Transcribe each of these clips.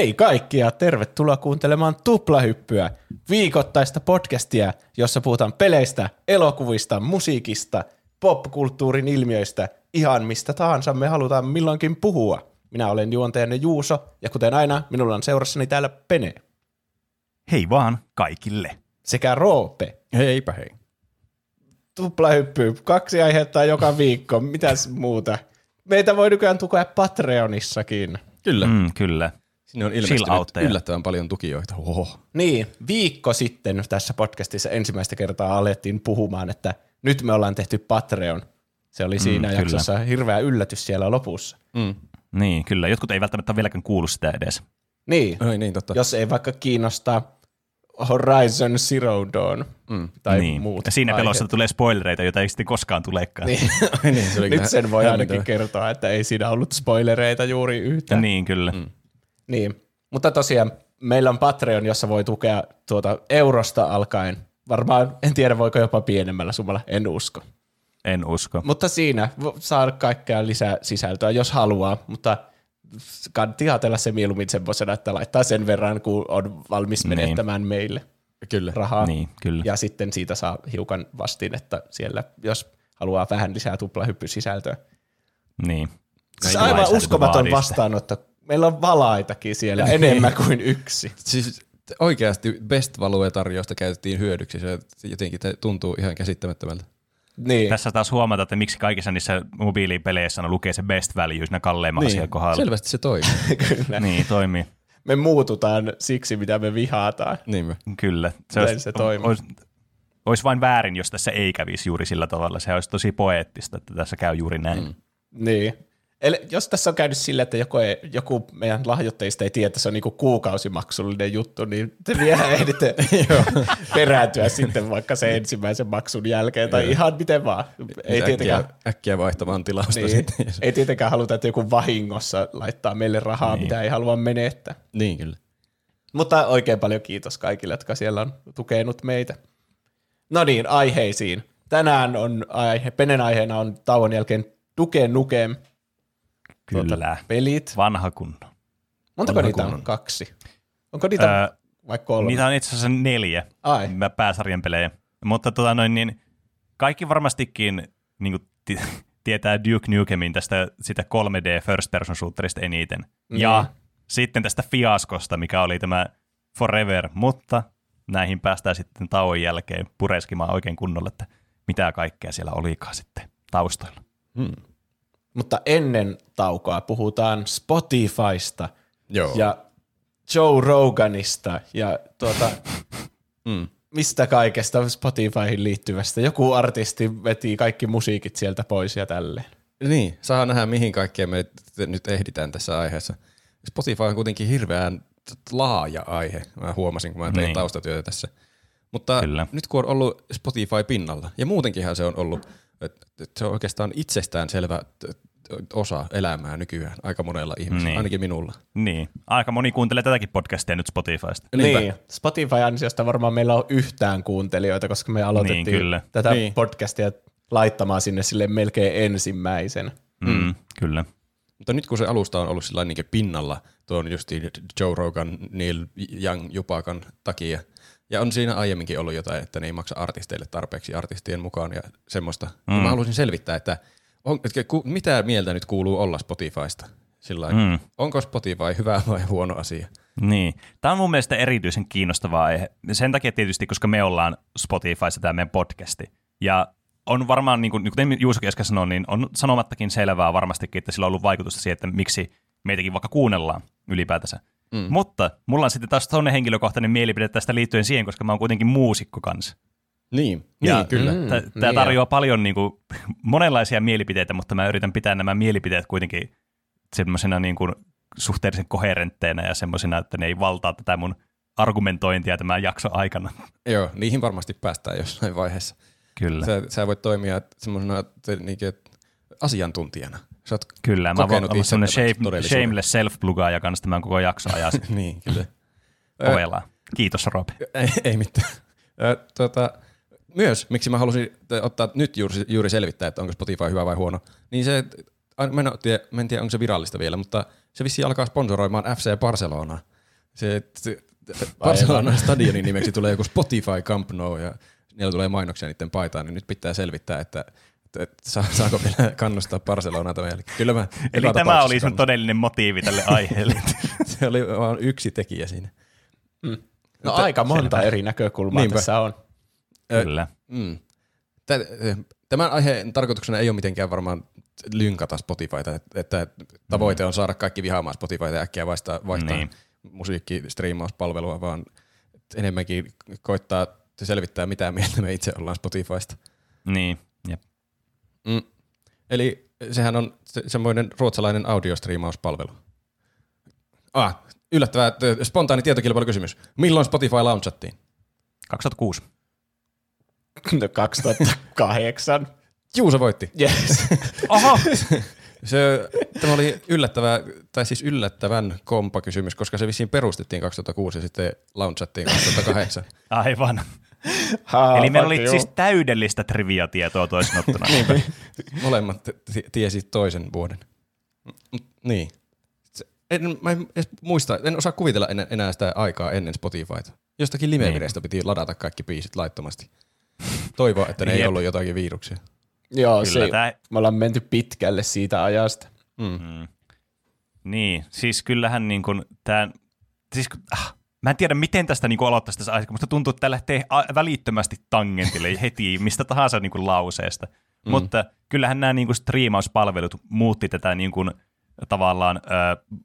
Hei kaikki ja tervetuloa kuuntelemaan Tuplahyppyä, viikoittaista podcastia, jossa puhutaan peleistä, elokuvista, musiikista, popkulttuurin ilmiöistä, ihan mistä tahansa me halutaan milloinkin puhua. Minä olen juontajanne Juuso ja kuten aina minulla on seurassani täällä Pene Hei vaan kaikille. sekä Roope. Heipä hei. Tuplahyppy, kaksi aihetta joka viikko, mitäs muuta? Meitä voi nykyään tukea Patreonissakin. Kyllä. Mm. Mm, kyllä. Sinne on ilmestynyt yllättävän paljon tukijoita. Oho. Niin, viikko sitten tässä podcastissa ensimmäistä kertaa alettiin puhumaan, että nyt me ollaan tehty Patreon. Se oli siinä Mm, mm, kyllä. jaksossa hirveä yllätys siellä lopussa. Mm. Niin, kyllä. Jotkut ei välttämättä vieläkään kuulu sitä edes. Niin, Ai niin, totta. jos ei vaikka kiinnosta Horizon Zero Dawn Mm. tai niin. muut Ja siinä aiheet. pelossa tulee spoilereita, joita ei sitten koskaan tulekaan. Niin. Niin, se Nyt sen voi ainakin kertoa, että ei siinä ollut spoilereita juuri yhtään. niin, kyllä. Mm. Niin, mutta tosiaan meillä on Patreon, jossa voi tukea tuota eurosta alkaen. Varmaan, en tiedä voiko jopa pienemmällä summalla, en usko. En usko. Mutta siinä saa kaikkea lisää sisältöä, jos haluaa, mutta kannattaa ajatella se mieluummin semmoisena, että laittaa sen verran, kun on valmis Niin. menettämään meille Kyllä. rahaa. Niin, kyllä. Ja sitten siitä saa hiukan vastinetta siellä, jos haluaa vähän lisää tuplahyppysisältöä. Niin. Siis Ei aivan lainsäädäntö uskomaton vastaanotto. Meillä on valaitakin siellä enemmän kuin yksi. Siis oikeasti Best Value-tarjousta käytettiin hyödyksi. Se jotenkin te- tuntuu ihan käsittämättömältä. Niin. Tässä taas huomata, että miksi kaikissa niissä mobiilipeleissä on lukee se best value siinä kalleimman niin. asian kohdalla. selvästi se toimii. Kyllä. Niin, toimii. Me muututaan siksi, mitä me vihaataan. Niinpä. Kyllä. Näin se toimii. Olisi, olisi vain väärin, jos tässä ei kävisi juuri sillä tavalla. Se olisi tosi poeettista, että tässä käy juuri näin. Mm. Niin. Eli jos tässä on käynyt sillä, että joku, ei, joku meidän lahjoittajista ei tiedä, että se on niinku kuukausimaksullinen juttu, niin te vielä ehditte perääntyä sitten vaikka sen ensimmäisen maksun jälkeen, tai ihan miten vaan. Ei Äkkiä, tietenkään, äkkiä vaihtamaan tilausta niin, sitten. ei tietenkään haluta, että joku vahingossa laittaa meille rahaa, niin. mitä ei halua menettää. niin kyllä. Mutta oikein paljon kiitos kaikille, jotka siellä on tukenut meitä. No niin, aiheisiin. Tänään on aihe, Penen aiheena on tauon jälkeen Duke Nukem Kyllä. pelit. Vanha kunnon. Montako Vanha niitä on? Kaksi. Onko niitä Öö, vaikka kolme? Niitä on itse asiassa neljä Ai. pääsarjan pelejä. Mutta tota noin, niin kaikki varmastikin niin kuin, ti- tietää Duke Nukemin tästä sitä 3D first person shooterista eniten. Niin. Ja sitten tästä fiaskosta, mikä oli tämä Forever, mutta näihin päästään sitten tauon jälkeen pureskimaan oikein kunnolla, että mitä kaikkea siellä olikaan sitten taustoilla. Hmm. Mutta ennen taukoa puhutaan Spotifysta Joo. ja Joe Roganista ja tuota, Mm. mistä kaikesta Spotifyhin liittyvästä. Joku artisti veti kaikki musiikit sieltä pois ja tälleen. Niin, saa nähdä mihin kaikkeen me nyt ehditään tässä aiheessa. Spotify on kuitenkin hirveän laaja aihe, mä huomasin, kun mä tein niin. taustatyötä tässä. Mutta Kyllä. nyt kun on ollut Spotify pinnalla, ja muutenkinhan se on ollut, että et se on oikeastaan itsestään selvä osa elämää nykyään aika monella ihmisellä, Niin. ainakin minulla. Niin, aika moni kuuntelee tätäkin podcastia nyt Spotifysta. Niinpä. Niin, Spotify-ansiosta varmaan meillä on yhtään kuuntelijoita, koska me aloitettiin Niin, kyllä. tätä Niin. podcastia laittamaan sinne sille melkein ensimmäisen. Mm, Kyllä. Mutta nyt kun se alusta on ollut sillä niin pinnalla, tuon justiin Joe Rogan, Neil Young Jupakan takia, ja on siinä aiemminkin ollut jotain, että ne ei maksa artisteille tarpeeksi artistien mukaan ja semmoista. Mm. Mä haluaisin selvittää, että, on, että ku, mitä mieltä nyt kuuluu olla Spotifysta? Sillä Mm. mm. Onko Spotify hyvä vai huono asia? Niin. Tämä on mun mielestä erityisen kiinnostava aihe. Sen takia tietysti, koska me ollaan Spotifyssa tämä meidän podcasti. Ja on varmaan, niin kuin, kuten Juuso äsken sanoi, niin on sanomattakin selvää varmastikin, että sillä on ollut vaikutusta siihen, että miksi meitäkin vaikka kuunnellaan ylipäätänsä. Mm. Mutta mulla on sitten taas toinen henkilökohtainen mielipide tästä liittyen siihen, koska mä oon kuitenkin muusikko kanssa. Niin, Ja niin kyllä. mm. Mm. Tämä niin tarjoaa paljon niin kuin, monenlaisia mielipiteitä, mutta mä yritän pitää nämä mielipiteet kuitenkin semmoisena niin kuin, suhteellisen koherentteina ja semmoisena, että ne ei valtaa tätä mun argumentointia tämän jakson aikana. Joo, niihin varmasti päästään jossain vaiheessa. Kyllä. Sä, sä voit toimia semmoisena niinkö, asiantuntijana. Sä oot, Kyllä, mä voin olla semmoinen shame, shameless self-plugaaja kanssa tämän koko jakson ajan niin, kyllä. ovellaan. Kiitos Rob. Ei, ei mitään. Tota, myös, miksi mä halusin ottaa nyt juuri, juuri selvittää, että onko Spotify hyvä vai huono, niin se mä en, tiedä, mä en tiedä, onko se virallista vielä, mutta se vissiin alkaa sponsoroimaan FC Barcelona. Se, se Barcelona stadionin nimeksi tulee joku Spotify Camp Nou ja niillä tulee mainoksia niiden paitaan, niin nyt pitää selvittää, että että saako vielä kannustaa Barcelonaa tämän jälkeen. Kyllä mä Eli tämä oli sun todellinen motiivi tälle aiheelle. se oli vain yksi tekijä siinä. Mm. No Mutta, aika monta selvä. eri näkökulmaa Niinpä. tässä on. Kyllä. Mm. Tämän aiheen tarkoituksena ei ole mitenkään varmaan lynkata Spotifyta, että tavoite on saada kaikki vihaamaan Spotifyta ja äkkiä vaihtaa, vaihtaa niin. musiikkistriimauspalvelua, vaan enemmänkin koittaa selvittää, mitä mieltä me itse ollaan Spotifysta. Niin. Mm. Eli sehän on se, semmoinen ruotsalainen audiostriimauspalvelu. Ah, yllättävää, spontaani tietokilpailukysymys. Milloin Spotify launchattiin? 2006. 2008. Juuso voitti. Yes. Oho. Se, tämä oli yllättävä, tai siis yllättävän kompa kysymys, koska se vissiin perustettiin 2006 ja sitten launchattiin 2008. Aivan. Ha, Eli meillä oli siis täydellistä trivia-tietoa toisin ottuna. Molemmat t- tiesi toisen vuoden. Niin. En, mä en edes muista, en osaa kuvitella en, enää sitä aikaa ennen Spotifyta. Jostakin limevireistä niin. piti ladata kaikki biisit laittomasti. Toivoa, että ne ei ollut jotakin viruksia. Joo, Kyllä se, tää... me ollaan menty pitkälle siitä ajasta. Mm. Mm. Niin, siis kyllähän niin kuin tämä, siis ah, Mä en tiedä, miten tästä niin aloittaisi tässä aiheessa, mutta tuntuu, että tämä lähtee välittömästi tangentille heti mistä tahansa niin kuin lauseesta. Mm. Mutta kyllähän nämä niin kuin striimauspalvelut muutti tätä niin kuin, tavallaan, äh,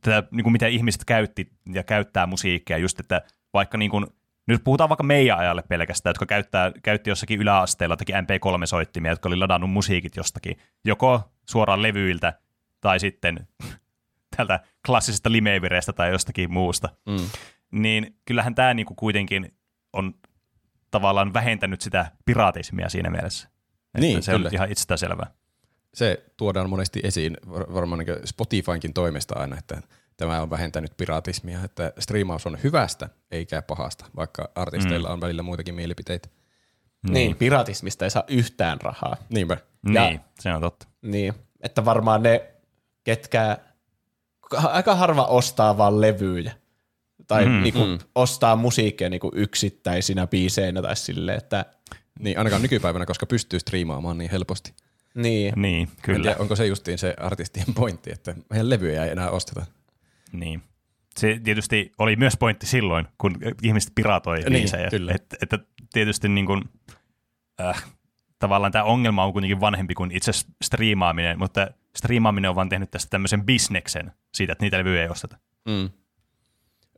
tätä, niin kuin mitä ihmiset käytti ja käyttää musiikkia, just että vaikka niin kuin, nyt puhutaan vaikka meidän ajalle pelkästään, jotka käyttää, käytti jossakin yläasteella teki MP3-soittimia, jotka oli ladannut musiikit jostakin, joko suoraan levyiltä tai sitten tältä klassisesta limevireestä tai jostakin muusta. Mm. Niin kyllähän tämä niinku kuitenkin on tavallaan vähentänyt sitä piraatismia siinä mielessä. Niin, se kyllä. on ihan itsestäänselvää. Se tuodaan monesti esiin varmaan niin Spotifynkin toimesta aina, että tämä on vähentänyt piraatismia, että striimaus on hyvästä eikä pahasta, vaikka artisteilla mm. on välillä muitakin mielipiteitä. Niin, niin, piratismista ei saa yhtään rahaa. Niinpä. Ja, niin, se on totta. Niin, että varmaan ne, ketkä aika harva ostaa vaan levyjä. Tai mm, niinku mm. ostaa musiikkia niinku yksittäisinä biiseinä tai silleen, että... Niin, ainakaan nykypäivänä, koska pystyy striimaamaan niin helposti. Niin. Niin, kyllä. tiedä, onko se justiin se artistien pointti, että meidän levyjä ei enää osteta. Niin. Se tietysti oli myös pointti silloin, kun ihmiset piratoi niin, biisejä. Kyllä. Että, että tietysti niin kuin, äh, tavallaan tämä ongelma on kuitenkin vanhempi kuin itse striimaaminen, mutta striimaaminen on vaan tehnyt tästä tämmöisen bisneksen siitä, että niitä levyjä ei osteta. Mm.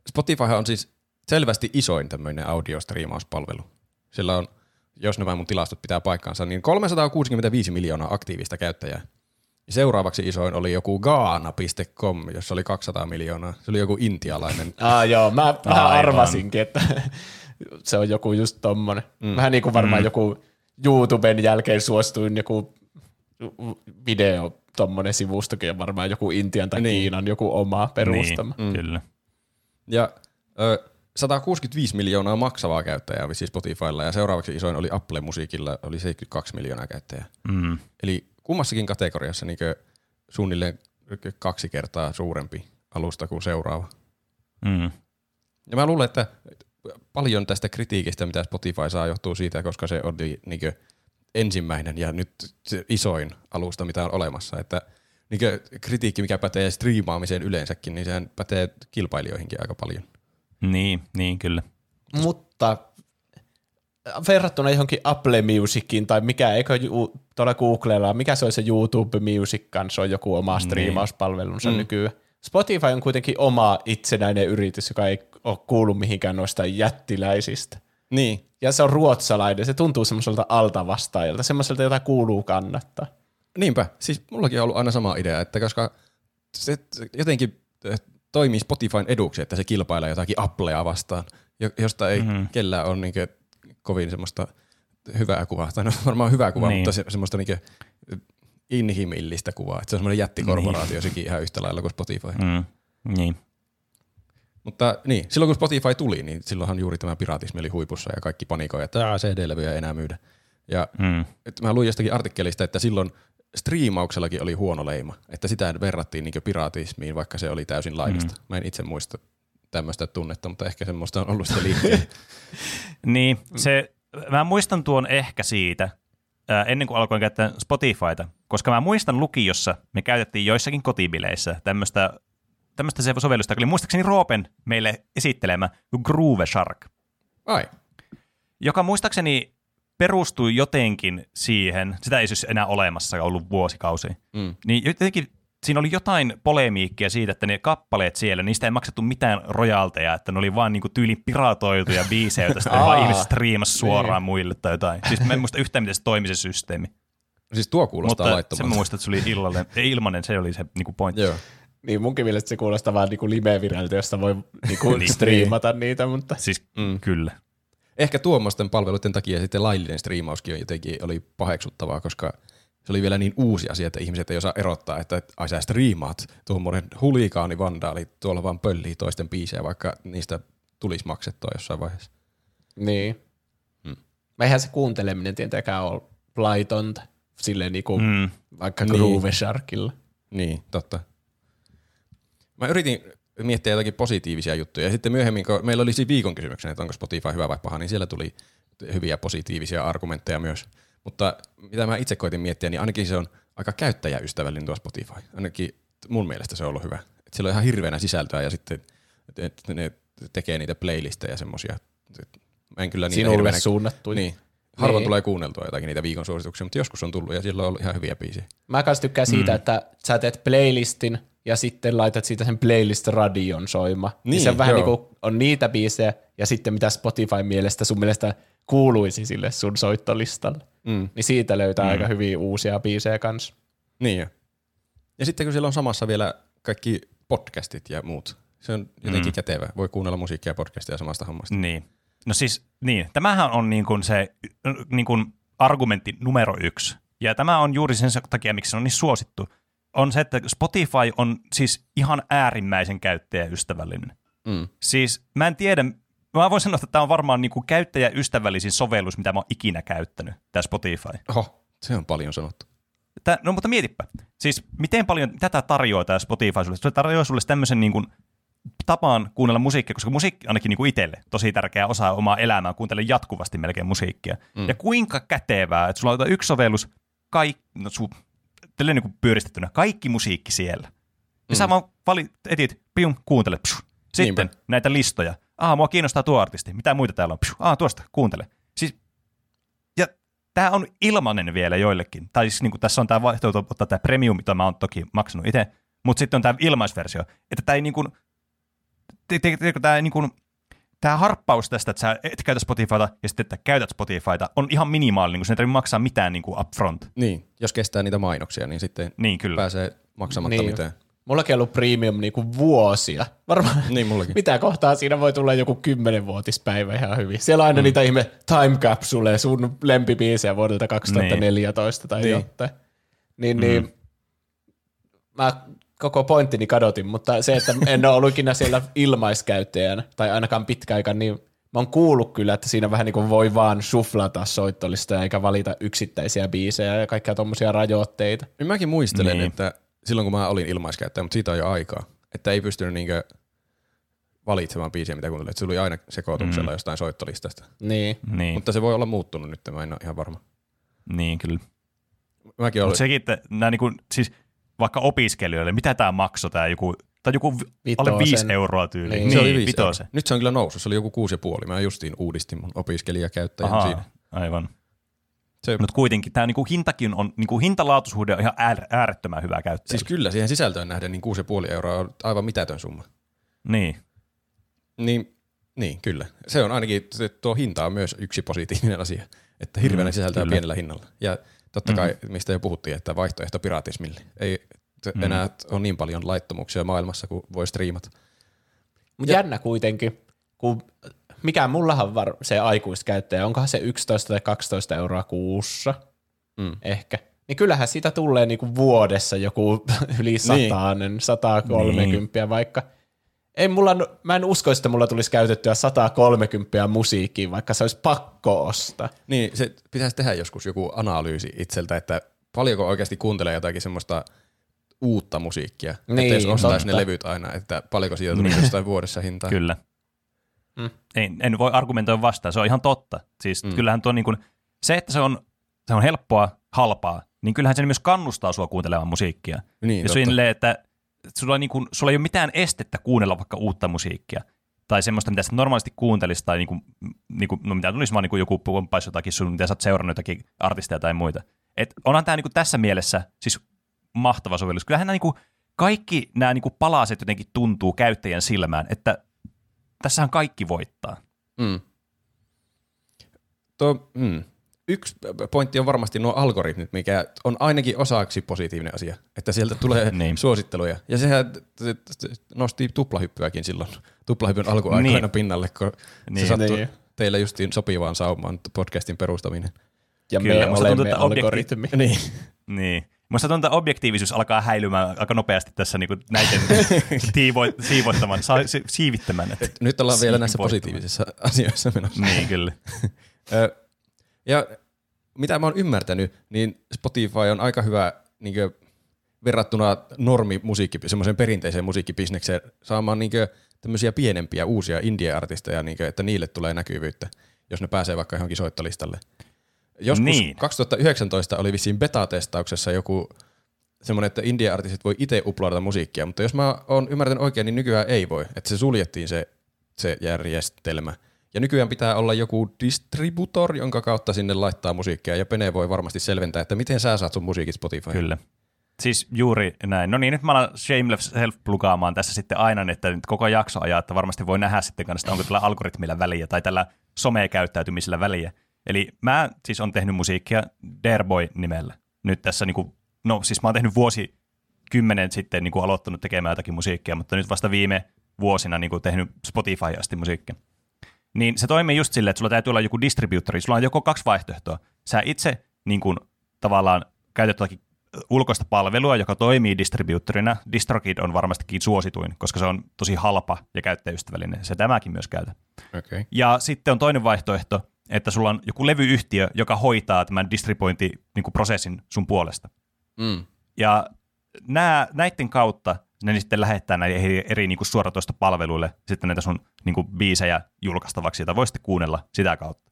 Spotify on siis selvästi isoin tämmöinen audiostriimauspalvelu. Sillä on, jos nämä mun tilastot pitää paikkaansa, niin 365 miljoonaa aktiivista käyttäjää. Seuraavaksi isoin oli joku gaana.com, jossa oli 200 miljoonaa. Se oli joku intialainen. Ah joo, mä, mä arvasinkin, että se on joku just tommonen. Mm. Vähän niin kuin varmaan mm. joku YouTuben jälkeen suostuin joku video tommonen sivustokin on varmaan joku Intian tai niin. Kiinan joku oma perustama. Niin, mm. Kyllä. Ja ö, 165 miljoonaa maksavaa käyttäjää oli siis Spotifylla ja seuraavaksi isoin oli Apple Musiikilla, oli 72 miljoonaa käyttäjää. Mm. Eli kummassakin kategoriassa niin suunnilleen kaksi kertaa suurempi alusta kuin seuraava. Mm. Ja mä luulen, että paljon tästä kritiikistä, mitä Spotify saa, johtuu siitä, koska se oli niin ensimmäinen ja nyt se isoin alusta, mitä on olemassa. Että niin kritiikki, mikä pätee striimaamiseen yleensäkin, niin sehän pätee kilpailijoihinkin aika paljon. Niin, niin kyllä. Mutta verrattuna johonkin Apple Musicin tai mikä, eikö ju, tuolla Googlella, mikä se on se YouTube Music kanssa, on joku oma niin. striimauspalvelunsa niin. nykyään. Spotify on kuitenkin oma itsenäinen yritys, joka ei ole kuullut mihinkään noista jättiläisistä. Niin. Ja se on ruotsalainen, se tuntuu semmoiselta altavastaajalta, semmoiselta, jota kuuluu kannattaa. Niinpä, siis mullakin on ollut aina sama idea, että koska se jotenkin eh, toimii Spotifyn eduksi, että se kilpailee jotakin Applea vastaan, josta ei mm-hmm. kellään ole niin kovin semmoista hyvää kuvaa, tai no varmaan hyvää kuvaa, niin. mutta se, semmoista niin inhimillistä kuvaa, että se on semmoinen jättikorporaatio niin. sekin ihan yhtä lailla kuin Spotify. Mm. Niin. Mutta niin, silloin kun Spotify tuli, niin silloinhan juuri tämä piraatismi oli huipussa ja kaikki panikoi, että CD-levyjä ei enää myydä. Ja mm. että mä luin jostakin artikkelista, että silloin striimauksellakin oli huono leima, että sitä verrattiin niin piraatismiin, vaikka se oli täysin laillista. Mm. Mä en itse muista tämmöistä tunnetta, mutta ehkä semmoista on ollut sitä liikkeellä. Niin, se, mä muistan tuon ehkä siitä, ää, ennen kuin alkoin käyttää Spotifyta, koska mä muistan lukiossa, me käytettiin joissakin kotibileissä tämmöistä, tämmöistä se sovellusta, joka oli muistaakseni Roopen meille esittelemä Groove Shark, Ai, joka muistaakseni perustui jotenkin siihen, sitä ei siis enää olemassa ollut vuosikausi, Mm. niin jotenkin siinä oli jotain polemiikkia siitä, että ne kappaleet siellä, niistä ei maksettu mitään rojalteja, että ne oli vaan niinku tyyliin piratoituja biisejä, joita sitten Aa, vaan ihmiset striimasi suoraan niin. muille tai jotain. Siis mä en muista yhtään, miten se toimi se systeemi. siis tuo kuulostaa Mutta se laittomalta. muistan, että se oli illalle, ei ilmanen, se oli se niinku pointti. Joo. Niin munkin mielestä se kuulostaa vaan niinku live-viralta, josta voi niinku Niin. striimata niitä, mutta Siis Mm. kyllä. Ehkä tuommoisten palveluiden takia sitten laillinen striimauskin jotenkin oli paheksuttavaa, koska se oli vielä niin uusi asia, että ihmiset ei osaa erottaa, että ai sä striimaat tuommoinen hulikaani vandaali tuolla vaan pöllii toisten biisejä, vaikka niistä tulisi maksettua jossain vaiheessa. niin. Hmm. Mä eihän se kuunteleminen tietenkään ole laitonta, silleen niinku Mm. vaikka Niin. Groove Sharkilla. Niin, totta. Mä yritin miettiä jotakin positiivisia juttuja. Ja sitten myöhemmin, kun meillä oli siinä viikon kysymyksenä, että onko Spotify hyvä vai paha, niin siellä tuli hyviä positiivisia argumentteja myös. Mutta mitä mä itse koitin miettiä, niin ainakin se on aika käyttäjäystävällinen tuo Spotify. Ainakin mun mielestä se on ollut hyvä. Et siellä on ihan hirveänä sisältöä ja sitten että ne tekee niitä playlisteja ja semmosia. Mä en kyllä niitä Sinulle hirveänä... suunnattu. Niin. Harvoin Niin. tulee kuunneltua jotakin niitä viikon suosituksia, mutta joskus on tullut ja siellä on ollut ihan hyviä biisejä. Mä kans tykkään siitä, että sä teet playlistin ja sitten laitat siitä sen playlist-radion soima. Niin, Niin, se on vähän joo. niin kuin on niitä biisejä ja sitten mitä Spotify mielestä sun mielestä kuuluisi sille sun soittolistalle. Mm. Niin siitä löytää mm. aika hyviä uusia biisejä kanssa. Niin jo. Ja sitten kun siellä on samassa vielä kaikki podcastit ja muut, se on jotenkin mm. kätevä. Voi kuunnella musiikkia ja podcastia samasta hommasta. Niin. No siis, niin. Tämähän on niin kuin se niin kuin argumentti numero yksi. Ja tämä on juuri sen takia, miksi se on niin suosittu. On se, että Spotify on siis ihan äärimmäisen käyttäjäystävällinen. Mm. Siis mä en tiedä, mä voin sanoa, että tämä on varmaan niin kuin käyttäjäystävällisin sovellus, mitä mä oon ikinä käyttänyt, tämä Spotify. Oho, se on paljon sanottu. Tää, no mutta mietipä. Siis miten paljon tätä tarjoaa tämä Spotify sulle? Se tarjoaa sulle tämmöisen niin kuin tapaan kuunnella musiikkia, koska musiikki ainakin niin kuin itselle tosi tärkeä osa omaa elämää, kuuntelen jatkuvasti melkein musiikkia. Mm. Ja kuinka kätevää, että sulla on yksi sovellus, kaikki, no su, niin kuin pyöristettynä, kaikki musiikki siellä. Ja sä vaan valit, etit, pium, kuuntele, pshu. Sitten Niinpä. näitä listoja. Ah, mua kiinnostaa tuo artisti. Mitä muita täällä on? Pshu. Ah, tuosta, kuuntele. Siis ja tämä on ilmanen vielä joillekin. Tai siis niin kuin tässä on tämä vaihtoehto ottaa tämä premium, mitä mä oon toki maksanut itse, mutta sitten on tämä ilmaisversio. Että tämä ei niin kuin, tämä niin kuin, tämä harppaus tästä, että sä et käytä Spotifyta ja sitten, että käytät Spotifyta, on ihan minimaalinen, kun sen ei tarvitse maksaa mitään niin kuin upfront. Niin, jos kestää niitä mainoksia, niin sitten Niin, kyllä. pääsee maksamatta Niin. mitään. Mullakin on ollut premium niinku vuosia. Varmaan Niin, mullakin. mitä kohtaa siinä voi tulla joku kymmenenvuotispäivä ihan hyvin. Siellä on aina mm. niitä ihme time capsule, sun lempibiisejä vuodelta 2014 tai Niin. jotain. Niin, niin mä koko pointtini kadotin, mutta se, että en ole ollut ikinä siellä ilmaiskäyttäjänä, tai ainakaan pitkä aika, niin mä oon kuullut kyllä, että siinä vähän niin kuin voi vaan suflata soittolista eikä valita yksittäisiä biisejä ja kaikkia tommosia rajoitteita. Niin mäkin muistelen, Niin. että silloin kun mä olin ilmaiskäyttäjä, mutta siitä on jo aikaa, että ei pystynyt niinkö valitsemaan biisiä, mitä kuuntelee. Että Se tuli aina sekoituksella mm. jostain soittolistasta. Niin. Niin, Mutta se voi olla muuttunut nyt, mä en ole ihan varma. niin kyllä. Mäkin olin, Mutta sekin, että nämä niin kuin, siis vaikka opiskelijoille, mitä tämä maksoi tämä joku, tai joku vi- alle. 5 euroa tyyli. Niin. Niin, se oli viisi vitosen. euroa. Nyt se on kyllä noussut, se oli joku kuusi ja puoli. Mä justiin uudistin mun opiskelijakäyttäjän Ahaa, siinä. aivan. Se, Mutta kuitenkin tämä niinku hintakin on, niinku hintalaatuisuhde on ihan äär, äärettömän hyvä käyttää. siis kyllä siihen sisältöön nähden niin kuusi ja puoli euroa on aivan mitätön summa. niin, Niin, niin, kyllä. Se on ainakin, tuo hinta on myös yksi positiivinen asia, että hirveänä Mm, sisältöä kyllä. pienellä hinnalla. Ja totta kai, mistä jo puhuttiin, että vaihtoehto piratismille. Ei se Mm. enää ole niin paljon laittomuuksia maailmassa kuin voi striimata. Jännä kuitenkin, kun mikä mullahan var se aikuiskäyttäjä, onkohan se 11 tai 12 euroa kuussa Mm. ehkä. Niin kyllähän siitä tulee niinku vuodessa joku yli satainen, 130 Niin. vaikka. Ei mulla, mä en usko, että mulla tulisi käytettyä 130 musiikkiin, vaikka se olisi pakko ostaa. Niin, se pitäisi tehdä joskus joku analyysi itseltä, että paljonko oikeasti kuuntelee jotakin semmoista uutta musiikkia. Niin, että jos ostaisi totta. ne levyt aina, että paljonko siitä tuli jostain vuodessa hintaa. Kyllä. Mm. Mm. Ei, en voi argumentoida vastaan, se on ihan totta. Siis mm. kyllähän tuo niin kuin, se, että se on, se on helppoa, halpaa, niin kyllähän se myös kannustaa sua kuuntelemaan musiikkia. Niin, ja silleen, että sulla, on niin kuin, sulla ei ole mitään estettä kuunnella vaikka uutta musiikkia. Tai semmoista, mitä sä normaalisti kuuntelisi, tai niin kuin, niin kuin, no mitä tulisi vaan niin kuin joku pomppaisi jotakin sun, mitä sä oot seurannut jotakin artisteja tai muita. Et onhan tämä niin kuin tässä mielessä siis mahtava sovellus. Kyllähän nämä niin kuin, kaikki nämä niin kuin palaset jotenkin tuntuu käyttäjän silmään, että tässähän kaikki voittaa. Mm. Tuo, mm. Yksi pointti on varmasti nuo algoritmit, mikä on ainakin osaksi positiivinen asia, että sieltä tulee Niin. suositteluja. Ja sehän nosti tuplahyppyäkin silloin, tuplahypyn alkuaikoina Niin. pinnalle, kun niin. Se sattui Niin. teille justiin sopivaan saumaan podcastin perustaminen. Ja Kyllä, me olemme tuntuu, että objekti- algoritmi. Niin. Niin. Musta tuntuu, että objektiivisuus alkaa häilymään aika nopeasti tässä niin kuin näiden tiivo- siivoittaman, sa- si- siivittämän. Että. Nyt ollaan vielä näissä positiivisissa asioissa menossa. Niin, kyllä. Ja mitä mä oon ymmärtänyt, niin Spotify on aika hyvä niin verrattuna normimusiikki, semmoiseen perinteiseen musiikkibisnekseen saamaan niin tämmöisiä pienempiä uusia indie-artisteja, niin että niille tulee näkyvyyttä, jos ne pääsee vaikka johonkin soittolistalle. Joskus Niin. niin. 2019 oli vissiin beta-testauksessa joku semmoinen, että indie-artistit voi itse uploadata musiikkia, mutta jos mä oon ymmärtänyt oikein, niin nykyään ei voi. Että se suljettiin se, se järjestelmä. Ja nykyään pitää olla joku distributor, jonka kautta sinne laittaa musiikkia, ja Pene voi varmasti selventää, että miten sä saat sun musiikit Spotify. Kyllä. Siis juuri näin. No niin, nyt mä alan shameless self-plugaamaan tässä sitten aina, että nyt koko jakso ajaa, että varmasti voi nähdä sitten kanssa, onko tällä algoritmilla väliä tai tällä somekäyttäytymisellä väliä. Eli mä siis on tehnyt musiikkia Dareboy nimellä. Nyt tässä niinku, no siis mä oon tehnyt vuosi kymmenen sitten niinku aloittanut tekemään jotakin musiikkia, mutta nyt vasta viime vuosina niinku tehnyt Spotify asti musiikkia. Niin se toimii just silleen, että sulla täytyy olla joku distributori, sulla on joko kaksi vaihtoehtoa. Sä itse niin kuin, tavallaan käytät jotakin ulkoista palvelua, joka toimii distributorina. DistroKid on varmastikin suosituin, koska se on tosi halpa ja käyttäjäystävällinen. Se tämäkin myös käytä. Okay. Ja sitten on toinen vaihtoehto, että sulla on joku levyyhtiö, joka hoitaa tämän distribuointiprosessin sun puolesta. Mm. Ja nää, näiden kautta ne sitten lähettää näille eri, eri niin kuin suoratoistopalveluille sitten näitä sun niin kuin biisejä julkaistavaksi, jota voi sitten kuunnella sitä kautta.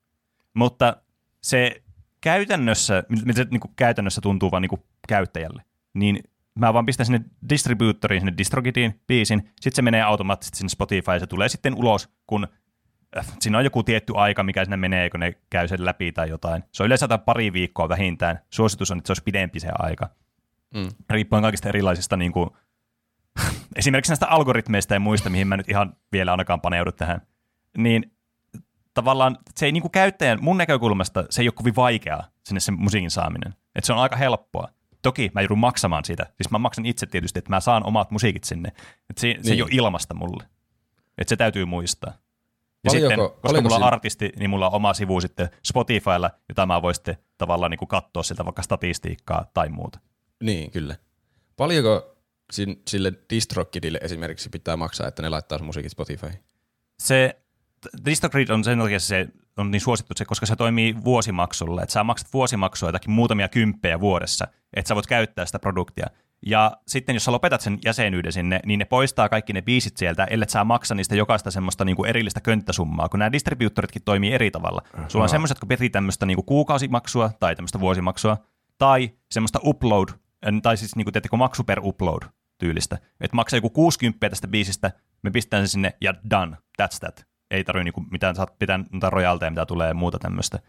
Mutta se käytännössä, miltä se niin kuin käytännössä tuntuu vaan niin kuin käyttäjälle, niin mä vaan pistän sinne distributoriin, sinne DistroKidiin biisin, sitten se menee automaattisesti sinne Spotify ja se tulee sitten ulos, kun siinä on joku tietty aika, mikä sinne menee, kun ne käy sen läpi tai jotain. Se on yleensä pari viikkoa vähintään. Suositus on, että se olisi pidempi se aika Mm. riippuen kaikista erilaisista niin kuin, esimerkiksi näistä algoritmeista ja muista, mihin mä nyt ihan vielä ainakaan paneudu tähän, niin tavallaan se ei niin kuin käyttäjän, mun näkökulmasta se ei ole kovin vaikeaa sinne sen musiikin saaminen. Että se on aika helppoa. Toki mä joudun maksamaan siitä. Siis mä maksan itse tietysti, että mä saan omat musiikit sinne. Että se, se ei Niin. ole ilmasta mulle. Että se täytyy muistaa. Ja Paljonko- sitten, koska mulla on artisti, niin mulla on oma sivu sitten Spotifylla, jota mä voin sitten tavallaan niin kuin katsoa sieltä vaikka statistiikkaa tai muuta. Niin, kyllä. Paljonko sin, sille DistroKidille esimerkiksi pitää maksaa, että ne laittaa sun musiikit Spotify? se DistroGrid on sen takia se on niin suosittu, se, koska se toimii vuosimaksulla. Että sä maksat vuosimaksua jotakin muutamia kymppejä vuodessa, että sä voit käyttää sitä produktia. Ja sitten jos sä lopetat sen jäsenyyden sinne, niin ne poistaa kaikki ne biisit sieltä, ellei sä maksa niistä jokaista semmoista niinku erillistä könttäsummaa, kun nämä distributoritkin toimii eri tavalla. Sulla on semmoiset, jotka perii tämmöistä niinku kuukausimaksua tai tämmöistä vuosimaksua, tai semmoista upload, tai siis niinku, teettekö maksu per upload tyylistä. Että maksaa joku 60 tästä biisistä, me pistetään sen sinne ja done, that's that. Ei tarvitse niinku mitään, saat pitää mitään rojalteja, mitä tulee ja muuta tämmöistä.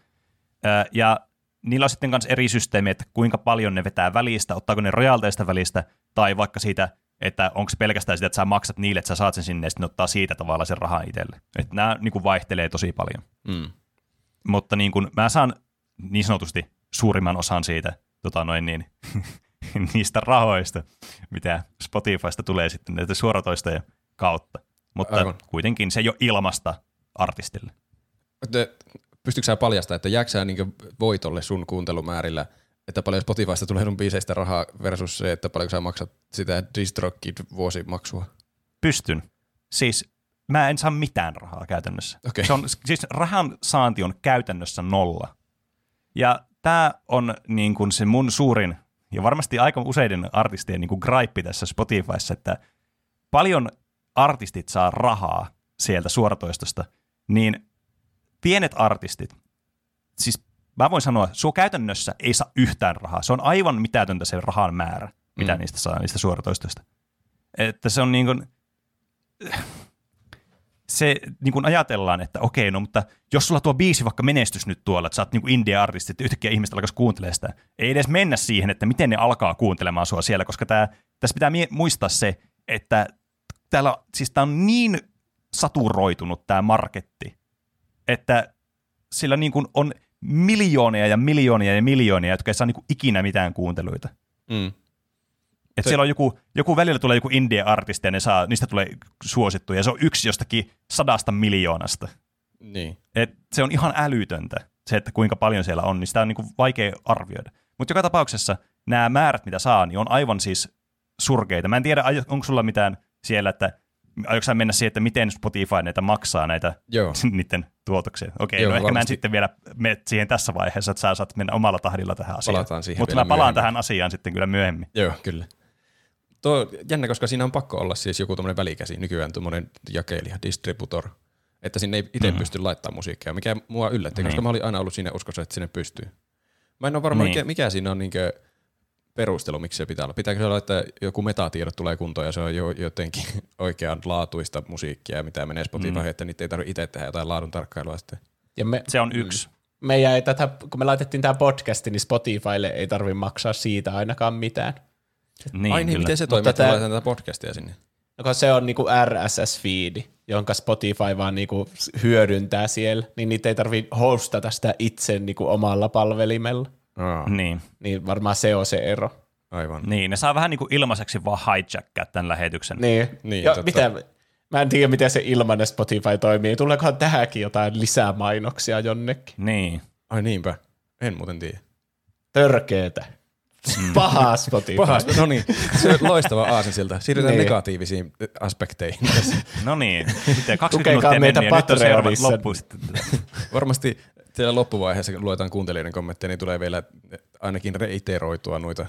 Ja niillä on sitten myös eri systeemi, että kuinka paljon ne vetää välistä, ottaako ne rojalteista välistä, tai vaikka siitä, että onko se pelkästään sitä, että sä maksat niille, että sä saat sen sinne, ja sitten ne ottaa siitä tavalla sen rahan itselle. Että nämä niin kuin vaihtelee tosi paljon. Mm. Mutta niin kuin mä saan niin sanotusti suurimman osan siitä tota noin niin, niistä rahoista, mitä Spotifysta tulee sitten näitä suoratoistojen kautta. Mutta Aivan. kuitenkin se ei ole ilmasta artistille. Pystytkö sä paljastamaan, että jääkö sä niin voitolle sun kuuntelumäärillä, että paljon Spotifysta tulee sun biiseistä rahaa versus se, että paljonko sä maksat sitä DistroKid vuosimaksua? Pystyn. Siis mä en saa mitään rahaa käytännössä. Okei. Se on, siis rahan saanti on käytännössä nolla. Ja tämä on niin kuin se mun suurin ja varmasti aika useiden artistien niin kuin gripe tässä Spotifyssa, että paljon artistit saa rahaa sieltä suoratoistosta, niin pienet artistit, siis mä voin sanoa, suo käytännössä ei saa yhtään rahaa. Se on aivan mitätöntä se rahan määrä, mitä mm. niistä saa, niistä suoratoistoista. Että se on niin kuin, se niin kuin ajatellaan, että okei, no mutta jos sulla tuo biisi vaikka menestys nyt tuolla, että sä oot niin indie-artisti, että yhtäkkiä ihmiset alkaisi kuuntelemaan sitä, ei edes mennä siihen, että miten ne alkaa kuuntelemaan sua siellä, koska tää, tässä pitää mie- muistaa se, että täällä, siis tää on niin saturoitunut tämä marketti, että sillä niin kuin on miljoonia ja miljoonia ja miljoonia, jotka ei saa niin kuin ikinä mitään kuunteluita. Mm. Et Se- siellä on joku, joku välillä tulee joku indie-artisti ja ne saa, niistä tulee suosittuja ja se on yksi jostakin sadasta miljoonasta. Niin. Et se on ihan älytöntä, se, että kuinka paljon siellä on, niin sitä on niin kuin vaikea arvioida. Mutta joka tapauksessa nämä määrät, mitä saa, niin on aivan siis surkeita. Mä en tiedä, onko sulla mitään siellä, että aiotko mennä siihen, että miten Spotify näitä maksaa näitä Joo. niiden tuotoksia. Okei, Joo, no ehkä mä en sitten vielä mene siihen tässä vaiheessa, että sä saat mennä omalla tahdilla tähän asiaan. Palataan siihen Mutta mä palaan myöhemmin. tähän asiaan sitten kyllä myöhemmin. Joo, kyllä. Tuo jännä, koska siinä on pakko olla siis joku tämmöinen välikäsi, nykyään tuommoinen jakelija, distributor, että sinne ei itse Mhm. mm-hmm. pysty laittamaan musiikkia, mikä mua yllätti, niin. koska mä olin aina ollut siinä uskossa, että sinne pystyy. Mä en ole varma, Niin. mikä, mikä siinä on niinkö perustelu, miksi se pitää olla. Pitääkö se olla, että joku metatiedot tulee kuntoon ja se on jo, jotenkin oikeanlaatuista musiikkia, mitä menee Spotify, mm. että niitä ei tarvitse itse tehdä jotain laadun tarkkailua sitten. Ja me, Se on yksi. meidän ei tätä, kun me laitettiin tämä podcasti, niin Spotifylle ei tarvi maksaa siitä ainakaan mitään. Niin, Ai niin, kyllä. miten se toimii, että laitetaan tätä podcastia sinne? No kun se on niinku RSS-feedi, jonka Spotify vaan niinku hyödyntää siellä, niin niitä ei tarvi hostata sitä itse niinku omalla palvelimella. Aa, Niin. Niin varmaan se on se ero. aivan. niin, ne saa vähän niin kuin ilmaiseksi vaan hijackkaa tämän lähetyksen. Niin. Niin, ja mitä, mä en tiedä, miten se ilmanen Spotify toimii. Tuleekohan tähänkin jotain lisää mainoksia jonnekin? Niin. Ai niinpä, en muuten tiedä. Törkeetä. Pahaa Spotify. Pahasta, no niin, se on loistava aasinsilta. Siirrytään Niin. negatiivisiin aspekteihin. No niin, sitten 20 Lukekaa minuuttia meitä meni ja nyt on loppu sitten. Varmasti siellä loppuvaiheessa, kun luetaan kuuntelijoiden kommentteja, niin tulee vielä ainakin reiteroitua noita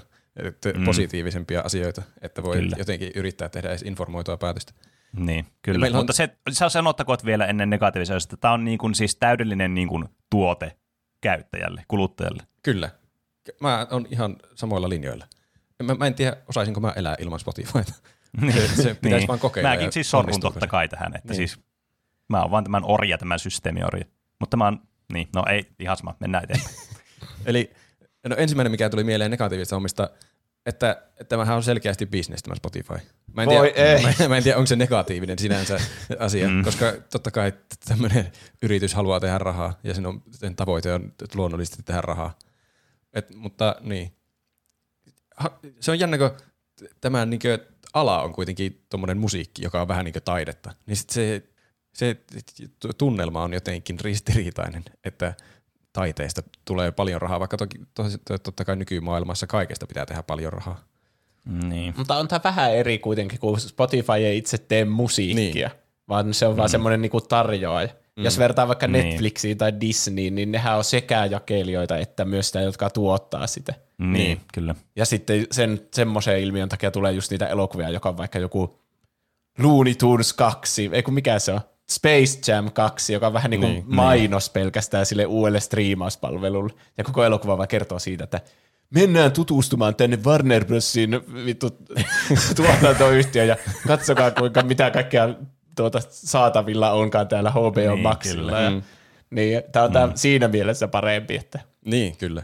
mm. positiivisempia asioita, että voi Kyllä. jotenkin yrittää tehdä edes informoitua päätöstä. Niin, kyllä. on- Mutta se, se sanottakoon vielä ennen negatiivisia, että tämä on niin kuin siis täydellinen niin kuin tuote käyttäjälle, kuluttajalle. Kyllä. Mä oon ihan samoilla linjoilla. Mä, mä en tiedä, osaisinko mä elää ilman Spotifyta. Se, se pitäisi vaan kokeilla. Mäkin siis sorrun totta kai tähän, että Niin. niin. siis mä oon vaan tämän orja, tämän systeemiorja. Mutta mä oon, niin, no ei, ihan sama, mennään eteenpäin. Eli no ensimmäinen, mikä tuli mieleen negatiivisesta hommista, että, että tämähän on selkeästi business tämä Spotify. Mä en, Voi tiedä, ei. Mä, mä en tiedä, onko se negatiivinen sinänsä asia, mm. koska totta kai tämmöinen yritys haluaa tehdä rahaa ja sen, on, sen tavoite on luonnollisesti tehdä rahaa. Et, mutta niin. Ha, se on jännä, kun tämä niin ala on kuitenkin tuommoinen musiikki, joka on vähän niin kuin taidetta. Niin sit se, se tunnelma on jotenkin ristiriitainen, että taiteesta tulee paljon rahaa, vaikka toki, to, totta kai nykymaailmassa kaikesta pitää tehdä paljon rahaa. niin. Mutta on tämä vähän eri kuitenkin, kun Spotify ei itse tee musiikkia, niin. vaan se on vaan semmoinen niinku tarjoaja. Mm. Jos vertaa vaikka Niin. Netflixiin tai Disneyin, niin nehän on sekä jakelijoita että myös sitä, jotka tuottaa sitä. Niin, niin, kyllä. Ja sitten sen, semmoisen ilmiön takia tulee just niitä elokuvia, joka on vaikka joku Looney Tunes 2, ei kun mikä se on, Space Jam 2, joka on vähän niin kuin Niin, niin, mainos pelkästään sille uudelle striimauspalvelulle. Ja koko elokuva vaan kertoo siitä, että mennään tutustumaan tänne Warner Brosin vittu tuotantoyhtiöön ja katsokaa kuinka mitä kaikkea tuota saatavilla onkaan täällä HBO Niin, Maxilla. kyllä. Ja, niin, tämä on tää siinä mielessä parempi, että Niin, kyllä.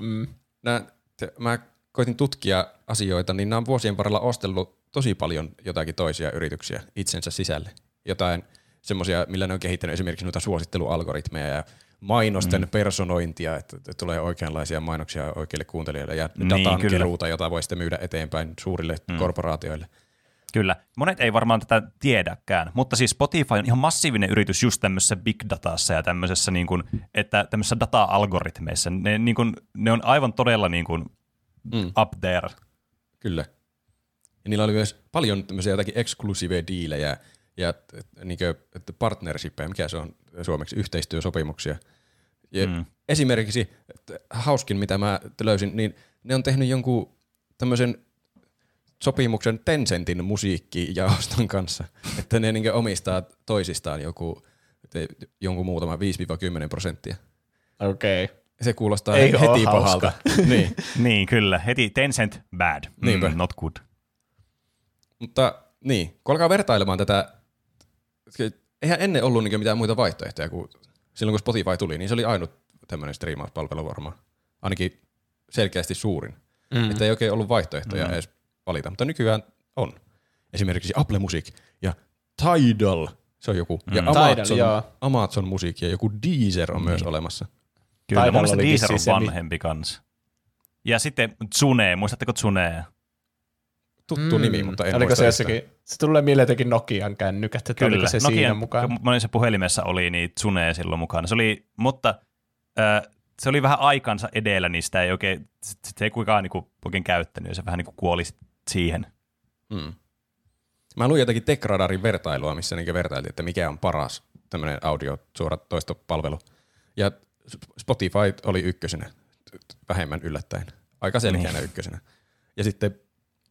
mm, Nää, te, mä koitin tutkia asioita, niin nämä on vuosien varrella ostellut tosi paljon jotakin toisia yrityksiä itsensä sisälle. Jotain semmoisia, millä ne on kehittänyt esimerkiksi noita suosittelualgoritmeja ja mainosten mm. personointia, että tulee oikeanlaisia mainoksia oikeille kuuntelijoille ja Niin, datan kyllä. keruuta, jota voi sitten myydä eteenpäin suurille mm. korporaatioille. Kyllä. Monet ei varmaan tätä tiedäkään, mutta siis Spotify on ihan massiivinen yritys just tämmöisessä big datassa ja tämmöisessä, niin kuin, että tämmöisissä data-algoritmeissa. Ne, niin kuin, ne on aivan todella niin kuin Mm. up there. Kyllä. Ja niillä oli myös paljon tämmöisiä jotakin eksklusiiveja diilejä ja niin partnershippeja, mikä se on suomeksi, yhteistyösopimuksia. Ja Mm. Esimerkiksi että hauskin, mitä mä löysin, niin ne on tehnyt jonkun tämmöisen sopimuksen Tencentin musiikkijaoston kanssa, että ne niin omistaa toisistaan joku, te- jonkun muutama 5-10 prosenttia. Okei. Okay. Se kuulostaa Ei heti pahalta. niin. Niin, kyllä. Heti Tencent bad. Niinpä. Mm, not good. Mutta niin, kun alkaa vertailemaan tätä, eihän ennen ollut niin mitään muita vaihtoehtoja kuin silloin kun Spotify tuli, niin se oli ainut tämmöinen striimauspalvelu varmaan. Ainakin selkeästi suurin. Mm. Että ei oikein ollut vaihtoehtoja mm. edes valita, mutta nykyään on. Esimerkiksi Apple Music ja Tidal, se on joku. Mm. Ja Tidal, Amazon, joo. Amazon Music ja joku Deezer on myös olemassa. Kyllä, Tidal mun mielestä oli Deezer on mi- vanhempi kanssa. Ja sitten Zune, muistatteko Zunea? Tuttu mm. nimi, mutta en Oliko muista se jossakin, se tulee mieleen jotenkin Nokian kännykät, että oliko se siinä mukaan. monessa puhelimessa oli niin Zune silloin mukana. Se oli, mutta äh, se oli vähän aikansa edellä, niin sitä ei oikein, sit- sit se ei kukaan niinku oikein käyttänyt, ja se vähän niinku kuoli siihen. Mm. Mä luin jotakin Tekradarin vertailua, missä niin vertailtiin, että mikä on paras tämmöinen audiosuoratoistopalvelu. Ja Spotify oli ykkösenä, vähemmän yllättäen. Aika selkeänä niin. ykkösenä. Ja sitten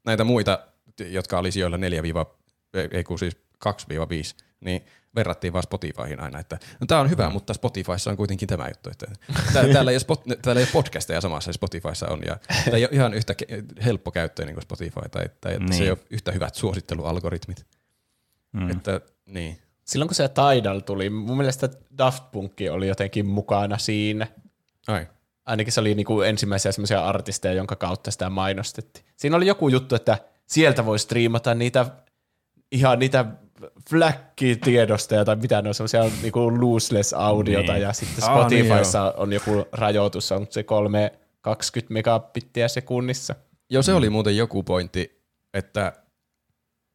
näitä muita, jotka oli sijoilla 4 ei kun siis 2-5, niin verrattiin vaan Spotifyhin aina, että no tämä on hyvä, Mm. mutta Spotifyssa on kuitenkin tämä juttu. Että tää, täällä, ei ole spot, täällä ei ole podcasteja samassa, Spotifyssa on, ja tämä ei ole ihan yhtä helppo käyttöinen kuin Spotify, tai, tai että se Niin. ei ole yhtä hyvät suosittelualgoritmit. Mm. Että, niin. Silloin kun se Tidal tuli, mun mielestä Daft Punk oli jotenkin mukana siinä. Ai. Ainakin se oli niinku ensimmäisiä semmoisia artisteja, jonka kautta sitä mainostettiin. Siinä oli joku juttu, että sieltä voi striimata niitä ihan niitä flakkitiedostoja tai mitä ne on, semmoisia niinku lossless audiota Niin. ja sitten niin Spotifyssa on joku rajoitus, on se 320 megabittiä sekunnissa. Joo, se oli muuten joku pointti, että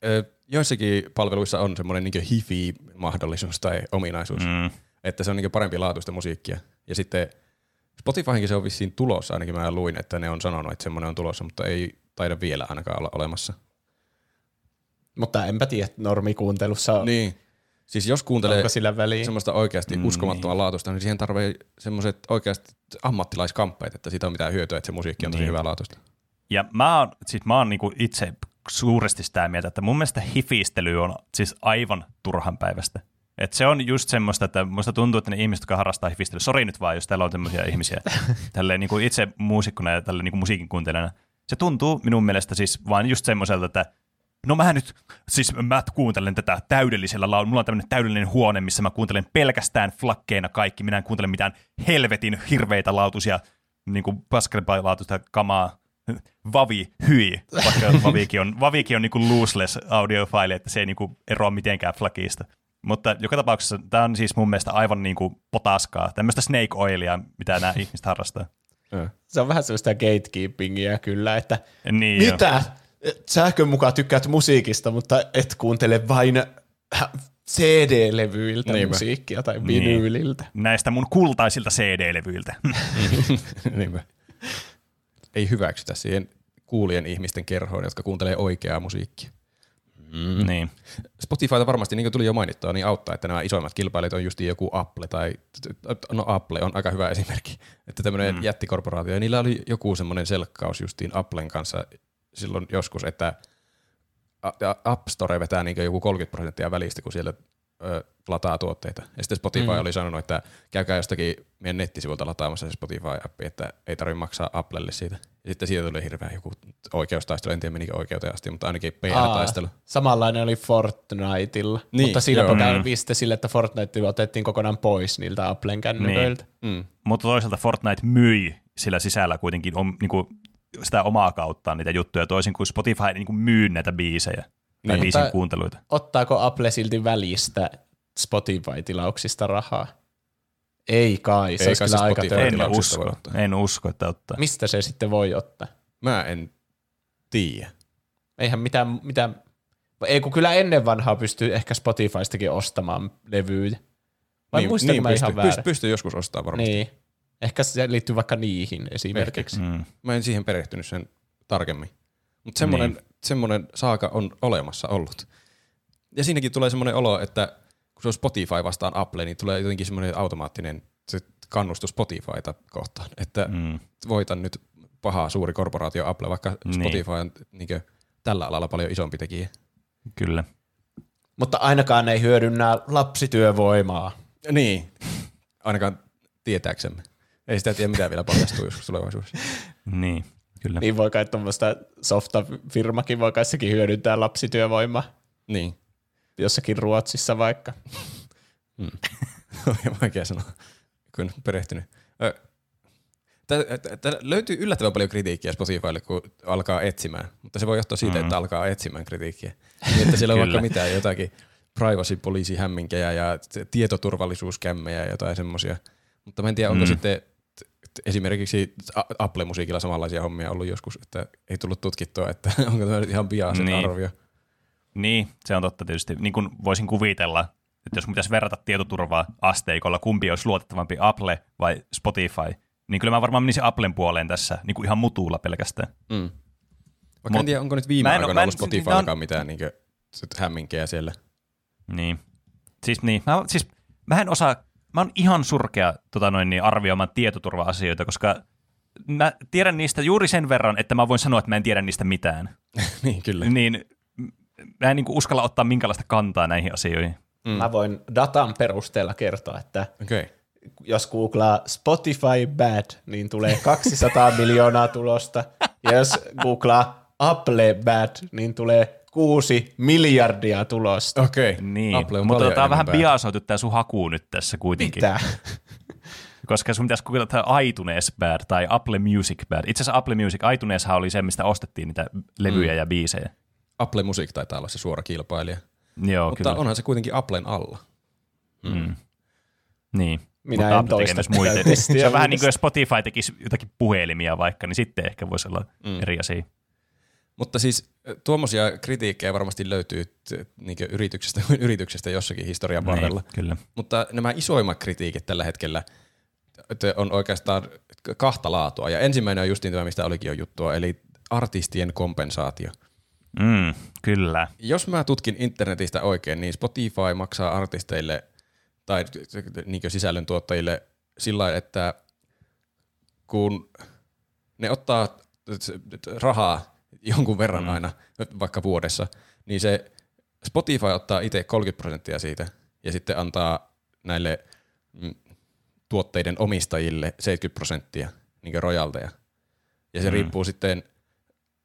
ö, joissakin palveluissa on semmoinen niin hifi-mahdollisuus tai ominaisuus, mm. Mm. että se on niin parempi laatuista musiikkia. Ja sitten Spotifyhinkin se on vissiin tulossa, ainakin mä luin, että ne on sanonut, että semmoinen on tulossa, mutta ei taida vielä ainakaan olla olemassa. Mutta enpä tiedä, normikuuntelussa Niin. Siis jos kuuntelee semmoista oikeasti Mm, uskomattoman niin. laatuista, niin siihen tarvii semmoiset oikeasti ammattilaiskamppeet, että siitä on mitään hyötyä, että se musiikki on tosi Niin. hyvää laatuista. Ja mä oon, siis mä oon niinku itse suuresti sitä mieltä, että mun mielestä hifistely on siis aivan turhan päivästä. Et se on just semmoista, että musta tuntuu, että ne ihmiset, jotka harrastaa hifistelyä, sori nyt vaan, jos täällä on tämmöisiä ihmisiä, tälleen niin kuin itse muusikkona ja tälle niin kuin musiikin kuuntelijana, se tuntuu minun mielestä siis vaan just semmoiselta, että no mä nyt, siis mä kuuntelen tätä täydellisellä laululla, mulla on tämmöinen täydellinen huone, missä mä kuuntelen pelkästään flakkeina kaikki, minä en kuuntele mitään helvetin hirveitä lautusia, niin kuin laatuista kamaa, Vavi, hyi, vaikka Vavikin on, Vavikin on niinku lossless audiofile, että se ei niinku eroa mitenkään flagista. Mutta joka tapauksessa tämä on siis mun mielestä aivan niinku potaskaa, tämmöistä snake oilia, mitä nämä ihmiset harrastaa. Se on vähän sellaista gatekeepingia kyllä, että Niin jo. mitä? Sähkön mukaan tykkäät musiikista, mutta et kuuntele vain CD-levyiltä Niinpä. musiikkia tai Niin. vinyyliltä. Näistä mun kultaisilta CD-levyiltä. Niinpä. Ei hyväksytä siihen kuulien ihmisten kerhoon, jotka kuuntelee oikeaa musiikkia. Mm. Niin. Spotifyta varmasti, niin kuin tuli jo mainittua, niin auttaa, että nämä isoimmat kilpailijat on just joku Apple tai, no Apple on aika hyvä esimerkki, että tämmöinen mm. jättikorporaatio, ja niillä oli joku semmoinen selkkaus justiin Applen kanssa silloin joskus, että App Store vetää niin joku 30 prosenttia välistä, kun siellä ö, lataa tuotteita. Ja sitten Spotify mm. oli sanonut, että käykää jostakin meidän nettisivuilta lataamassa se Spotify-appi, että ei tarvitse maksaa Applelle siitä. Ja sitten siitä tuli hirveä joku oikeustaistelu, en tiedä menikö oikeuteen asti, mutta ainakin PR-taistelu. Aa, samanlainen oli Fortniteilla, Niin, mutta siinä joo. kävi sitten sille, että Fortnite otettiin kokonaan pois niiltä Applen kännyköiltä. Mm. Mutta toisaalta Fortnite myi sillä sisällä kuitenkin om, niinku, sitä omaa kauttaan niitä juttuja, toisin kuin Spotify ei niinku myy näitä biisejä tai Niin. biisin kuunteluita. Ottaako Apple silti välistä Spotify-tilauksista rahaa? Ei kai, se Ei olisi kyllä aika En usko, en usko, että ottaa. Mistä se sitten voi ottaa? Mä en tiedä. Eihän mitään, mitään ei kun kyllä ennen vanhaa pystyy ehkä Spotifystakin ostamaan levyjä. Vai niin, muistanko mä pystyy, ihan väärin? pystyy, pystyy joskus ostamaan varmasti. Niin. Ehkä se liittyy vaikka niihin esimerkiksi. Mm. Mä en siihen perehtynyt sen tarkemmin. Mutta semmoinen, niin. Semmoinen saaka on olemassa ollut. Ja siinäkin tulee semmoinen olo, että kun se on Spotify vastaan Apple, niin tulee jotenkin semmoinen automaattinen se kannustus Spotifyta kohtaan, että Mm. voitan nyt paha suuri korporaatio Apple, vaikka Niin. Spotify on niin tällä alalla paljon isompi tekijä. Kyllä. Mutta ainakaan ei hyödynnä lapsityövoimaa. Niin, ainakaan tietääksemme. Ei sitä tiedä, mitä vielä paljastuu joskus tulevaisuudessa. Niin, kyllä. Niin voi kai tuommoista softafirmakin voi kai sekin hyödyntää lapsityövoimaa. Niin, Jossakin Ruotsissa vaikka. on vaikea sanoa, kun perehtynyt. Ö, tä- tä- tä- löytyy yllättävän paljon kritiikkiä Spotifylle, kun alkaa etsimään, mutta se voi johtua siitä, mm. että alkaa etsimään kritiikkiä. Niin, että siellä on vaikka mitään jotakin privacy poliisi hämminkejä ja tietoturvallisuuskämmejä ja jotain semmoisia. Mutta mä en tiedä, onko Mm. sitten esimerkiksi Apple-musiikilla samanlaisia hommia ollut joskus, että ei tullut tutkittua, että onko tämä ihan biasen Niin. arvio. Niin, se on totta tietysti. Niin kuin voisin kuvitella, että jos pitäisi verrata tietoturvaa asteikolla, kumpi olisi luotettavampi, Apple vai Spotify, niin kyllä mä varmaan menisin Applen puoleen tässä niin kuin ihan mutuulla pelkästään. Mm. Vaikka Mut- en tiedä, onko nyt viime en- aikoina en- ollut nää Spotifyllakaan on- mitään niin hämminkeä siellä. Niin. Siis niin, mä, siis mä en osaa, mä oon ihan surkea tota noin, niin arvioimaan tietoturva-asioita, koska mä tiedän niistä juuri sen verran, että mä voin sanoa, että mä en tiedä niistä mitään. niin, kyllä. Niin mä en niin kuin uskalla ottaa minkälaista kantaa näihin asioihin. Mm. Mä voin datan perusteella kertoa, että Okei. Okay. jos googlaa Spotify bad, niin tulee 200 miljoonaa tulosta. Ja jos googlaa Apple bad, niin tulee 6 miljardia tulosta. Okei. Niin, Apple on mutta tämä on vähän biasoitu tämä sun haku nyt tässä kuitenkin. Mitä? Koska sun pitäisi googlata tämä iTunes Bad tai Apple Music Bad. Itse asiassa Apple Music, iTuneshan oli se, mistä ostettiin niitä levyjä mm. ja biisejä. Apple Music taitaa olla se suora kilpailija. Joo, Mutta kyllä. onhan se kuitenkin Applen alla. Mm. Niin. Minä Mutta en Apple tekee toista myös tätä muita. Se on vähän niin kuin jos Spotify tekisi jotakin puhelimia vaikka, niin sitten ehkä voisi olla mm. eri asia. Mutta siis tuommoisia kritiikkejä varmasti löytyy niinkö yrityksestä, yrityksestä jossakin historian varrella. Niin, kyllä. Mutta nämä isoimmat kritiikit tällä hetkellä on oikeastaan kahta laatua. Ja ensimmäinen on justiin tämä, mistä olikin jo juttua, eli artistien kompensaatio. Mm, kyllä. Jos mä tutkin internetistä oikein, niin Spotify maksaa artisteille tai niin sisällöntuottajille sillä lailla, että kun ne ottaa rahaa jonkun verran mm. aina, vaikka vuodessa, niin se Spotify ottaa itse 30 prosenttia siitä ja sitten antaa näille mm, tuotteiden omistajille 70 prosenttia niin rojalteja. Ja se mm. riippuu sitten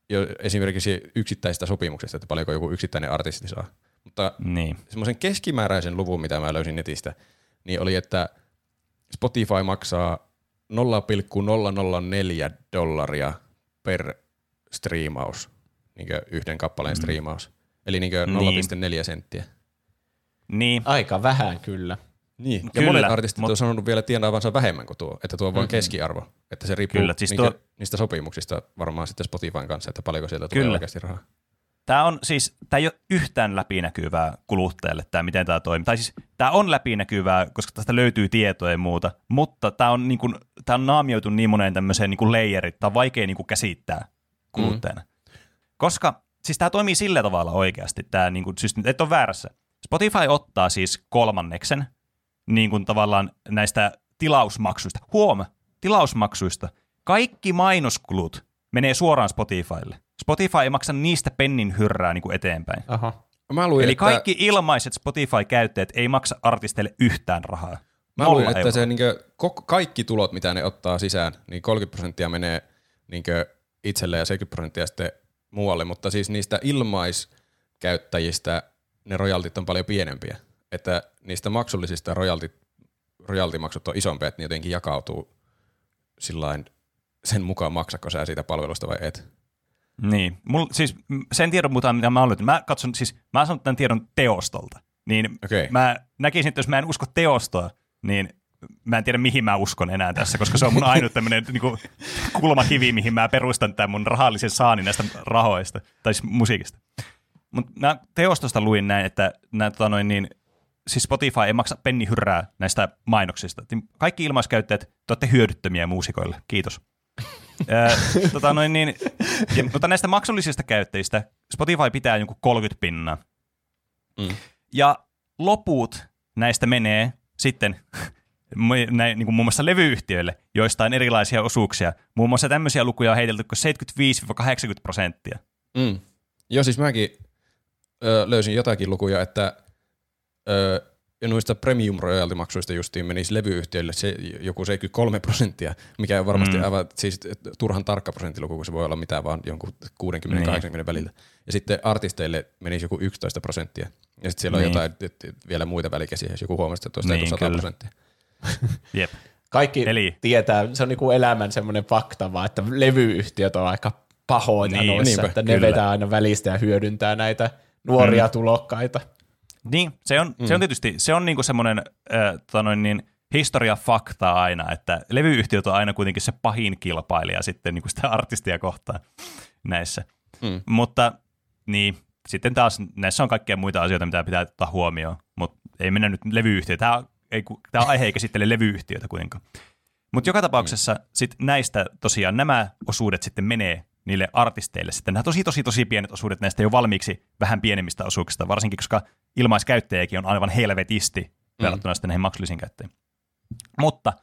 jo esimerkiksi yksittäistä sopimuksesta, että paljonko joku yksittäinen artisti saa. Mutta Niin. semmoisen keskimääräisen luvun, mitä mä löysin netistä, niin oli, että Spotify maksaa 0,004 dollaria per striimaus, niin yhden kappaleen mm. striimaus. Eli niin Niin. 0,4 senttiä. Niin. Aika vähän kyllä. Niin. Ja Kyllä, monet artistit mut- on sanonut vielä tienaavansa vähemmän kuin tuo, että tuo on vain keskiarvo. Että se riippuu Kyllä, siis niinkö tuo- niistä sopimuksista varmaan sitten Spotifyn kanssa, että paljonko sieltä tulee Kyllä. oikeasti rahaa. Tämä on siis, tämä ei ole yhtään läpinäkyvää kuluttajalle, tämä miten tämä toimii. Tai siis tämä on läpinäkyvää, koska tästä löytyy tietoa ja muuta, mutta tämä on, niin kuin, tämä on naamioitu niin moneen tämmöiseen niin layerit, tämä on vaikea niin kuin käsittää kuluttajana. Mm. Koska siis tämä toimii sillä tavalla oikeasti, tämä niin kuin systeemi, et ole väärässä. Spotify ottaa siis kolmanneksen niin kuin tavallaan näistä tilausmaksuista. Huom, tilausmaksuista. Kaikki mainoskulut menee suoraan Spotifylle. Spotify ei maksa niistä pennin hyrrää niin kuin eteenpäin. Aha. Mä luin, Eli että, kaikki ilmaiset Spotify-käyttäjät ei maksa artisteille yhtään rahaa. mä luin, että euroa. se niinkö, kok- kaikki tulot, mitä ne ottaa sisään, niin 30 prosenttia menee niinkö itselle ja 70 prosenttia sitten muualle, mutta siis niistä ilmaiskäyttäjistä ne rojaltit on paljon pienempiä. Että niistä maksullisista rojaltit, rojaltimaksut on isompia, että ne jotenkin jakautuu sillain sen mukaan maksako sä siitä palvelusta vai et. Niin, Mul, siis sen tiedon mukaan, mitä mä olen löytänyt, mä katson, siis mä saanut tämän tiedon teostolta, niin Okei. mä näkisin, että jos mä en usko teostoa, niin mä en tiedä, mihin mä uskon enää tässä, koska se on mun ainut tämmöinen niin kulmakivi, mihin mä perustan tämän mun rahallisen saannin näistä rahoista, tai siis musiikista. Mutta mä teostosta luin näin, että nää, tota noin, niin, siis Spotify ei maksa pennihyrrää näistä mainoksista. Kaikki ilmaiskäyttäjät, te olette hyödyttömiä muusikoille. Kiitos. Ö, tota noin, niin, ja, mutta näistä maksullisista käyttäjistä Spotify pitää jonkun 30 pinnaa. Mm. Ja loput näistä menee sitten näin, niin kuin muun muassa levyyhtiöille joistain erilaisia osuuksia. Muun muassa tämmöisiä lukuja on heitelty kuin 75-80 prosenttia. Mm. Joo, siis mäkin ö, löysin jotakin lukuja, että ö, noista premium royalty-maksuista justiin menisi levyyhtiöille se joku 73 prosenttia, mikä on varmasti mm. aivan siis turhan tarkka prosenttiluku, kun se voi olla mitään vaan jonkun 60-80 niin. välillä. Ja sitten artisteille menisi joku 11 prosenttia. Ja sitten siellä on niin. jotain vielä muita välikäsiä, jos joku huomasi, että tuosta niin, 100 prosenttia. Jep. Kaikki Eli... tietää, se on niinku elämän semmoinen fakta vaan, että levyyhtiöt on aika pahoja niin, noissa, niinpä, että ne kyllä. vetää aina välistä ja hyödyntää näitä nuoria mm. tulokkaita. Niin, se on, mm. se on tietysti se on niinku semmoinen äh, tota niin, historia faktaa aina, että levyyhtiöt on aina kuitenkin se pahin kilpailija sitten niinku sitä artistia kohtaan näissä. Mm. Mutta niin, sitten taas näissä on kaikkia muita asioita, mitä pitää ottaa huomioon, mutta ei mennä nyt levyyhtiö. Tämä, ei, tämä aihe ei käsittele levyyhtiötä kuitenkaan. Mutta joka tapauksessa mm. sit näistä tosiaan nämä osuudet sitten menee niille artisteille sitten. Nämä tosi, tosi, tosi pienet osuudet näistä jo valmiiksi vähän pienemmistä osuuksista, varsinkin koska ilmaiskäyttäjäkin on aivan helvetisti mm. verrattuna sitten näihin maksullisiin käyttäjiin. Mutta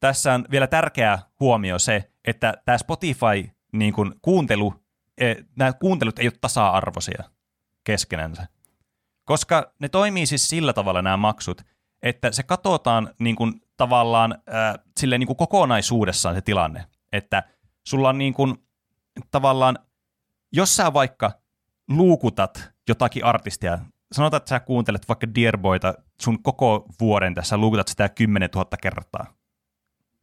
tässä on vielä tärkeä huomio se, että tämä Spotify niin kuin kuuntelu, e, nämä kuuntelut ei ole tasa-arvoisia keskenänsä. Koska ne toimii siis sillä tavalla nämä maksut, että se katsotaan niin kuin tavallaan äh, silleen niin kuin kokonaisuudessaan se tilanne, että sulla on niin kuin tavallaan, jos sä vaikka luukutat jotakin artistia, sanotaan, että sä kuuntelet vaikka Dearboyta sun koko vuoden tässä, luukutat sitä 10 000 kertaa.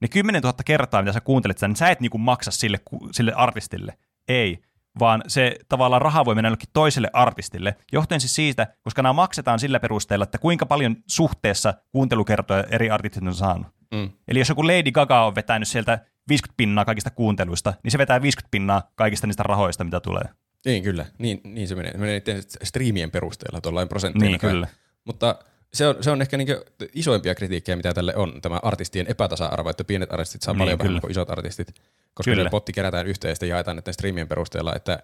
Ne 10 000 kertaa, mitä sä kuuntelet sitä, niin sä et niinku maksa sille, sille artistille. Ei, vaan se tavallaan raha voi mennä jollekin toiselle artistille, johtuen siis siitä, koska nämä maksetaan sillä perusteella, että kuinka paljon suhteessa kuuntelukertoja eri artistit on saanut. Mm. Eli jos joku Lady Gaga on vetänyt sieltä 50 pinnaa kaikista kuunteluista, niin se vetää 50 pinnaa kaikista niistä rahoista, mitä tulee. Niin, kyllä. Niin, niin se menee. Se menee striimien perusteella tuollain prosentteilla. Niin, kyllä. Mutta se on, se on ehkä niin isoimpia kritiikkejä, mitä tälle on, tämä artistien epätasa-arvo, että pienet artistit saa niin, paljon vähemmän kuin isot artistit, koska kyllä. se potti kerätään yhteen ja jaetaan näiden striimien perusteella, että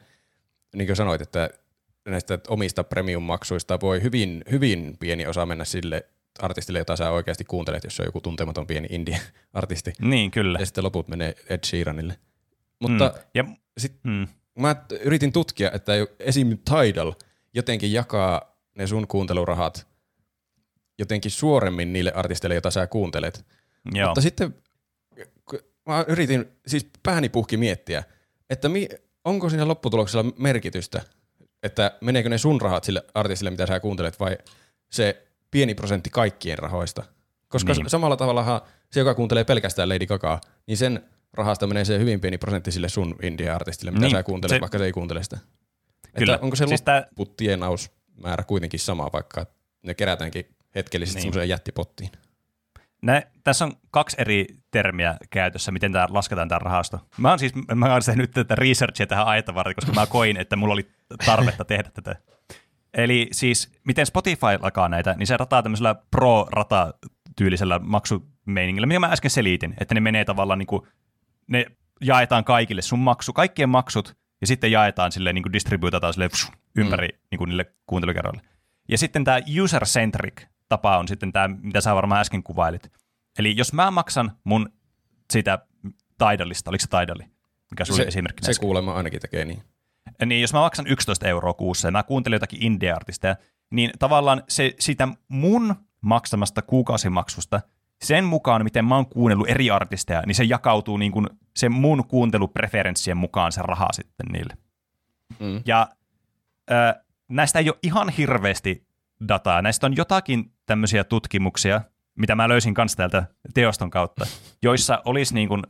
niin kuin sanoit, että näistä omista premium-maksuista voi hyvin, hyvin pieni osa mennä sille artistille, jota sä oikeasti kuuntelet, jos se on joku tuntematon pieni indie-artisti. Niin, kyllä. Ja sitten loput menee Ed Sheeranille. Mutta mm. ja, sit, mm. mä yritin tutkia, että esim. Tidal jotenkin jakaa ne sun kuuntelurahat jotenkin suoremmin niille artisteille, joita sä kuuntelet. Joo. Mutta sitten mä yritin, siis pääni puhki miettiä, että mi, onko siinä lopputuloksella merkitystä, että meneekö ne sun rahat sille artistille, mitä sä kuuntelet, vai se pieni prosentti kaikkien rahoista. Koska niin. samalla tavalla se, joka kuuntelee pelkästään Lady Gagaa, niin sen rahasta menee se hyvin pieni prosentti sille sun indie-artistille, mitä niin. sä kuuntelet, se, vaikka se ei kuuntele sitä. Kyllä. Että onko se siis lopputienausmäärä kuitenkin sama, vaikka ne kerätäänkin hetkellisesti niin. semmoiseen jättipottiin? Nä, tässä on kaksi eri termiä käytössä, miten tämä lasketaan tämä rahasto. Mä oon siis mä oon tehnyt tätä researchia tähän aita varten, koska mä koin, että mulla oli tarvetta tehdä tätä. Eli siis, miten Spotify lakaa näitä, niin se rataa tämmöisellä pro-rata-tyylisellä maksumeiningillä, mitä mä äsken selitin, että ne menee tavallaan niin kuin, ne jaetaan kaikille sun maksu, kaikkien maksut, ja sitten jaetaan silleen, niin kuin distribuutataan silleen psh, ympäri mm. niin kuin niille kuuntelukerroille. Ja sitten tämä user-centric tapa on sitten tämä, mitä sä varmaan äsken kuvailit. Eli jos mä maksan mun sitä Tidalista, oliko se Tidali? Mikä se, esimerkki Se kuulemma ainakin tekee niin niin jos mä maksan 11 euroa kuussa ja mä kuuntelen jotakin indie-artisteja, niin tavallaan se siitä mun maksamasta kuukausimaksusta, sen mukaan, miten mä oon kuunnellut eri artisteja, niin se jakautuu niin kuin sen mun kuuntelupreferenssien mukaan se raha sitten niille. Mm. Ja äh, näistä ei ole ihan hirveästi dataa. Näistä on jotakin tämmöisiä tutkimuksia, mitä mä löysin kanssa täältä teoston kautta, joissa olisi niin kuin,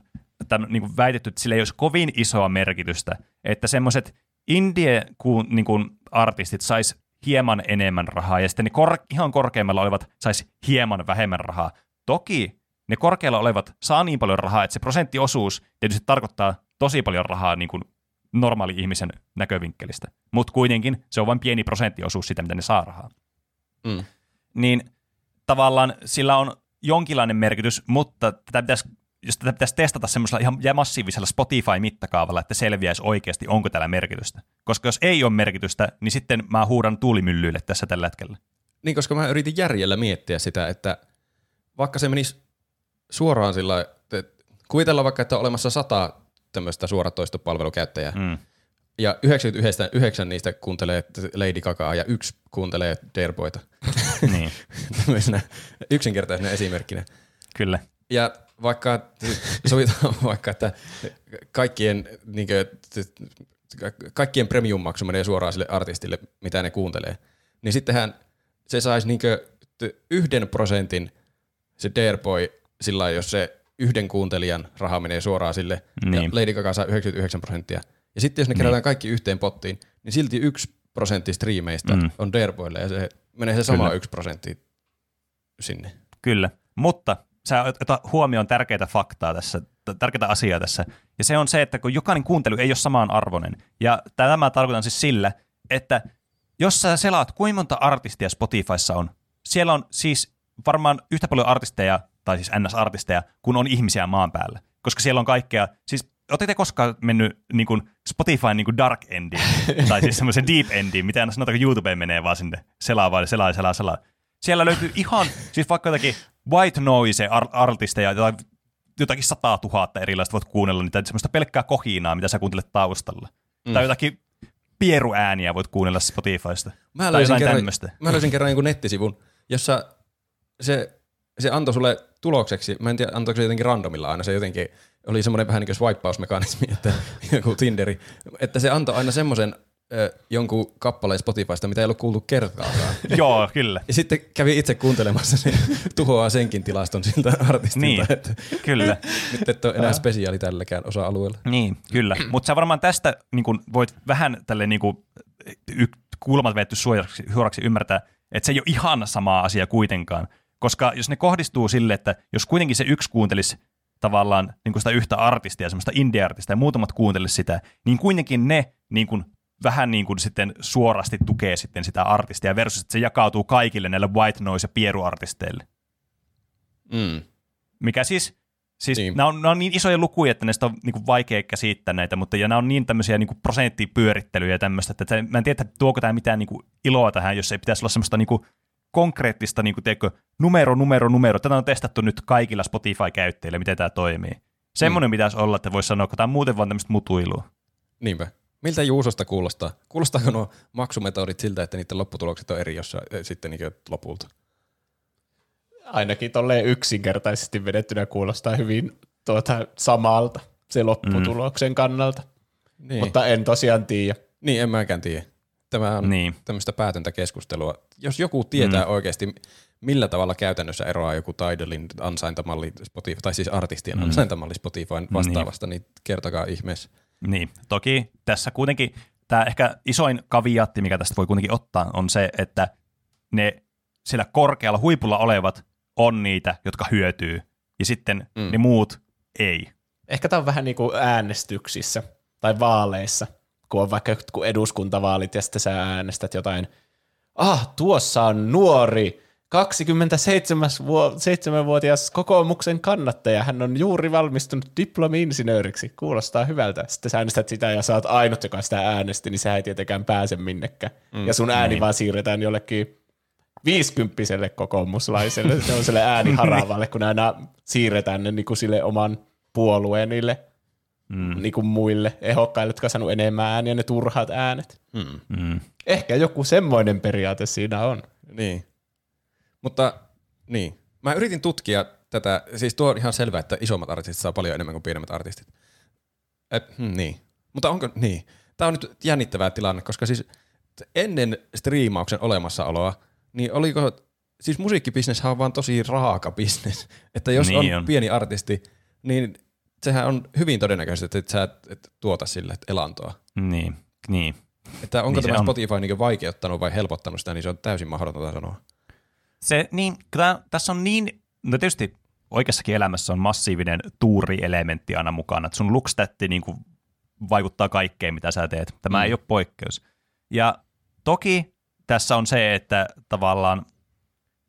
tämän, niin kuin väitetty, että sillä ei olisi kovin isoa merkitystä, että semmoiset indie niin kuin artistit sais hieman enemmän rahaa ja sitten ne kor- ihan korkeammalla olevat sais hieman vähemmän rahaa. Toki ne korkealla olevat saa niin paljon rahaa, että se prosenttiosuus tietysti tarkoittaa tosi paljon rahaa niin kuin normaali ihmisen näkövinkkelistä. Mutta kuitenkin se on vain pieni prosenttiosuus siitä, mitä ne saa rahaa. Mm. Niin tavallaan sillä on jonkinlainen merkitys, mutta tätä pitäisi jos tätä pitäisi testata semmoisella ihan massiivisella Spotify-mittakaavalla, että selviäisi oikeasti, onko tällä merkitystä. Koska jos ei ole merkitystä, niin sitten mä huudan tuulimyllyille tässä tällä hetkellä. Niin, koska mä yritin järjellä miettiä sitä, että vaikka se menisi suoraan sillä että kuvitellaan vaikka, että on olemassa sata tämmöistä suoratoistopalvelukäyttäjää, Mm. Ja 99 niistä kuuntelee Lady Gagaa ja yksi kuuntelee Derboita. niin, Tämmöisenä yksinkertaisena esimerkkinä. kyllä. Ja vaikka sovitaan vaikka, että kaikkien, niin kuin, kaikkien premium-maksu menee suoraan sille artistille, mitä ne kuuntelee, niin sittenhän se saisi niin yhden prosentin se Dareboy sillä jos se yhden kuuntelijan raha menee suoraan sille, Niin. ja Lady Gaga saa 99 prosenttia. Ja sitten jos ne kerätään kaikki yhteen pottiin, niin silti yksi prosentti striimeistä Mm. on Dareboylle, ja se menee se sama Kyllä. yksi prosentti sinne. Kyllä, mutta sä ota huomioon tärkeitä faktaa tässä, tärkeitä asiaa tässä, ja se on se, että kun jokainen kuuntelu ei ole samaan arvoinen, ja tämä tarkoitan siis sillä, että jos sä selaat, kuinka monta artistia Spotifyssa on, siellä on siis varmaan yhtä paljon artisteja, tai siis NS-artisteja, kuin on ihmisiä maan päällä, koska siellä on kaikkea, siis Oletteko te koskaan mennyt niin kuin Spotify niin kuin dark endiin, tai siis semmoisen deep endiin, mitä aina sanotaan, kun YouTubeen menee vaan sinne, selaa vaan, selaa, selaa, selaa. Siellä löytyy ihan, siis vaikka jotakin white noise ar- artisteja, jotain, jotakin sataa tuhatta erilaista voit kuunnella, niitä semmoista pelkkää kohinaa, mitä sä kuuntelet taustalla. Mm. Tai jotakin pieruääniä voit kuunnella Spotifysta. Mä löysin kerran, tämmöistä. mä löysin kerran jonkun nettisivun, jossa se, se antoi sulle tulokseksi, mä en tiedä antoiko se jotenkin randomilla aina, se jotenkin oli semmoinen vähän niin kuin swipeausmekanismi, että joku Tinderi, että se antoi aina semmoisen jonkun kappaleen Spotifysta, mitä ei ollut kuultu kertaakaan. Joo, kyllä. Ja sitten kävi itse kuuntelemassa, se tuhoaa senkin tilaston siltä artistilta, Niin, että kyllä. nyt et ole enää spesiaali tälläkään osa-alueella. Niin, kyllä. Mutta sä varmaan tästä niin kun voit vähän tälle niin kun, y- kulmat vetty suoraksi, suoraksi ymmärtää, että se ei ole ihan sama asia kuitenkaan. Koska jos ne kohdistuu sille, että jos kuitenkin se yksi kuuntelisi tavallaan niin kuin sitä yhtä artistia, semmoista indie-artistia, ja muutamat kuuntelisi sitä, niin kuitenkin ne niin kuin, vähän niin kuin sitten suorasti tukee sitten sitä artistia versus, että se jakautuu kaikille näille white noise- ja pieruartisteille. Mm. Mikä siis, siis Niin. nämä, on, nämä on niin isoja lukuja, että näistä on niin kuin vaikea käsittää näitä, mutta ja nämä on niin tämmöisiä niin kuin prosenttipyörittelyjä ja tämmöistä, että mä en tiedä, että tuoko tämä mitään niin kuin iloa tähän, jos ei pitäisi olla semmoista niin kuin konkreettista niin kuin, tiedätkö, numero, numero, numero. Tätä on testattu nyt kaikilla Spotify-käyttäjillä, miten tämä toimii. Semmoinen mm. pitäisi olla, että voisi sanoa, että tämä on muuten vaan tämmöistä mutuilua. Niinpä. Miltä Juusosta kuulostaa? Kuulostaako nuo maksumetodit siltä, että niiden lopputulokset on eri jossain eh, sitten niin lopulta? Ainakin tolleen yksinkertaisesti vedettynä kuulostaa hyvin tuota samalta se lopputuloksen kannalta. Niin. Mutta en tosiaan tiedä. Niin, en mäkään tiedä. Tämä on Niin. tämmöistä päätöntä keskustelua. Jos joku tietää mm. oikeasti, millä tavalla käytännössä eroaa joku Tidalin ansaintamalli Spotify, tai siis artistien mm. ansaintamalli Spotifyn vastaavasta, niin. niin kertokaa ihmeessä. Niin, toki tässä kuitenkin tämä ehkä isoin kaviatti, mikä tästä voi kuitenkin ottaa, on se, että ne siellä korkealla huipulla olevat on niitä, jotka hyötyy, ja sitten mm. ne muut ei. Ehkä tämä on vähän niin kuin äänestyksissä tai vaaleissa, kun on vaikka jotkut eduskuntavaalit ja sitten sä äänestät jotain, ah, tuossa on nuori 27-vuotias kokoomuksen kannattaja, hän on juuri valmistunut diplomi-insinööriksi, kuulostaa hyvältä. Sitten sä äänestät sitä ja saat ainut, joka sitä äänesti, niin sä ei tietenkään pääse minnekään. Mm, ja sun ääni niin. vaan siirretään jollekin viisikymppiselle kokoomuslaiselle, sellaiselle ääniharavalle, kun aina siirretään ne niin kuin sille oman puolueen niille mm. niin kuin muille ehdokkaille, jotka on saanut enemmän ääniä, ne turhat äänet. Mm. Mm. Ehkä joku semmoinen periaate siinä on. Niin. Mutta niin. Mä yritin tutkia tätä, siis tuo on ihan selvää, että isommat artistit saa paljon enemmän kuin pienemmät artistit. Et, hmm, niin. Mutta onko, niin. Tämä on nyt jännittävää tilanne, koska siis ennen striimauksen olemassaoloa, niin oliko, siis musiikkibisneshän on vaan tosi raaka bisnes. Että jos Niin on, on. pieni artisti, niin sehän on hyvin todennäköistä, että et sä et, et tuota sille elantoa. Niin, niin. Että onko Niin tämä on. Spotify niin vaikeuttanut vai helpottanut sitä, niin se on täysin mahdotonta sanoa. Se, niin, tää, tässä on niin, no tietysti oikeassakin elämässä on massiivinen tuurielementti aina mukana, että sun lukstatti niin kuin vaikuttaa kaikkeen, mitä sä teet. Tämä mm. ei ole poikkeus. Ja toki tässä on se, että tavallaan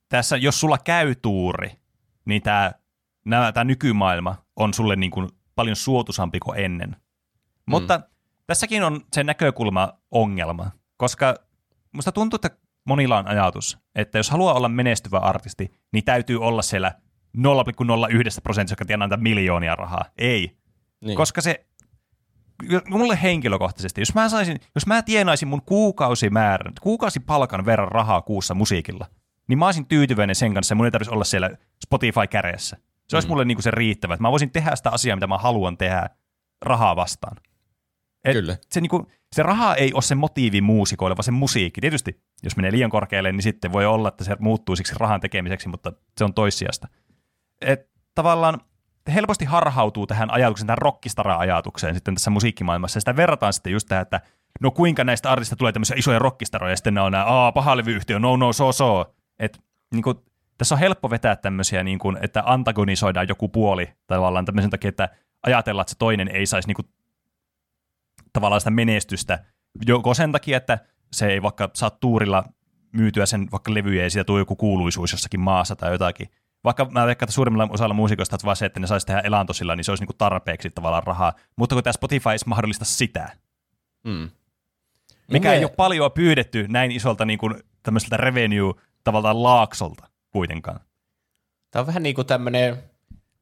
tässä, jos sulla käy tuuri, niin tämä, nämä, tämä nykymaailma on sulle niin kuin paljon suotuisampi kuin ennen. Mm. Mutta tässäkin on se näkökulma-ongelma, koska musta tuntuu, että monilla on ajatus, että jos haluaa olla menestyvä artisti, niin täytyy olla siellä 0,01 prosenttia, joka tienaa miljoonia rahaa. Ei. Niin. Koska se, mulle henkilökohtaisesti, jos mä, saisin, jos mä tienaisin mun kuukausimäärän, kuukausipalkan verran rahaa kuussa musiikilla, niin mä olisin tyytyväinen sen kanssa, mun ei tarvitsisi olla siellä Spotify-käreessä. Se olisi Mm. mulle niinku se riittävä, että mä voisin tehdä sitä asiaa, mitä mä haluan tehdä rahaa vastaan. Et Kyllä. Se, niinku, se raha ei ole se motiivi muusikoille, vaan se musiikki. Tietysti, jos menee liian korkealle, niin sitten voi olla, että se muuttuu siksi rahan tekemiseksi, mutta se on toissijasta. Et tavallaan helposti harhautuu tähän ajatukseen, tähän rockistara-ajatukseen sitten tässä musiikkimaailmassa. Ja sitä verrataan sitten just tähän, että no kuinka näistä artista tulee tämmöisiä isoja rockistaroja, ja sitten ne on nämä, aa, paha levyyhtiö, no no, so so. Et, niin kuin, tässä on helppo vetää tämmöisiä, niin kuin, että antagonisoidaan joku puoli tavallaan tämmöisen takia, että ajatellaan, että se toinen ei saisi niin kuin, tavallaan sitä menestystä, joko sen takia, että se ei vaikka saa tuurilla myytyä sen vaikka levyjä ja siitä tulee joku kuuluisuus jossakin maassa tai jotakin. Vaikka mä veikkaan, että suurimmalla osalla muusikoista että vaan se, että ne saisi tehdä elantosilla, niin se olisi niinku tarpeeksi tavallaan rahaa. Mutta kun tämä Spotify ei mahdollista sitä, Mm. mikä ei ole paljon pyydetty näin isolta niin kuin, tämmöiseltä revenue tavallaan laaksolta kuitenkaan. Tämä on vähän niin kuin tämmöinen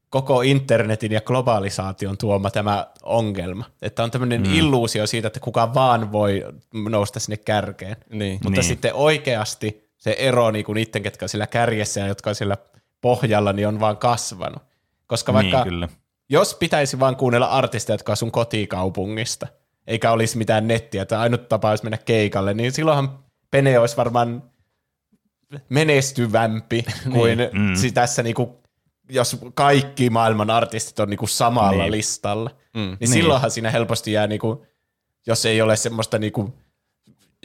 koko internetin ja globalisaation tuoma tämä ongelma. Että on tämmöinen mm. illuusio siitä, että kuka vaan voi nousta sinne kärkeen. Niin. Mutta Niin. sitten oikeasti se ero niin kuin niiden, ketkä on siellä kärjessä ja jotka on siellä pohjalla, niin on vaan kasvanut. Koska vaikka niin, kyllä. jos pitäisi vaan kuunnella artisteja, jotka on sun kotikaupungista, eikä olisi mitään nettiä, että ainut tapa olisi mennä keikalle, niin silloinhan Pene olisi varmaan menestyvämpi kuin mm. mm. tässä niinku, jos kaikki maailman artistit on niinku samalla Niin. niin. listalla. Mm. Niin, niin Niin. silloinhan siinä helposti jää, niinku, jos ei ole semmoista niinku,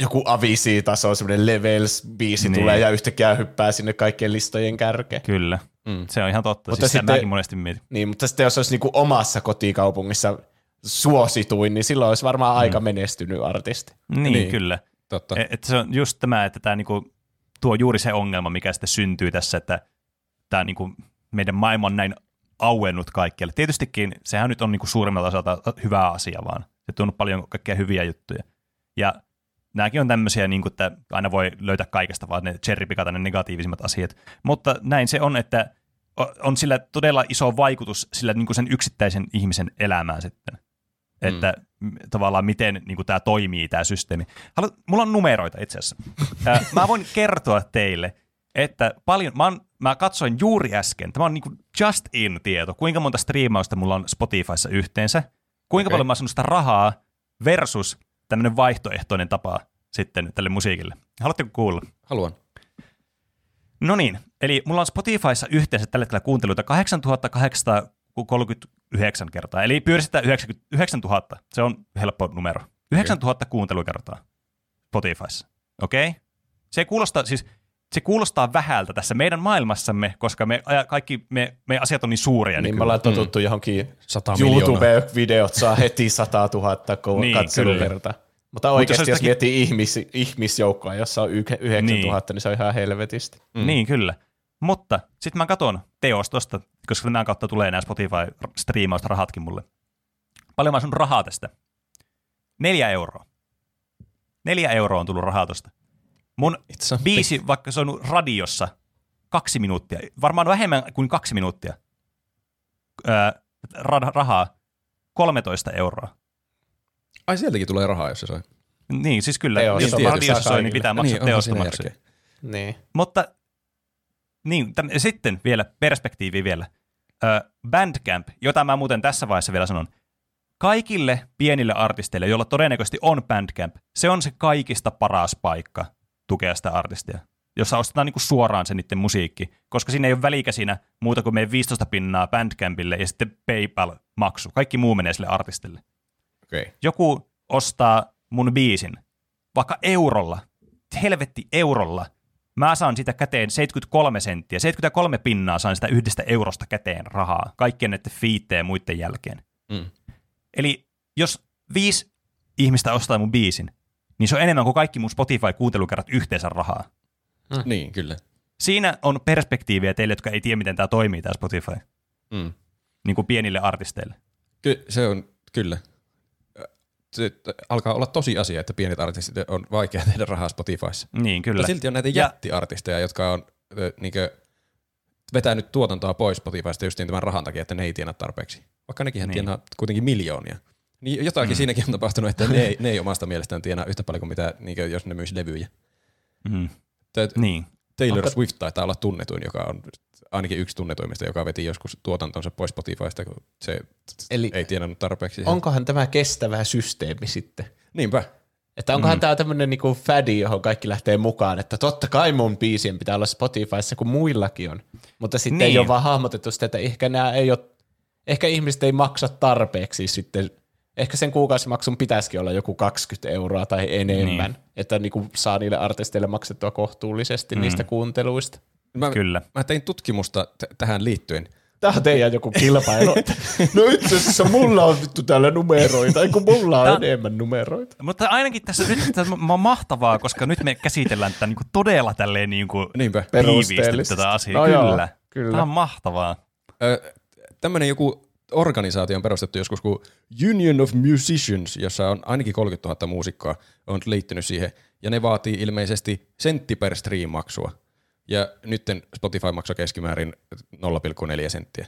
joku Avicii-taso, semmoinen Levels-biisi Niin. niin. tulee ja yhtäkkiä hyppää sinne kaikkien listojen kärkeen. Kyllä. Mm. Se on ihan totta. Mutta Siis sitten... mäkin monesti mietin. Niin, mutta sitten jos olisi niinku omassa kotikaupungissa suosituin, niin silloin olisi varmaan aika menestynyt artisti. Niin, Niin. niin. kyllä. Totta. E- Että se on just tämä, että tämä niinku tuo juuri se ongelma, mikä sitten syntyy tässä, että tämä niinku meidän maailma on näin auennut kaikkialle. Tietystikin sehän nyt on niinku suurimmalta osalta hyvä asia vaan. Se tuonut paljon kaikkea hyviä juttuja. Ja nämäkin on tämmöisiä, niin kuin, että aina voi löytää kaikesta vaan ne cherrypikata ne negatiivisimmat asiat. Mutta näin se on, että on sillä todella iso vaikutus sillä niin kuin sen yksittäisen ihmisen elämään sitten. Että mm. Tavallaan miten niin kuin tämä toimii, tämä systeemi. Halu, mulla on numeroita itse asiassa. Mä voin kertoa teille, että paljon, mä, on, mä katsoin juuri äsken, tämä on niin kuin just in tieto, kuinka monta striimausta mulla on Spotifyssa yhteensä, kuinka Okei. paljon mä oon sitä rahaa versus tämmöinen vaihtoehtoinen tapa sitten tälle musiikille. Haluatteko kuulla? Haluan. No niin, eli mulla on Spotifyssa yhteensä tällä hetkellä kuunteluita 8839 kertaa, eli pyöristetään 90 9000, se on helppo numero. 9000 kuuntelukertaa Spotifyssa, okei? Okay? Se kuulostaa, siis se kuulostaa vähältä tässä meidän maailmassamme, koska me, kaikki me, me asiat on niin suuria Niin me nykyään. ollaan totuttu mm. johonkin 100 miljoonaa. YouTube-videot saa heti 100 000 Niin, katselukertaa. Mutta jos oikeasti jos, jostakin- miettii ihmis, ihmisjoukkoa, jossa on 9000, Niin. niin. niin se on ihan helvetisti. Mm. Niin, kyllä. Mutta sitten mä katson teostosta, koska nämä kautta tulee nämä Spotify-striimausta rahatkin mulle. Paljon mä sun rahaa tästä? Neljä euroa. Neljä euroa on tullut rahaa tosta. Mun biisi, vaikka se on radiossa, kaksi minuuttia, varmaan vähemmän kuin kaksi minuuttia, öö, ra- rahaa 13 euroa. Ai sieltäkin tulee rahaa, jos se sai. Niin, siis kyllä, jos maksaa radiossa soi, niin pitää maksaa niin, teostomaksuja. Niin. Mutta niin, täm, sitten vielä perspektiivi vielä. Ö, Bandcamp, jota mä muuten tässä vaiheessa vielä sanon. Kaikille pienille artisteille, joilla todennäköisesti on Bandcamp, se on se kaikista paras paikka tukea sitä artistia. Jossa ostetaan niinku suoraan se niiden musiikki, koska siinä ei ole välikäsinä muuta kuin meidän 15 pinnaa Bandcampille ja sitten PayPal-maksu. Kaikki muu menee sille artistille. Okay. joku ostaa mun biisin vaikka eurolla, helvetti eurolla, mä saan sitä käteen 73 senttiä, 73 pinnaa saan sitä yhdestä eurosta käteen rahaa, kaikkien näiden fiittejä ja muiden jälkeen. Mm. Eli jos viisi ihmistä ostaa mun biisin, niin se on enemmän kuin kaikki mun Spotify-kuuntelukerrat yhteensä rahaa. Niin, kyllä. Siinä on perspektiiviä teille, jotka ei tiedä, miten tämä toimii, tämä Spotify, Mm. niin kuin pienille artisteille. Ky- se on, kyllä. Se alkaa olla tosi asia, että pienet artistit on vaikea tehdä rahaa Spotifyssa. Niin, kyllä. Mutta silti on näitä Ja- jättiartisteja, jotka on ö, niinkö, vetänyt tuotantoa pois Spotifysta just tämän rahan takia, että ne ei tienaa tarpeeksi. Vaikka nekin niin. Tienaa kuitenkin miljoonia. Niin jotakin mm. siinäkin on tapahtunut, että ne, ei, ne ei omasta mielestään tienaa yhtä paljon kuin mitä, niin kuin jos ne myisi levyjä. Mm. Tö- Niin. Taylor Onko- Swift taitaa olla tunnetuin, joka on ainakin yksi tunnetuimmista, joka veti joskus tuotantonsa pois Spotifysta, kun se Eli ei tienannut tarpeeksi. onkohan tämä kestävä systeemi sitten? Niinpä. Että onkohan mm. tämä tämmöinen niinku fädi, johon kaikki lähtee mukaan, että totta kai mun biisien pitää olla Spotifyssa, kun muillakin on. Mutta sitten niin. ei ole vaan hahmotettu sitä, että ehkä nämä ei ole, ehkä ihmiset ei maksa tarpeeksi sitten, ehkä sen kuukausimaksun pitäisikin olla joku 20 euroa tai enemmän, niin. että niinku saa niille artisteille maksettua kohtuullisesti mm. niistä kuunteluista. Mä, Kyllä. Mä tein tutkimusta t- tähän liittyen. Tämä on teidän joku kilpailu. no itse asiassa mulla on vittu täällä numeroita, ei kun mulla on Tää- enemmän numeroita. Mutta ainakin tässä nyt tämä on mahtavaa, koska nyt me käsitellään tätä niin kuin todella tälleen niin kuin Niinpä. tätä asiaa. No joo, kyllä. kyllä. Tämä on mahtavaa. Ö, tämmöinen joku organisaatio on perustettu joskus kuin Union of Musicians, jossa on ainakin 30 000 muusikkoa on liittynyt siihen, ja ne vaatii ilmeisesti sentti per stream maksua. Ja nyt Spotify maksaa keskimäärin 0,4 senttiä.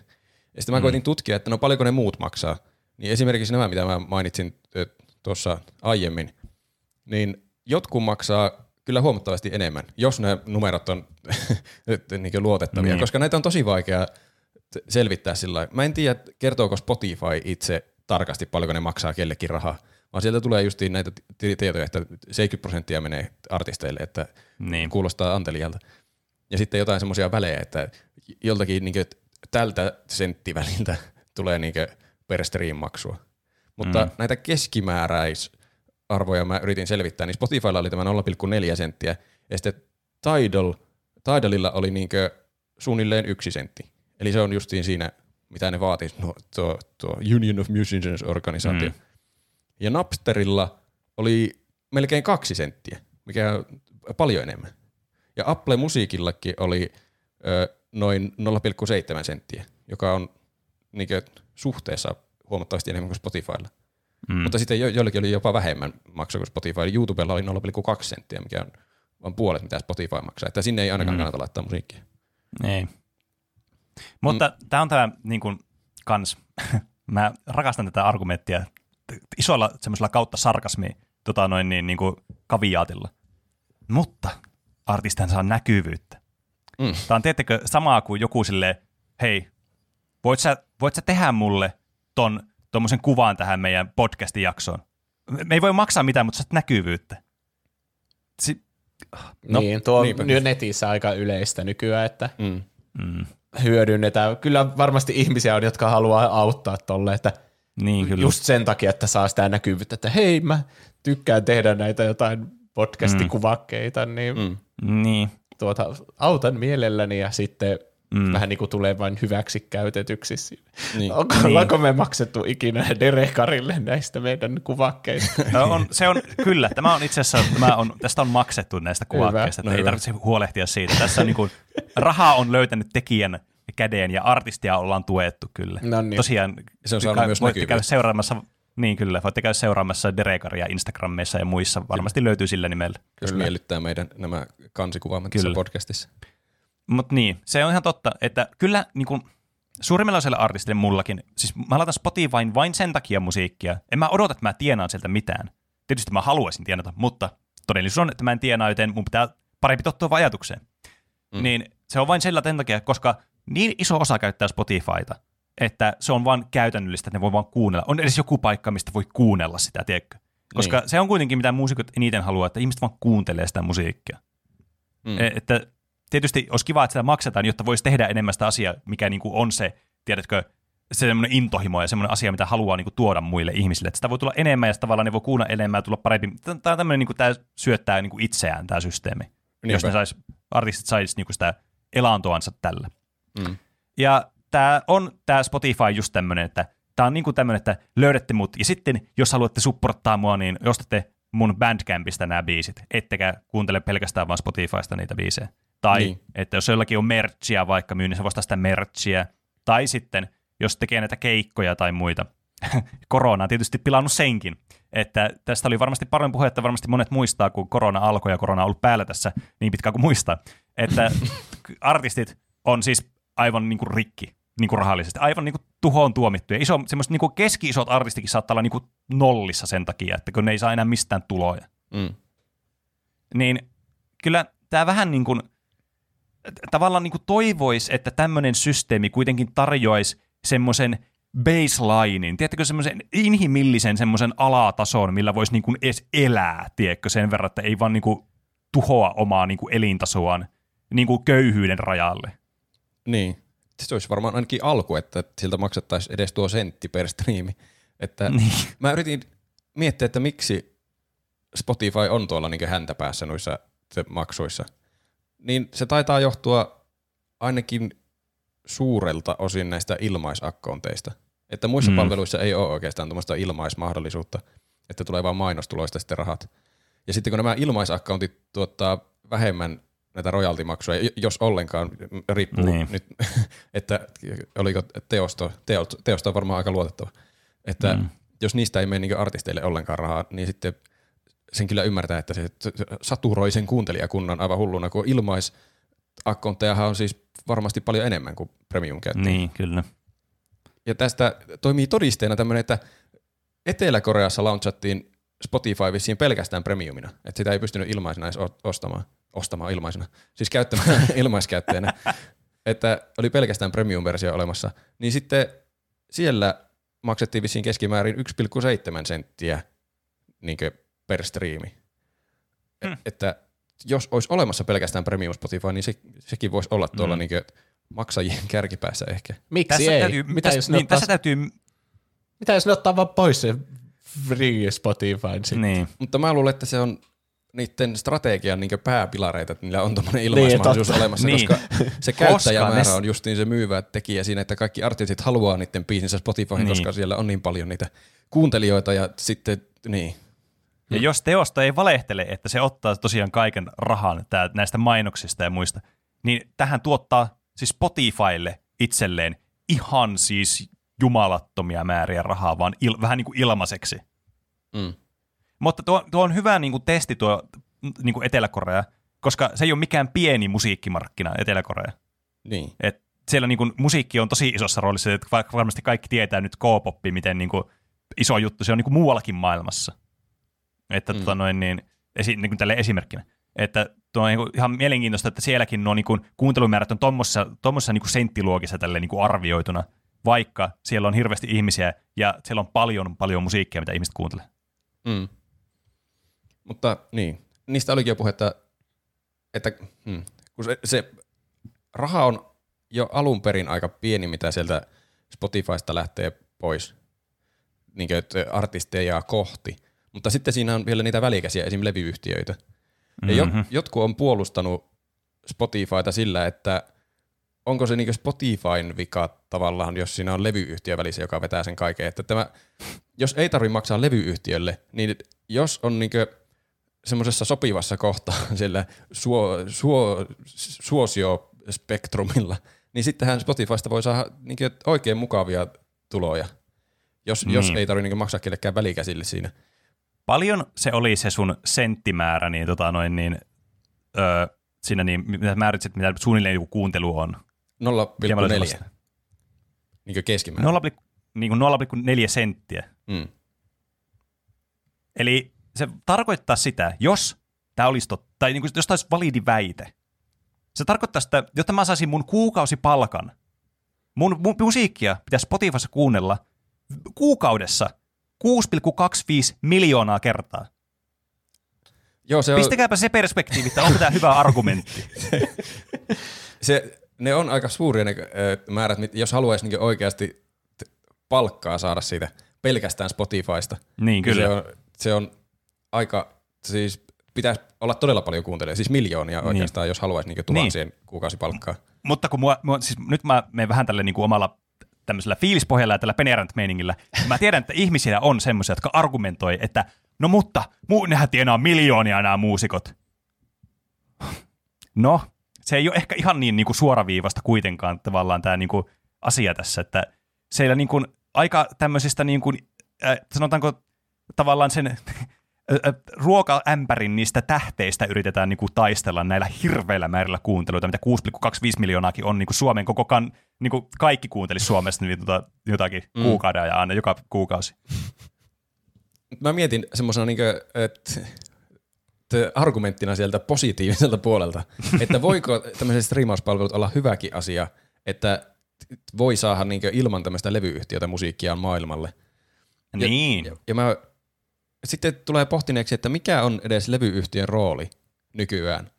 Ja sitten mä koitin tutkia, että no paljonko ne muut maksaa. Niin esimerkiksi nämä, mitä mä mainitsin tuossa aiemmin, niin jotkut maksaa kyllä huomattavasti enemmän, jos nämä numerot on niin luotettavia, Niin. koska näitä on tosi vaikea selvittää sillä. Mä en tiedä, kertooko Spotify itse tarkasti paljonko ne maksaa kellekin rahaa, vaan sieltä tulee justiin näitä tietoja, että 70 prosenttia menee artisteille, että Niin. kuulostaa antelijalta. Ja sitten jotain semmoisia välejä, että joltakin niin tältä senttiväliltä tulee niin per stream maksua. Mutta mm. näitä keskimääräisarvoja mä yritin selvittää, niin Spotifylla oli tämä 0,4 senttiä, ja sitten Tidal, Tidalilla oli niin suunnilleen yksi sentti. Eli se on justiin siinä, mitä ne vaatii, no, tuo, tuo Union of Musicians organisaatio. Mm. Ja Napsterilla oli melkein kaksi senttiä, mikä on paljon enemmän. Ja Apple Musiikillakin oli ö, noin 0,7 senttiä, joka on niinkö, suhteessa huomattavasti enemmän kuin Spotifylla. Mm. Mutta sitten jo, joillekin oli jopa vähemmän maksaa kuin Spotify. YouTubella oli 0,2 senttiä, mikä on vain puolet, mitä Spotify maksaa. Että sinne ei ainakaan Mm. mm. kannata laittaa musiikkia. Ei. Mutta mm. tämä on tämä niin kuin, kans, mä rakastan tätä argumenttia isolla semmoisella kautta sarkasmi tota noin niin, niin kuin kaviaatilla. Mutta artistihan saa näkyvyyttä. Mm. Tämä on tiettekö samaa kuin joku silleen, hei, voit sä, voit sä tehdä mulle ton tuommoisen kuvan tähän meidän podcastin jaksoon? Me ei voi maksaa mitään, mutta saat näkyvyyttä. Si- No, niin, tuo on niinpä. netissä aika yleistä nykyään, että Mm. mm, hyödynnetään. Kyllä varmasti ihmisiä on, jotka haluaa auttaa tolle, että niin kyllä. just sen takia, että saa sitä näkyvyyttä, että hei, mä tykkään tehdä näitä jotain podcastikuvakkeita, niin mm. Niin. tuota, autan mielelläni ja sitten Mm. vähän niin kuin tulee vain hyväksi käytetyksi. Niin. Onko, Niin. ollaanko me maksettu ikinä Derekarille näistä meidän kuvakkeista? No on, se on, kyllä, tämä on itse asiassa, tämä on, tästä on maksettu näistä kuvakkeista, että No ei hyvä. tarvitse huolehtia siitä. Tässä on niin kuin, rahaa on löytänyt tekijän käden ja artistia ollaan tuettu kyllä. No niin. Tosiaan Se on saanut myös voitte käydä seuraamassa, niin kyllä, voitte käydä seuraamassa Derekaria Instagramissa ja muissa, varmasti löytyy sillä nimellä. Jos Kyllä. miellyttää meidän nämä kansikuvaamme tässä Kyllä. podcastissa. Mutta niin, se on ihan totta, että kyllä niin kuin, suurimmilla osalla artistille mullakin, siis mä laitan Spotifyn vain sen takia musiikkia. En mä odota, että mä tienaan sieltä mitään. Tietysti mä haluaisin tienata, mutta todellisuus on, että mä en tienaa, joten mun pitää parempi tottua ajatukseen. Mm. Niin se on vain sillä sen takia, koska niin iso osa käyttää Spotifyta, että se on vain käytännöllistä, että ne voi vaan kuunnella. On edes joku paikka, mistä voi kuunnella sitä, tiedätkö? Koska Niin. se on kuitenkin, mitä muusikot eniten haluaa, että ihmiset vaan kuuntelee sitä musiikkia. Mm. Mm. Että tietysti olisi kiva, että sitä maksetaan, jotta voisi tehdä enemmän sitä asiaa, mikä niin kuin on se, tiedätkö, se semmoinen intohimo ja semmoinen asia, mitä haluaa niin kuin tuoda muille ihmisille. Että sitä voi tulla enemmän ja tavallaan ne voi kuunnella enemmän ja tulla parempi. Tämä on tämmöinen, niin kuin, tämä syöttää niin kuin itseään tämä systeemi, Niinpä. jos ne sais, artistit sais niin kuin sitä elantoansa tällä. Mm. Ja tämä on tämä Spotify just tämmöinen, että tämä on niinku tämmöinen, että löydätte mut, ja sitten jos haluatte supporttaa mua, niin ostatte mun Bandcampista nämä biisit, ettekä kuuntele pelkästään vaan Spotifysta niitä biisejä. Tai Niin. että jos jollakin on merchia vaikka myynnissä, voi sitä merchia. Tai sitten, jos tekee näitä keikkoja tai muita. Korona on tietysti pilannut senkin. Että tästä oli varmasti paljon puhetta, varmasti monet muistaa, kun korona alkoi ja korona on ollut päällä tässä niin pitkään kuin muistaa. Että artistit on siis aivan niin kuin rikki niin kuin rahallisesti, aivan niin kuin tuhoon tuomittuja. Iso, semmoiset niin kuin keski-isot artistikin saattaa olla niin kuin nollissa sen takia, että kun ne ei saa enää mistään tuloja. Mm. Niin kyllä tämä vähän niin kuin, tavallaan niin toivoisi, että tämmöinen systeemi kuitenkin tarjoaisi semmoisen baselinein, tiedättekö semmoisen inhimillisen semmoisen alatason, millä voisi niin kuin edes elää, tiedätkö, sen verran, että ei vaan niin kuin tuhoa omaa niin kuin elintasoaan niin kuin köyhyyden rajalle. Niin. Se olisi varmaan ainakin alku, että siltä maksettaisiin edes tuo sentti per striimi. Että Niin. Mä yritin miettiä, että miksi Spotify on tuolla niin häntä päässä noissa maksuissa. Niin se taitaa johtua ainakin suurelta osin näistä ilmaisakkonteista. Että muissa Mm. mm. palveluissa ei ole oikeastaan tuommoista ilmaismahdollisuutta, että tulee vain mainostuloista sitten rahat. Ja sitten kun nämä ilmaisakkauntit tuottaa vähemmän näitä royaltimaksuja, j- jos ollenkaan, riippuu Niin. nyt, että oliko teosto, teosto, teosto on varmaan aika luotettava. Että Mm. mm. jos niistä ei mene niin artisteille ollenkaan rahaa, niin sitten sen kyllä ymmärtää, että se saturoi sen kuuntelijakunnan aivan hulluna, kun ilmaisakkonttejahan on siis varmasti paljon enemmän kuin premium käyttäjä. Niin, kyllä. Ja tästä toimii todisteena tämmöinen, että Etelä-Koreassa launchattiin Spotify vissiin pelkästään premiumina, että sitä ei pystynyt ilmaisena edes ostamaan, ostamaan ilmaisena, siis käyttämään ilmaiskäyttäjänä, että oli pelkästään premium-versio olemassa, niin sitten siellä maksettiin vissiin keskimäärin 1,7 senttiä niin per striimi. Hmm. Hmm. Että jos olisi olemassa pelkästään premium Spotify, niin se, sekin voisi olla tuolla Hmm. niin maksajien kärkipäässä ehkä. Miksi Tässä ei? täytyy, mitä, jos ne niin, ottaa, tässä täytyy, mitä jos ne ottaa vaan pois se free Spotify? Niin. niin, Mutta mä luulen, että se on niiden strategian niin pääpilareita, että niillä on tuommoinen ilmaismahdollisuus totta. olemassa, Niin. koska se käyttäjämäärä on justiin se myyvä tekijä siinä, että kaikki artistit haluaa niiden biisinsä Spotifyhin, Niin. koska siellä on niin paljon niitä kuuntelijoita ja sitten niin. Ja jos teosta ei valehtele, että se ottaa tosiaan kaiken rahan tää, näistä mainoksista ja muista, niin tähän tuottaa siis Spotifylle itselleen ihan siis jumalattomia määriä rahaa, vaan il, vähän niin kuin ilmaiseksi. Mm. Mutta tuo, tuo on hyvä niin kuin testi tuo niin kuin Etelä-Korea, koska se ei ole mikään pieni musiikkimarkkina Etelä-Korea. Niin. Et siellä niin kuin, musiikki on tosi isossa roolissa, että va- varmasti kaikki tietää nyt K-poppi, miten niin kuin, iso juttu se on niin kuin muuallakin maailmassa. Että mm. Mm. tota noin, niin, esi, niin kuin tälle esimerkkinä. Että tuo on niin kuin, ihan mielenkiintoista, että sielläkin nuo niin kuin, kuuntelumäärät on tuommoisessa, tuommoisessa niin kuin senttiluokissa tälle niin kuin arvioituna, vaikka siellä on hirveästi ihmisiä ja siellä on paljon, paljon musiikkia, mitä ihmiset kuuntelee. Mm. Mutta niin, niistä olikin jo puhetta, että hmm, kun se, se raha on jo alun perin aika pieni, mitä sieltä Spotifysta lähtee pois niin kuin, että artisteja kohti. Mutta sitten siinä on vielä niitä välikäsiä, esim. levyyhtiöitä. Ja Mhm. mm-hmm. jotkut on puolustanut Spotifyta sillä, että onko se niin Spotifyn vika tavallaan, jos siinä on levyyhtiö välissä, joka vetää sen kaiken. Että tämä, jos ei tarvitse maksaa levyyhtiölle, niin jos on niin semmoisessa sopivassa kohtaa sillä suo, suo, suosiospektrumilla, niin sittenhän Spotifysta voi saada niin oikein mukavia tuloja, jos, niin. jos ei tarvitse niin maksaa kellekään välikäsille siinä. Paljon se oli se sun senttimäärä, niin, tota noin, niin öö, siinä niin, mitä määritsit, mitä suunnilleen joku kuuntelu on. Mikä mä olisin 0,4 vastannut? niin keskimäärin. 0, niin kuin 0,4 senttiä. Mm. Eli se tarkoittaa sitä, jos tämä olisi totta, tai niin kuin, jos tämä olisi validi väite, se tarkoittaa sitä, jotta mä saisin mun kuukausipalkan, mun, mun musiikkia pitäisi Spotifyssa kuunnella kuukaudessa 6,25 miljoonaa kertaa. Joo, se on, Pistäkääpä se perspektiivi, että onko tämä hyvä argumentti. se, ne on aika suuria ne ö, määrät, jos haluaisi niin oikeasti palkkaa saada siitä pelkästään Spotifysta. Niin, kyllä. Se on, se on aika, siis pitäisi olla todella paljon kuuntelijoita, siis miljoonia Niin. oikeastaan, jos haluaisi niin tuhansien niin. kuukausipalkkaa. Mutta kun mua, mua, siis nyt mä menen vähän tälle niin kuin omalla tämmöisellä fiilispohjalla ja tällä penerant-meiningillä. Mä tiedän, että ihmisiä on semmoisia, jotka argumentoi, että no mutta, muu, nehän tienaa miljoonia nämä muusikot. No, se ei ole ehkä ihan niin, niin kuin suoraviivasta kuitenkaan tavallaan tämä niin kuin asia tässä, että siellä niin kuin aika tämmöisistä niin kuin, äh, sanotaanko tavallaan sen ruokaämpärin niistä tähteistä yritetään niin kuin taistella näillä hirveillä määrillä kuunteluita, mitä 6,25 miljoonaakin on niin kuin Suomen koko kan, niin kuin kaikki kuunteli Suomesta niin tota, jotakin mm. kuukauden ja aina joka kuukausi. Mä mietin semmoisena, niin että argumenttina sieltä positiiviselta puolelta, että voiko tämmöiset striimauspalvelut olla hyväkin asia, että voi saada niin ilman tämmöistä levyyhtiötä musiikkia maailmalle. Ja, niin. Ja, ja mä sitten tulee pohtineeksi, että mikä on edes levyyhtiön rooli nykyään.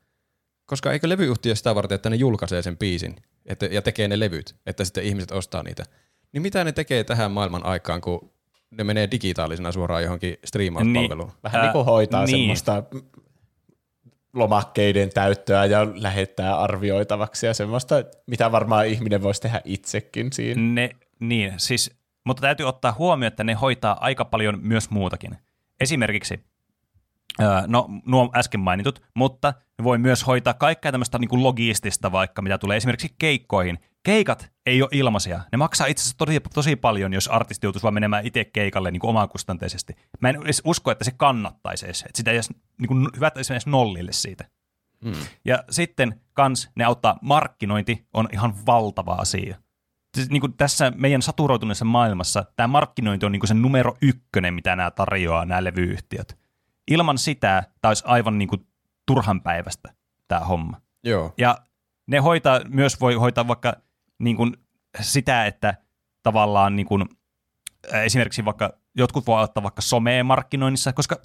Koska eikö levyyhtiö sitä varten, että ne julkaisee sen biisin että, ja tekee ne levyt, että sitten ihmiset ostaa niitä. Niin mitä ne tekee tähän maailman aikaan, kun ne menee digitaalisena suoraan johonkin striimauspalveluun? Niin, vähän niin kuin hoitaa niin. semmoista lomakkeiden täyttöä ja lähettää arvioitavaksi ja semmoista, mitä varmaan ihminen voisi tehdä itsekin siinä. Ne, niin, siis, mutta täytyy ottaa huomioon, että ne hoitaa aika paljon myös muutakin. Esimerkiksi, no nuo äsken mainitut, mutta voi myös hoitaa kaikkea tämmöistä niin kuin logistista vaikka, mitä tulee esimerkiksi keikkoihin. Keikat ei ole ilmaisia. Ne maksaa itse asiassa tosi, tosi paljon, jos artisti joutuisi vaan menemään itse keikalle niin kuin omakustanteisesti. Mä en edes usko, että se kannattaisi edes. Että sitä ei edes, niin kuin, hyvä edes nollille siitä. Hmm. Ja sitten kans ne auttaa, markkinointi on ihan valtava asia. Siis, niin kuin tässä meidän saturoituneessa maailmassa tämä markkinointi on niin kuin se numero ykkönen, mitä nämä tarjoaa, nämä levyyhtiöt. Ilman sitä tämä olisi aivan niin kuin turhan päivästä tämä homma. Joo. Ja ne hoitaa, myös voi hoitaa vaikka niin kuin sitä, että tavallaan niin kuin, esimerkiksi vaikka jotkut voi ottaa vaikka someen markkinoinnissa, koska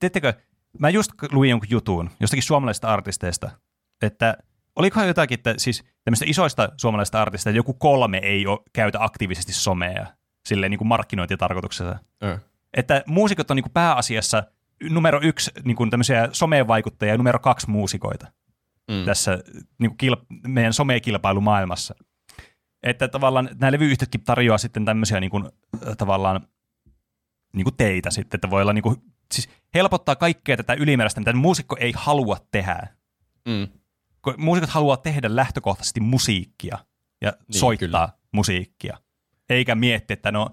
teettekö, mä just luin jonkun jutun jostakin suomalaisista artisteista, että olikohan jotakin, että siis tämmöistä isoista suomalaisista artisteista joku kolme ei ole, käytä aktiivisesti somea silleen niin kuin markkinointitarkoituksessa. Äh. Että muusikot on niin kuin pääasiassa numero yksi niin kuin tämmöisiä someen vaikuttajia ja numero kaksi muusikoita mm. tässä niin kuin kilp- meidän somekilpailumaailmassa. Että tavallaan nämä levyyhtiötkin tarjoaa sitten tämmöisiä niin kuin, tavallaan niin kuin teitä sitten, että voi olla niin kuin, siis helpottaa kaikkea tätä ylimääräistä, mitä muusikko ei halua tehdä. Mm. Muusikot haluaa tehdä lähtökohtaisesti musiikkia ja niin, soittaa kyllä. musiikkia, eikä miettiä, että no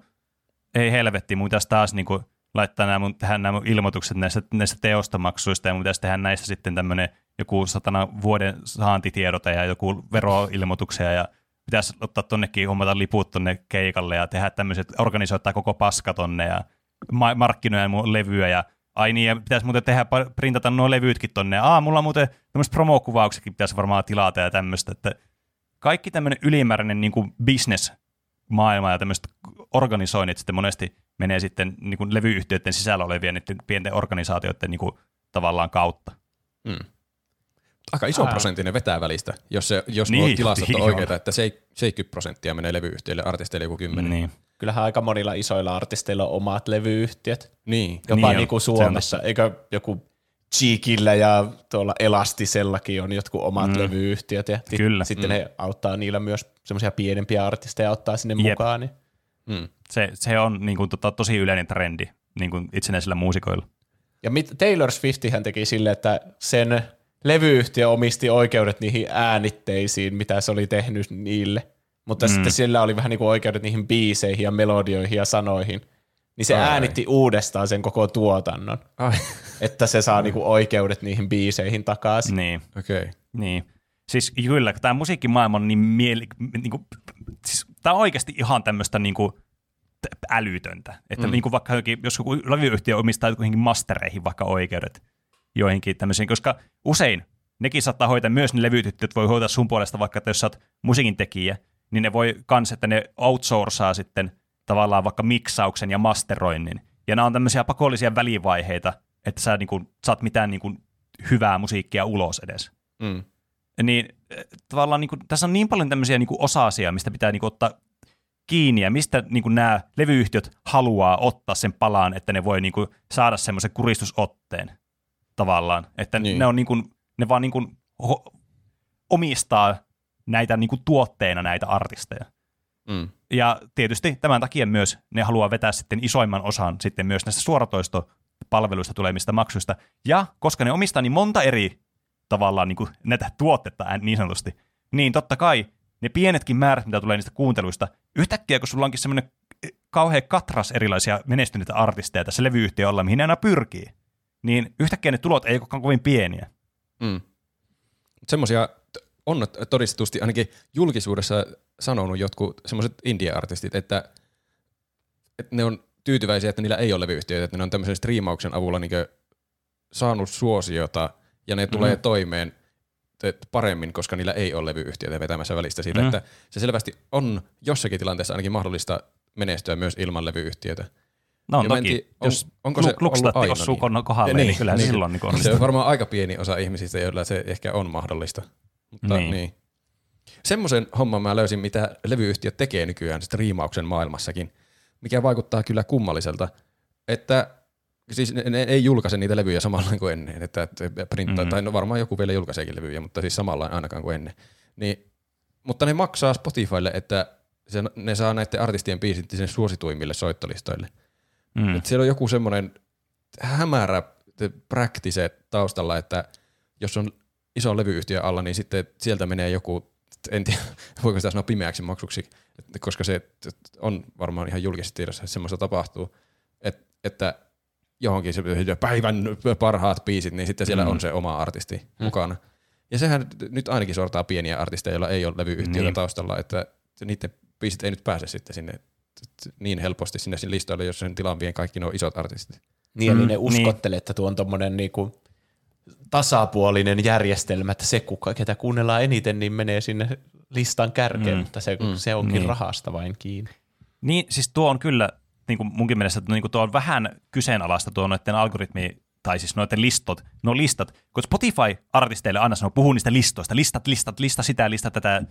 ei helvetti, mun pitäisi taas niin kuin, laittaa nämä mun, tehdä nämä mun ilmoitukset näistä, näistä teostomaksuista ja mun pitäisi tehdä näistä sitten tämmöinen joku satana vuoden saantitiedote ja joku veroilmoituksia ja pitäisi ottaa tonnekin hommata liput tonne keikalle ja tehdä tämmöiset, organisoittaa koko paska tonne ja ma- markkinoja mun levyä ja ai niin, ja pitäisi muuten tehdä, printata nuo levytkin tonne. Aa, mulla on muuten tämmöiset promokuvauksetkin pitäisi varmaan tilata ja tämmöistä, että kaikki tämmöinen ylimääräinen niin kuin business maailma ja tämmöiset organisoinnit sitten monesti menee sitten niin kuin levyyhtiöiden sisällä olevien pienten organisaatioiden niin kuin, tavallaan kautta. Hmm aika iso Ää. prosenttinen vetää välistä, jos, se, jos niin, nuo tilastot on oikeita, että 70 prosenttia menee levyyhtiöille, artisteille joku 10. Niin. Kyllähän aika monilla isoilla artisteilla on omat levyyhtiöt. Niin. Jopa niin, niin kuin Suomessa. Eikö joku Cheekillä ja tuolla Elastisellakin on jotkut omat mm. levyyhtiöt. Ja Kyllä. Sitten mm. he auttaa niillä myös semmoisia pienempiä artisteja ottaa sinne Jep. mukaan. Niin. Mm. Se, se on niin kuin, tota, tosi yleinen trendi niin kuin itsenäisillä muusikoilla. Ja mit, Taylor Swiftihän teki sille, että sen levyyhtiö omisti oikeudet niihin äänitteisiin, mitä se oli tehnyt niille. Mutta mm. sitten sillä oli vähän niin kuin oikeudet niihin biiseihin ja melodioihin ja sanoihin. Niin se Ai. äänitti uudestaan sen koko tuotannon. Ai. Että se saa niin kuin oikeudet niihin biiseihin takaisin. Niin. Okei. Okay. Niin. Siis kyllä, tämä musiikkimaailma on niin mieli... Niin kuin, siis, tämä on oikeasti ihan tämmöistä niin kuin, älytöntä. Että mm. niin kuin vaikka jos joku levyyhtiö omistaa johonkin mastereihin vaikka oikeudet, joihinkin tämmöisiin, koska usein nekin saattaa hoitaa myös ne levytyt, voi hoitaa sun puolesta, vaikka että jos sä oot musiikin tekijä, niin ne voi kans, että ne outsourcaa sitten tavallaan vaikka miksauksen ja masteroinnin. Ja nämä on tämmöisiä pakollisia välivaiheita, että sä niin kuin, saat mitään niin kuin, hyvää musiikkia ulos edes. Mm. Niin eh, tavallaan niin kuin, tässä on niin paljon tämmöisiä niin kuin osa-asia, mistä pitää niin kuin, ottaa kiinni ja mistä niin kuin, nämä levyyhtiöt haluaa ottaa sen palaan, että ne voi niin kuin, saada semmoisen kuristusotteen tavallaan. Että niin. ne, on niin kuin, ne vaan niin kuin ho- omistaa näitä niin kuin tuotteena näitä artisteja. Mm. Ja tietysti tämän takia myös ne haluaa vetää sitten isoimman osan sitten myös näistä suoratoistopalveluista tulemista maksuista. Ja koska ne omistaa niin monta eri tavallaan niin kuin näitä tuotetta niin sanotusti, niin totta kai ne pienetkin määrät, mitä tulee niistä kuunteluista, yhtäkkiä kun sulla onkin semmoinen kauhean katras erilaisia menestyneitä artisteja tässä levyyhtiöllä, mihin ne aina pyrkii, niin yhtäkkiä ne tulot ei olekaan kovin pieniä. Mm. Semmoisia on todistetusti ainakin julkisuudessa sanonut jotkut semmoiset indie-artistit, että, että ne on tyytyväisiä, että niillä ei ole levyyhtiöitä, että ne on tämmöisen striimauksen avulla niin saanut suosiota ja ne tulee mm. toimeen paremmin, koska niillä ei ole levyyhtiöitä vetämässä välistä siitä, mm. että se selvästi on jossakin tilanteessa ainakin mahdollista menestyä myös ilman levyyhtiötä. No ja toki, tii, on, jos onko se aina osuu niin? kohdalle, niin, niin kyllä niin, silloin niin on. Se on varmaan aika pieni osa ihmisistä, joilla se ehkä on mahdollista. Mutta niin. niin. Semmoisen homman mä löysin, mitä levyyhtiöt tekee nykyään striimauksen maailmassakin, mikä vaikuttaa kyllä kummalliselta, että siis ne, ei julkaise niitä levyjä samalla kuin ennen, että, printtaa, mm-hmm. tai no varmaan joku vielä julkaiseekin levyjä, mutta siis samalla ainakaan kuin ennen. Niin, mutta ne maksaa Spotifylle, että se, ne saa näiden artistien biisit sen suosituimmille soittolistoille. Mm. Et siellä on joku semmoinen hämärä practice taustalla, että jos on iso levyyhtiö alla, niin sitten sieltä menee joku, en tiedä, voiko sitä sanoa pimeäksi maksuksi, koska se on varmaan ihan julkisesti tiedossa, että semmoista tapahtuu, että, että johonkin se päivän parhaat biisit, niin sitten siellä mm. on se oma artisti mm. mukana. Ja sehän nyt ainakin sortaa pieniä artisteja, joilla ei ole levyyhtiötä niin. taustalla, että niiden biisit ei nyt pääse sitten sinne niin helposti sinne listoille, jos sen tilan vie kaikki nuo isot artistit. Niin, mm, eli ne uskottelee, niin. että tuo on tommonen niinku tasapuolinen järjestelmä, että se, kuka, ketä kuunnellaan eniten, niin menee sinne listan kärkeen, mm. mutta se, mm. se onkin niin. rahasta vain kiinni. Niin, siis tuo on kyllä niin kuin munkin mielestä, että niin kuin tuo on vähän kyseenalaista tuo noiden algoritmi, tai siis noiden listot, no listat, kun Spotify-artisteille aina sanoo, puhuu niistä listoista, listat, listat, lista sitä, lista tätä,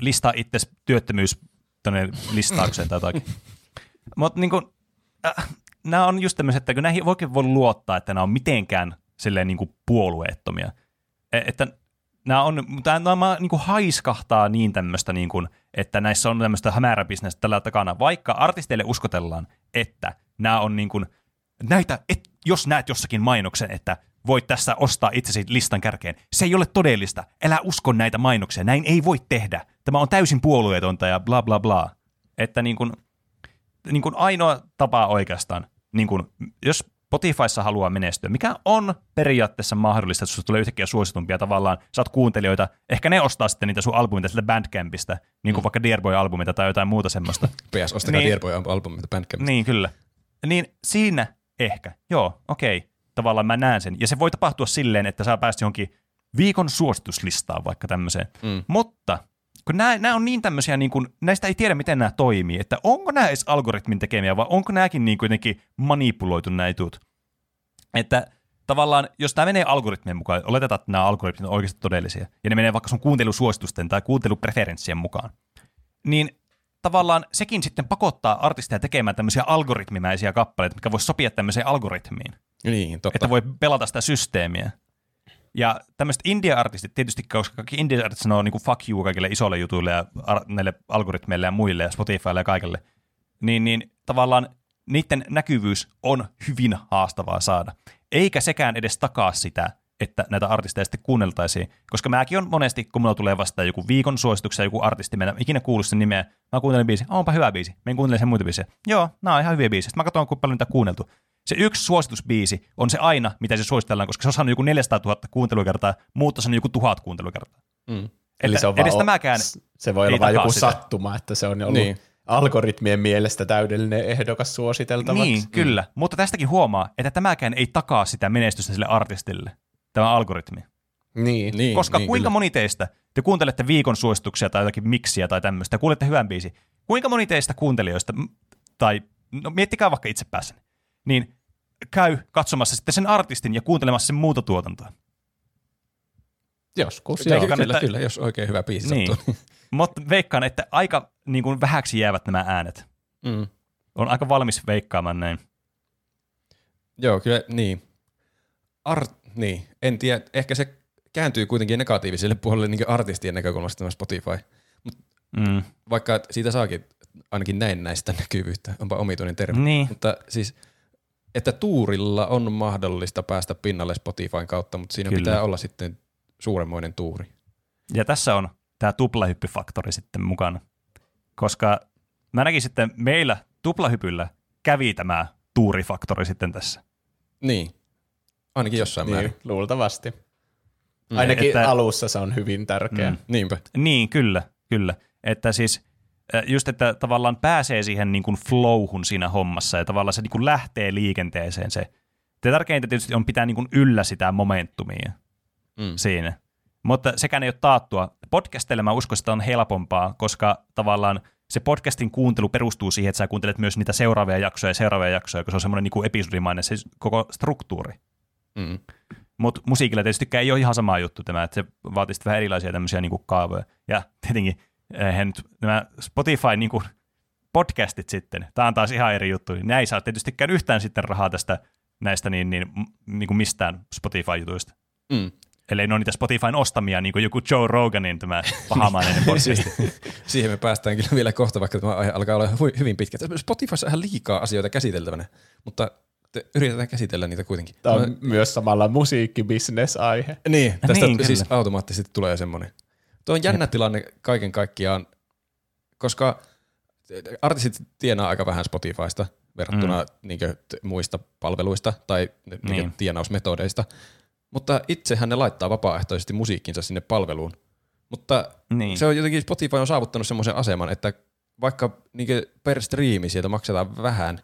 lista itse työttömyys listaukseen tai jotakin. Mutta niin kuin, äh, nämä on just tämmöiset, että kun näihin oikein voi luottaa, että nämä on mitenkään silleen niin kuin puolueettomia. E, että nämä on, nämä niin kuin haiskahtaa niin tämmöistä, niin kuin, että näissä on tämmöistä hämäräbisnestä tällä takana, vaikka artisteille uskotellaan, että nämä on niin kuin, näitä, et, jos näet jossakin mainoksen, että voit tässä ostaa itsesi listan kärkeen. Se ei ole todellista. Älä usko näitä mainoksia. Näin ei voi tehdä. Tämä on täysin puolueetonta ja bla bla bla. Että niin kuin, niin kuin ainoa tapa oikeastaan, niin kuin, jos Spotifyssa haluaa menestyä, mikä on periaatteessa mahdollista, että susta tulee yhtäkkiä suositumpia tavallaan, saat kuuntelijoita, ehkä ne ostaa sitten niitä sun albumita sieltä Bandcampista, niin kuin mm. vaikka Dearboy-albumita tai jotain muuta semmoista. PS, ostakaa niin, Dearboy-albumita Bandcampista. Niin, kyllä. Niin siinä ehkä, joo, okei, okay, tavallaan mä näen sen. Ja se voi tapahtua silleen, että saa päästä johonkin viikon suosituslistaan vaikka tämmöiseen. Mm. Mutta kun nämä, nämä on niin tämmöisiä, niin kuin, näistä ei tiedä, miten nämä toimii, että onko nämä edes algoritmin tekemiä vai onko nämäkin niin kuitenkin manipuloitu nämä jutut. Että tavallaan, jos tämä menee algoritmien mukaan, oletetaan, että nämä algoritmit on oikeasti todellisia, ja ne menee vaikka sun kuuntelusuositusten tai kuuntelupreferenssien mukaan, niin tavallaan sekin sitten pakottaa artisteja tekemään tämmöisiä algoritmimäisiä kappaleita, mikä voisi sopia tämmöiseen algoritmiin. Niin, totta. Että voi pelata sitä systeemiä. Ja tämmöiset India-artistit, tietysti koska kaikki India-artistit sanoo niin kuin fuck you kaikille isoille jutuille ja ar- näille algoritmeille ja muille ja Spotifylle ja kaikille, niin, niin tavallaan niiden näkyvyys on hyvin haastavaa saada. Eikä sekään edes takaa sitä, että näitä artisteja sitten kuunneltaisiin. Koska mäkin on monesti, kun mulla tulee vastaan joku viikon suosituksia, joku artisti, mä en ikinä kuullut sen nimeä, mä kuuntelen biisi, onpa hyvä biisi, mä en kuuntele sen muita biisejä. Joo, nämä on ihan hyviä biisejä. Sitten mä katson, kuinka paljon niitä kuunneltu. Se yksi suositusbiisi on se aina, mitä se suositellaan, koska se on saanut joku 400 000 kuuntelukertaa, muut on joku tuhat kuuntelukertaa. Mm. Eli se on edes tämäkään Se voi olla vain joku sitä. sattuma, että se on ollut niin. algoritmien mielestä täydellinen ehdokas suositeltavaksi. Niin, mm. kyllä. Mutta tästäkin huomaa, että tämäkään ei takaa sitä menestystä sille artistille, tämä algoritmi. Niin, niin Koska niin, kuinka kyllä. moni teistä, te kuuntelette viikon suosituksia tai jotakin miksiä tai tämmöistä, ja kuulette hyvän biisi, kuinka moni teistä kuuntelijoista, tai no miettikää vaikka itse päässä, niin käy katsomassa sitten sen artistin ja kuuntelemassa sen muuta tuotantoa. Joskus, joo, kyllä, että, kyllä, jos oikein hyvä biisi niin. Mutta veikkaan, että aika niin kuin vähäksi jäävät nämä äänet. Mm. On aika valmis veikkaamaan näin. Joo, kyllä niin. Art, niin, en tiedä, ehkä se kääntyy kuitenkin negatiiviselle puolelle niin artistien näkökulmasta tämä Spotify. Mut mm. Vaikka siitä saakin ainakin näin näistä näkyvyyttä, onpa omituinen termi. Niin. Mutta siis että tuurilla on mahdollista päästä pinnalle Spotifyn kautta, mutta siinä Kyllä. pitää olla sitten suuremmoinen tuuri. Ja tässä on tämä tuplahyppyfaktori sitten mukana, koska mä näkin sitten meillä tuplahypyllä kävi tämä tuurifaktori sitten tässä. Niin. Ainakin jossain niin. määrin. Niin, luultavasti. Ainakin että, alussa se on hyvin tärkeä. Mm. Niinpä. Niin, kyllä, kyllä. Että siis just, että tavallaan pääsee siihen niin kuin flowhun siinä hommassa ja tavallaan se niin kuin lähtee liikenteeseen se. Ja tärkeintä tietysti on pitää niin kuin yllä sitä momentumia mm. siinä. Mutta sekään ei ole taattua. Podcastille mä uskon, että on helpompaa, koska tavallaan se podcastin kuuntelu perustuu siihen, että sä kuuntelet myös niitä seuraavia jaksoja ja seuraavia jaksoja, koska se on semmoinen niin kuin episodimainen se koko struktuuri. Mm. Mutta musiikilla tietysti ei ole ihan sama juttu tämä, että se vaatii vähän erilaisia tämmöisiä niin kuin kaavoja. Ja tietenkin eihän nyt nämä Spotify niin kuin podcastit sitten, tämä on taas ihan eri juttu, niin näin saa tietystikään yhtään sitten rahaa tästä näistä niin, niin, niin kuin mistään Spotify-jutuista. Mm. Eli ne on niitä Spotifyn ostamia, niin kuin joku Joe Roganin tämä pahamainen podcast. Siihen me päästään kyllä vielä kohta, vaikka tämä aihe alkaa olla hyvin pitkä. Spotifyssa on ihan liikaa asioita käsiteltävänä, mutta yritetään käsitellä niitä kuitenkin. Tämä on no, myös samalla musiikkibisnes-aihe. Niin, tästä niin, siis automaattisesti tulee semmoinen. Tuo on jännä tilanne kaiken kaikkiaan, koska artistit tienaa aika vähän Spotifysta verrattuna mm. niinkö, muista palveluista tai niin. tienausmetodeista, mutta itsehän ne laittaa vapaaehtoisesti musiikkinsa sinne palveluun. Mutta niin. se on jotenkin, Spotify on saavuttanut semmoisen aseman, että vaikka niinkö, per striimi sieltä maksetaan vähän,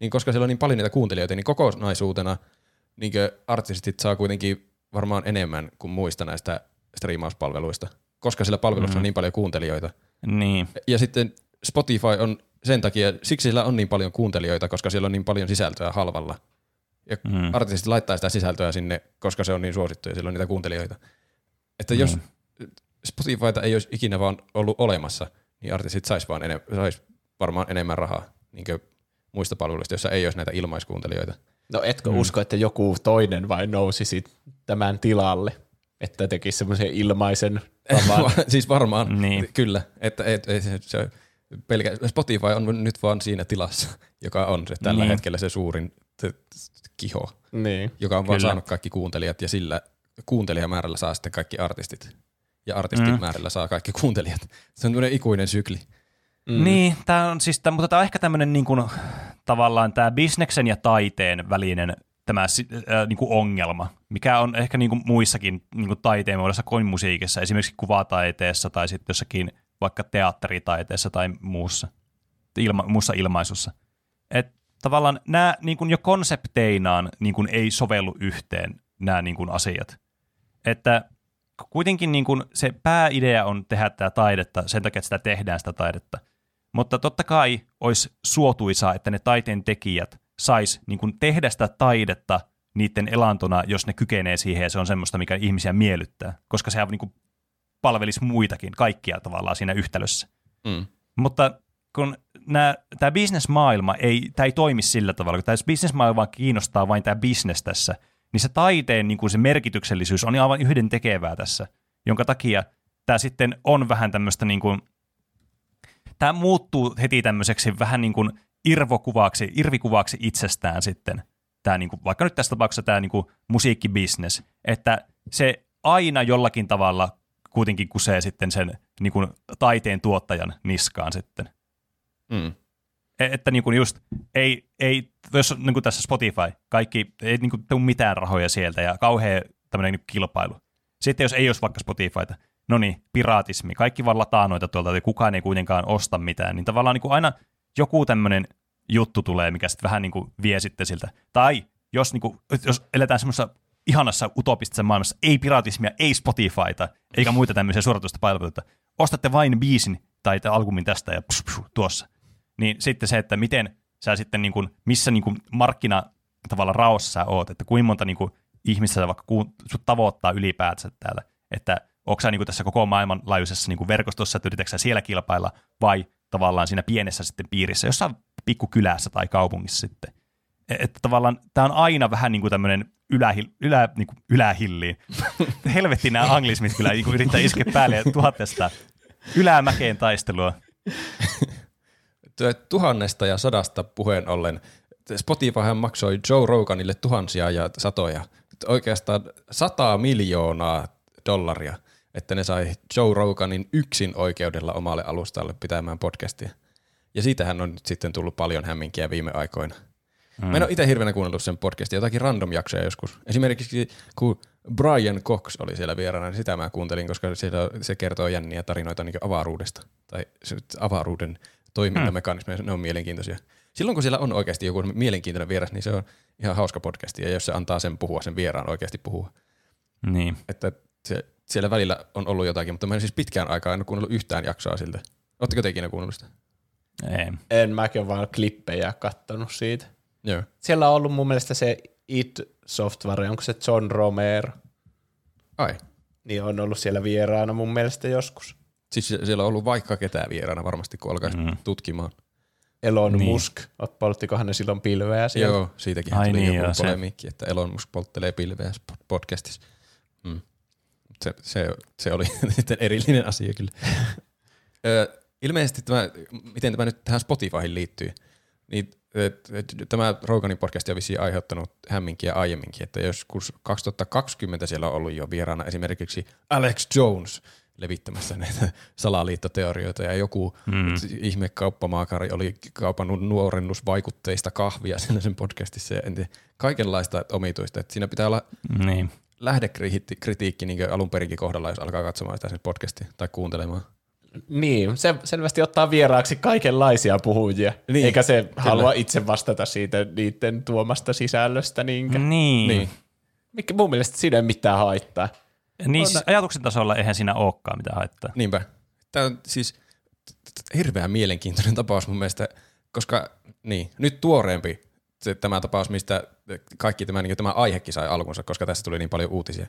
niin koska siellä on niin paljon niitä kuuntelijoita, niin kokonaisuutena niinkö, artistit saa kuitenkin varmaan enemmän kuin muista näistä striimauspalveluista koska sillä palvelussa mm. on niin paljon kuuntelijoita. Niin. Ja sitten Spotify on sen takia, siksi sillä on niin paljon kuuntelijoita, koska siellä on niin paljon sisältöä halvalla. Ja mm. artistit laittaa sitä sisältöä sinne, koska se on niin suosittu ja siellä on niitä kuuntelijoita. Että mm. jos Spotifyta ei olisi ikinä vaan ollut olemassa, niin artistit sais, vaan enem- sais varmaan enemmän rahaa niin muista palveluista, joissa ei olisi näitä ilmaiskuuntelijoita. No etkö mm. usko, että joku toinen vain nousisi tämän tilalle? että tekisi semmoisen ilmaisen tavan. siis varmaan, niin. kyllä. Että et, et, se, pelkä, Spotify on nyt vaan siinä tilassa, joka on se tällä niin. hetkellä se suurin t- t- kiho, niin. joka on kyllä. vaan saanut kaikki kuuntelijat ja sillä kuuntelijamäärällä saa sitten kaikki artistit. Ja artistin mm. määrällä saa kaikki kuuntelijat. Se on tämmöinen ikuinen sykli. Mm. Niin, tää on siis, mutta tämä on ehkä tämmöinen niin kuin, tavallaan tämä bisneksen ja taiteen välinen tämä äh, niin kuin ongelma, mikä on ehkä niin kuin muissakin niin kuin taiteen muodossa kuin musiikissa, esimerkiksi kuvataiteessa tai sitten jossakin vaikka teatteritaiteessa tai muussa, ilma, muussa ilmaisussa. Et tavallaan nämä niin kuin jo konsepteinaan niin kuin ei sovellu yhteen nämä niin kuin asiat. Että kuitenkin niin kuin se pääidea on tehdä tätä taidetta sen takia, että sitä tehdään sitä taidetta. Mutta totta kai olisi suotuisaa, että ne taiteen tekijät sais niin kuin tehdä sitä taidetta niiden elantona, jos ne kykenee siihen ja se on semmoista, mikä ihmisiä miellyttää, koska sehän niin kuin palvelisi muitakin, kaikkia tavallaan siinä yhtälössä. Mm. Mutta kun tämä bisnesmaailma ei, tämä ei toimi sillä tavalla, kun tämä bisnesmaailma kiinnostaa vain tämä bisnes tässä, niin se taiteen niin kuin se merkityksellisyys on aivan yhden tekevää tässä, jonka takia tämä sitten on vähän tämmöistä niin kuin, tämä muuttuu heti tämmöiseksi vähän niin kuin irvokuvaksi, irvikuvaksi itsestään sitten, tämä niin kuin, vaikka nyt tässä tapauksessa tämä niin kuin musiikkibisnes, että se aina jollakin tavalla kuitenkin kusee sitten sen niin kuin taiteen tuottajan niskaan sitten. Mm. E, että niin kuin just ei, ei jos niin kuin tässä Spotify, kaikki ei niin kuin tule mitään rahoja sieltä ja kauhean tämmöinen niin kilpailu. Sitten jos ei olisi vaikka Spotifyta, no niin, piraatismi, kaikki vaan lataa noita tuolta, ja kukaan ei kuitenkaan osta mitään, niin tavallaan niin kuin aina joku tämmöinen juttu tulee, mikä sitten vähän niin kuin vie sitten siltä. Tai jos, niin kuin, jos eletään semmoisessa ihanassa utopistisessa maailmassa, ei piratismia, ei Spotifyta, eikä muita tämmöisiä suoratusta palveluita, ostatte vain biisin tai albumin tästä ja psh, psh, tuossa. Niin sitten se, että miten sä sitten, niin kuin, missä niin kuin markkina tavalla raossa sä oot, että kuinka monta niin kuin, ihmistä sä vaikka sut tavoittaa ylipäätänsä täällä, että onko sä niin kuin tässä koko maailmanlaajuisessa niin kuin verkostossa, että yritätkö siellä kilpailla, vai tavallaan siinä pienessä sitten piirissä, jossain pikkukylässä tai kaupungissa sitten. E, että tavallaan tämä on aina vähän niin kuin tämmöinen ylähil, ylä, niin kuin ylähilliin. Helvetti nämä anglismit kyllä niin kuin yrittää iskeä päälle ja tuhattesta ylämäkeen taistelua. Tuhannesta ja sadasta puheen ollen Spotifyhan maksoi Joe Roganille tuhansia ja satoja, oikeastaan sata miljoonaa dollaria, että ne sai Joe Roganin yksin oikeudella omalle alustalle pitämään podcastia. Ja siitähän on nyt sitten tullut paljon hämminkiä viime aikoina. Mm. Mä en ole itse hirveänä kuunnellut sen podcastia, jotakin random jaksoja joskus. Esimerkiksi kun Brian Cox oli siellä vieraana, niin sitä mä kuuntelin, koska siellä, se kertoo jänniä tarinoita niin avaruudesta. Tai avaruuden toimintamekanismeja, mm. ne on mielenkiintoisia. Silloin kun siellä on oikeasti joku mielenkiintoinen vieras, niin se on ihan hauska podcasti, ja jos se antaa sen puhua, sen vieraan oikeasti puhua. Niin. Että se, siellä välillä on ollut jotakin, mutta mä en siis pitkään aikaa en ole kuunnellut yhtään jaksoa siltä. Oletteko te ikinä kuunnellut sitä? Ei. En mäkin vaan klippejä kattonut siitä. Joo. Siellä on ollut mun mielestä se It Software, onko se John Romero? Ai. Niin on ollut siellä vieraana mun mielestä joskus. Siis siellä on ollut vaikka ketään vieraana varmasti, kun alkaisi mm. tutkimaan. Elon niin. Musk, polttikohan ne silloin pilveä siellä? Joo, siitäkin Ai tuli niin, joku polemiikki, se. että Elon Musk polttelee pilveä podcastissa. Mm. Se, se, se oli sitten erillinen asia kyllä. Ö, ilmeisesti tämä, miten tämä nyt tähän Spotifyhin liittyy, niin tämä Roganin podcast on vissiin aiheuttanut hämminkiä aiemminkin, että joskus 2020 siellä on ollut jo vieraana esimerkiksi Alex Jones levittämässä näitä salaliittoteorioita ja joku mm. ihme kauppamaakari oli kaupannut nuorennusvaikutteista kahvia sen, podcastissa ja kaikenlaista omituista, että siinä pitää olla niin. Lähdekritiikki niin alun perinkin kohdalla, jos alkaa katsomaan sitä sen podcastia tai kuuntelemaan. Niin, se selvästi ottaa vieraaksi kaikenlaisia puhujia, niin, eikä se kyllä. halua itse vastata siitä niiden tuomasta sisällöstä. Niinkä. Niin. niin. Mikä mun mielestä siinä ei mitään haittaa. Niin, on... ajatuksen tasolla eihän siinä olekaan mitään haittaa. Niinpä. Tämä on siis hirveän mielenkiintoinen tapaus mun mielestä, koska niin, nyt tuoreempi se, tämä tapaus, mistä kaikki tämä, niin tämä aihekin sai alkunsa, koska tässä tuli niin paljon uutisia.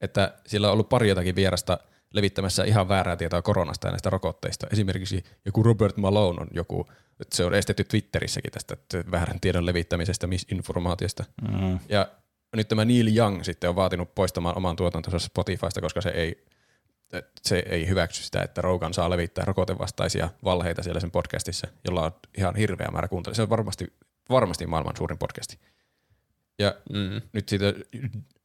Että sillä on ollut pari jotakin vierasta – levittämässä ihan väärää tietoa koronasta ja näistä rokotteista. Esimerkiksi joku Robert Malone on joku, se on estetty Twitterissäkin tästä väärän tiedon levittämisestä, misinformaatiosta. Mm. Ja nyt tämä Neil Young sitten on vaatinut poistamaan oman tuotantonsa Spotifysta, koska se ei, se ei hyväksy sitä, että Rogan saa levittää rokotevastaisia valheita siellä sen podcastissa, jolla on ihan hirveä määrä kuuntelijoita. Se on varmasti, varmasti maailman suurin podcasti. Ja mm. nyt siitä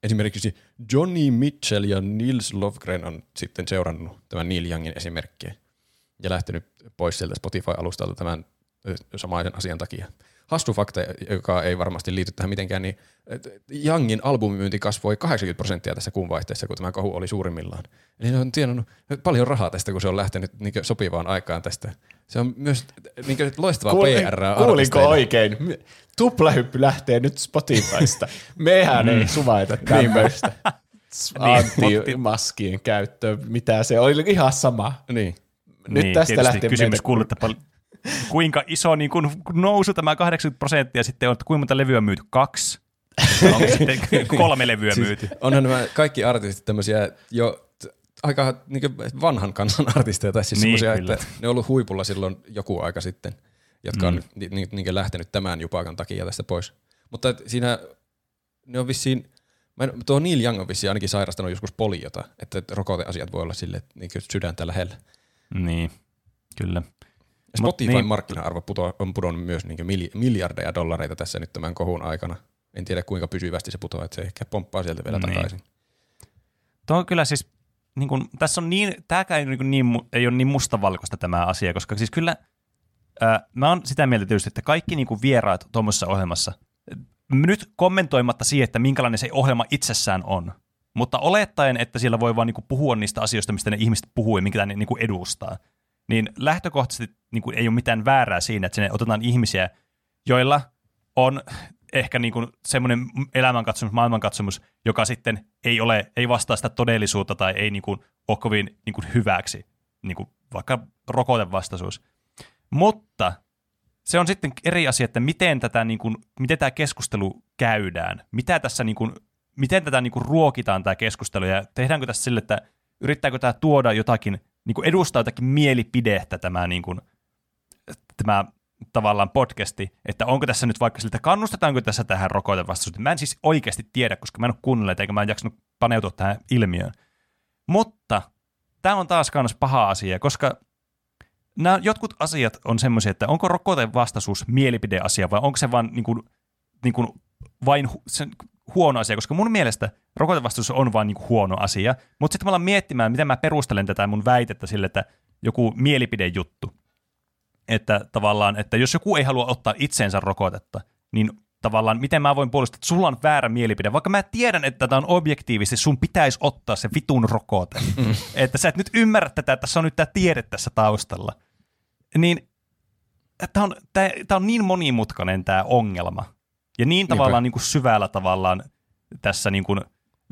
esimerkiksi Johnny Mitchell ja Nils Lofgren on sitten seurannut tämän Neil Youngin esimerkkiä ja lähtenyt pois sieltä Spotify-alustalta tämän samaisen asian takia. Hassu fakta, joka ei varmasti liity tähän mitenkään, niin Youngin albumimyynti kasvoi 80 prosenttia tässä kuun vaihteessa, kun tämä kohu oli suurimmillaan. Eli ne on tienannut paljon rahaa tästä, kun se on lähtenyt niin sopivaan aikaan tästä. Se on myös niin loistavaa Kuul, PR. Kuulinko oikein? Tuplahyppy lähtee nyt Spotifysta. Mehän mm. ei suvaita tämmöistä. Anti-maskien käyttö, mitä se oli ihan sama. Niin. Nyt niin, tästä lähtee kysymys kuuluu, että pal- kuinka iso niin kun nousu tämä 80 prosenttia sitten on, että kuinka monta levyä on myyty? Kaksi? Onko sitten kolme levyä siis myyty? Onhan nämä kaikki artistit tämmöisiä jo aika niin vanhan kansan artisteja, tai siis niin, semmoisia, että ne on ollut huipulla silloin joku aika sitten, jotka on mm. niin, niin lähtenyt tämän jupakan takia tästä pois. Mutta siinä ne on vissiin, mä en, tuo Neil Young on vissiin ainakin sairastanut joskus poliota, että rokoteasiat voi olla sille niin sydäntä lähellä. Niin, kyllä. Spotifyn niin, markkina-arvo puto, on pudonnut myös niin miljardeja dollareita tässä nyt tämän kohun aikana. En tiedä kuinka pysyvästi se putoaa, että se ehkä pomppaa sieltä vielä niin. takaisin. Tuo on kyllä siis, niin kuin, tässä on niin, tämäkään ei, niin, niin, ei ole niin mustavalkoista tämä asia, koska siis kyllä ää, mä oon sitä mieltä tietysti, että kaikki niin kuin vieraat tuommoisessa ohjelmassa, nyt kommentoimatta siihen, että minkälainen se ohjelma itsessään on, mutta olettaen, että siellä voi vaan niin kuin puhua niistä asioista, mistä ne ihmiset puhuu ja minkä ne niin kuin edustaa, niin lähtökohtaisesti niin kuin ei ole mitään väärää siinä, että sinne otetaan ihmisiä, joilla on ehkä niin kuin semmoinen elämänkatsomus, maailmankatsomus, joka sitten ei ole, ei vastaa sitä todellisuutta tai ei niin kuin ole kovin niin kuin hyväksi, niin kuin vaikka rokotevastaisuus. Mutta se on sitten eri asia, että miten, tätä, niin kuin, miten tämä keskustelu käydään, mitä tässä, niin kuin, miten tätä niin kuin ruokitaan tämä keskustelu ja tehdäänkö tässä sille, että yrittääkö tämä tuoda jotakin, niin kuin edustaa jotakin mielipidettä tämä, niin kuin, tämä tavallaan podcasti, että onko tässä nyt vaikka siltä, kannustetaanko tässä tähän rokotevastaisuuteen. Mä en siis oikeasti tiedä, koska mä en ole kuunnellut eikä mä en jaksanut paneutua tähän ilmiöön. Mutta tämä on taas myös paha asia, koska nämä jotkut asiat on semmoisia, että onko rokotevastaisuus mielipideasia vai onko se vain niin kuin, niin kuin vain huono asia, koska mun mielestä rokotevastaisuus on vain niin kuin huono asia, mutta sitten mä alan miettimään, miten mä perustelen tätä mun väitettä sille, että joku mielipidejuttu että tavallaan, että jos joku ei halua ottaa itseensä rokotetta, niin tavallaan, miten mä voin puolustaa, että sulla on väärä mielipide, vaikka mä tiedän, että tämä on objektiivisesti, sun pitäisi ottaa se vitun rokote. Mm. Että sä et nyt ymmärrä tätä, että tässä on nyt tämä tiede tässä taustalla. Niin tämä on, tää, tää on niin monimutkainen tämä ongelma. Ja niin Niinpä. tavallaan niin kuin syvällä tavallaan tässä niin kuin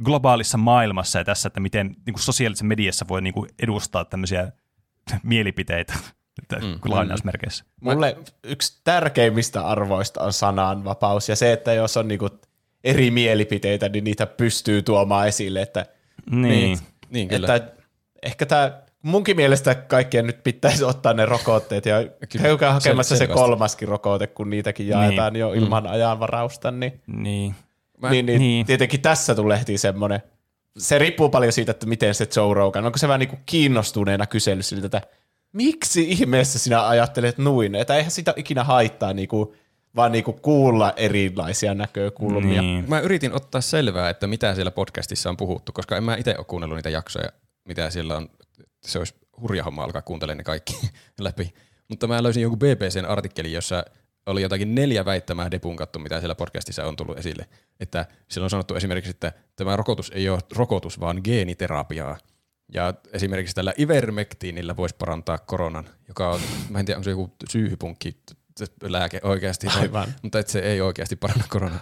globaalissa maailmassa ja tässä, että miten niin kuin sosiaalisessa mediassa voi niin kuin edustaa tämmöisiä mielipiteitä mm. lainausmerkeissä. Mulle yksi tärkeimmistä arvoista on sananvapaus ja se, että jos on niinku eri mielipiteitä, niin niitä pystyy tuomaan esille. Että, niin. niin, niin kyllä. Että ehkä tämä munkin mielestä kaikkien nyt pitäisi ottaa ne rokotteet ja käykää hakemassa se, se kolmaskin rokote, kun niitäkin jaetaan niin. jo mm. ilman mm. ajanvarausta. Niin, niin. Mä, niin, niin, niin. Tietenkin tässä tulee semmoinen, se riippuu paljon siitä, että miten se Joe Rogan, onko se vähän niin kuin kiinnostuneena kysely siltä, että miksi ihmeessä sinä ajattelet noin, että eihän sitä ikinä haittaa niin kuin, vaan niin kuin kuulla erilaisia näkökulmia. Niin. Mä yritin ottaa selvää, että mitä siellä podcastissa on puhuttu, koska en mä itse ole kuunnellut niitä jaksoja, mitä siellä on. Se olisi hurja homma alkaa kuuntelemaan ne kaikki läpi. Mutta mä löysin jonkun BBCn artikkelin, jossa oli jotakin neljä väittämää depunkattu, mitä siellä podcastissa on tullut esille. Että siellä on sanottu esimerkiksi, että tämä rokotus ei ole rokotus, vaan geeniterapiaa. Ja esimerkiksi tällä ivermektiinillä voisi parantaa koronan, joka on, mä en tiedä, onko se joku syyhypunkki lääke oikeasti, Aivan. mutta että se ei oikeasti paranna koronaa.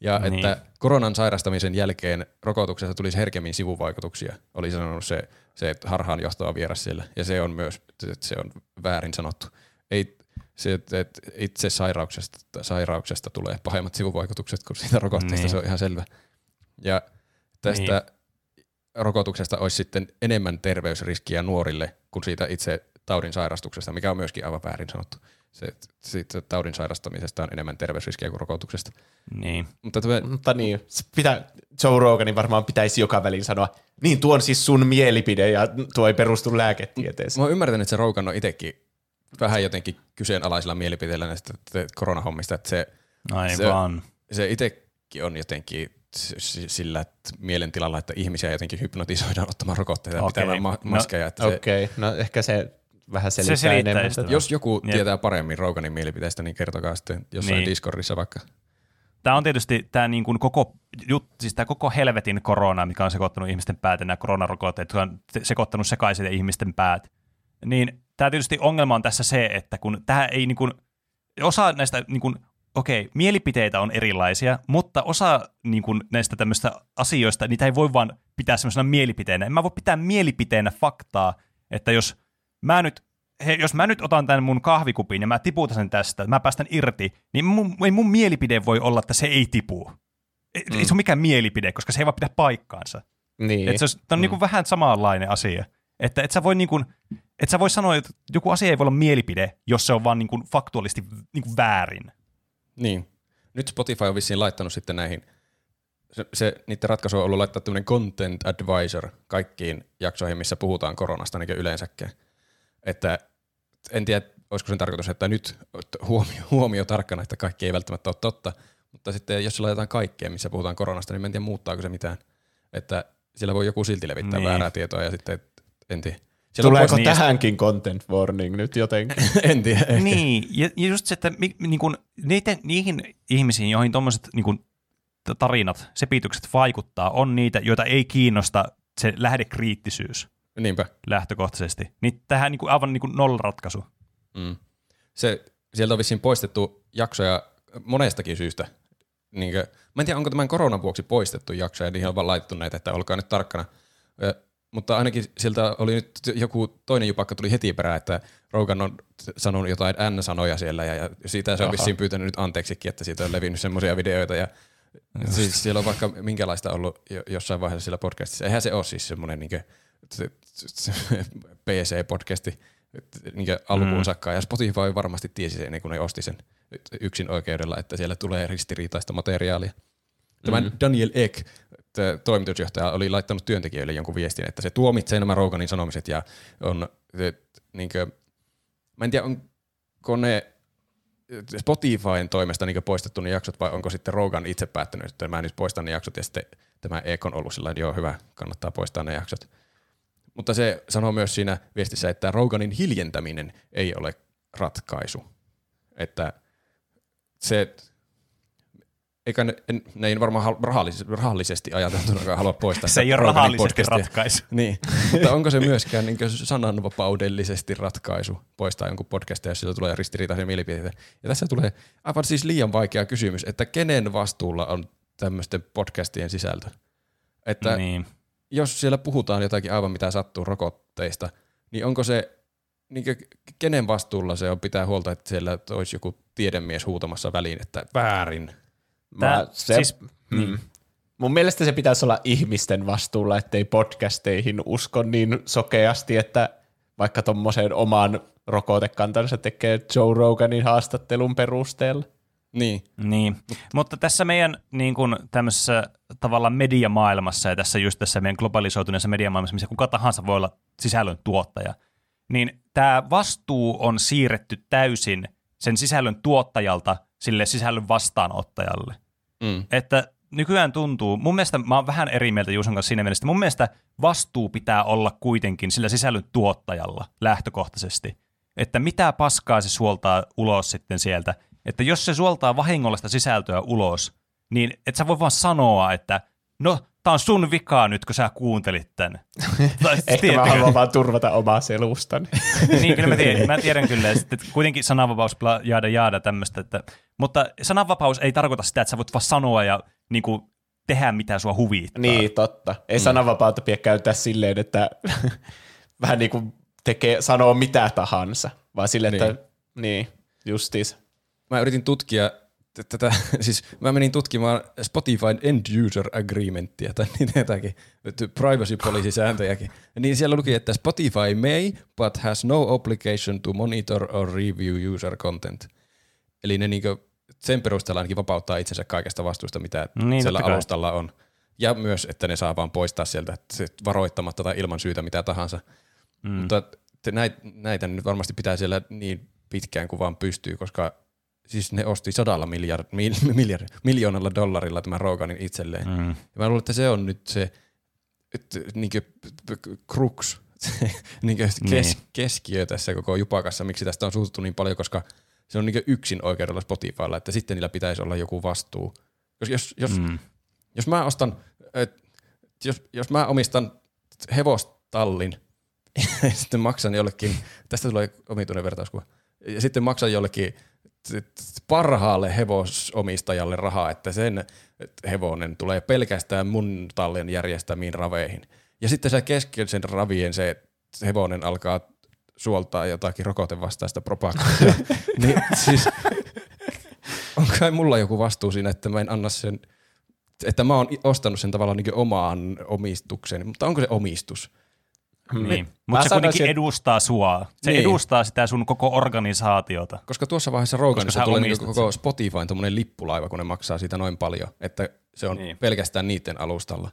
Ja niin. että koronan sairastamisen jälkeen rokotuksessa tulisi herkemmin sivuvaikutuksia, oli sanonut se, se harhaan johtava vieras siellä. Ja se on myös, se on väärin sanottu. Ei, se, että itse sairauksesta, sairauksesta tulee pahemmat sivuvaikutukset kuin siitä rokotteesta, niin. se on ihan selvä. Ja tästä niin rokotuksesta olisi sitten enemmän terveysriskiä nuorille kuin siitä itse taudin sairastuksesta, mikä on myöskin aivan väärin sanottu. Se, siitä taudin sairastamisesta on enemmän terveysriskiä kuin rokotuksesta. Niin. Mutta, tuo, mutta niin, pitää, Joe Roganin varmaan pitäisi joka välin sanoa, niin tuo on siis sun mielipide ja tuo ei perustu lääketieteeseen. Mä oon ymmärtänyt, että se Rogan on itsekin vähän jotenkin kyseenalaisilla mielipiteillä näistä koronahommista, että se, Aivan. se, se itsekin on jotenkin sillä että mielentilalla, että ihmisiä jotenkin hypnotisoidaan ottamaan rokotteita okay. pitämään ma- no, maskeja. No, Okei, okay. no ehkä se vähän selittää, se enemmän. Jos joku Jep. tietää paremmin Roganin mielipiteistä, niin kertokaa sitten jossain niin. Discordissa vaikka. Tämä on tietysti tämä niin kuin koko, jut, siis tämä koko helvetin korona, mikä on sekoittanut ihmisten päät, ja nämä koronarokotteet, jotka on sekoittanut sekaisin ihmisten päät. Niin tämä tietysti ongelma on tässä se, että kun tämä ei niin kuin, osa näistä niin kuin okei, okay, mielipiteitä on erilaisia, mutta osa niin kuin, näistä tämmöistä asioista, niitä ei voi vaan pitää semmoisena mielipiteenä. En mä voi pitää mielipiteenä faktaa, että jos mä nyt, he, jos mä nyt otan tämän mun kahvikupin ja mä tiputan sen tästä, mä päästän irti, niin mun, ei mun mielipide voi olla, että se ei tipu. Ei, mm. ei se ole mikään mielipide, koska se ei vaan pidä paikkaansa. Niin. Et se on, on mm. niin vähän samanlainen asia. Että et sä voi niin kuin, et sä voi sanoa, että joku asia ei voi olla mielipide, jos se on vaan niin kuin faktuaalisesti niin kuin väärin. Niin. Nyt Spotify on vissiin laittanut sitten näihin, se, se niiden ratkaisu on ollut laittaa tämmöinen content advisor kaikkiin jaksoihin, missä puhutaan koronasta niin yleensäkin. Että en tiedä, olisiko sen tarkoitus, että nyt huomio, huomio tarkkana, että kaikki ei välttämättä ole totta, mutta sitten jos se laitetaan kaikkeen, missä puhutaan koronasta, niin en tiedä muuttaako se mitään. Että siellä voi joku silti levittää niin. väärää tietoa ja sitten en tiedä. Siellä Tuleeko tähänkin niistä... content warning nyt jotenkin? en tiedä. Ehkä. Niin, ja, just se, että mi, niin kun, niitä, niihin ihmisiin, joihin tuommoiset niin tarinat, sepitykset vaikuttaa, on niitä, joita ei kiinnosta se lähdekriittisyys. Niinpä. Lähtökohtaisesti. Niin tähän niin kuin, aivan niin kuin nollaratkaisu. Mm. Se, sieltä on vissiin poistettu jaksoja monestakin syystä. Niin kuin, mä en tiedä, onko tämän koronan vuoksi poistettu jaksoja, niihin on vaan laitettu näitä, että olkaa nyt tarkkana. Mutta ainakin sieltä oli nyt joku toinen jupakka tuli heti perään, että Rogan on sanonut jotain N-sanoja siellä ja, ja siitä se on Aha. vissiin pyytänyt nyt anteeksikin, että siitä on levinnyt semmoisia videoita ja siis siellä on vaikka minkälaista ollut jossain vaiheessa siellä podcastissa. Eihän se ole siis semmoinen niin PC-podcasti niin alkuun mm. saakka ja Spotify varmasti tiesi sen, kun ne osti sen yksin oikeudella, että siellä tulee ristiriitaista materiaalia. Tämä mm. Daniel Ek toimitusjohtaja oli laittanut työntekijöille jonkun viestin, että se tuomitsee nämä Roganin sanomiset ja on, niin kuin, mä en tiedä, onko ne Spotifyn toimesta niin poistettu ne jaksot vai onko sitten Rogan itse päättänyt, että mä nyt poistan ne jaksot ja sitten tämä Ek on ollut sillä joo hyvä, kannattaa poistaa ne jaksot. Mutta se sanoo myös siinä viestissä, että Roganin hiljentäminen ei ole ratkaisu. Että se, eikä ne, en, ne ei varmaan hal- rahallis, rahallisesti ajateltuna halua poistaa Se ei ole rahallisesti podcastia. ratkaisu. Niin, mutta onko se myöskään niin sananvapaudellisesti ratkaisu poistaa jonkun podcastia, jos sillä tulee ristiriitaisia mielipiteitä. Ja tässä tulee aivan siis liian vaikea kysymys, että kenen vastuulla on tämmöisten podcastien sisältö. Että Niin. Jos siellä puhutaan jotakin aivan mitä sattuu rokotteista, niin onko se, niin kenen vastuulla se on pitää huolta, että siellä olisi joku tiedemies huutamassa väliin, että väärin. Tää- Mä, se, siis- mm. Mun mielestä se pitäisi olla ihmisten vastuulla, ettei podcasteihin usko niin sokeasti, että vaikka tuommoisen oman rokotekantansa tekee Joe Roganin haastattelun perusteella. Niin, Niin, mutta tässä meidän niin kuin, tämmöisessä tavallaan mediamaailmassa ja tässä just tässä meidän globalisoituneessa mediamaailmassa, missä kuka tahansa voi olla sisällön tuottaja, niin tämä vastuu on siirretty täysin sen sisällön tuottajalta sille sisällön vastaanottajalle. mm. Että nykyään tuntuu, mun mielestä mä oon vähän eri mieltä Juuson kanssa siinä mielessä, mun mielestä vastuu pitää olla kuitenkin sillä sisällön tuottajalla lähtökohtaisesti. Että mitä paskaa se suoltaa ulos sitten sieltä. Että jos se suoltaa vahingollista sisältöä ulos, niin et sä voi vaan sanoa, että no, tää on sun vikaa nyt, kun sä kuuntelit tän. Tai Ehkä mä haluan vaan turvata omaa selustani. niin, kyllä mä tiedän, mä tiedän kyllä. Sitten kuitenkin sananvapaus, jaada, jaada tämmöistä. Että, mutta sananvapaus ei tarkoita sitä, että sä voit vaan sanoa ja niin kuin, tehdä mitä sua huvittaa. Niin, totta. Ei mm. sananvapautta pidä käyttää silleen, että vähän niin kuin tekee, sanoo mitä tahansa, vaan silleen, niin. että niin, justiis. Mä yritin tutkia tätä, siis mä menin tutkimaan Spotifyn End User Agreementia tai niitä jotakin privacy policy sääntöjäkin. Niin siellä luki, että Spotify may but has no obligation to monitor or review user content. Eli ne niinku sen perusteella ainakin vapauttaa itsensä kaikesta vastuusta, mitä Niin, siellä alustalla on. Ja myös, että ne saa vaan poistaa sieltä varoittamatta tai ilman syytä mitä tahansa. Mm. Mutta näitä, näitä nyt varmasti pitää siellä niin pitkään kuin vaan pystyy, koska siis ne osti sadalla miljard, mil, miljard, miljoonalla dollarilla tämän Roganin itselleen. Mm. Ja mä luulen, että se on nyt se että, niinkö, crux, se, niinkö kes, Niin. keskiö tässä koko jupakassa, miksi tästä on suututtu niin paljon, koska se on niinkö yksin oikeudella Spotifylla, että sitten niillä pitäisi olla joku vastuu. Jos, jos, jos, mm. jos mä ostan, et, jos, jos mä omistan hevostallin sitten maksan jollekin, tästä tulee omituinen vertauskuva, ja sitten maksan jollekin parhaalle hevosomistajalle rahaa, että sen hevonen tulee pelkästään mun tallin järjestämiin raveihin. Ja sitten se kesken sen ravien se hevonen alkaa suoltaa jotakin rokotevastaista propagandaa. niin siis on kai mulla joku vastuu siinä, että mä en anna sen, että mä oon ostanut sen tavallaan niin omaan omistukseni, mutta onko se omistus? Niin. Mä Mutta se kuitenkin sanoisin- edustaa sua. Se Niin. edustaa sitä sun koko organisaatiota. Koska tuossa vaiheessa Roganissa tulee niin koko Spotifyn tommonen lippulaiva, kun ne maksaa siitä noin paljon, että se on Niin. niin. pelkästään niiden alustalla.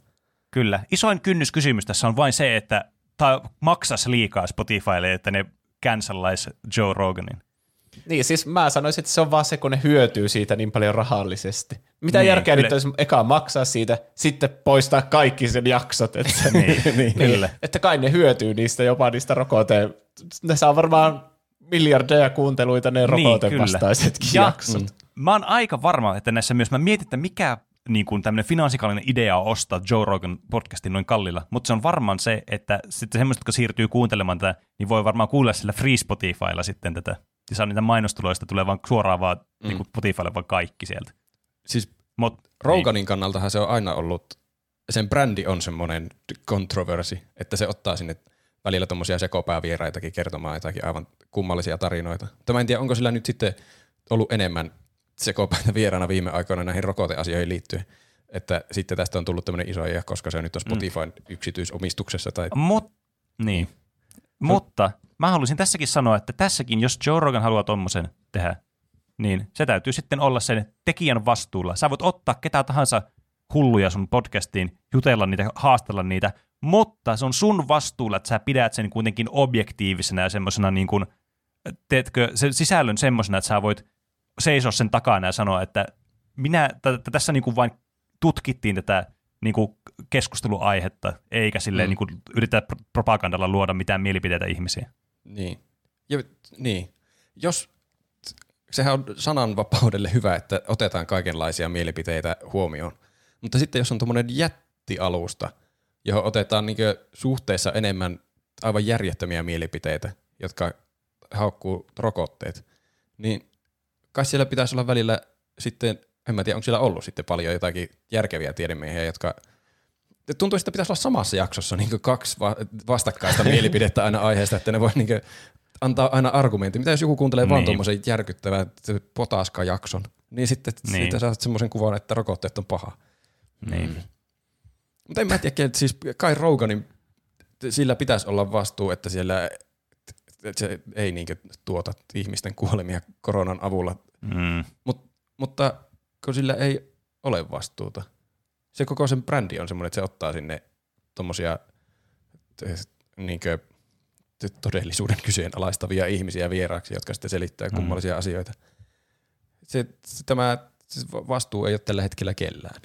Kyllä. Isoin kynnyskysymys tässä on vain se, että tämä maksaisi liikaa Spotifylle, että ne cancellaisi Joe Roganin. Niin, siis mä sanoisin, että se on vaan se, kun ne hyötyy siitä niin paljon rahallisesti. Mitä Niin, niin, järkeä kyllä. nyt olisi eka maksaa siitä, sitten poistaa kaikki sen jaksot. Että, Niin, niin, kyllä. että kai ne hyötyy niistä jopa niistä rokoteen. Ne saa varmaan miljardeja kuunteluita ne rokotevastaisetkin Ja jaksot. mm. mä oon aika varma, että näissä myös, mä mietin, että mikä niin kuin tämmöinen finansikaalinen idea on ostaa Joe Rogan podcastin noin kallilla, mutta se on varmaan se, että sitten semmoiset, jotka siirtyy kuuntelemaan tätä, niin voi varmaan kuulla sillä Free Spotifylla sitten tätä. Ja saa niitä mainostuloista, tulee vaan suoraan vaan mm. niin kuin Spotifylle vaan kaikki sieltä. Siis Mut, Roganin niin. kannaltahan se on aina ollut, sen brändi on semmoinen kontroversi, että se ottaa sinne välillä tuommoisia sekopäävieraitakin kertomaan jotakin aivan kummallisia tarinoita. Mutta mä en tiedä, onko sillä nyt sitten ollut enemmän sekopäätä vieraana viime aikoina näihin rokoteasioihin liittyen. Että sitten tästä on tullut tämmöinen iso koska se on nyt on Spotifyn mm. yksityisomistuksessa. Tai... Mut, niin. Mutta mä haluaisin tässäkin sanoa, että tässäkin, jos Joe Rogan haluaa tommosen tehdä, niin se täytyy sitten olla sen tekijän vastuulla. Sä voit ottaa ketä tahansa hulluja sun podcastiin, jutella niitä, haastella niitä, mutta se on sun vastuulla, että sä pidät sen kuitenkin objektiivisena ja semmoisena niin kuin, teetkö, sen sisällön semmoisena, että sä voit seisoa sen takana ja sanoa, että minä, tässä niin kuin vain tutkittiin tätä niin kuin keskusteluaihetta, eikä silleen Mm. niin kuin yritä propagandalla luoda mitään mielipiteitä ihmisiä. Niin. Ja, niin. Jos sehän on sananvapaudelle hyvä, että otetaan kaikenlaisia mielipiteitä huomioon. Mutta sitten jos on tuommoinen jättialusta, johon otetaan niin suhteessa enemmän aivan järjettömiä mielipiteitä, jotka haukkuu rokotteet, niin kai siellä pitäisi olla välillä sitten, en mä tiedä, onko siellä ollut sitten paljon jotakin järkeviä tiedemiehiä, jotka tuntuu, että pitäisi olla samassa jaksossa niin kaksi vastakkaista mielipidettä aina aiheesta, että ne voi niin antaa aina argumentti. Mitä jos joku kuuntelee niin. vaan tuommoisen järkyttävän potaska-jakson, niin sitten niin. siitä saat semmoisen kuvan, että rokotteet on paha. Niin. Mm. Mutta en mä tiedä, että siis Kai Roganin, sillä pitäisi olla vastuu, että siellä että se ei niinkö tuota ihmisten kuolemia koronan avulla. Mm. Mut, mutta kun sillä ei ole vastuuta. Se koko sen brändi on semmoinen, että se ottaa sinne tommosia niinkö todellisuuden kyseenalaistavia ihmisiä vieraaksi, jotka sitten selittää mm. kummallisia asioita. Se, se, tämä se vastuu ei ole tällä hetkellä kellään.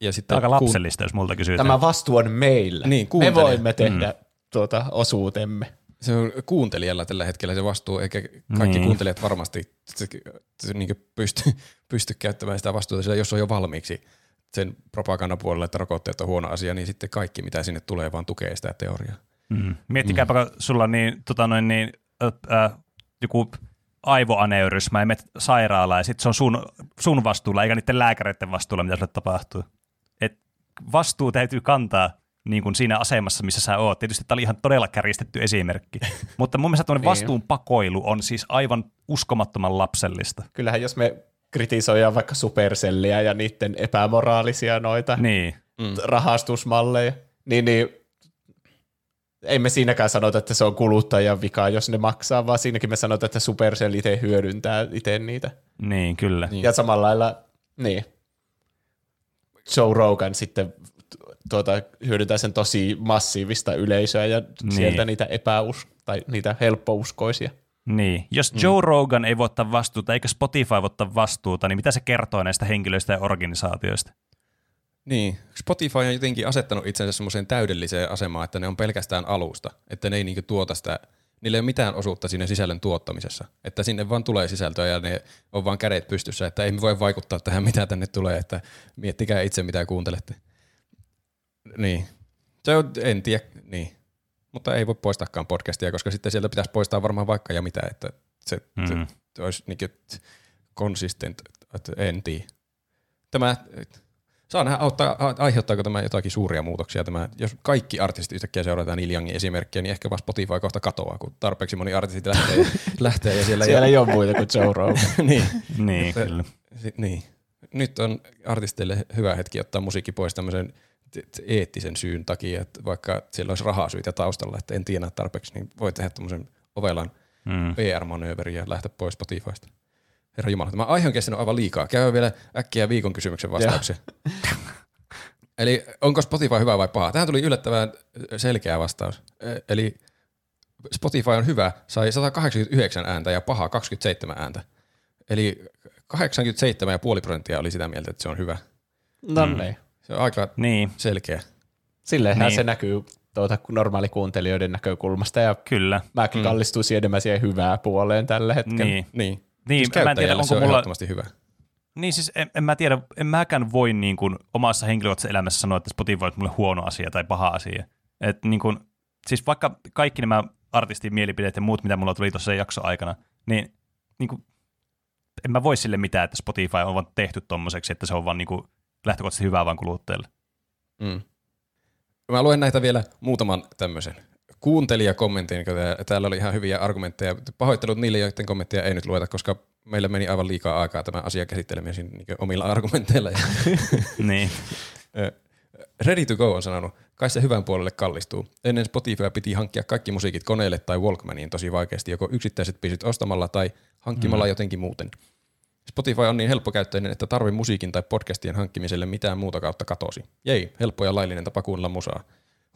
Ja sitten Aika lapsellista, jos multa kysytään. Tämä vastuu on meillä. Niin, Me voimme tehdä mm. tuota, osuutemme. Se on kuuntelijalla tällä hetkellä se vastuu, eikä kaikki niin. kuuntelijat varmasti se, se, niin pysty, pysty käyttämään sitä vastuuta, sillä jos on jo valmiiksi sen propagandan puolella, että rokotteet on huono asia, niin sitten kaikki, mitä sinne tulee, vaan tukee sitä teoriaa. Mm. Miettikääpä, mm. sulla on niin, tota noin, niin, äh, äh, joku aivoaneurysma ja menet sairaalaan ja sitten se on sun, sun vastuulla eikä niiden lääkäreiden vastuulla, mitä sulle tapahtuu. Et vastuu täytyy kantaa niin kuin siinä asemassa, missä sä oot. Tietysti tämä oli ihan todella kärjistetty esimerkki. Mutta mun mielestä niin. vastuun pakoilu on siis aivan uskomattoman lapsellista. Kyllähän jos me kritisoidaan vaikka superselliä ja niiden epämoraalisia noita niin. rahastusmalleja, niin, niin ei me siinäkään sanota, että se on kuluttajan vika, jos ne maksaa, vaan siinäkin me sanotaan, että Supercell itse hyödyntää itse niitä. Niin, kyllä. Ja samalla lailla, niin, Joe Rogan sitten tuota, hyödyntää sen tosi massiivista yleisöä ja niin. sieltä niitä epäus- tai niitä helppouskoisia. Niin, jos mm. Joe Rogan ei voi ottaa vastuuta eikä Spotify voi ottaa vastuuta, niin mitä se kertoo näistä henkilöistä ja organisaatioista? Niin, Spotify on jotenkin asettanut itsensä semmoiseen täydelliseen asemaan, että ne on pelkästään alusta, että ne ei niinku tuota sitä, niillä ei ole mitään osuutta siinä sisällön tuottamisessa, että sinne vaan tulee sisältöä ja ne on vaan kädet pystyssä, että ei me voi vaikuttaa tähän, mitä tänne tulee, että miettikää itse, mitä kuuntelette. Niin, se on, en tiedä, niin. Mutta ei voi poistaakaan podcastia, koska sitten sieltä pitäisi poistaa varmaan vaikka ja mitä, että se, mm. se olisi niin konsistent, että en tiedä. Tämä, Saa nähdä, auttaa, aiheuttaako tämä jotakin suuria muutoksia. Tämä, jos kaikki artistit yhtäkkiä seurataan Neil Youngin esimerkkiä, niin ehkä vaan Spotify kohta katoaa, kun tarpeeksi moni artistit lähtee, lähtee ja siellä, siellä ei ole muita kuin Joe Rogan. niin, niin, kyllä. niin. Nyt on artisteille hyvä hetki ottaa musiikki pois tämmöisen eettisen syyn takia, että vaikka siellä olisi rahasyitä taustalla, että en tiedä tarpeeksi, niin voi tehdä tämmöisen ovelan mm. PR-manööverin ja lähteä pois Spotifysta. Herra Jumala, tämä aihe on kestänyt aivan liikaa. Käy vielä äkkiä viikon kysymyksen vastauksia. Eli onko Spotify hyvä vai paha? Tähän tuli yllättävän selkeä vastaus. Eli Spotify on hyvä, sai 189 ääntä ja paha 27 ääntä. Eli 87,5 prosenttia oli sitä mieltä, että se on hyvä. No mm. Se on aika niin. selkeä. Silleenhän niin. se näkyy tuota normaalikuuntelijoiden näkökulmasta ja Kyllä. mäkin mm. kallistuisin enemmän siihen hyvää puoleen tällä hetkellä. Niin. niin. Niin, siis mä en tiedä, onko se on mulla... hyvä. Niin siis en, en mä tiedä, en mäkään voi niin kuin omassa henkilökohtaisessa elämässä sanoa, että Spotify on mulle huono asia tai paha asia. Et niin kuin, siis vaikka kaikki nämä artistin mielipideet ja muut, mitä mulla tuli tuossa jakso aikana, niin, niin kuin, en mä voi sille mitään, että Spotify on vaan tehty tommoseksi, että se on vaan niin kuin lähtökohtaisesti hyvää vaan kuluttajalle. Mm. Mä luen näitä vielä muutaman tämmöisen kuuntelijakommentin, kun täällä oli ihan hyviä argumentteja. Pahoittelut niille, joiden kommentteja ei nyt lueta, koska meillä meni aivan liikaa aikaa tämä asia käsittelemisen niin omilla argumenteilla. niin. Ready to go on sanonut, kai se hyvän puolelle kallistuu. Ennen Spotify piti hankkia kaikki musiikit koneelle tai Walkmaniin tosi vaikeasti, joko yksittäiset biisit ostamalla tai hankkimalla mm. jotenkin muuten. Spotify on niin helppokäyttöinen, että tarve musiikin tai podcastien hankkimiselle mitään muuta kautta katosi. Jei, helppo ja laillinen tapa kuunnella musaa.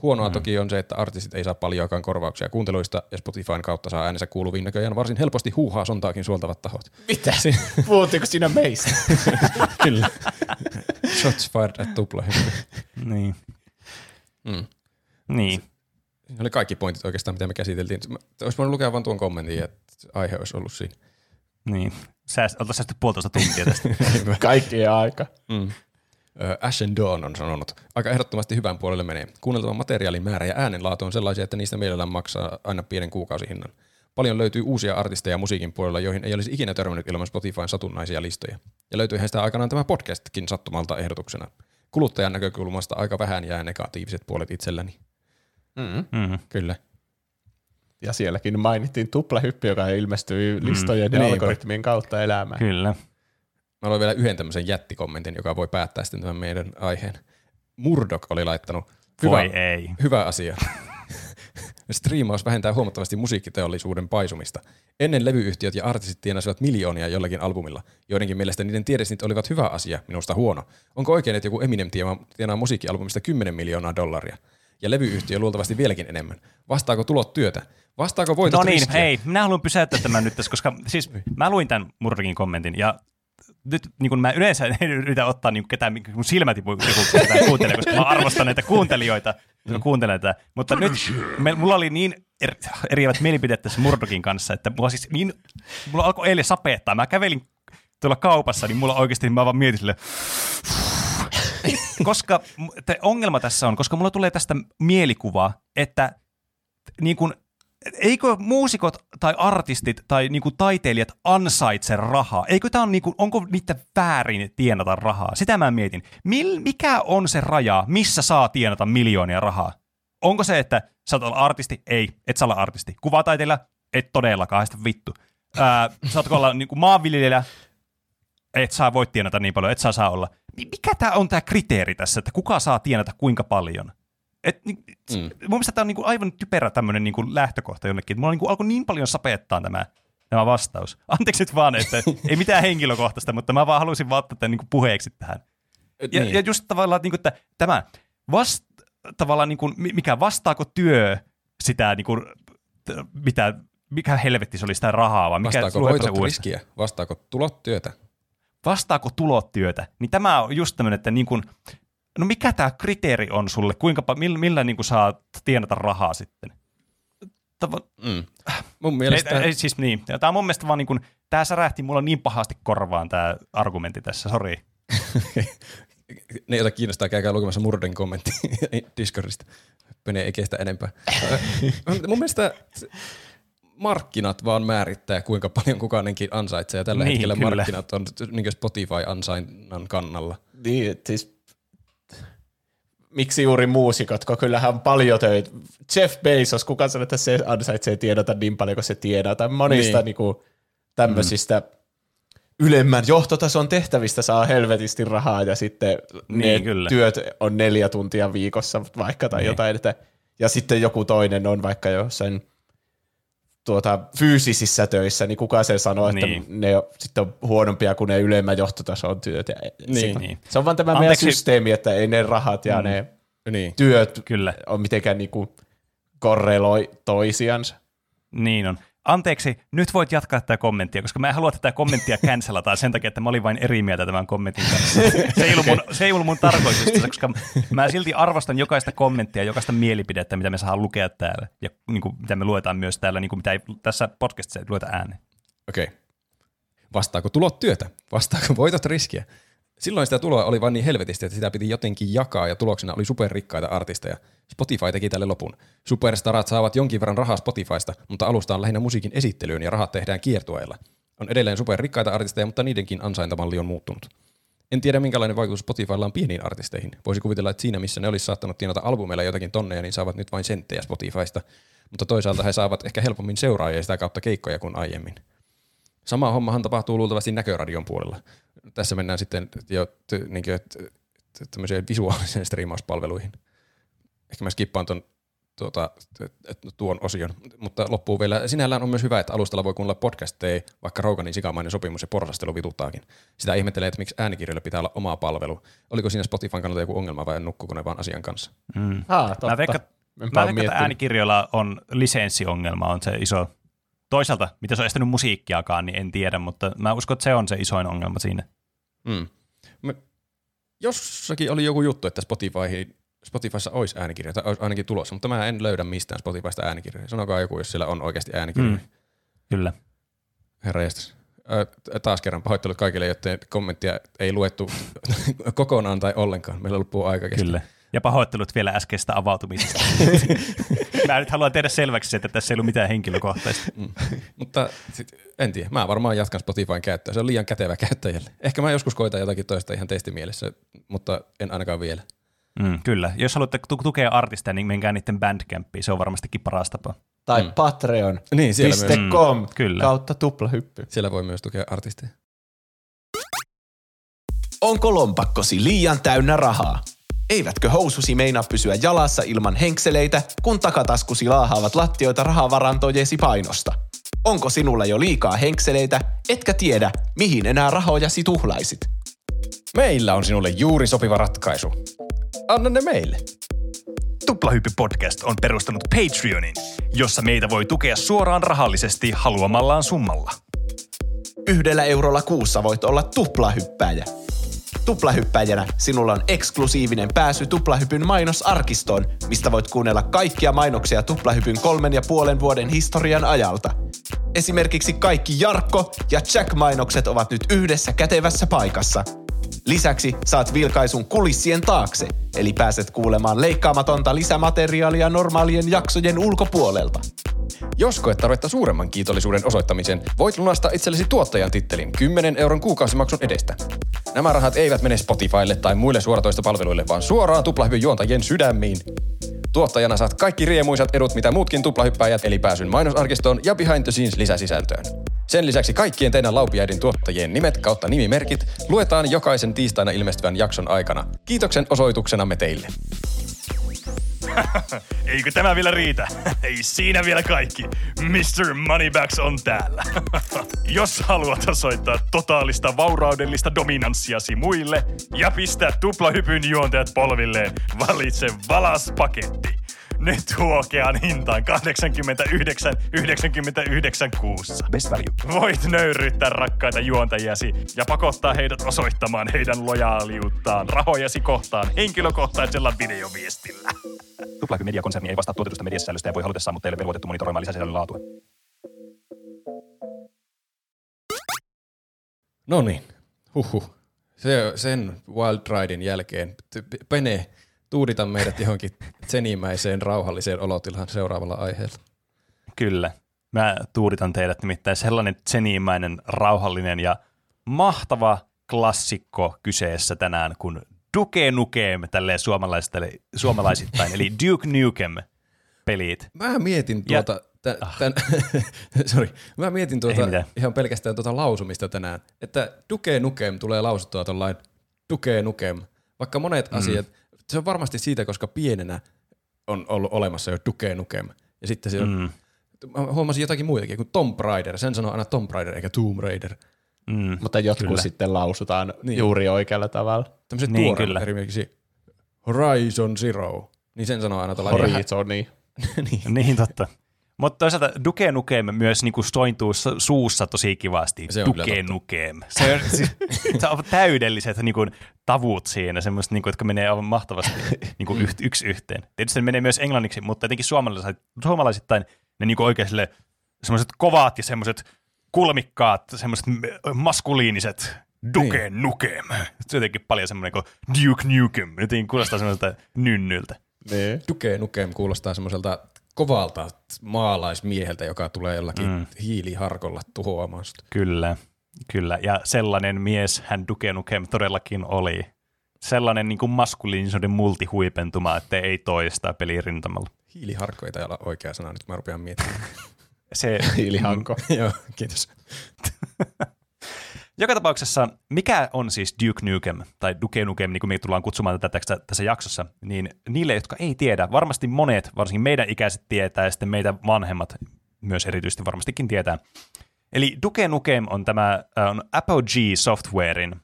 Huonoa mm. toki on se, että artistit ei saa paljonkaan korvauksia kuunteluista ja Spotifyn kautta saa äänensä kuuluviin näköjään varsin helposti huuhaa sontaakin suoltavat tahot. Mitä? Puhuttiinko siinä meistä? Kyllä. Shots fired at tupla. niin. Mm. Niin. Siinä oli kaikki pointit oikeastaan, mitä me käsiteltiin. Olisi voinut lukea vain tuon kommentin, että aihe olisi ollut siinä. Niin. Sääst, oltaisiin säästy puolitoista tuntia tästä. Kaikkien aika. Mm. Ash and Dawn on sanonut, aika ehdottomasti hyvän puolelle menee. Kuunneltavan materiaalin määrä ja äänenlaatu on sellaisia, että niistä mielellään maksaa aina pienen kuukausihinnan. Paljon löytyy uusia artisteja musiikin puolella, joihin ei olisi ikinä törmännyt ilman Spotifyn satunnaisia listoja. Ja löytyyhän sitä aikanaan tämä podcastkin sattumalta ehdotuksena. Kuluttajan näkökulmasta aika vähän jää negatiiviset puolet itselläni. Mm. Mm. Kyllä. Ja sielläkin mainittiin tuplahyppy, joka ilmestyy listojen ja Niinpä. algoritmien kautta elämään. Kyllä. Mä aloin vielä yhden tämmöisen jättikommentin, joka voi päättää sitten tämän meidän aiheen. Murdoch oli laittanut, hyvä, Voi ei. hyvä asia. Striimaus vähentää huomattavasti musiikkiteollisuuden paisumista. Ennen levyyhtiöt ja artistit tienasivat miljoonia jollakin albumilla. Joidenkin mielestä niiden tiedesnit olivat hyvä asia, minusta huono. Onko oikein, että joku Eminem tienaa, tienaa musiikkialbumista 10 miljoonaa dollaria? Ja levyyhtiö luultavasti vieläkin enemmän. Vastaako tulot työtä? Vastaako voitot No niin, riskiä? hei, minä haluan pysäyttää tämän nyt tässä, koska siis mä luin tämän Murdockin kommentin ja nyt niin kun mä yleensä en yritä ottaa niin ketään, mun silmät tipuu, kun ketään kuuntelee, koska mä arvostan näitä kuuntelijoita, jotka kuuntelee tätä. Mutta nyt me, mulla oli niin er, eriävät mielipiteet tässä Murdockin kanssa, että mulla siis niin, mulla alkoi eilen sapeettaa. Mä kävelin tuolla kaupassa, niin mulla oikeasti mä vaan mietin sille, koska te ongelma tässä on, koska mulla tulee tästä mielikuva, että niin kuin, eikö muusikot tai artistit tai niin kuin taiteilijat ansaitse rahaa? Eikö tämä on niin kuin, onko niitä väärin tienata rahaa? Sitä mä mietin. Mil, mikä on se raja, missä saa tienata miljoonia rahaa? Onko se, että sä oot olla artisti? Ei, et saa olla artisti. Kuvataiteilija? Et todellakaan, sitä vittu. Ää, saatko olla niin kuin maanviljelijä? Et saa voi tienata niin paljon, et saa saa olla. Mi- Mikä tämä on tämä kriteeri tässä, että kuka saa tienata kuinka paljon? Et, niin, mm. Mun mielestä tämä on niinku aivan typerä tämmöinen niinku lähtökohta jonnekin. Mulla niinku alkoi niin paljon sapeettaa tämä, tämä vastaus. Anteeksi nyt vaan, että ei mitään henkilökohtaista, mutta mä vaan halusin vaan ottaa tämän niinku puheeksi tähän. Ja, Niin. ja just tavallaan, että, niinku, että tämä vast, tavallaan, niinku, mi- mikä vastaako työ sitä, niinku, t- mitä, mikä helvetti se oli sitä rahaa, vai mikä Vastaako voitot riskiä? Vastaako tulot työtä? vastaako tulot työtä, niin tämä on just tämmöinen, että niin kuin, no mikä tämä kriteeri on sulle, kuinka, millä, millä niin kuin saa tienata rahaa sitten? Tavo- Mm. Mun ei, mielestä... ei, siis niin, tämä on mun mielestä vaan niin kuin, tämä särähti mulla niin pahasti korvaan tämä argumentti tässä, sori. ne, joita kiinnostaa, käykää lukemassa Murden kommentti Discordista. Pene ei kestä enempää. Mun mielestä markkinat vaan määrittää, kuinka paljon kukainenkin ansaitsee. Ja tällä Niin, hetkellä kyllä. markkinat on niin Spotify-ansainnan kannalla. Niin, siis miksi juuri muusikot, kun kyllähän on paljon töitä. Jeff Bezos, kuka sanoo, että se ansaitsee tiedota niin paljon kuin se tiedata. Monista Niin. niin. niinku, tämmöisistä mm. ylemmän johtotason tehtävistä saa helvetisti rahaa ja sitten Niin, ne kyllä. työt on neljä tuntia viikossa vaikka tai niin. jotain. Että, ja sitten joku toinen on vaikka jossain tuota, fyysisissä töissä, niin kuka se sanoo, että Niin. ne on, sitten on huonompia kuin ne ylemmän johtotason työt. Ja Niin. se, Niin. se on vaan tämä Anteeksi. meidän systeemi, että ei ne rahat ja Mm. ne Niin. työt Kyllä, on mitenkään niinku korreloi toisiansa. niin on. Anteeksi, nyt voit jatkaa tätä kommenttia, koska mä en halua tätä kommenttia cancelataan sen takia, että mä olin vain eri mieltä tämän kommentin kanssa. Se ei ollut mun, se ei ollut mun tarkoitus, tässä, koska mä silti arvostan jokaista kommenttia, jokaista mielipidettä, mitä me saadaan lukea täällä, ja niin kuin, mitä me luetaan myös täällä, niin kuin, mitä ei tässä podcastissa ei lueta ääneen. Okei. Okay. Vastaako tulot työtä? Vastaako voitot riskiä? Silloin sitä tuloa oli vain niin helvetisti, että sitä piti jotenkin jakaa ja tuloksena oli superrikkaita artisteja. Spotify teki tälle lopun. Superstarat saavat jonkin verran rahaa Spotifysta, mutta alusta on lähinnä musiikin esittelyyn ja rahat tehdään kiertueella. On edelleen superrikkaita artisteja, mutta niidenkin ansaintamalli on muuttunut. En tiedä, minkälainen vaikutus Spotifylla on pieniin artisteihin. Voisi kuvitella, että siinä, missä ne olisi saattanut tienata albumeilla jotakin tonneja, niin saavat nyt vain senttejä Spotifysta. Mutta toisaalta he saavat ehkä helpommin seuraajia sitä kautta keikkoja kuin aiemmin. Sama hommahan tapahtuu luultavasti näköradion puolella. Tässä mennään sitten jo t- niin kuin, t- t- tämmöiseen visuaaliseen striimauspalveluihin. Ehkä mä skippaan ton, tuota, t- t- tuon osion, mutta loppuu vielä. Sinällään on myös hyvä, että alustalla voi kuunnella podcasteja, vaikka Roganin sikamainen sopimus ja porsastelu vituttaakin. Sitä ihmettelee, että miksi äänikirjoilla pitää olla oma palvelu. Oliko siinä Spotifyn kannalta joku ongelma vai nukkuko ne vaan asian kanssa? Mm. Ah, totta. Mä veikkaan, Mä että äänikirjoilla on lisenssiongelma, on se iso. Toisaalta, mitä se on estänyt musiikkiakaan, niin en tiedä, mutta mä uskon, että se on se isoin ongelma siinä. Mm. Mä, jossakin oli joku juttu, että Spotify, Spotifyssa olisi äänikirjoja, tai olisi ainakin tulossa, mutta mä en löydä mistään Spotifysta äänikirjoja. Sanokaa joku, jos siellä on oikeasti äänikirjoja. Mm. Kyllä. Herra jästäs. Taas kerran pahoittelut kaikille, joten kommenttia ei luettu kokonaan tai ollenkaan. Meillä loppuu aika kesken. Kyllä. Ja pahoittelut vielä äskeistä avautumisesta. Mä nyt haluan tehdä selväksi, että tässä ei ollut mitään henkilökohtaista. Mm. Mutta sit, en tiedä, mä varmaan jatkan Spotifyn käyttöä. Se on liian kätevä käyttäjälle. Ehkä mä joskus koitan jotakin toista ihan testimielessä, mutta en ainakaan vielä. Mm, kyllä. Jos haluatte tu- tukea artisteja, niin menkää niiden bandcampiin. Se on varmastikin paras tapa. Tai mm. patreon.com Niin, siellä, myös, Mm, kyllä. kautta tuplahyppy. siellä voi myös tukea artisteja. Onko lompakkosi liian täynnä rahaa? Eivätkö housusi meinaa pysyä jalassa ilman henkseleitä, kun takataskusi laahaavat lattioita rahavarantojesi painosta? Onko sinulla jo liikaa henkseleitä, etkä tiedä, mihin enää rahojasi tuhlaisit? Meillä on sinulle juuri sopiva ratkaisu. Anna ne meille. Tuplahyppy podcast on perustanut Patreonin, jossa meitä voi tukea suoraan rahallisesti haluamallaan summalla. Yhdellä eurolla kuussa voit olla tuplahyppäjä. Tuplahyppäjänä sinulla on eksklusiivinen pääsy Tuplahypyn mainosarkistoon, mistä voit kuunnella kaikkia mainoksia Tuplahypyn kolmen ja puolen vuoden historian ajalta. Esimerkiksi kaikki Jarkko ja Jack-mainokset ovat nyt yhdessä kätevässä paikassa. Lisäksi saat vilkaisun kulissien taakse, eli pääset kuulemaan leikkaamatonta lisämateriaalia normaalien jaksojen ulkopuolelta. Jos koet tarvetta suuremman kiitollisuuden osoittamisen, voit lunastaa itsellesi tuottajan tittelin 10 euron kuukausimaksun edestä. Nämä rahat eivät mene Spotifylle tai muille suoratoistopalveluille, vaan suoraan tuplahypyn juontajien sydämiin. Tuottajana saat kaikki riemuisat edut, mitä muutkin tuplahyppäjät, eli pääsyn mainosarkistoon ja behind the scenes lisäsisältöön. Sen lisäksi kaikkien teidän laupiaiden tuottajien nimet kautta nimimerkit luetaan jokaisen tiistaina ilmestyvän jakson aikana. Kiitoksen osoituksenamme teille. Eikö tämä vielä riitä? Ei siinä vielä kaikki. Mr. Moneybacks on täällä. Jos haluat osoittaa totaalista vauraudellista dominanssiasi muille ja pistää tuplahypyn juontajat polvilleen, valitse valas paketti. Nyt huokeaan hintaan 89,99 kuussa. Best value. Voit nöyryyttää rakkaita juontajiasi ja pakottaa heidät osoittamaan heidän lojaaliuttaan rahojasi kohtaan henkilökohtaisella videoviestillä. Tuplahypy mediakonserni ei vastaa tuotetusta mediasisällöstä ja voi halutessaan, mutta ei ole velvoitettu monitoroimaan lisäsisällön laatua. No niin, huhhuh. Se, sen Wild Ridein jälkeen Pene, tuudita meidät johonkin senimäiseen rauhalliseen olotilaan seuraavalla aiheella. Kyllä. Mä tuuditan teidät nimittäin sellainen tsenimäinen, rauhallinen ja mahtava klassikko kyseessä tänään, kun Duke Nukem tälleen suomalaisittain, eli Duke Nukem pelit. Mä mietin Ja- tuota, tä, tän, sorry, mä mietin tuota ihan pelkästään tuota lausumista tänään, että Duke Nukem tulee lausuttua tuollain Duke Nukem, vaikka monet mm. asiat, se on varmasti siitä, koska pienenä on ollut olemassa jo Duke Nukem, ja sitten se on, Mm. mä huomasin jotakin muitakin, kuin Tomb Raider, sen sanoo aina Tomb Raider eikä Tomb Raider. Mm. Mutta jotkut Kyllä. sitten lausutaan Niin. niin. juuri oikealla tavalla. Tämmöiset Niin, niin, kyllä. tuoreet esimerkiksi Horizon Zero, niin sen sanoo aina tällainen. Horizoni. niin. Niin totta. Mutta toisaalta Duke Nukem myös niinku sointuu su- suussa tosi kivasti. Se on Duke. Nukem. Se on, siis, se on täydelliset niinku, tavut siinä, semmoiset, niinku, jotka menee aivan mahtavasti niinku, yht, yksi yhteen. Tietysti ne menee myös englanniksi, mutta jotenkin suomalaisit, suomalaisittain ne niinku oikein sille, semmoiset kovat ja semmoiset kulmikkaat, semmoiset maskuliiniset Duke niin. Nukem. Se on jotenkin paljon semmoinen kuin Duke Nukem. Jotenkin kuulostaa semmoiselta nynnyltä. Niin. Duke Nukem kuulostaa semmoiselta kovalta maalaismieheltä, joka tulee jollakin mm. hiiliharkolla tuhoamaan sut. Kyllä, kyllä. Ja sellainen mies hän Duke Nukem todellakin oli. Sellainen niin kuin maskuliinisuuden multihuipentuma, että ei toista pelirintamalla. Hiiliharkko ei olla oikea sana, nyt mä rupean miettimään. Se, Hiilihanko. Joo, kiitos. joka tapauksessa, mikä on siis Duke Nukem, tai Duke Nukem, niin kuin me tullaan kutsumaan tätä tässä, tässä jaksossa, niin niille, jotka ei tiedä, varmasti monet, varsinkin meidän ikäiset tietää, ja sitten meitä vanhemmat myös erityisesti varmastikin tietää. Eli Duke Nukem on tämä äh, on Apogee Softwarein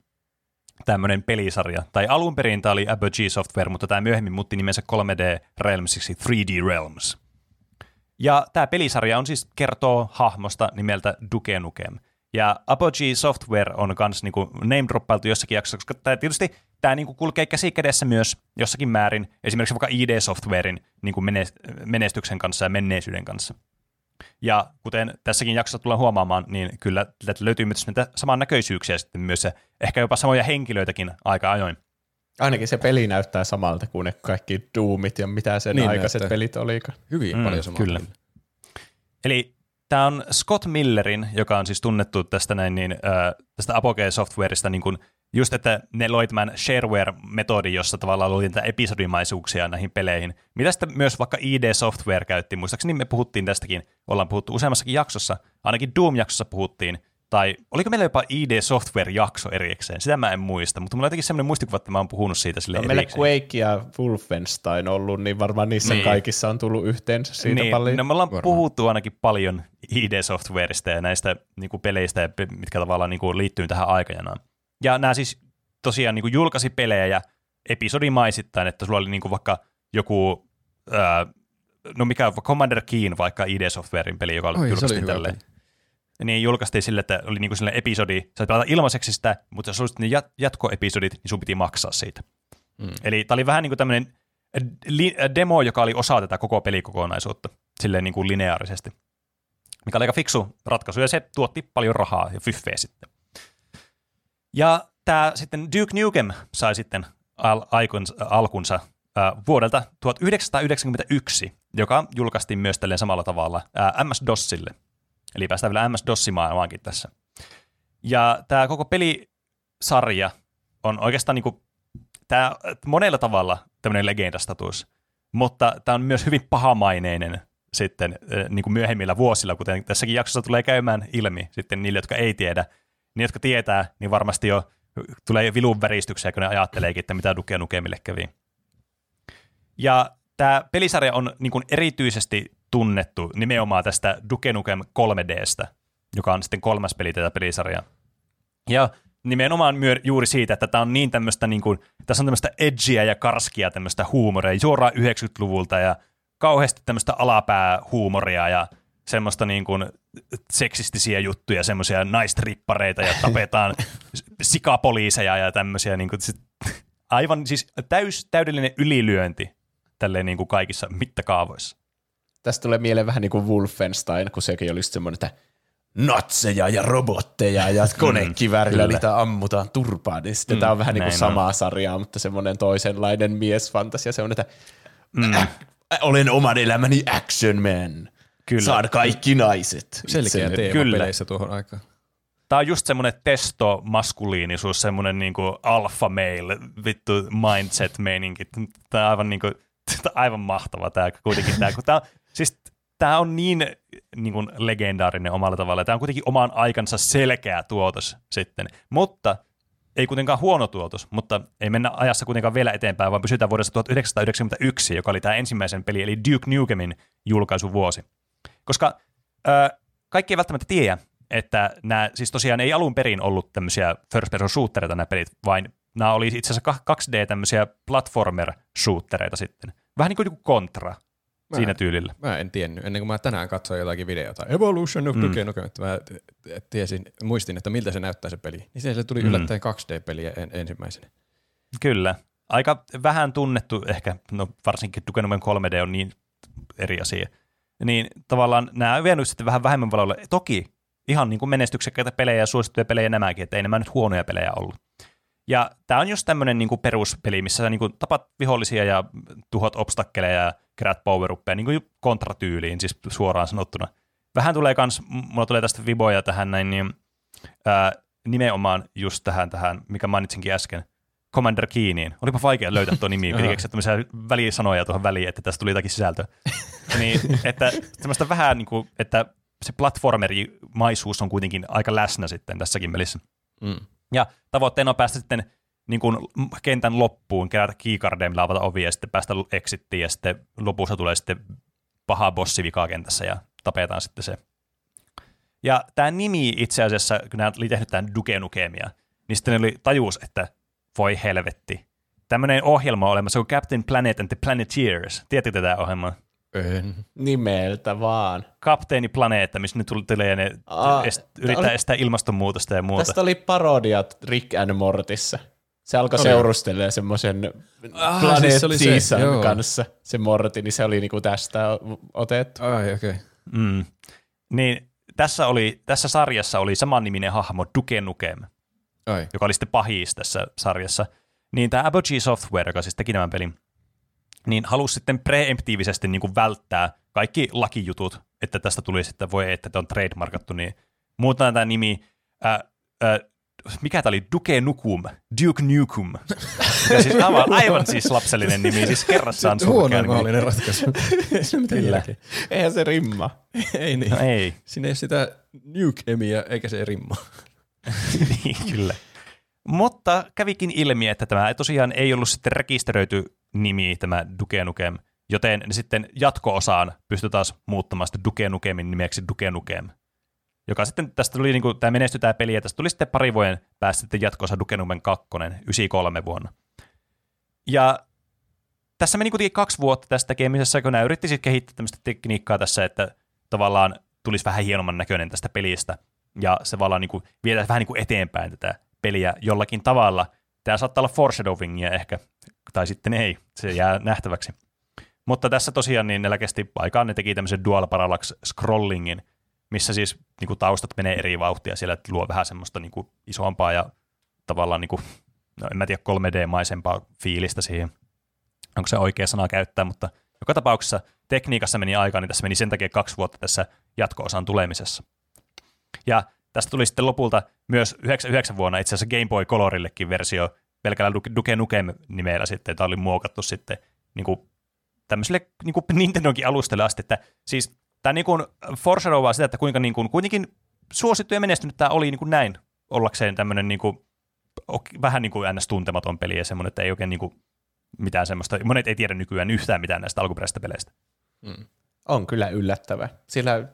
tämmöinen pelisarja. Tai alun perin tämä oli Apogee Software, mutta tämä myöhemmin muutti nimensä 3D Realmsiksi 3D Realms. Ja tämä pelisarja on siis kertoo hahmosta nimeltä Duke Nukem. Ja Apogee Software on myös niinku name-droppailtu jossakin jaksossa, koska tämä tietysti tämä niinku kulkee käsi kädessä myös jossakin määrin, esimerkiksi vaikka ID Softwarein niinku menestyksen kanssa ja menneisyyden kanssa. Ja kuten tässäkin jaksossa tullaan huomaamaan, niin kyllä löytyy myös näitä samannäköisyyksiä sitten myös, ja ehkä jopa samoja henkilöitäkin aika ajoin. Ainakin se peli näyttää samalta kuin ne kaikki Doomit ja mitä sen Niin aikaiset näyttää. pelit olikaan. Hyvin Mm, paljon samaa. kyllä. Eli tämä on Scott Millerin, joka on siis tunnettu tästä, näin, niin, tästä Apogee Softwareista, niin just, että ne loi tämän shareware-metodin, jossa tavallaan luotiin tätä episodimaisuuksia näihin peleihin. Mitä sitten myös vaikka ID Software käytti, muistaakseni me puhuttiin tästäkin, ollaan puhuttu useammassakin jaksossa, ainakin Doom-jaksossa puhuttiin, tai oliko meillä jopa ID Software-jakso erikseen, sitä mä en muista, mutta mulla on jotenkin semmoinen muistikuva, että mä oon puhunut siitä sille On meillä erikseen. Quake ja Wolfenstein ollut, niin varmaan niissä Niin. kaikissa on tullut yhteensä siitä niin, paljon. No me ollaan Varmaan. puhuttu ainakin paljon ID-softwareista ja näistä niin kuin peleistä, ja pe- mitkä tavallaan niin kuin liittyy tähän aikajanaan. Ja nämä siis tosiaan niin kuin julkaisi pelejä episodimaisittain, että sulla oli niin kuin vaikka joku, ää, no mikä on Commander Keen vaikka ID-softwarein peli, joka Oi, julkaistiin tälleen. peli. Niin julkaistiin sille, että oli niin sellainen episodi, sä pelata ilmaiseksi sitä, mutta jos olisit ne jat- jatkoepisodit, niin sun piti maksaa siitä. Mm. Eli tämä oli vähän niin kuin tämmöinen li- demo, joka oli osa tätä koko pelikokonaisuutta, silleen niin kuin lineaarisesti. Mikä oli aika fiksu ratkaisu, ja se tuotti paljon rahaa ja fyffeä sitten. Ja tämä sitten Duke Nukem sai sitten al- aikunsa, alkunsa äh, vuodelta 1991, joka julkaistiin myös tälleen samalla tavalla äh, MS-DOSille. Eli päästään vielä MS-DOS-maailmaankin tässä. Ja tämä koko pelisarja on oikeastaan niinku, tää, monella tavalla tämmöinen legendastatus, mutta tämä on myös hyvin pahamaineinen sitten niin kuin myöhemmillä vuosilla, kuten tässäkin jaksossa tulee käymään ilmi sitten niille, jotka ei tiedä. Niin, jotka tietää, niin varmasti jo tulee vilun väristyksiä, kun ne ajatteleekin, että mitä Duke Nukemille kävi. Ja tämä pelisarja on niin kuin erityisesti tunnettu nimenomaan tästä Duke Nukem 3Dstä, joka on sitten kolmas peli tätä pelisarjaa. Ja nimenomaan myö- juuri siitä, että tämä on niin tämmöistä, niin kuin, tässä on tämmöistä edgiä ja karskia tämmöistä huumoria, suoraan 90-luvulta ja kauheasti tämmöistä alapäähuumoria ja semmoista niin kuin seksistisiä juttuja, semmoisia naistrippareita ja tapetaan sikapoliiseja ja tämmöisiä niin kuin, sit, aivan siis täys, täydellinen ylilyönti tälleen niin kuin kaikissa mittakaavoissa. Tästä tulee mieleen vähän niin kuin Wolfenstein, kun sekin oli just semmoinen, että natseja ja robotteja ja konekiväärillä kyllä. niitä ammutaan turpaan, niin sitten Mm, mm, tämä on vähän niin kuin samaa sarjaa, mutta semmoinen toisenlainen miesfantasia, semmoinen, että Mm. äh, olen oman elämäni action man. Kyllä. Saan kaikki naiset. Selkeä teema Kyllä. peleissä tuohon aikaan. Tämä on just semmoinen testo-maskuliinisuus, semmoinen niinku alpha male, vittu mindset-meininki. Tämä on aivan, niinku, tää on aivan mahtava tämä kuitenkin. Tämä, kun tämä, siis tämä on niin, niin kuin legendaarinen omalla tavalla. Tämä on kuitenkin oman aikansa selkeä tuotos sitten, mutta ei kuitenkaan huono tuotos, mutta ei mennä ajassa kuitenkaan vielä eteenpäin, vaan pysytään vuodessa 1991, joka oli tämä ensimmäisen peli, eli Duke Nukemin julkaisuvuosi. Koska ö, kaikki ei välttämättä tiedä, että nämä siis tosiaan ei alun perin ollut tämmöisiä first person shootereita nämä pelit, vaan nämä oli itse asiassa 2D tämmöisiä platformer shootereita sitten. Vähän niin kuin kontra Mä- siinä tyylillä. Mä en tiennyt, ennen kuin mä tänään katsoin jotakin videota. Evolution of Mm. Duke Nukem, että mä tiesin, muistin, että miltä se näyttää se peli. Niin siellä tuli Mm. yllättäen 2D-peliä en, ensimmäisenä. Kyllä. Aika vähän tunnettu ehkä, no varsinkin Duke Nukem 3D on niin eri asia. Niin tavallaan nämä on vienyt sitten vähän vähemmän valolle. Toki ihan niin kuin menestyksekkäitä pelejä ja suosittuja pelejä nämäkin, että ei nämä nyt huonoja pelejä ollut. Ja tämä on just tämmöinen niin kuin peruspeli, missä sä niin kuin tapat vihollisia ja tuhot obstakkeleja ja kerät power niin kuin kontratyyliin, siis suoraan sanottuna. Vähän tulee kans, mulla tulee tästä viboja tähän näin, niin ää, nimenomaan just tähän, tähän, mikä mainitsinkin äsken, Commander Keeniin. Olipa vaikea löytää tuo nimi, piti keksiä tämmöisiä välisanoja tuohon väliin, että tästä tuli jotakin sisältöä. niin, että semmoista vähän niin kuin, että se platformerimaisuus on kuitenkin aika läsnä sitten tässäkin pelissä. Mm. Ja tavoitteena on päästä sitten niin kuin kentän loppuun, kerätä keycardeja, millä avata ovia ja sitten päästä exittiin ja sitten lopussa tulee sitten paha bossi vikakentässä ja tapetaan sitten se. Ja tämä nimi itse asiassa, kun nämä oli tehnyt tämän Duke Nukemia, niin sitten ne oli tajus, että voi helvetti. Tämmöinen ohjelma on olemassa kuin Captain Planet and the Planeteers. Tiedättekö tätä ohjelmaa? En. Nimeltä vaan. Kapteeni Planeetta, missä ne tuli- tulee ja ne Aa, est, tää yrittää oli- estää ilmastonmuutosta ja muuta. Tästä oli parodiat Rick and Mortissa. Se alkoi Oli. seurustelemaan semmoisen Ah, Planet siis se oli se, joo. kanssa, se Morty, niin se oli niinku tästä otettu. Ai, okei. Okay. Mm. Niin tässä, oli, tässä sarjassa oli samanniminen hahmo Duke Nukem, Ai. joka oli sitten pahis tässä sarjassa. Niin tämä Apogee Software, joka siis teki tämän pelin, niin halusi sitten preemptiivisesti niin kuin välttää kaikki lakijutut, että tästä tuli sitten, voi että tämä on trademarkattu, niin muutetaan tämä nimi, ää, ää, mikä tämä oli, Duke Nukum, Duke Nukum, ja siis aivan, aivan siis lapsellinen nimi, siis kerrassaan surkea Huono nimi. mahdollinen ratkaisu. Ei se mitään Kyllä. Eihän se rimma. Ei niin. No ei, Siinä ei ole sitä nukemia, eikä se rimma. niin kyllä. Mutta kävikin ilmi, että tämä tosiaan ei ollut sitten rekisteröity nimi, tämä Duke Nukem, joten ne sitten jatko-osaan pystyi taas muuttamaan sitä Duke Nukemin nimeksi Duke Nukem. Joka sitten, tästä tuli, niin kuin, tämä menestyi tämä peli, ja tästä tuli sitten pari vuoden päästä sitten jatko-osa Duke Nukem 2, 93 vuonna. Ja tässä meni kuitenkin kaksi vuotta tässä tekemisessä, kun nämä yritti sitten kehittää tämmöistä tekniikkaa tässä, että tavallaan tulisi vähän hienomman näköinen tästä pelistä, ja se tavallaan niin kuin, vähän niin kuin eteenpäin tätä peliä jollakin tavalla. Tämä saattaa olla foreshadowingia ehkä, tai sitten ei, se jää nähtäväksi. Mutta tässä tosiaan niin ne kesti aikaan, ne teki tämmöisen dual parallax scrollingin, missä siis niin kuin taustat menee eri vauhtia siellä, että luo vähän semmoista niin kuin isompaa ja tavallaan, niin kuin, no en mä tiedä, 3D-maisempaa fiilistä siihen. Onko se oikea sana käyttää, mutta joka tapauksessa tekniikassa meni aikaa, niin tässä meni sen takia kaksi vuotta tässä jatko-osan tulemisessa. Ja tästä tuli sitten lopulta myös 99 vuonna itse asiassa Game Boy Colorillekin versio pelkällä Duke- Nukem nimellä sitten, tämä oli muokattu sitten niin kuin tämmöiselle niin kuin Nintendonkin alustalle asti, että siis tämä niin kuin foreshadowaa sitä, että kuinka niin kuin, kuitenkin suosittu ja menestynyt tämä oli niin kuin näin ollakseen tämmöinen niin kuin, vähän niin kuin ns. tuntematon peli ja semmoinen, että ei oikein niin kuin mitään semmoista, monet ei tiedä nykyään yhtään mitään näistä alkuperäisistä peleistä. On kyllä yllättävä. Sillä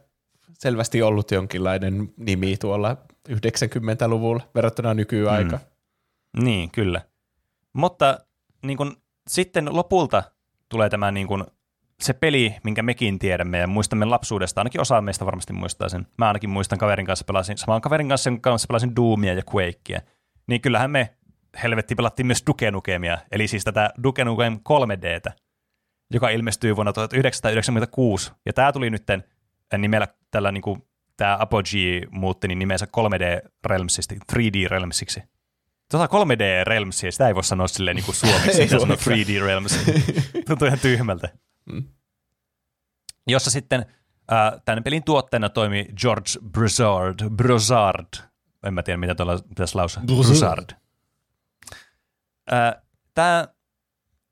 selvästi ollut jonkinlainen nimi tuolla 90-luvulla verrattuna nykyaikaan. Mm. Niin, kyllä. Mutta niin kun, sitten lopulta tulee tämä niin kun, se peli, minkä mekin tiedämme ja muistamme lapsuudesta. Ainakin osa meistä varmasti muistaa sen. Mä ainakin muistan kaverin kanssa pelasin, saman kaverin kanssa, jonka kanssa pelasin Doomia ja Quakea. Niin kyllähän me helvetti pelattiin myös Duke Nukemia, eli siis tätä Duke Nukem 3Dtä, joka ilmestyi vuonna 1996. Ja tämä tuli nytten nimellä tällä niin kuin, tämä Apogee muutti niin nimensä 3D Realmsista 3D Realmsiksi. Tota 3D Realmsia, sitä ei voi sanoa silleen niin kuin suomeksi, Ei sanoo voikaan. 3D Realms. Tuntuu ihan tyhmältä. Mm. Jossa sitten äh, tämän pelin tuotteena toimi George Broussard. Broussard. En mä tiedä, mitä tuolla pitäisi lausua. Broussard. Äh, tämä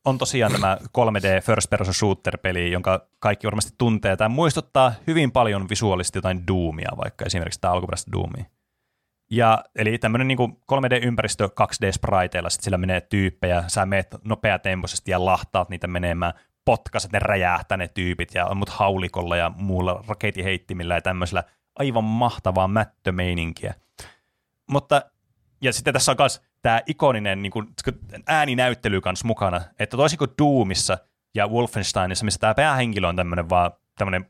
on tosiaan tämä 3D First Person Shooter-peli, jonka kaikki varmasti tuntee. Tämä muistuttaa hyvin paljon visuaalisesti jotain Doomia, vaikka esimerkiksi tämä alkuperäistä Doomia. Ja, eli tämmöinen niin 3D-ympäristö 2D-spriteilla, sitten sillä menee tyyppejä, sä meet nopeatempoisesti ja lahtaat niitä menemään, potkaset, ne räjähtää ne tyypit ja ammut haulikolla ja muulla raketiheittimillä ja tämmöisellä aivan mahtavaa mättömeininkiä. Mutta, ja sitten tässä on myös tämä ikoninen niin kuin, ääninäyttely kanssa mukana, että toisin kuin Doomissa ja Wolfensteinissa, missä tämä päähenkilö on tämmöinen vaan tämmöinen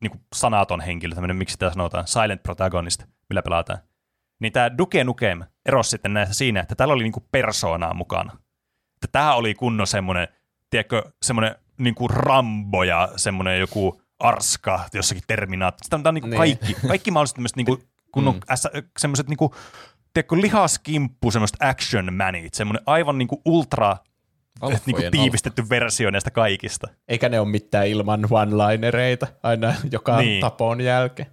niin sanaton henkilö, tämmöinen, miksi sitä sanotaan, silent protagonist, millä pelataan. Niin tämä Duke Nukem erosi sitten näistä siinä, että täällä oli niinku persoonaa mukana. Että tämä oli kunnon semmoinen, tiedätkö, semmoinen niinku Rambo ja semmoinen joku Arska jossakin Terminaat. Sitä on, tää on niinku Niin. kaikki, kaikki mahdolliset tämmöiset niinku kunnon mm. semmoiset niinku, tiedätkö, lihaskimppu, semmoiset action manit, semmoinen aivan niinku ultra Alfojen niinku tiivistetty versio näistä kaikista. Eikä ne ole mitään ilman one-linereita aina joka Niin. niin. tapon jälkeen.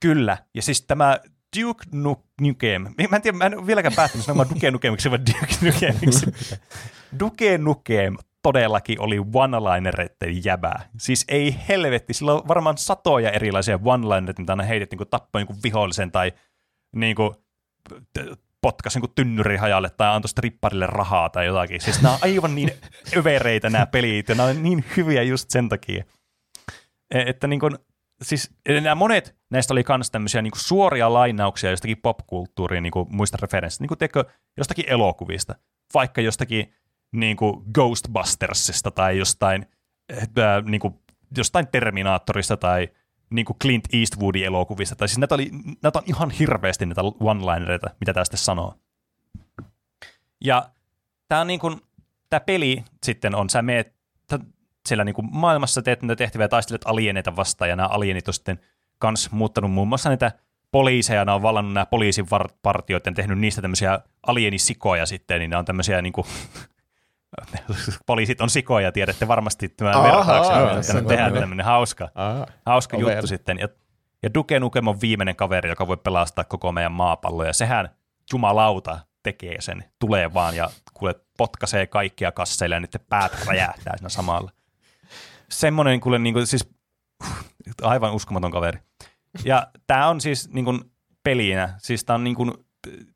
Kyllä, ja siis tämä Duke Nu- Nukem, mä en tiedä, mä en ole vieläkään päättänyt sanomaan Duke Nukemiksi vai Duke Nukemiksi. Duke Nukem todellakin oli one-linereiden jäbää. Siis ei helvetti, sillä on varmaan satoja erilaisia one-linereita, mitä aina heitettiin, kun tappoi niin vihollisen tai niin kuin, potkasi niin tynnyri hajalle tai antoi stripparille rahaa tai jotakin. Siis nämä on aivan niin övereitä nämä pelit ja nämä on niin hyviä just sen takia. E- Että niin kuin, siis nämä monet näistä oli myös tämmöisiä niin suoria lainauksia jostakin popkulttuuriin niin muista referenssistä, niin kuin teekö, jostakin elokuvista, vaikka jostakin niin kuin Ghostbustersista tai jostain, äh, niin kuin, jostain Terminaattorista tai niin kuin Clint Eastwoodin elokuvista. Tai siis näitä, oli, näitä on ihan hirveästi näitä one-linereita, mitä tästä sanoo. Ja tämä, niin peli sitten on, sä meet, tä- siellä niin kuin maailmassa teet näitä tehtäviä ja taistelet alieneita vastaan, ja nämä alienit on sitten kans muuttanut muun muassa näitä poliiseja, ne on vallannut nämä poliisin var- ja tehnyt niistä tämmöisiä alienisikoja sitten, niin ne on tämmöisiä niin kuin, poliisit on sikoja, tiedätte varmasti tämän Aha, vertauksen, tehdään tämmöinen hauska, Aa, hauska Over. juttu sitten. Ja, ja Duke Nukem on viimeinen kaveri, joka voi pelastaa koko meidän maapallo, ja sehän jumalauta tekee sen, tulee vaan ja kuule potkaisee kaikkia kasseille ja niiden päät räjähtää siinä samalla. Semmoinen kuule niin kuin, siis aivan uskomaton kaveri. Ja tämä on siis niin kuin, pelinä, siis tämä on niin kuin,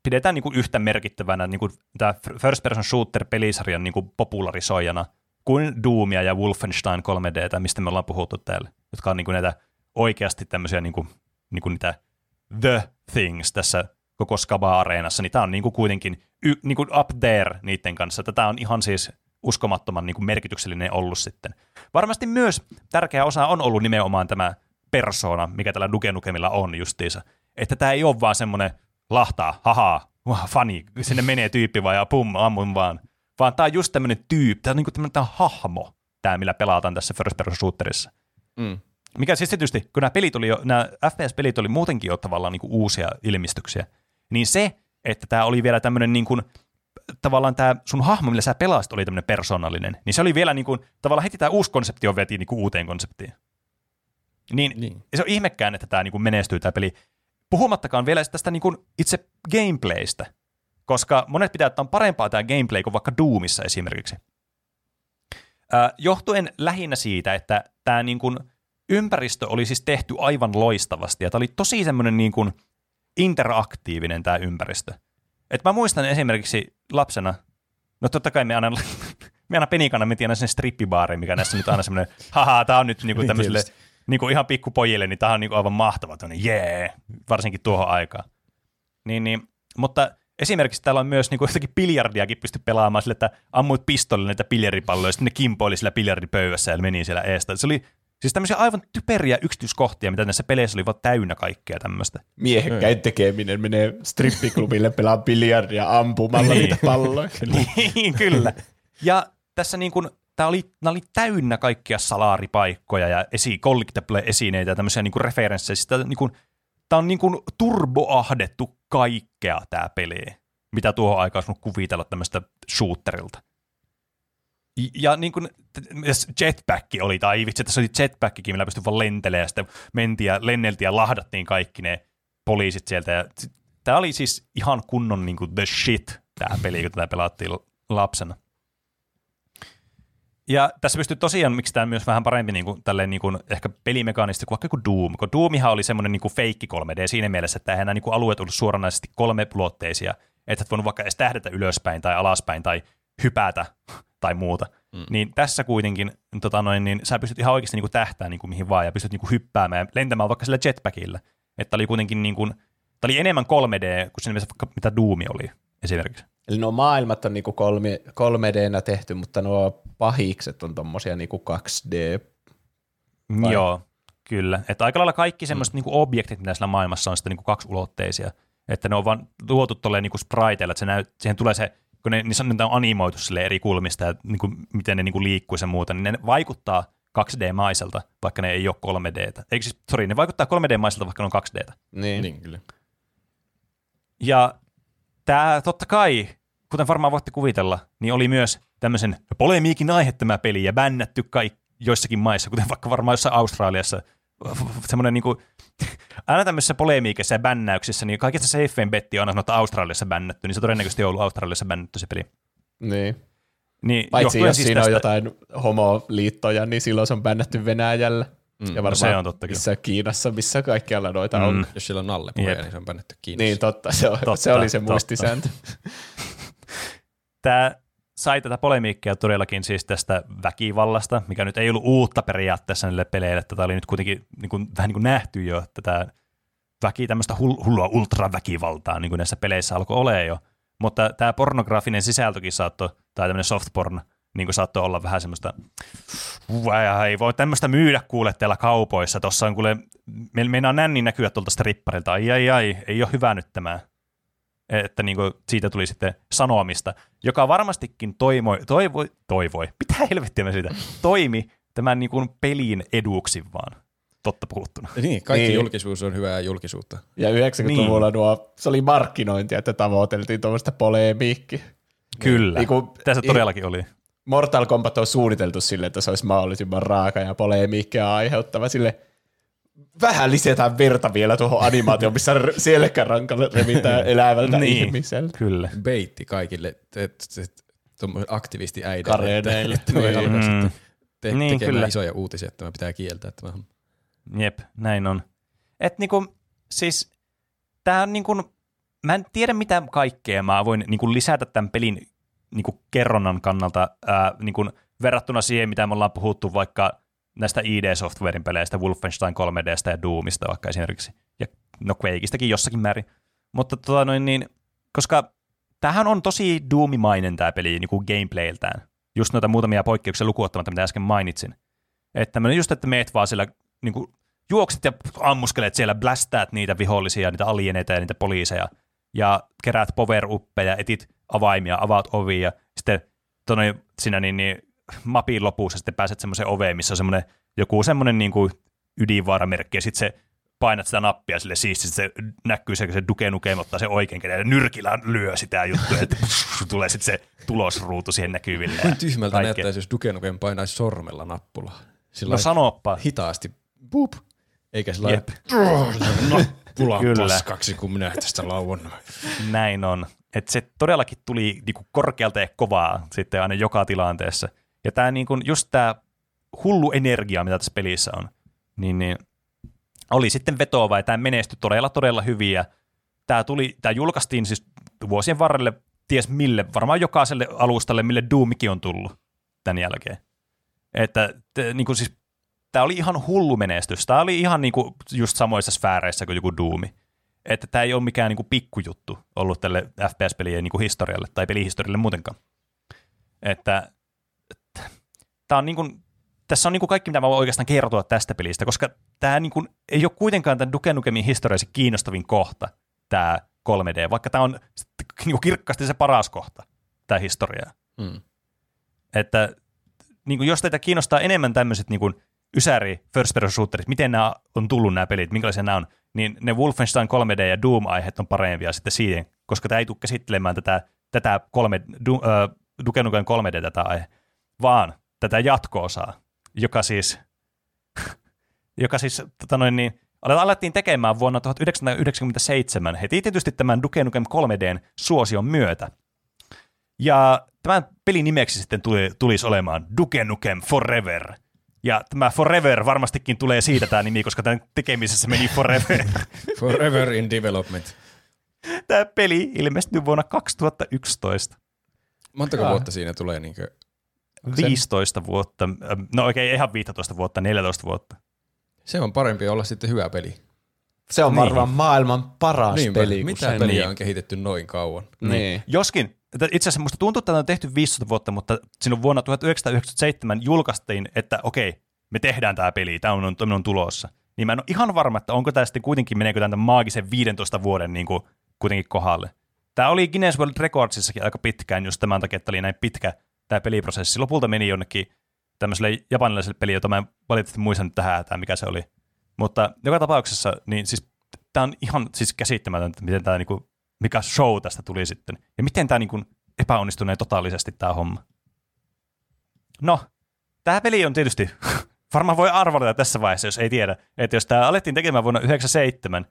pidetään niin kuin, yhtä merkittävänä niin kuin, tämä first person shooter pelisarjan niin kuin, popularisoijana kuin Doomia ja Wolfenstein 3D, mistä me ollaan puhuttu täällä, jotka on niin kuin, näitä oikeasti tämmöisiä niin kuin, niin kuin niitä the things tässä koko Skaba-areenassa, niin tämä on niin kuin kuitenkin y, niin kuin up there niiden kanssa. Tätä on ihan siis uskomattoman niin kuin merkityksellinen ollut sitten. Varmasti myös tärkeä osa on ollut nimenomaan tämä persona, mikä tällä Duke Nukemilla on justiinsa. Että tämä ei ole vaan semmoinen lahtaa, haha, wah, funny, sinne menee tyyppi vaan ja pum, ammun vaan. Vaan tämä on just tämmöinen tyyppi, tämä on niin kuin tämmöinen tämä hahmo, tämä millä pelataan tässä first person shooterissa. Mm. Mikä siis tietysti, kun nämä pelit oli jo, nämä FPS-pelit oli muutenkin jo tavallaan niin kuin uusia ilmestyksiä, niin se, että tämä oli vielä tämmöinen niin kuin, tavallaan tämä sun hahmo, millä sä pelasit, oli tämmöinen persoonallinen, niin se oli vielä niin kuin, tavallaan heti tämä uusi konsepti on veti niin kuin uuteen konseptiin. Niin, Niin. niin. se on ihmekään, että tämä niin kuin menestyy tämä peli. Puhumattakaan vielä tästä niin kuin itse gameplaystä, koska monet pitää, että on parempaa tämä gameplay kuin vaikka Doomissa esimerkiksi. Äh, johtuen lähinnä siitä, että tämä niin kuin ympäristö oli siis tehty aivan loistavasti, ja tämä oli tosi semmoinen niin kuin interaktiivinen tämä ympäristö. Et mä muistan esimerkiksi lapsena, no totta kai me aina, me aina penikana mentiin aina sinne strippibaariin, mikä näissä nyt aina semmoinen, haha, tämä on nyt niinku Niin, tämmöiselle tietysti. niinku ihan pikkupojille, niin tämä on niinku aivan mahtava, tämmöinen jee, varsinkin tuohon aikaan. Niin, niin, mutta esimerkiksi täällä on myös niinku jotakin biljardiakin pysty pelaamaan sille, että ammuit pistollilla näitä biljardipalloja, ja sitten ne kimpoili sillä biljardipöydässä ja meni siellä eestä. Se oli siis tämmöisiä aivan typeriä yksityiskohtia, mitä näissä peleissä oli vaan täynnä kaikkea tämmöistä. Miehekkäin tekeminen menee strippiklubille pelaa biljardia ampumalla Niin. niitä palloja. niin, kyllä. Ja tässä niin kuin, tää oli, nämä oli täynnä kaikkia salaripaikkoja ja esi, collectible-esineitä ja tämmöisiä niin kuin referenssejä. Siis tää, niin kuin, tää on niin kuin turboahdettu kaikkea tämä peli, mitä tuohon aikaan olisi kuvitella tämmöistä shooterilta. Ja- niin kuin, jetpack oli, tai vitsi, tässä oli jetpackikin, millä pystyi vaan lentelemään, ja sitten mentiin ja lenneltiin ja lahdattiin kaikki ne poliisit sieltä. Ja tämä oli siis ihan kunnon niin kuin the shit, tämä peli, kun tätä pelattiin lapsena. Ja tässä pystyy tosiaan, miksi tämä myös vähän parempi niin kuin, tälleen, niin kuin, ehkä pelimekaanisesti kuin vaikka joku Doom, kun Doomihan oli semmoinen niin kuin feikki 3D siinä mielessä, että eihän nämä niin kuin alueet ollut suoranaisesti kolmeulotteisia, että et voinut vaikka edes tähdätä ylöspäin tai alaspäin tai hypätä tai muuta. Mm. Niin tässä kuitenkin tota noin, niin sä pystyt ihan oikeasti niin kuin tähtää niin kuin mihin vaan ja pystyt niin kuin hyppäämään ja lentämään vaikka sillä jetpackilla. Että oli kuitenkin niin kuin, tämä oli enemmän 3D kuin siinä mielessä vaikka mitä Doomi oli esimerkiksi. Eli nuo maailmat on niinku kolme, 3D tehty, mutta nuo pahikset on tommosia niinku 2D. Vai? Joo, kyllä. Että aika lailla kaikki semmoiset mm. niinku objektit, mitä siellä maailmassa on sitten niinku kaksiulotteisia. Että ne on vaan luotu tolleen niinku spriteilla, että se näyt, siihen tulee se, kun ne, niissä on, niitä on animoitu sille eri kulmista ja niinku, miten ne niinku liikkuu ja muuta, niin ne vaikuttaa 2D-maiselta, vaikka ne ei ole 3Dtä. Eikö siis, sorry, ne vaikuttaa 3D-maiselta, vaikka ne on 2Dtä. Niin. Niin, kyllä. Ja tämä totta kai, kuten varmaan voitte kuvitella, niin oli myös tämmöisen polemiikin aihe tämä peli ja bännätty kai joissakin maissa, kuten vaikka varmaan jossain Australiassa. Semmoinen niinku, aina tämmöisessä polemiikissa ja bännäyksissä, niin kaikista safeen betti on aina sanonut, että Australiassa bännätty, niin se todennäköisesti on ollut Australiassa bännätty se peli. niin. Niin, Paitsi jos siis siinä tästä, on jotain homoliittoja, niin silloin se on bännätty Venäjällä. Mm. Ja No varmaan se on totta missä Kiinassa, missä kaikkialla noita on. Mm. Jos sillä on Jep. niin se on bännetty kiinni. Niin, totta. Se, on, Totta, se oli se muistisääntö. tämä sai tätä polemiikkia todellakin siis tästä väkivallasta, mikä nyt ei ollut uutta periaatteessa niille peleille. Tätä oli nyt kuitenkin niin kuin, vähän niin kuin nähty jo, että tämä väki, tämmöistä hull- hullua ultraväkivaltaa niin kuin näissä peleissä alkoi olemaan jo. Mutta tämä pornografinen sisältökin saattoi, tai tämmöinen soft porn, niin kuin saattoi olla vähän semmoista, "Uää, ei voi tämmöistä myydä kuule täällä kaupoissa. Tuossa on kuule, me, meinaa nänni näkyä tuolta stripparilta, ai ai ai, ei ole hyvä nyt tämä. Että niin kuin siitä tuli sitten sanomista, joka varmastikin toimoi, toivoi, toivoi, mitä helvettiä mä siitä, toimi tämän niin kuin pelin eduksi vaan, totta puhuttuna. Niin, kaikki Niin. niin. julkisuus on hyvää julkisuutta. Ja 90-luvulla niin. nuo, se oli markkinointia, että tavoiteltiin tuommoista poleemiikkiä. Kyllä, Niin kuin- tässä todellakin oli. Mortal Kombat on suunniteltu sille, että se olisi mahdollisimman raaka ja poleemiikkia aiheuttava. Sille vähän lisätään verta vielä tuohon animaatioon, missä r- sielläkään rankalla revitään elävältä Niin. ihmiseltä. Kyllä. Beitti kaikille aktivistiäidille. Kareneille. Että, että Niin. alkaa Mm. sitten te, Niin, tekemään kyllä. isoja uutisia, että tämä pitää kieltää tämä homma. Jep, näin on. Et niinku, siis tää on niinku, mä en tiedä mitä kaikkea mä voin niinku lisätä tämän pelin niinku kerronnan kannalta ää, niinku, verrattuna siihen, mitä me ollaan puhuttu vaikka näistä ID-softwarein peleistä, Wolfenstein 3Dstä ja Doomista vaikka esimerkiksi, ja no Quakeistäkin jossakin määrin. Mutta tota noin niin, koska tämähän on tosi Doomimainen tämä peli niinku gameplayltään. Just noita muutamia poikkeuksia lukuottamatta, mitä äsken mainitsin. Että tämmöinen just, että meet vaan siellä niin kuin, juokset ja ammuskelet siellä, blastaat niitä vihollisia, niitä alieneita ja niitä poliiseja, ja keräät power uppeja, etit avaimia, avaat ovia, sitten tonne, siinä niin, niin, mapin lopussa sitten pääset semmoiseen oveen, missä on semmoinen, joku semmoinen niin kuin ydinvaaramerkki, ja sitten se painat sitä nappia sille siististi, se näkyy se, kun se Duke Nukem ottaa se oikein käden ja nyrkillä lyö sitä juttua, että tulee sitten se tulosruutu siihen näkyville. Kuin tyhmältä kaikkea. näyttäisi, jos Duke Nukem painaisi sormella nappulaa. Sillä No sanoppa. hitaasti, boop, eikä sillä Jep. nappula Kyllä. paskaksi, kun minä tästä lauan. Näin on. Että se todellakin tuli niinku korkealta ja kovaa sitten aina joka tilanteessa. Ja tämä niinku, just tämä hullu energia, mitä tässä pelissä on, niin, niin oli sitten vetoava ja tämä menestyi todella todella hyvin. Ja tämä, tuli, tämä julkaistiin siis vuosien varrelle ties mille, varmaan jokaiselle alustalle, mille Doomikin on tullut tämän jälkeen. Että te, niin siis, tämä oli ihan hullu menestys. Tämä oli ihan niin just samoissa sfääreissä kuin joku Doomi. Että tämä ei ole mikään niin kuin pikkujuttu ollut tälle FPS-pelien niin kuin historialle tai pelihistorialle muutenkaan. Että tämä on niin kuin, tässä on niin kuin kaikki, mitä mä voin oikeastaan kertoa tästä pelistä, koska tämä niin kuin, ei ole kuitenkaan tämän Duke Nukemin historiassa kiinnostavin kohta, tämä 3D, vaikka tämä on niin kuin kirkkaasti se paras kohta, tämä historia. Mm. Että niin kuin jos teitä kiinnostaa enemmän tämmöiset niin kuin ysäri first person shooterit, miten nämä on tullut nämä pelit, minkälaisia nämä on, niin ne Wolfenstein 3D ja Doom-aiheet on parempia sitten siihen, koska tämä ei tule käsittelemään tätä, tätä 3, du, äh, Duke Nukem 3D tätä aihe, vaan tätä jatko-osaa, joka siis, joka siis tota noin niin, alettiin tekemään vuonna 1997 heti tietysti tämän Duke Nukem 3Dn suosion myötä. Ja tämän pelin nimeksi sitten tuli, tulisi olemaan Duke Nukem Forever. Ja tämä Forever varmastikin tulee siitä tämä nimi, koska tämän tekemisessä meni Forever. Forever in development. tämä peli ilmestyi vuonna 2011. Montako vuotta siinä tulee? Niin kuin, 15 vuotta, ähm, no oikein ihan 15 vuotta, 14 vuotta. se on parempi olla sitten hyvä peli. Se on Niin. varmaan maailman paras Niinpä, peli. kun mitä peliä niin. on kehitetty noin kauan? Niin. Joskin, että itse asiassa musta tuntuu, että tämä on tehty 15 vuotta, mutta sinun vuonna 1997 julkaistiin, että okei, me tehdään tämä peli, tämä on, tämä on tulossa. Niin mä en ole ihan varma, että onko tämä sitten kuitenkin, meneekö tämän maagisen 15 vuoden niin kuin, kuitenkin kohdalle. Tämä oli Guinness World Recordsissakin aika pitkään, just tämän takia, että oli näin pitkä tämä peliprosessi. Lopulta meni jonnekin tämmöiselle japanilaiselle peliin, jota mä en valitettavasti muista nyt tähän hätään, mikä se oli. Mutta joka tapauksessa, niin siis tämä on ihan siis käsittämätöntä, miten tämä niinku, mikä show tästä tuli sitten. Ja miten tämä niinku epäonnistuneen totaalisesti tämä homma. No, tämä peli on tietysti, varmaan voi arvata tässä vaiheessa, jos ei tiedä, että jos tämä alettiin tekemään vuonna 1997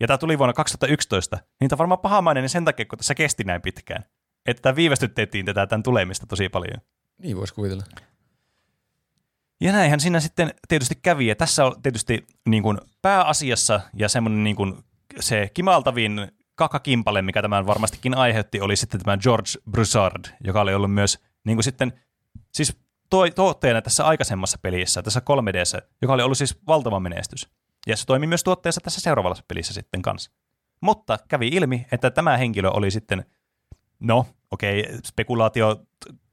ja tämä tuli vuonna 2011, niin tämä on varmaan pahamainen sen takia, kun tässä kesti näin pitkään. Että viivästytettiin tätä tämän tulemista tosi paljon. Niin voisi kuvitella. Ja näinhän siinä sitten tietysti kävi, ja tässä on tietysti niin kuin pääasiassa ja semmoinen niin kuin se kimaltavin kakakimpale, mikä tämän varmastikin aiheutti, oli sitten tämä George Broussard, joka oli ollut myös niin kuin sitten, siis toi, tuotteena tässä aikaisemmassa pelissä, tässä 3 d joka oli ollut siis valtava menestys. Ja se toimi myös tuotteessa tässä seuraavassa pelissä sitten kanssa. Mutta kävi ilmi, että tämä henkilö oli sitten, no okei, okay, spekulaatio,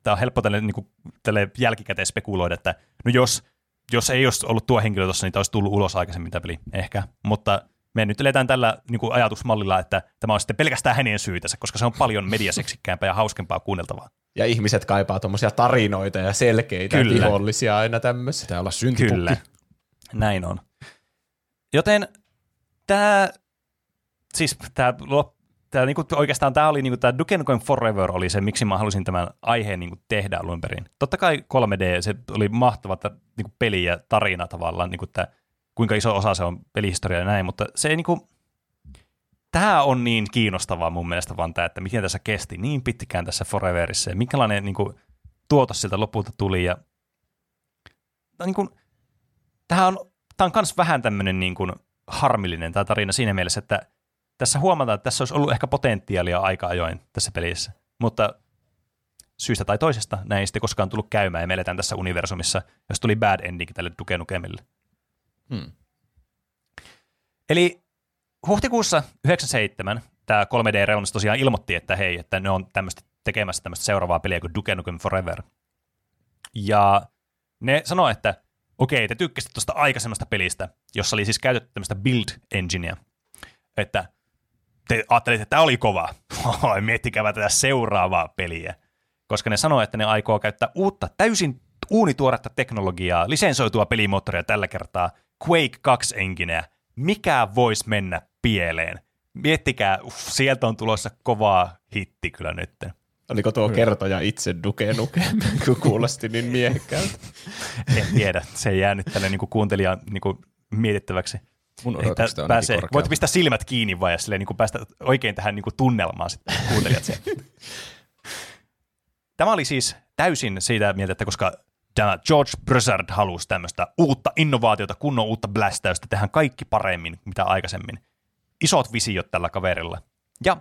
tämä on helppo tälle, niin kuin, tälle jälkikäteen spekuloida, että no jos, jos ei olisi ollut tuo henkilö tuossa, niin tämä olisi tullut ulos aikaisemmin tämä peli, ehkä. Mutta me nyt eletään tällä niin kuin ajatusmallilla, että tämä on sitten pelkästään hänen syytänsä, koska se on paljon mediaseksikkäämpää ja hauskempaa kuunneltavaa. Ja ihmiset kaipaa tuommoisia tarinoita ja selkeitä Kyllä. vihollisia aina tämmöisiä. Pitää olla syntipukki. Kyllä, näin on. Joten tämä, siis tämä, tämä niinku, oikeastaan tämä oli niinku, tämä Duke Nukem Forever oli se, miksi mä halusin tämän aiheen niinku, tehdä alun perin. Totta kai 3D, se oli mahtava että, niinku, peli ja tarina tavallaan, niinku, tämä, kuinka iso osa se on pelihistoria ja näin, mutta se ei niinku, tämä on niin kiinnostavaa mun mielestä vaan tämä, että miten tässä kesti niin pitkään tässä Foreverissa ja minkälainen niinku, tuotos siltä lopulta tuli ja niin kuin, tämä on, tämä on myös vähän tämmöinen niin kuin harmillinen tämä tarina siinä mielessä, että tässä huomataan, että tässä olisi ollut ehkä potentiaalia aika ajoin tässä pelissä, mutta syystä tai toisesta näin ei sitten koskaan tullut käymään ja me eletään tässä universumissa, jos tuli bad ending tälle Duke. Hmm. Eli huhtikuussa 97 tämä 3D-reunas tosiaan ilmoitti, että hei, että ne on tämmöistä tekemässä tämmöistä seuraavaa peliä kuin Duke Nukem Forever. Ja ne sanoi, että okei, te tykkäsitte tuosta aikaisemmasta pelistä, jossa oli siis käytetty tämmöistä build engineä, että te ajattelitte, että tämä oli kova. Oi, miettikääpä tätä seuraavaa peliä. Koska ne sanoi, että ne aikoo käyttää uutta, täysin uunituoretta teknologiaa, lisensoitua pelimoottoria tällä kertaa, Quake 2 engineä. Mikä voisi mennä pieleen? Miettikää, uff, sieltä on tulossa kovaa hitti kyllä nyt. Oliko tuo kertoja itse Duke Nukem, kun kuulosti niin miehekkäältä? En tiedä, se ei jäänyt tälle niin kuuntelijan niin kuin mietittäväksi. Mun Että odotukset on pääsee, voit pistää silmät kiinni vai ja silleen, niin kuin päästä oikein tähän niin kuin tunnelmaan sitten kuuntelijat. Tämä oli siis täysin siitä mieltä, että koska tämä George Broussard halusi tämmöistä uutta innovaatiota, kunnon uutta blästäystä, tehdään kaikki paremmin mitä aikaisemmin. Isot visiot tällä kaverilla. Ja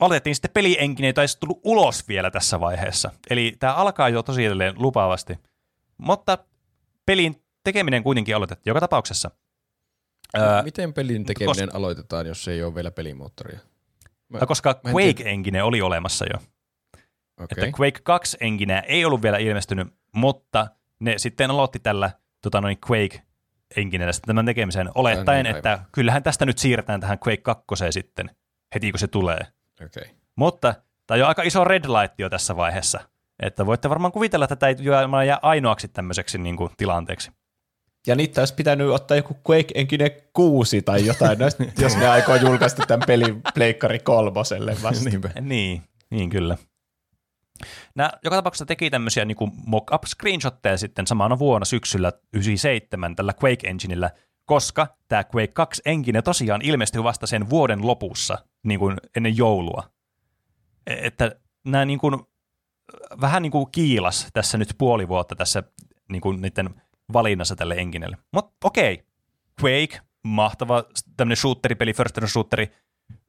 valitettiin sitten pelienkinen, jota ei tullut ulos vielä tässä vaiheessa. Eli tämä alkaa jo tosi edelleen lupaavasti. Mutta pelin tekeminen kuitenkin aloitettiin joka tapauksessa. Öö, Miten pelin tekeminen aloitetaan, jos ei ole vielä pelimoottoria? Mä, koska mä en Quake Engine oli olemassa jo. okay. Että Quake 2 Engine ei ollut vielä ilmestynyt, mutta ne sitten aloitti tällä tota noin Quake Enginellä sitten tämän tekemisen, olettaen, niin, että kyllähän tästä nyt siirretään tähän Quake 2 sitten, heti kun se tulee. okay. Mutta tämä on jo aika iso red light jo tässä vaiheessa, että voitte varmaan kuvitella, että tämä ei jää ainoaksi tämmöiseksi niin kuin, tilanteeksi. Ja niitä olisi pitänyt ottaa joku Quake Engine 6 tai jotain, näistä, jos ne aikoo julkaista tämän pelin Pleikkari kolmoselle vasta. Niin, niin kyllä. Nämä joka tapauksessa teki tämmöisiä niin mock-up screenshotteja sitten samana vuonna syksyllä 97 tällä Quake Enginellä, koska tämä Quake 2 engine tosiaan ilmestyi vasta sen vuoden lopussa, niin kuin ennen joulua. E- Että nämä niin kuin, vähän niin kuin kiilas tässä nyt puoli vuotta tässä niin kuin niiden valinnassa tälle enginelle. Mutta okei, Quake, mahtava tämmöinen shooteripeli, first person shooteri.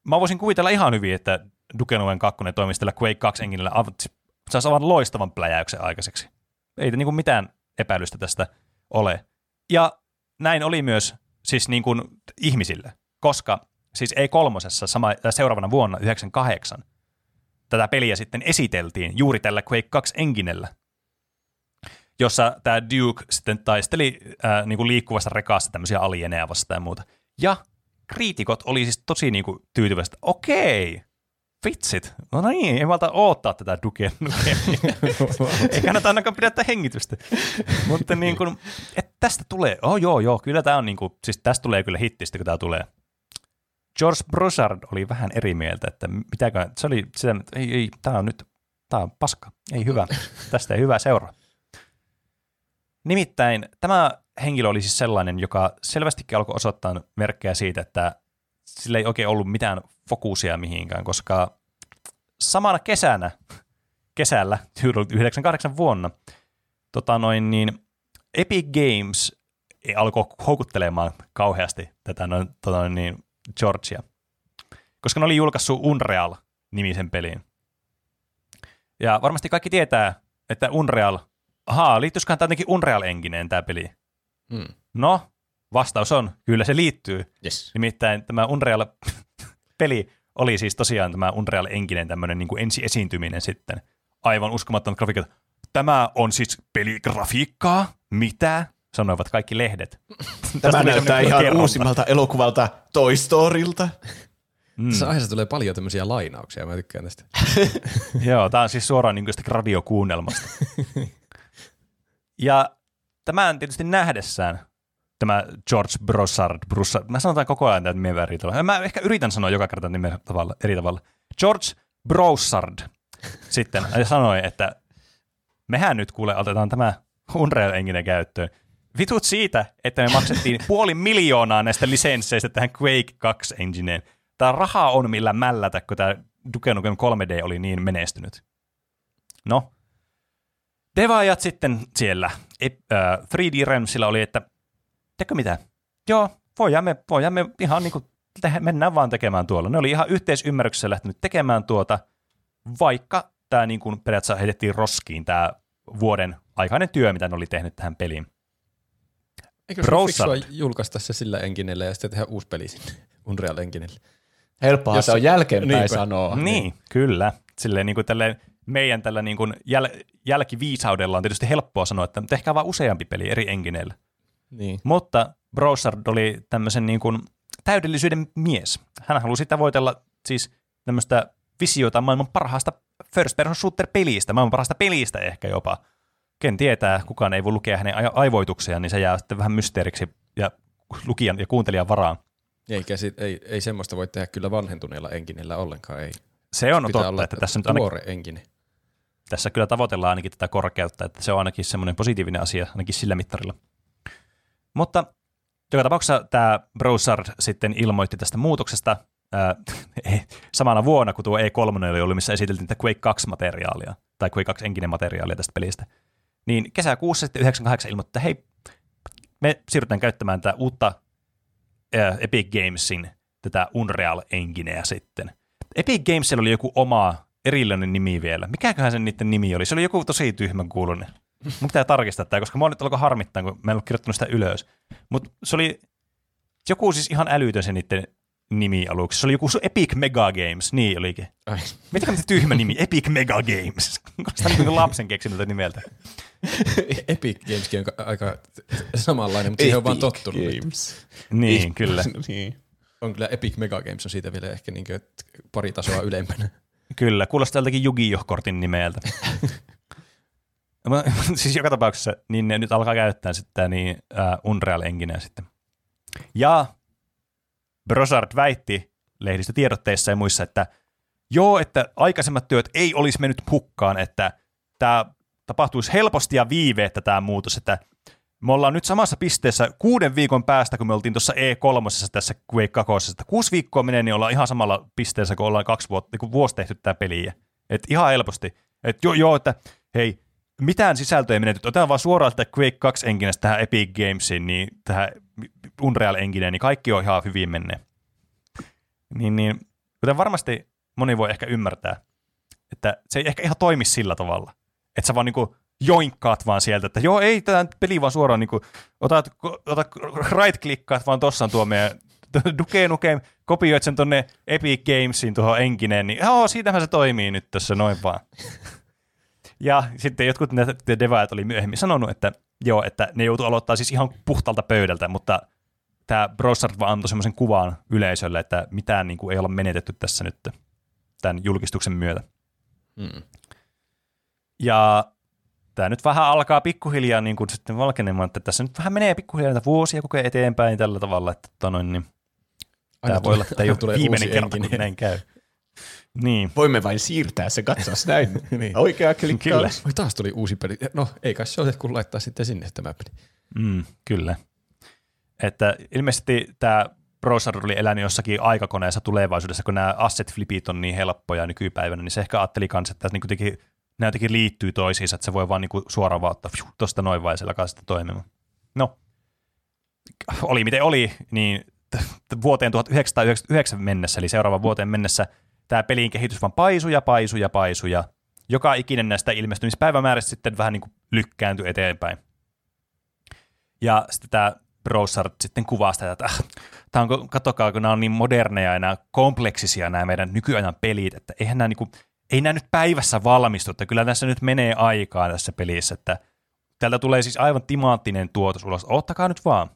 Mä voisin kuvitella ihan hyvin, että Duke Nukem 2 toimisi tällä Quake 2 enginellä saisi aivan loistavan pläjäyksen aikaiseksi. Ei niin kuin mitään epäilystä tästä ole. Ja näin oli myös siis niin kuin ihmisille, koska siis ei kolmosessa sama, äh, seuraavana vuonna 98 tätä peliä sitten esiteltiin juuri tällä Quake 2 enginellä, jossa tämä Duke sitten taisteli äh, niin kuin liikkuvassa rekassa tämmöisiä alieneja vastaan ja muuta. Ja kriitikot oli siis tosi niin kuin tyytyväiset, että okei, vitsit, no niin, ei malta odottaa tätä Duke Nukemia. ei kannata ainakaan pidättää hengitystä. Mutta niin kuin, että tästä tulee, oh joo joo, kyllä tämä on niin kuin, siis tästä tulee kyllä hittistä, kun tämä tulee. George Broussard oli vähän eri mieltä, että mitäkö, se oli sitä, että ei, ei, tämä on nyt, tämä on paska, ei hyvä, tästä ei hyvä seuraa. Nimittäin tämä henkilö oli siis sellainen, joka selvästikin alkoi osoittaa merkkejä siitä, että sillä ei oikein ollut mitään fokusia mihinkään, koska samana kesänä, kesällä 98 vuonna, tota noin, niin Epic Games alkoi houkuttelemaan kauheasti tätä noin, tota noin, niin Georgia, koska ne oli julkaissut Unreal-nimisen pelin. Ja varmasti kaikki tietää, että Unreal, ahaa, liittyisiköhän tämä jotenkin Unreal Engineen tämä peli? Hmm. No, vastaus on, kyllä se liittyy. Yes. Nimittäin tämä Unreal-peli oli siis tosiaan tämä Unreal Engine tämmöinen niin kuin ensi-esiintyminen sitten. Aivan uskomattomat grafiikat. Tämä on siis peligrafiikkaa? Mitä? sanoivat kaikki lehdet. Tämä näyttää ihan kerronta. uusimmalta elokuvalta Toy Storylta. Mm. Tässä aiheessa tulee paljon tämmöisiä lainauksia, mä tykkään tästä. Joo, tämä on siis suoraan niin radiokuunnelmasta. Ja tämän tietysti nähdessään, tämä George Brossard, Brussard, mä sanotaan koko ajan tätä nimeä eri tavalla. Mä ehkä yritän sanoa joka kerta nimeä tavalla, eri tavalla. George Broussard sitten sanoi, että mehän nyt kuule otetaan tämä Unreal Engine käyttöön. Vitut siitä, että me maksettiin puoli miljoonaa näistä lisensseistä tähän Quake 2 engineen. Tämä raha on millä mällätä, kun tämä Duke Nukem 3D oli niin menestynyt. No, devaajat sitten siellä äh, 3D Realmsilla oli, että tekö mitä? Joo, voidaan me, voidaan me ihan niin kuin tehdä, mennään vaan tekemään tuolla. Ne oli ihan yhteisymmärryksessä lähtenyt tekemään tuota, vaikka tämä niin kuin periaatteessa heitettiin roskiin tämä vuoden aikainen työ, mitä ne oli tehnyt tähän peliin. Eikö se fiksua julkaista se sillä enginellä ja sitten tehdä uusi peli sinne Unreal Enginelle? Helppoa Jos se on jälkeenpäin niinpä. sanoa. Niin, kyllä. Silleen niin kuin tälleen meidän tällä niin kuin jäl- jälkiviisaudella on tietysti helppoa sanoa, että tehkää vaan useampi peli eri engineillä. Niin. Mutta Broussard oli tämmöisen niin kuin täydellisyyden mies. Hän halusi tavoitella siis tämmöistä visiota maailman parhaasta first person shooter pelistä, maailman parhaasta pelistä ehkä jopa. Ken tietää, kukaan ei voi lukea hänen ai- aivoituksiaan, niin se jää sitten vähän mysteeriksi ja lukijan ja kuuntelijan varaan. Eikä sit, ei, ei semmoista voi tehdä kyllä vanhentuneella enginellä ollenkaan. Ei. Se on Pitää totta, olla että tässä nyt ainakin engine. Tässä kyllä tavoitellaan ainakin tätä korkeutta, että se on ainakin semmoinen positiivinen asia, ainakin sillä mittarilla. Mutta joka tapauksessa tämä Broussard sitten ilmoitti tästä muutoksesta ää, samana vuonna, kun tuo E3 oli ollut, missä esiteltiin tätä Quake 2-materiaalia, tai Quake 2 enkinen materiaalia tästä pelistä. Niin kesäkuussa sitten 98 ilmoitti, että hei, me siirrytään käyttämään tätä uutta ää, Epic Gamesin tätä Unreal Engineä sitten. Epic Gamesilla oli joku oma erillinen nimi vielä. Mikäköhän sen niiden nimi oli? Se oli joku tosi tyhmän kuulunen. Mun pitää tarkistaa tämä, koska mä nyt alkoi harmittaa, kun mä en ollut kirjoittanut sitä ylös. Mutta se oli joku siis ihan älytön se niiden nimi aluksi. Se oli joku Epic Mega Games, niin olikin. Ai. Mikä se tyhmä nimi? Epic Mega Games. Kuulostaa niin lapsen keksimältä nimeltä. Epic Gameskin on ka- aika samanlainen, mutta siihen on vaan Epic tottunut. Games. Niin, kyllä. niin. On kyllä Epic Mega Games on siitä vielä ehkä niin pari tasoa ylempänä. Kyllä, kuulostaa tältäkin Yu-Gi-Oh-kortin nimeltä. Mä- siis joka tapauksessa, niin ne nyt alkaa käyttää sitten niin uh, Unreal Engineä sitten. Ja Brosard väitti lehdistötiedotteissa ja muissa, että joo, että aikaisemmat työt ei olisi mennyt hukkaan, että tämä tapahtuisi helposti ja viiveettä tämä muutos, että me ollaan nyt samassa pisteessä kuuden viikon päästä, kun me oltiin tuossa E3 tässä Quake 2. Että kuusi viikkoa menee, niin ollaan ihan samalla pisteessä, kun ollaan kaksi vuotta, niin kuin vuosi tehty tämä peliä. Et ihan helposti. Että joo, joo, että hei, mitään sisältöä ei menetty. Otetaan vaan suoraan tätä Quake 2 enginestä tähän Epic Gamesiin, niin tähän Unreal Engineen, niin kaikki on ihan hyvin menneet. Niin, niin, kuten varmasti moni voi ehkä ymmärtää, että se ei ehkä ihan toimi sillä tavalla. Että sä vaan niinku joinkkaat vaan sieltä, että joo, ei tämä peli vaan suoraan niinku, otat, otat right-klikkaat vaan tossa on tuo meidän Duke Nukem, kopioit sen tonne Epic Gamesiin tuohon enkineen, niin joo, siitähän se toimii nyt tässä noin vaan. Ja sitten jotkut ne devaajat oli myöhemmin sanonut, että joo, että ne joutuu aloittaa siis ihan puhtalta pöydältä, mutta tämä Brossard vaan antoi semmoisen kuvan yleisölle, että mitään niin kuin ei olla menetetty tässä nyt tämän julkistuksen myötä. Mm. Ja tämä nyt vähän alkaa pikkuhiljaa niin kuin sitten valkenemaan, että tässä nyt vähän menee pikkuhiljaa näitä vuosia koko ajan eteenpäin tällä tavalla, että tota noin, niin tämä voi olla, että tämä ei aina ole tulee viimeinen kerta, kun näin käy. Niin, Voimme vain siirtää se katsaus näin. Niin. Oikea klikkaus. Kyllä. Oi, taas tuli uusi peli. No, ei kai se ole, kun laittaa sitten sinne tämä peli. Mm, kyllä. Että ilmeisesti tämä Browser oli elänyt jossakin aikakoneessa tulevaisuudessa, kun nämä asset flipit on niin helppoja nykypäivänä, niin se ehkä ajatteli kanssa, että niin kuitenkin, nämä jotenkin liittyy toisiinsa, että se voi vaan niin suoraan vaan ottaa tuosta noin vai alkaa sitten toimimaan. No, oli miten oli, niin vuoteen 1999 mennessä, eli seuraavan vuoteen mennessä, tämä pelin kehitys vaan paisui ja paisui ja paisui, ja joka ikinen näistä ilmestymispäivämääristä sitten vähän niin kuin lykkääntyi eteenpäin. Ja sitten tämä Broussard sitten kuvaa sitä, että äh, tämä on, katsokaa, kun nämä on niin moderneja ja nämä kompleksisia nämä meidän nykyajan pelit, että eihän nämä, niin kuin, ei nämä nyt päivässä valmistu, että kyllä tässä nyt menee aikaa tässä pelissä, että täältä tulee siis aivan timaattinen tuotos ulos. Ottakaa nyt vaan.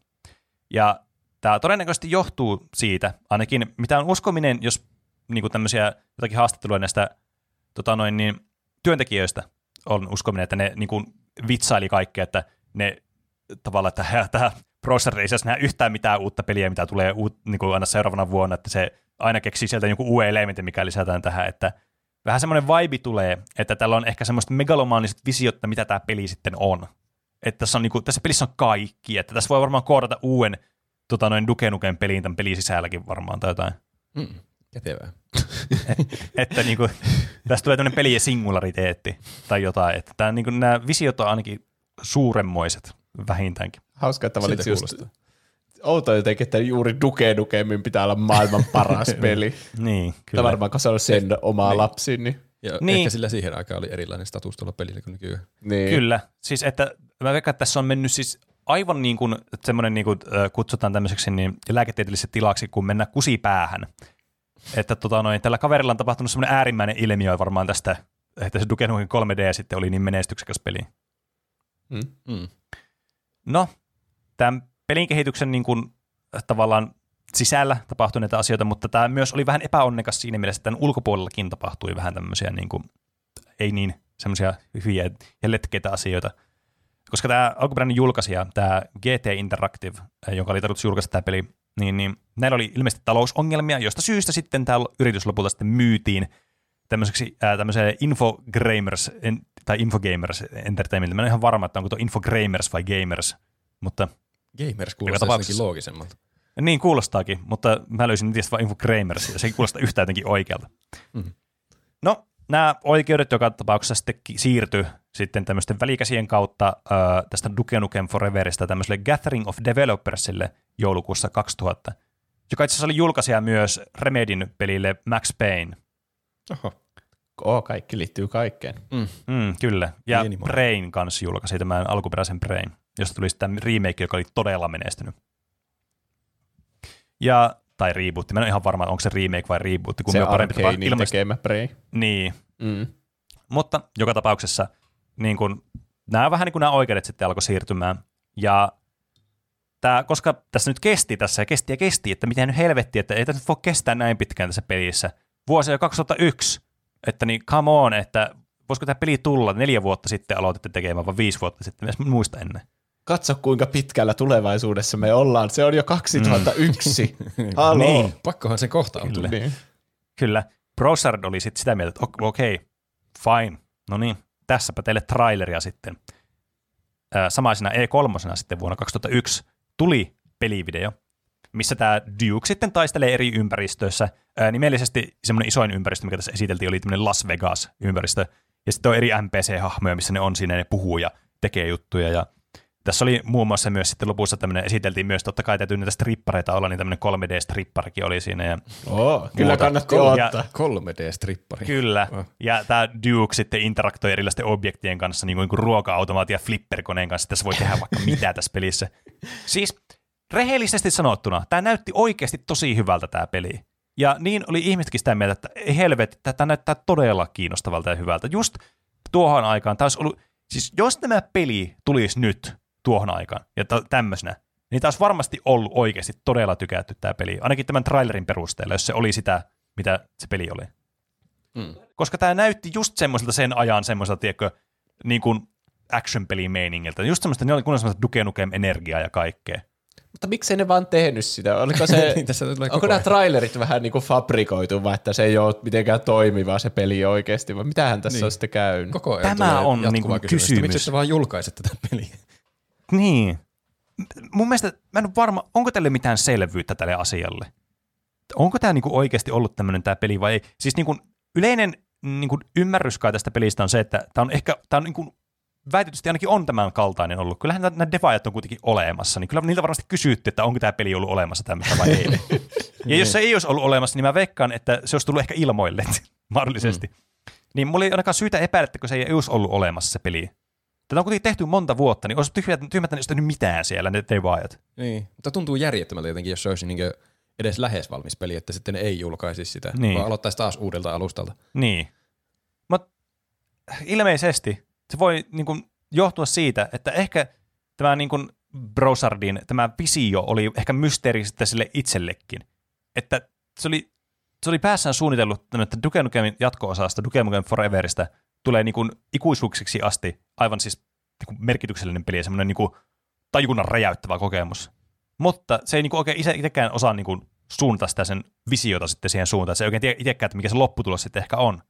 Ja tämä todennäköisesti johtuu siitä, ainakin mitä on uskominen, jos niin kuin tämmöisiä jotakin haastatteluja näistä tota noin, niin, työntekijöistä on uskominen, että ne niin kuin, vitsaili kaikkea, että ne tavallaan, että tämä Browser ei saisi nähdä yhtään mitään uutta peliä, mitä tulee uut, niin kuin aina seuraavana vuonna, että se aina keksii sieltä joku uuden elementin, mikä lisätään tähän, että vähän semmoinen vibe tulee, että tällä on ehkä semmoista megalomaaniset visiot, että mitä tämä peli sitten on. Että tässä, on, niin kuin, tässä pelissä on kaikki, että tässä voi varmaan koodata uuden tota, noin Duke Nukem peliin tämän pelin sisälläkin varmaan tai jotain. Mm, kätevää. että niin kuin, tästä tulee tämmöinen pelien singulariteetti tai jotain. Että tämä, niin kuin, nämä visiot on ainakin suuremmoiset vähintäänkin. Hauska, että valitsi just outoa jotenkin, että juuri Duke Nukemin pitää olla maailman paras peli. Niin, Kyllä. kyllä. varmaan, kun se on sen oma niin. lapsi, niin, Ja Niin. ehkä sillä siihen aikaan oli erilainen status tuolla pelillä kuin nykyään. niin. Kyllä. Siis että mä veikkaan, että tässä on mennyt siis aivan niin kuin semmoinen niin kuin, kutsutaan tämmöiseksi niin lääketieteelliseksi tilaksi, kun mennä kusipäähän. Että tota noin, tällä kaverilla on tapahtunut semmoinen äärimmäinen ilmiö varmaan tästä, että se Duke Nukem 3D sitten oli niin menestyksekäs peli. Mm. Mm. No, tämän pelin kehityksen niin kuin, äh, tavallaan sisällä tapahtuneita asioita, mutta tämä myös oli vähän epäonnekas siinä mielessä, että tämän ulkopuolellakin tapahtui vähän tämmöisiä niin kuin, ei niin semmoisia hyviä ja letkeitä asioita. Koska tämä alkuperäinen julkaisija, tämä GT Interactive, äh, jonka oli tarkoitus julkaista tämä peli, niin, niin näillä oli ilmeisesti talousongelmia, josta syystä sitten tämä yritys lopulta sitten myytiin tämmöiseksi ää, tämmöiseen Infogramers, en, tai Infogamers Entertainment. Mä en ole ihan varma, että onko tuo Infogramers vai Gamers, mutta Gamers kuulostaa jotenkin loogisemmalta. niin kuulostaakin, mutta mä löysin niistä vain Infogramers, ja se ei kuulosta yhtään jotenkin oikealta. Mhm. No, nämä oikeudet joka tapauksessa sitten siirtyi sitten tämmöisten välikäsien kautta äh, tästä Duke Nukem Foreverista tämmöiselle Gathering of Developersille joulukuussa 2000, joka itse asiassa oli julkaisija myös Remedin pelille Max Payne. Oho. Oo, kaikki liittyy kaikkeen. Mm, kyllä. Ja. Brain kanssa julkaisi tämän alkuperäisen Brain, josta tuli sitten remake, joka oli todella menestynyt. Ja, tai rebootti. Mä en ole ihan varma, onko se remake vai rebootti. Kun se on parempi tapa ilmaista. tekemä Prey. Niin, Mm. mutta joka tapauksessa niin kun, nämä vähän niin kuin nämä oikeudet sitten alkoi siirtymään. Ja tämä, koska tässä nyt kesti tässä ja kesti ja kesti, että miten nyt helvetti, että ei tässä nyt voi kestää näin pitkään tässä pelissä. Vuosi jo 2001, että niin come on, että voisiko tämä peli tulla neljä vuotta sitten aloititte tekemään, vai viisi vuotta sitten, mä en muista ennen. Katso, kuinka pitkällä tulevaisuudessa me ollaan. Se on jo 2001. Haloo. Niin. Pakkohan sen kohtautua. Kyllä. Niin. Kyllä, Brosard oli sitten sitä mieltä, että ok- okei, okay, fine, no niin, tässäpä teille traileria sitten. Samaisena E3 sitten vuonna 2001 tuli pelivideo, missä tämä Duke sitten taistelee eri ympäristöissä. Ää, nimellisesti semmoinen isoin ympäristö, mikä tässä esiteltiin, oli tämmöinen Las Vegas-ympäristö. Ja sitten on eri NPC-hahmoja, missä ne on siinä, ne puhuu ja tekee juttuja. Ja tässä oli muun muassa myös sitten lopussa tämmöinen, esiteltiin myös, totta kai täytyy niitä strippareita olla, niin tämmöinen 3D-stripparikin oli siinä. Ja Oo, kyllä Muuta. kannatti Ja- odottaa. 3D-strippari. Kyllä. Oh. Ja tämä Duke sitten interaktoi erilaisten objektien kanssa, niin kuin, niin kuin ruoka-automaatin ja flipperkoneen kanssa. Tässä voi tehdä vaikka mitä tässä pelissä. Siis rehellisesti sanottuna, tämä näytti oikeasti tosi hyvältä tämä peli. Ja niin oli ihmisetkin sitä mieltä, että helvetti, tämä näyttää todella kiinnostavalta ja hyvältä. Just tuohon aikaan, tämä olisi ollut, siis jos tämä peli tulisi nyt tuohon aikaan ja t- tämmöisenä, niin tämä olisi varmasti ollut oikeasti todella tykätty tämä peli. Ainakin tämän trailerin perusteella, jos se oli sitä, mitä se peli oli Mm. koska tämä näytti just semmoiselta sen ajan semmoiselta, tiedätkö, niin kuin action-pelimeiningiltä. Just semmoista, niin oli kun semmoista Duke Nukem-energiaa ja kaikkea. Mutta miksei ne vaan tehnyt sitä? Oliko se, Niin, tässä tulee onko koko nämä trailerit vähän niin kuin fabrikoitu, vai että se ei ole mitenkään toimiva se peli oikeasti, vai mitähän tässä Niin. on sitten käynyt? Koko ajan Tämä on jatkuvaa niinku kysymystä. kysymys. Miksi ette vaan julkaiset tätä peliä? Niin. Mun mielestä, mä en ole varma, onko tälle mitään selvyyttä tälle asialle? Onko tämä niinku oikeasti ollut tämmöinen tämä peli vai ei? Siis niinku yleinen niinku ymmärrys kai tästä pelistä on se, että tämä on ehkä, tämä on niinku, väitetysti ainakin on tämän kaltainen ollut. Kyllähän nämä- nämä devaajat on kuitenkin olemassa, niin kyllä niiltä varmasti kysytty, että onko tämä peli ollut olemassa tämmöistä vai ei. ja jos se ei olisi ollut olemassa, niin mä veikkaan, että se olisi tullut ehkä ilmoille mahdollisesti. Mm. Niin mulla ei ainakaan syytä epäillä, että kun se ei olisi ollut olemassa se peli. Tätä on kuitenkin tehty monta vuotta, niin olisi tyhmät, tyhmät olisi tehnyt mitään siellä, ne devaajat. Niin. Mutta tuntuu järjettömältä jotenkin, jos se olisi niin edes lähes valmis peli, että sitten ne ei julkaisi sitä, Niin. vaan aloittaisi taas uudelta alustalta. Niin. Mutta ilmeisesti se voi, niin kuin, johtua siitä, että ehkä tämä niin kuin Brosardin tämä visio oli ehkä mysteeri sitten sille itsellekin. Että se oli, se oli päässään suunnitellut, että Duke Nukemin jatko-osasta, Duke Nukem Foreverista, tulee niin kuin ikuisuuksiksi asti aivan siis niin kuin merkityksellinen peli ja semmoinen niin kuin tajunnan räjäyttävä kokemus. Mutta se ei niin kuin oikein itse, itsekään osaa niin kuin suunnata sitä sen visiota sitten siihen suuntaan. Se ei oikein tiedä itsekään, että mikä se lopputulos sitten ehkä on.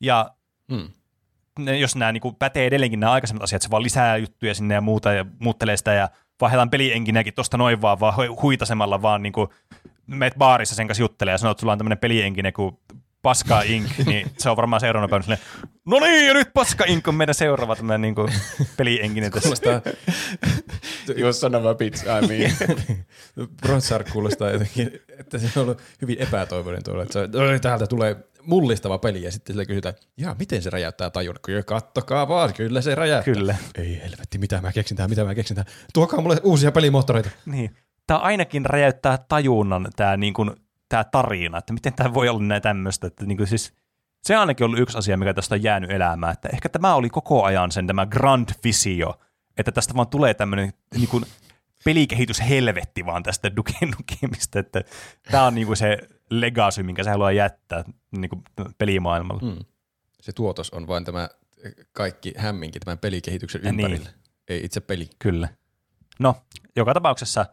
Ja Mm. ne, jos nämä niin kuin pätee edelleenkin nämä aikaisemmat asiat, se vaan lisää juttuja sinne ja muuta ja muuttelee sitä ja vaihdetaan pelienkinäkin tuosta noin vaan, vaan hui- huitasemalla vaan niin kuin meet baarissa sen kanssa juttelee ja sanoo, että sulla on tämmöinen pelienkinen kuin Paska Inc., niin se on varmaan seuraavana päivänä silleen, no niin, ja nyt Paska Inc. on meidän seuraava tämmöinen niin kuin pelienkinen tässä. Kuulostaa, Jos sanova pizza, I mean. Bronsar kuulostaa jotenkin, että se on ollut hyvin epätoivoinen tuolla, että se, on, "Oi, täältä tulee mullistava peli ja sitten sille kysytään, jaa, miten se räjäyttää tajun? Kyllä kattokaa vaan, kyllä se räjäyttää. Kyllä. Ei helvetti, mitä mä keksin tähän, mitä mä keksin tähän. Tuokaa mulle uusia pelimoottoreita. Niin. Tämä ainakin räjäyttää tajunnan tämä, niin kuin, tämä tarina, että miten tämä voi olla näin tämmöistä. Että niin kuin siis, se on ainakin ollut yksi asia, mikä tästä on jäänyt elämään, että ehkä tämä oli koko ajan sen tämä grand visio, että tästä vaan tulee tämmöinen niin kuin, pelikehityshelvetti vaan tästä Duke Nukemista, että tämä on niin kuin se legacy, minkä se haluaa jättää niin kuin pelimaailmalla. Mm. Se tuotos on vain tämä kaikki hämminkin tämän pelikehityksen niin. ympärillä. Ei itse peli. Kyllä. No, joka tapauksessa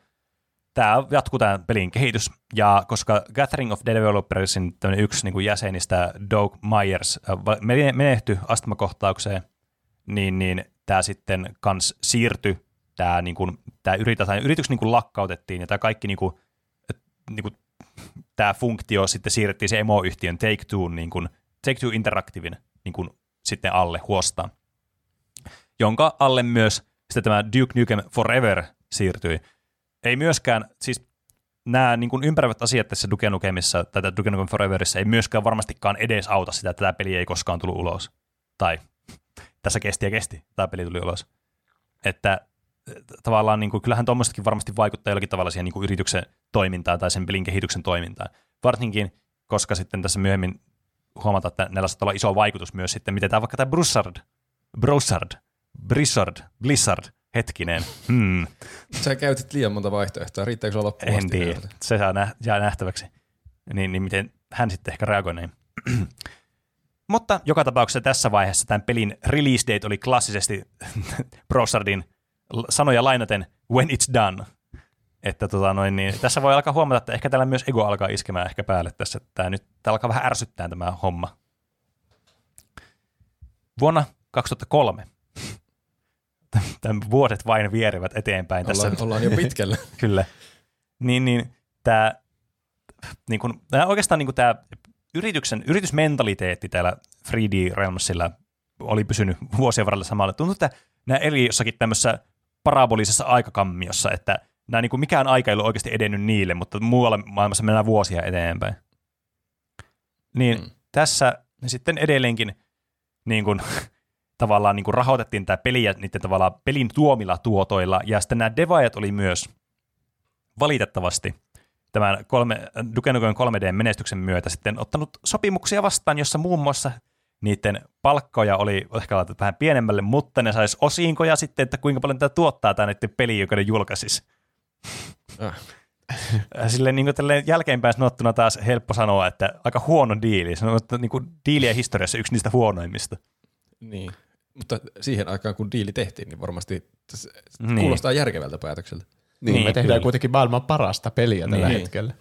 tämä jatkuu tämä pelin kehitys, ja koska Gathering of Developersin yksi niin kuin jäsenistä, Doug Myers, äh, menehtyi astmakohtaukseen, niin, niin tämä sitten kans siirtyi, tämä, niin kuin, tämä yritys, tai yritys niin kuin lakkautettiin, ja tämä kaikki niin kuin, niin kuin, tämä funktio sitten siirrettiin se emoyhtiön Take-Two, niin kuin, Take-Two Interactivein niin kuin, sitten alle huostaan jonka alle myös sitten tämä Duke Nukem Forever siirtyi. Ei myöskään, siis nämä niin kuin ympäröivät asiat tässä Duke Nukemissa, tai Duke Nukem Foreverissa ei myöskään varmastikaan edes auta sitä, että tämä peli ei koskaan tullut ulos. Tai tässä kesti ja kesti, tämä peli tuli ulos. Että eh, tavallaan niin kuin, kyllähän tuommoistakin varmasti vaikuttaa jollakin tavalla siihen niin kuin yrityksen toimintaan tai sen pelin kehityksen toimintaan. Varsinkin, koska sitten tässä myöhemmin huomataan, että näillä saattaa olla iso vaikutus myös sitten, miten tämä vaikka tämä Broussard, Broussard, Blizzard, Blizzard, hetkinen, hmm, Sä käytit liian monta vaihtoehtoa. Riittääkö sulla loppuun en tiedä, se saa nä- jää nähtäväksi. Niin, niin miten hän sitten ehkä reagoi näin. Mutta joka tapauksessa tässä vaiheessa tämän pelin release date oli klassisesti Broussardin l- sanoja lainaten when it's done. Että tota noin, niin tässä voi alkaa huomata, että ehkä täällä myös ego alkaa iskemään ehkä päälle tässä. että Tämä nyt tää alkaa vähän ärsyttää tämä homma. Vuonna 2003 Tämän vuodet vain vierivät eteenpäin tässä. Ollaan, ollaan jo pitkällä. Kyllä. Niin, niin tämä, niin kun, tää oikeastaan niin tämä yrityksen, yritysmentaliteetti täällä 3D Realmsilla oli pysynyt vuosien varrella samalla. Tuntuu, että nämä eli jossakin tämmöisessä parabolisessa aikakammiossa, että nämä niin kuin mikään aika ei ollut oikeasti edennyt niille, mutta muualla maailmassa mennään vuosia eteenpäin. Niin Mm. tässä ne sitten edelleenkin niin kuin, tavallaan niin kuin rahoitettiin tämä peli ja niiden tavallaan pelin tuomilla tuotoilla, ja sitten nämä devaajat oli myös valitettavasti tämän kolme, Duke Nukem 3D-menestyksen myötä sitten ottanut sopimuksia vastaan, jossa muun muassa niiden palkkoja oli ehkä laitettu vähän pienemmälle, mutta ne sais osinkoja sitten, että kuinka paljon tätä tuottaa tämä niiden peli, joka ne julkaisisi. Ah. Silleen niin kuin jälkeenpäin sanottuna taas helppo sanoa, että aika huono diili. Se on niin kuin diilien historiassa yksi niistä huonoimmista. Niin. Mutta siihen aikaan, kun diili tehtiin, niin varmasti se Niin. kuulostaa järkevältä päätökseltä. Niin, Niin, me tehdään kyllä. kuitenkin maailman parasta peliä tällä Niin. hetkellä.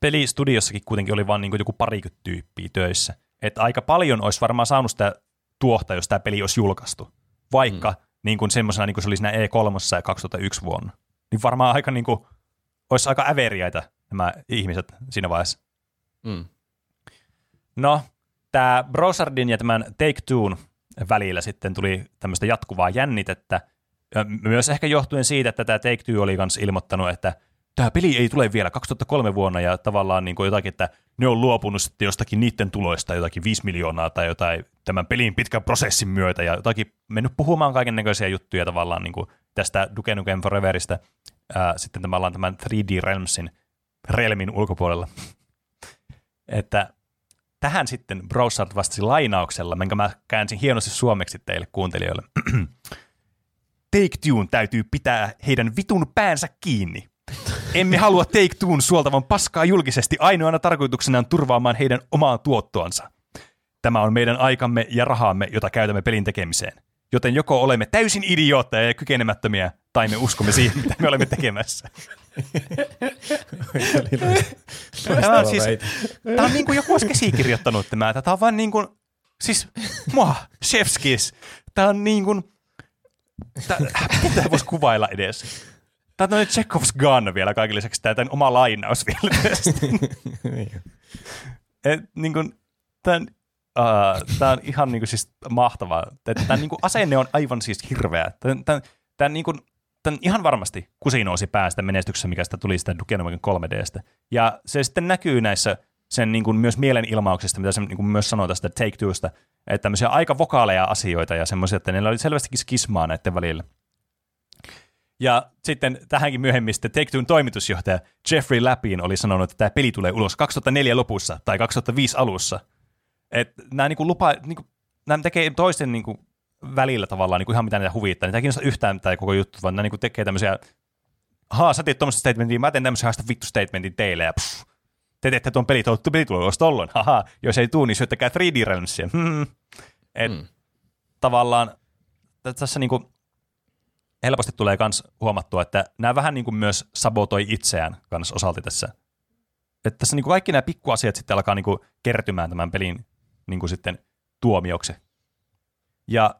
pelistudiossakin kuitenkin oli vain niin joku parikymmentä tyyppiä töissä. Että aika paljon olisi varmaan saanut sitä tuohta, jos tämä peli olisi julkaistu. Vaikka mm. niin kuin semmoisena, niin kuin se oli siinä E3 ja 2001 vuonna. Niin varmaan aika niin kuin, olisi aika äveriäitä nämä ihmiset siinä vaiheessa. Mm. No, tämä Browsardin ja tämän Take-Two'n välillä sitten tuli tämmöistä jatkuvaa jännitettä, myös ehkä johtuen siitä, että tämä Take-Two oli myös ilmoittanut, että tämä peli ei tule vielä 2003 vuonna, ja tavallaan niin kuin jotakin, että ne on luopunut sitten jostakin niiden tuloista jotakin 5 miljoonaa tai jotain tämän pelin pitkän prosessin myötä, ja jotakin mennyt puhumaan kaiken näköisiä juttuja tavallaan niin kuin tästä Duke Nukem Foreverista, ää, sitten tavallaan tämän 3D Realmsin Realmin ulkopuolella. että tähän sitten Browsart vastasi lainauksella, minkä mä käänsin hienosti suomeksi teille kuuntelijoille. Take-Tune täytyy pitää heidän vitun päänsä kiinni. Emme halua Take-Tune suoltavan paskaa julkisesti ainoana tarkoituksenaan turvaamaan heidän omaa tuottoansa. Tämä on meidän aikamme ja rahaamme, jota käytämme pelin tekemiseen. Joten joko olemme täysin idiootteja ja kykenemättömiä, tai me uskomme siihen, mitä me olemme tekemässä. Tämä on siis, tämä on niin kuin joku olisi käsikirjoittanut tämä. Tämä on vaan niin kuin, siis mua, chefskis. Tämä on niin kuin, tämä voisi kuvailla edes? Tämä on Chekhov's gun vielä kaikille lisäksi, tämä oma lainaus vielä tästä. Et, niin kuin, tämän, uh, tämä on ihan niin kuin, siis mahtavaa. Tämä niin asenne on aivan siis hirveä. Tämän, tämän, niin kuin, ihan varmasti kusinoosi päästä menestyksessä, mikä sitä tuli sitä Duke Nukem 3Dstä. Ja se sitten näkyy näissä sen niin kuin myös mielenilmauksista, mitä se niin kuin myös sanoo tästä Take Twosta, että tämmöisiä aika vokaaleja asioita ja semmoisia, että niillä oli selvästikin skismaa näiden välillä. Ja sitten tähänkin myöhemmin sitten Take-Two'n toimitusjohtaja Jeffrey Lapin oli sanonut, että tämä peli tulee ulos 2004 lopussa tai 2005 alussa. Että nämä niinku lupa, niinku, nämä tekee toisten niinku välillä tavallaan niinku ihan mitä niitä huvittaa. Niitä ei kiinnosta yhtään tämä koko juttu, vaan nämä niinku tekee tämmöisiä, haa sä teet tuommoista statementia, mä teen tämmöisen haasta vittu statementin teille ja pff, te teette tuon peli, tuo peli tulee tollon, haha, jos ei tuu, niin syöttäkää 3D Realmsia. Hmm. Et Mm. tavallaan tässä niinku helposti tulee myös huomattua, että nämä vähän niin kuin myös sabotoi itseään kanssa osalti tässä. Että tässä niin kuin kaikki nämä pikkuasiat sitten alkaa niin kuin kertymään tämän pelin niin kuin sitten tuomioksi. Ja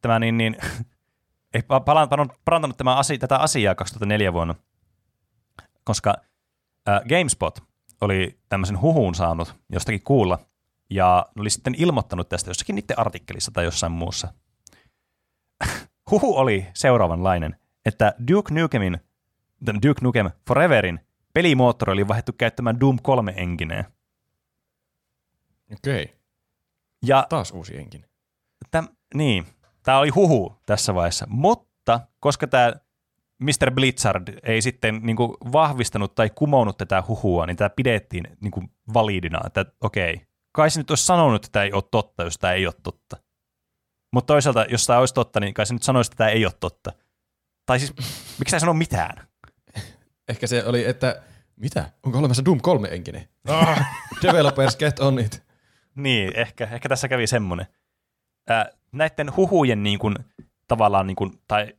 tämä niin, niin ei pa- parantanut, tämä asia, tätä asiaa 2004 vuonna, koska äh, GameSpot oli tämmöisen huhun saanut jostakin kuulla, ja oli sitten ilmoittanut tästä jossakin niiden artikkelissa tai jossain muussa. Huhu oli seuraavanlainen, että Duke Nukemin, Duke Nukem Foreverin pelimoottori oli vaihdettu käyttämään Doom 3 engineen. Okei, okay. Ja taas uusi enkin. täm, niin, tämä oli huhu tässä vaiheessa, mutta koska tämä Mr. Blizzard ei sitten niin kuin, vahvistanut tai kumounut tätä huhua, niin tämä pidettiin niin kuin, validina, että okei, kai se nyt olisi sanonut, että tämä ei ole totta, jos tämä ei ole totta. Mutta toisaalta, jos tämä olisi totta, niin kai se nyt sanoisi, että tämä ei ole totta. Tai siis, miksi tämä ei sano mitään? Ehkä se oli, että mitä? Onko olemassa Doom 3 enkinen? Ah, developers get on it. Niin, ehkä, ehkä tässä kävi semmoinen. Ää, näiden huhujen niin kuin, tavallaan, niin kuin, tai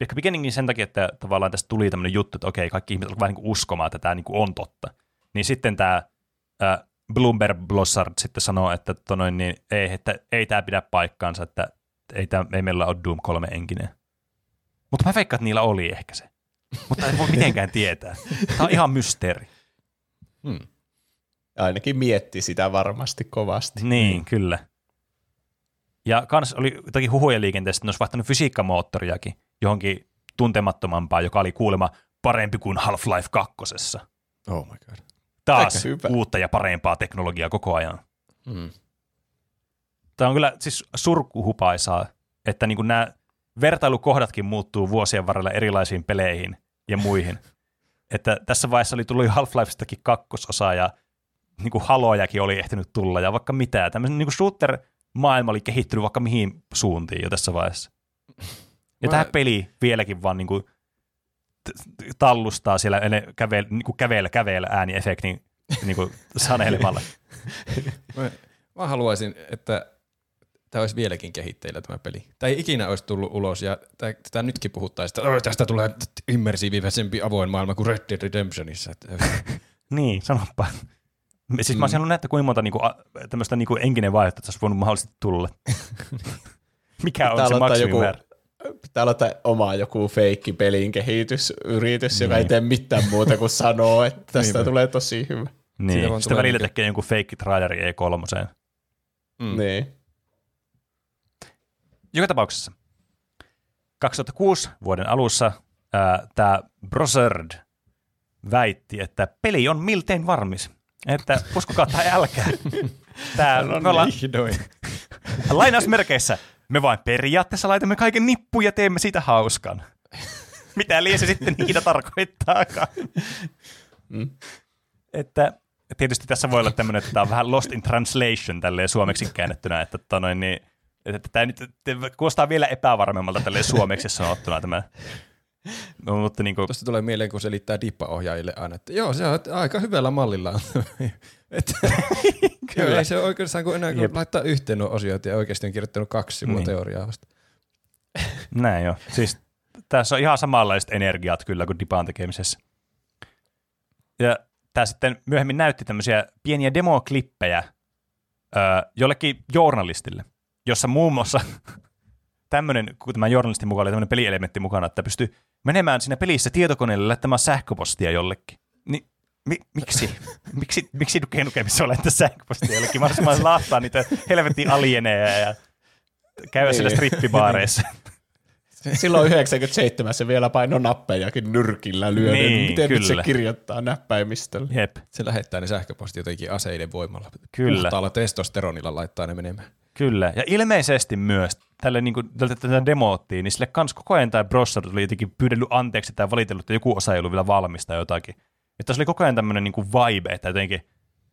ehkä pikemminkin sen takia, että tavallaan tästä tuli tämmöinen juttu, että okei, kaikki ihmiset alkavat niin uskomaan, että tämä niin kuin on totta. Niin sitten tämä ää, Bloomberg Blossard sitten sanoo, että, tonoin, niin, ei, että ei tämä pidä paikkaansa, että ei, tämä, ei meillä ole Doom 3 enkinen. Mutta mä veikkaan, että niillä oli ehkä se. Mutta ei voi mitenkään tietää. Tämä on ihan mysteeri. Hmm. Ainakin mietti sitä varmasti kovasti. Niin, kyllä. Ja kans oli jotakin huhuja liikenteessä, että ne olisi vaihtanut fysiikkamoottoriakin johonkin tuntemattomampaa, joka oli kuulemma parempi kuin Half-Life 2. Oh my god. Taas uutta ja parempaa teknologiaa koko ajan. Hmm. Tämä on kyllä siis surkuhupaisaa, että niin kuin nämä vertailukohdatkin muuttuu vuosien varrella erilaisiin peleihin ja muihin. että tässä vaiheessa oli tullut jo Half-Lifestakin kakkososa ja niin kuin halojakin oli ehtinyt tulla ja vaikka mitä. Tämmöinen niin kuin shooter-maailma oli kehittynyt vaikka mihin suuntiin jo tässä vaiheessa. Ja Mä- tämä peli vieläkin vaan niin kuin tallustaa siellä ne kävel, niin kuin kävellä, kävellä ääniefektin niin kuin sanelemalla. Mä, mä haluaisin, että tämä olisi vieläkin kehitteillä tämä peli. Tämä ei ikinä olisi tullut ulos ja tätä nytkin puhuttaisiin, että "Oi, tästä tulee immersiivisempi avoin maailma kuin Red Dead Redemptionissa. Niin, sanoppa. Siis mä olisin halunnut nähdä, kuinka monta niinku, tämmöistä niinku enkinen vaihetta tässä olisi voinut mahdollisesti tulla. Mikä on Pitää se maksimimäärä? Pitää aloittaa oma joku feikki pelin kehitysyritys, joka ei tee mitään muuta kuin sanoo, että tästä tulee tosi hyvä. Niin, sitten välillä tekee jonkun fake traileri E3. Mm. Niin. Joka tapauksessa 2006 vuoden alussa tämä Brosard väitti, että peli on miltein varmis. Että uskokaa tai älkää. Tää, me ollaan Vihdoin. lainausmerkeissä. Me vain periaatteessa laitamme kaiken nippuun ja teemme siitä hauskan. Mitä liian se sitten niitä tarkoittaakaan. Mm. Että tietysti tässä voi olla tämmöinen, että tämä on vähän lost in translation tälleen suomeksi käännettynä, että, tota noin, niin, että tämä nyt kuulostaa vielä epävarmemmalta tälleen suomeksi sanottuna tämä. No, mutta niin kuin, Tuosta tulee mieleen, kun selittää dippaohjaajille aina, että joo, se on aika hyvällä mallilla. että, Kyllä. Ei se oikeastaan kuin enää kun Jep. laittaa yhteen nuo osiot ja oikeasti on kirjoittanut kaksi sivua Niin. teoriaa vasta. näin jo. Siis tässä on ihan samanlaiset energiat kyllä kuin Dipan tekemisessä. Ja tämä sitten myöhemmin näytti tämmöisiä pieniä demoklippejä öö, jollekin journalistille, jossa muun muassa tämmöinen, kun tämä journalistin mukaan oli tämmöinen pelielementti mukana, että pystyy menemään siinä pelissä tietokoneelle laittamaan sähköpostia jollekin. Niin mi- miksi? miksi, miksi Duke Nukemissa on laittaa sähköpostia jollekin? Mahdollisimman laahtaa niitä helvetin alieneja ja käydä siellä Niin. strippibaareissa. Silloin 97 se vielä paino nappejakin nyrkillä lyöden. Niin, Miten nyt se kyllä. kirjoittaa näppäimistöllä? Jep, Se lähettää ne sähköpostit jotenkin aseiden voimalla. Kyllä. Puhtaalla testosteronilla laittaa ne menemään. Kyllä. Ja ilmeisesti myös tälle niin kuin, tätä demoottiin, niin sille kans koko ajan tämä Brossard oli jotenkin pyydellyt anteeksi tai valitellut, että joku osa ei ollut vielä valmista jotakin. Että se oli koko ajan tämmöinen niin vibe, että jotenkin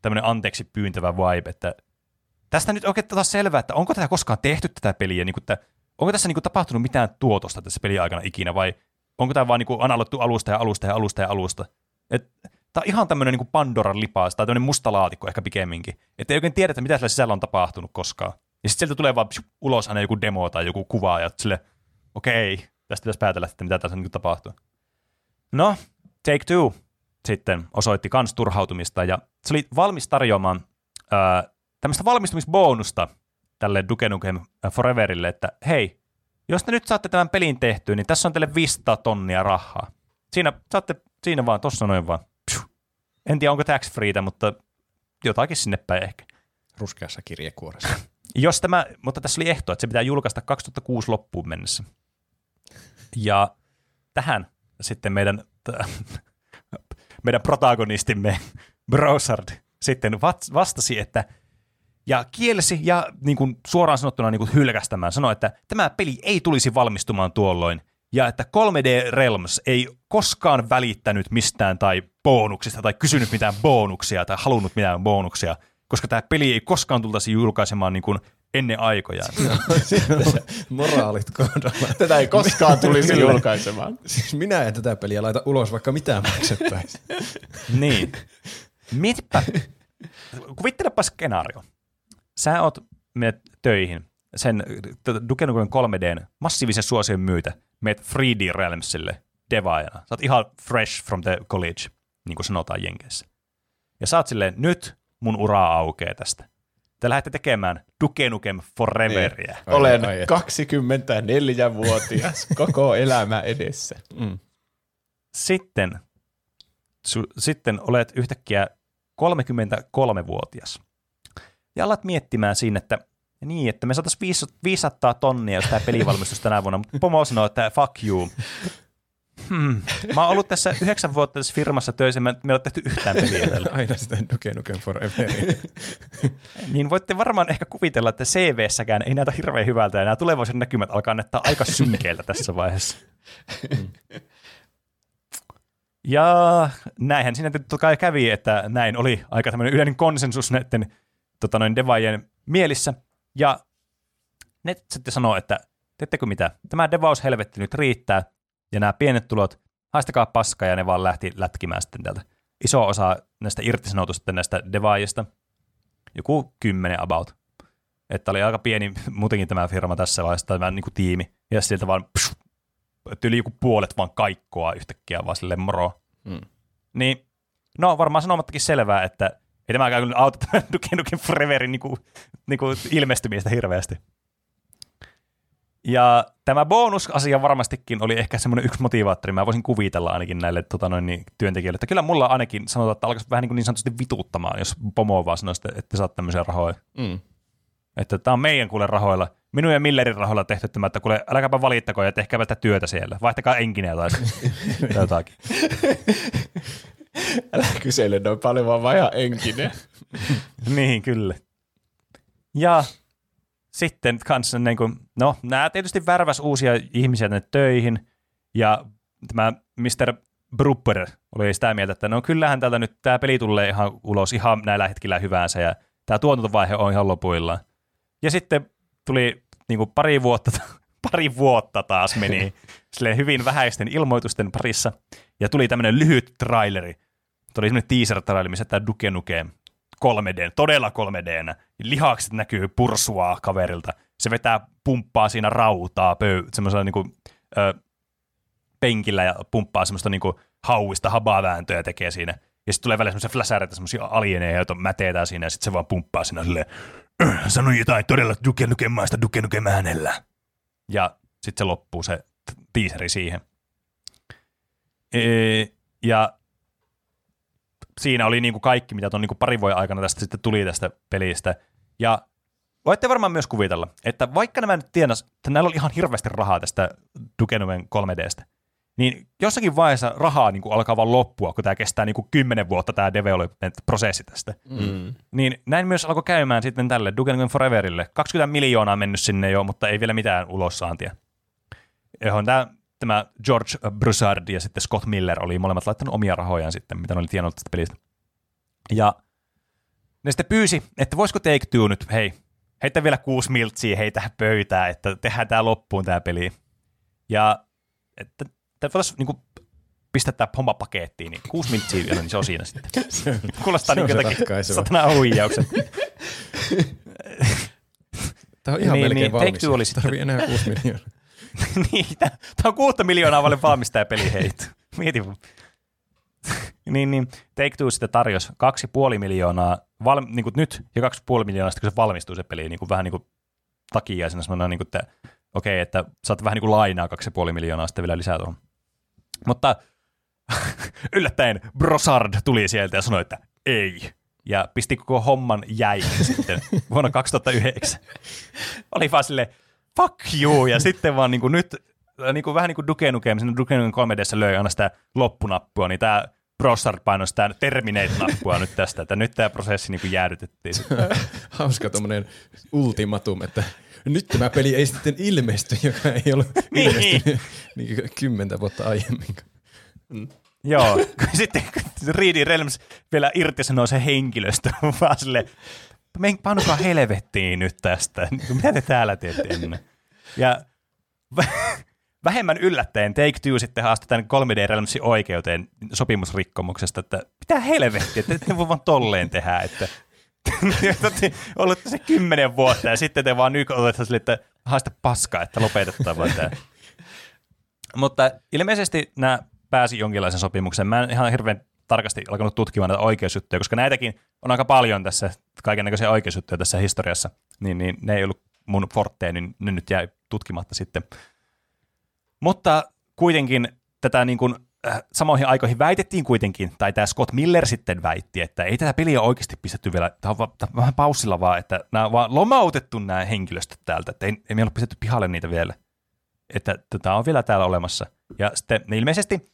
tämmöinen anteeksi pyyntävä vibe, että tästä nyt oikein taas selvää, että onko tätä koskaan tehty tätä peliä, niin kuin, että onko tässä niin kuin, tapahtunut mitään tuotosta tässä pelin aikana ikinä, vai onko tämä vaan niin kuin, aloittu alusta ja alusta ja alusta ja alusta. Et, Tämä on ihan tämmöinen niin Pandoran lipaas, tai tämmöinen musta laatikko ehkä pikemminkin. Että ei oikein tiedetä, mitä sillä sisällä on tapahtunut koskaan. Ja sitten sieltä tulee vaan psiu, ulos aina joku demo tai joku kuva, ja sille, okei, tästä pitäisi päätellä, että mitä tässä niin tapahtuu. No, Take Two sitten osoitti kans turhautumista, ja se oli valmis tarjoamaan ää, tämmöistä valmistumisbonusta tälle Duke Nukem Foreverille, että hei, jos te nyt saatte tämän pelin tehtyä, niin tässä on teille 500 tonnia rahaa. Siinä saatte, siinä vaan, tossa noin vaan. Psiu. En tiedä, onko tax freetä, mutta jotakin sinne päin ehkä. Ruskeassa kirjekuoressa. Jos tämä, mutta tässä oli ehto, että se pitää julkaista 2006 loppuun mennessä. Ja tähän sitten meidän, t- meidän protagonistimme Browsard sitten vastasi, että ja kielsi ja niin kuin suoraan sanottuna niin kuin hylkästämään sanoi, että tämä peli ei tulisi valmistumaan tuolloin ja että 3D Realms ei koskaan välittänyt mistään tai bonuksista tai kysynyt mitään bonuksia tai halunnut mitään bonuksia, koska tämä peli ei koskaan tultaisi julkaisemaan niin kuin ennen aikojaan. Moraalit kohdalla. Tätä ei koskaan tulisi julkaisemaan. Siis minä en tätä peliä laita ulos, vaikka mitään maksettaisiin. Niin. Mietipä, kuvittelepa skenaario. Sä oot menet töihin sen Duke Nukem 3Dn massiivisen suosion myötä, meet 3D Realmsille devaajana. Sä oot ihan fresh from the college, niin kuin sanotaan Jenkeissä. Ja sä oot silleen, nyt mun ura aukeaa tästä. Te lähdette tekemään Duke Nukem Foreveria. Ai, Olen ai, että. 24-vuotias, koko elämä edessä. Mm. Sitten, su, sitten olet yhtäkkiä 33-vuotias. Ja alat miettimään siinä, että niin, että me saataisiin 500 tonnia, jos tämä peli valmistuisi tänä vuonna, mutta Pomo sanoo, että fuck you. Hmm. Mä oon ollut tässä yhdeksän vuotta tässä firmassa töissä, me me ei ole tehty yhtään peliä tällä. Aina sitä Duke Nukem Forever. Niin voitte varmaan ehkä kuvitella, että CV-säkään ei näytä hirveän hyvältä, ja nämä tulevaisuuden näkymät alkaa näyttää aika synkeiltä tässä vaiheessa. Ja näinhän siinä totta kai kävi, että näin oli aika tämmöinen yleinen konsensus näiden tota noin, devaajien mielissä. Ja ne sitten sanoo, että teettekö mitä, tämä devaushelvetti nyt riittää, ja nämä pienet tulot, haistakaa paskaa, ja ne vaan lähti lätkimään sitten täältä. Iso osa näistä irtisanoutu sitten näistä devaajista, joku kymmenen about. Että oli aika pieni muutenkin tämä firma tässä vaiheessa, tämä niin kuin tiimi. Ja sieltä vaan psh, yli joku puolet vaan kaikkoa yhtäkkiä vaan sille moro. Mm. Niin, no varmaan sanomattakin selvää, että ei tämäkään kyllä auta tämän Duke Nukem Foreverin niin kuin, niin kuin ilmestymistä hirveästi. Ja tämä bonusasia varmastikin oli ehkä semmoinen yksi motivaattori. Mä voisin kuvitella ainakin näille tota noin, niin, työntekijöille. Että kyllä mulla ainakin sanotaan, että alkaisi vähän niin, kuin niin sanotusti vituuttamaan, jos pomo vaan sanoisi, että ette saa tämmöisiä rahoja. Mm. Että tämä on meidän kuule rahoilla, minun ja Millerin rahoilla tehty tämä, että kuule älkääpä valittako ja tehkääpä sitä työtä siellä. Vaihtakaa enkinä tai jotakin. Älä kysele noin paljon, vaan ihan enkinen. niin, kyllä. Ja sitten kanssa, niin kuin, no nämä tietysti värväs uusia ihmisiä tänne töihin, ja tämä Mr. Brupper oli sitä mieltä, että no kyllähän täältä nyt tämä peli tulee ihan ulos ihan näillä hetkillä hyvänsä ja tämä tuotantovaihe on ihan lopuillaan. Ja sitten tuli niin kuin pari vuotta, pari vuotta taas meni silleen hyvin vähäisten ilmoitusten parissa ja tuli tämmöinen lyhyt traileri. Tuli semmoinen teaser-traileri, missä tämä Duke Nukem 3D, todella 3D. Lihakset näkyy pursua kaverilta. Se vetää, pumppaa siinä rautaa pöy- semmoisella niinku, ö, penkillä ja pumppaa semmoista niinku hauista habavääntöä tekee siinä. Ja sitten tulee välillä semmoisia fläsäreitä, semmoisia alieneja, joita mäteetään siinä, ja sitten se vaan pumppaa siinä silleen, "Äh, sano jotain todella Duke Nukemaista Duke Nukem äänellä. Ja sitten se loppuu se t- teaseri siihen. Ee, ja siinä oli niinku kaikki, mitä tuon niinku parin vuoden aikana tästä sitten tuli tästä pelistä. Ja voitte varmaan myös kuvitella, että vaikka nämä nyt tienas, että näillä oli ihan hirveästi rahaa tästä Duke Nukem 3Dstä, niin jossakin vaiheessa rahaa niin kuin alkaa vaan loppua, kun tämä kestää niin kuin 10 vuotta tämä development-prosessi tästä. Mm. Niin näin myös alkoi käymään sitten tälle Duke Nukem Foreverille. 20 miljoonaa mennyt sinne jo, mutta ei vielä mitään ulossaantia. Johon tämä, tämä George Broussard ja sitten Scott Miller oli molemmat laittanut omia rahojaan sitten, mitä ne oli tiennyt tästä pelistä. Ja ne sitten pyysi, että voisiko Take Two nyt, hei, heitä vielä kuusi miltsiä heitä pöytää, että tehdään tämä loppuun tämä peli. Ja että tämä voitaisiin niin pistää tämä homma pakettiin, niin kuusi miltsiä vielä, niin se on siinä sitten. Kuulostaa niin jotakin satana huijauksen. Tämä on ihan Niin, melkein niin, Take valmis. Two oli Ei Tarvii enää 6 miljoonaa. niin, tämä on kuutta miljoonaa vaille valmistaja peli heitä. Mieti niin, niin, Take Two sitten tarjosi kaksi puoli miljoonaa val, niin kuin nyt ja kaksi puoli miljoonaa sitten, kun se valmistuu se peli, niin kuin vähän niin kuin takia semmoinen, niin kuin, että okei, että saat vähän niin kuin lainaa kaksi puoli miljoonaa sitten vielä lisää tuohon. Mutta yllättäen Brosard tuli sieltä ja sanoi, että ei. Ja pisti koko homman jäi sitten vuonna 2009. Oli vaan silleen, fuck you, ja sitten vaan niin kuin nyt, niin kuin, vähän niin kuin Duke Nukem, siinä Duke Nukem 3Dssä löi aina sitä loppunappua, niin tämä Brossard painoi sitä Terminate-nappua nyt tästä, että nyt tämä prosessi niin kuin jäädytettiin. Hauska tuommoinen ultimatum, että nyt tämä peli ei sitten ilmesty, joka ei ollut Niin. ilmestynyt niin kymmentä vuotta aiemmin. Joo, sitten Reedy Realms vielä irtisanoo se henkilöstö, vaan sille, men- panukaa helvettiin nyt tästä, mitä te täällä teette ennen. Ja vä- vähemmän yllättäen Take Two sitten haastoi tämän 3D Realmsin oikeuteen sopimusrikkomuksesta, että mitä helvettiä, että te voi vaan tolleen tehdä, että te olette se kymmenen vuotta ja sitten te vaan nyt olette sille, että haista paskaa, että lopetetaan vaan tämä. Mutta ilmeisesti nämä pääsi jonkinlaisen sopimukseen. Mä en ihan hirveän tarkasti alkanut tutkimaan näitä oikeusjuttuja, koska näitäkin on aika paljon tässä, kaikenlaisia oikeusjuttuja tässä historiassa, niin, niin ne ei ollut mun fortteen, niin ne nyt jäi tutkimatta sitten. Mutta kuitenkin tätä niin kuin, äh, samoihin aikoihin väitettiin kuitenkin, tai tämä Scott Miller sitten väitti, että ei tätä peliä oikeasti pistetty vielä, tämä on, va- tää on vähän paussilla vaan, että nämä on vaan lomautettu nämä henkilöstöt täältä, että ei, ei me ole pistetty pihalle niitä vielä. Että tämä on vielä täällä olemassa. Ja sitten ne ilmeisesti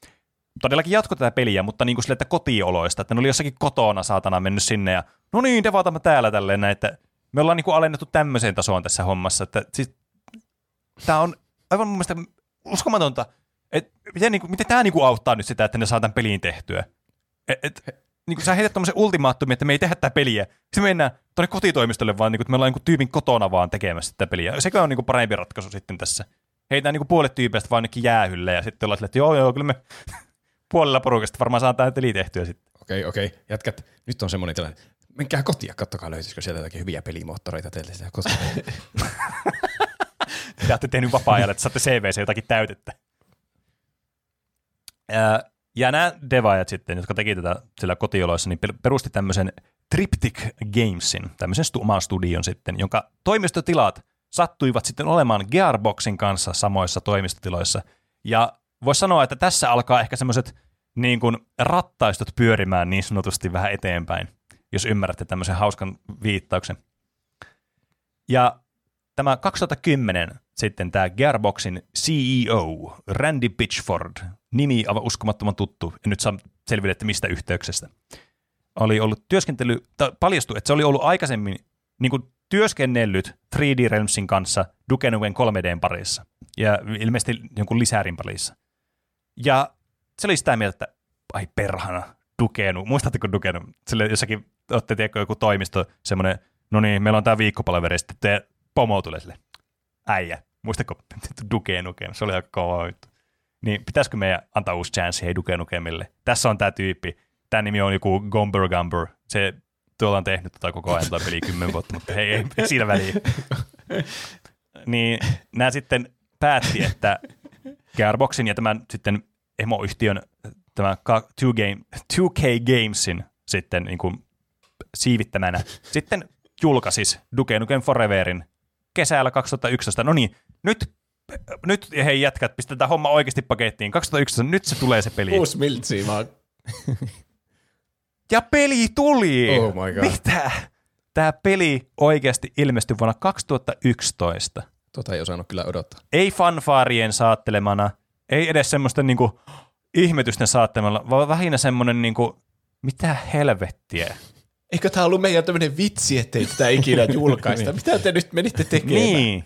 todellakin jatkoi tätä peliä, mutta niin kuin sille, että kotioloista, että ne oli jossakin kotona saatana mennyt sinne ja no niin, devatamme täällä tälleen näin, että me ollaan niin kuin alennettu tämmöiseen tasoon tässä hommassa, että siis tämä on aivan mun mielestä uskomatonta, että miten, niin kuin, miten tämä niin kuin auttaa nyt sitä, että ne saa tämän peliin tehtyä. Et, et, niin kuin sä heität tommosen ultimaattumin, että me ei tehdä tätä peliä. Sitten mennään tuonne kotitoimistolle vaan, niin kuin, että me ollaan niin tyypin kotona vaan tekemässä tätä peliä. Sekö on niin kuin parempi ratkaisu sitten tässä. Heitään niin kuin puolet tyypeistä vaan jäähylle ja sitten ollaan silleen, että joo joo, kyllä me puolella porukasta varmaan saa tämä peli tehtyä sitten. Okei, okei, jatkat. Nyt on semmoinen tilanne. Menkää kotia, kattokaa löytyisikö sieltä jotakin hyviä pelimoottoreita teille siellä kotia. Te olette tehnyt vapaa-ajalle, että saatte CVC jotakin täytettä. Ja nämä devaajat sitten, jotka teki tätä sillä kotioloissa, niin per- perusti tämmöisen Triptych Gamesin, tämmöisen stu- oman studion sitten, jonka toimistotilat sattuivat sitten olemaan Gearboxin kanssa samoissa toimistotiloissa. Ja voisi sanoa, että tässä alkaa ehkä semmoiset niin kuin rattaistot pyörimään niin sanotusti vähän eteenpäin, jos ymmärrätte tämmöisen hauskan viittauksen. Ja tämä 2010 sitten tämä Gearboxin CEO, Randy Pitchford, nimi aivan uskomattoman tuttu, en nyt saa selville, että mistä yhteyksestä, oli ollut työskentely, tai paljastui, että se oli ollut aikaisemmin niin kuin työskennellyt 3D Realmsin kanssa Duke Nukem 3Dn parissa ja ilmeisesti jonkun lisärin parissa. Ja se oli sitä mieltä, että ai perhana, Dukenu. Muistatteko Dukenu? Sille jossakin, olette tiedätkö, joku toimisto, semmoinen, no niin, meillä on tämä viikkopalaveri, sitten te pomo tulee sille, äijä, muistatko Duke Nukem, se oli aika kova juttu. Niin pitäisikö meidän antaa uusi chance hei Duke Nukemille? Tässä on tämä tyyppi, tämä nimi on joku Gomber Gumber, se tuolla on tehnyt tätä koko ajan tätä peli kymmenen vuotta, mutta hei, ei siinä väliin. niin nämä sitten päätti, että Gearboxin ja tämän sitten emoyhtiön, tämä 2K, Game, 2K Gamesin sitten niin kuin siivittämänä sitten julkaisis Duke Nukem Foreverin kesällä 2011. No niin, nyt, nyt hei jätkät, pistetään homma oikeasti pakettiin. 2011, nyt se tulee se peli. Uusi miltsi, oon Ja peli tuli! Oh my god. Mitä? Tämä peli oikeasti ilmestyi vuonna 2011. Tota ei osannut kyllä odottaa. Ei fanfaarien saattelemana, ei edes semmoisten niinku ihmetysten saattelemana, vaan vähinnä semmoinen niinku, mitä helvettiä. Eikö tämä ollut meidän tämmöinen vitsi, ettei tätä ikinä julkaista? Mitä te nyt menitte tekemään? Niin.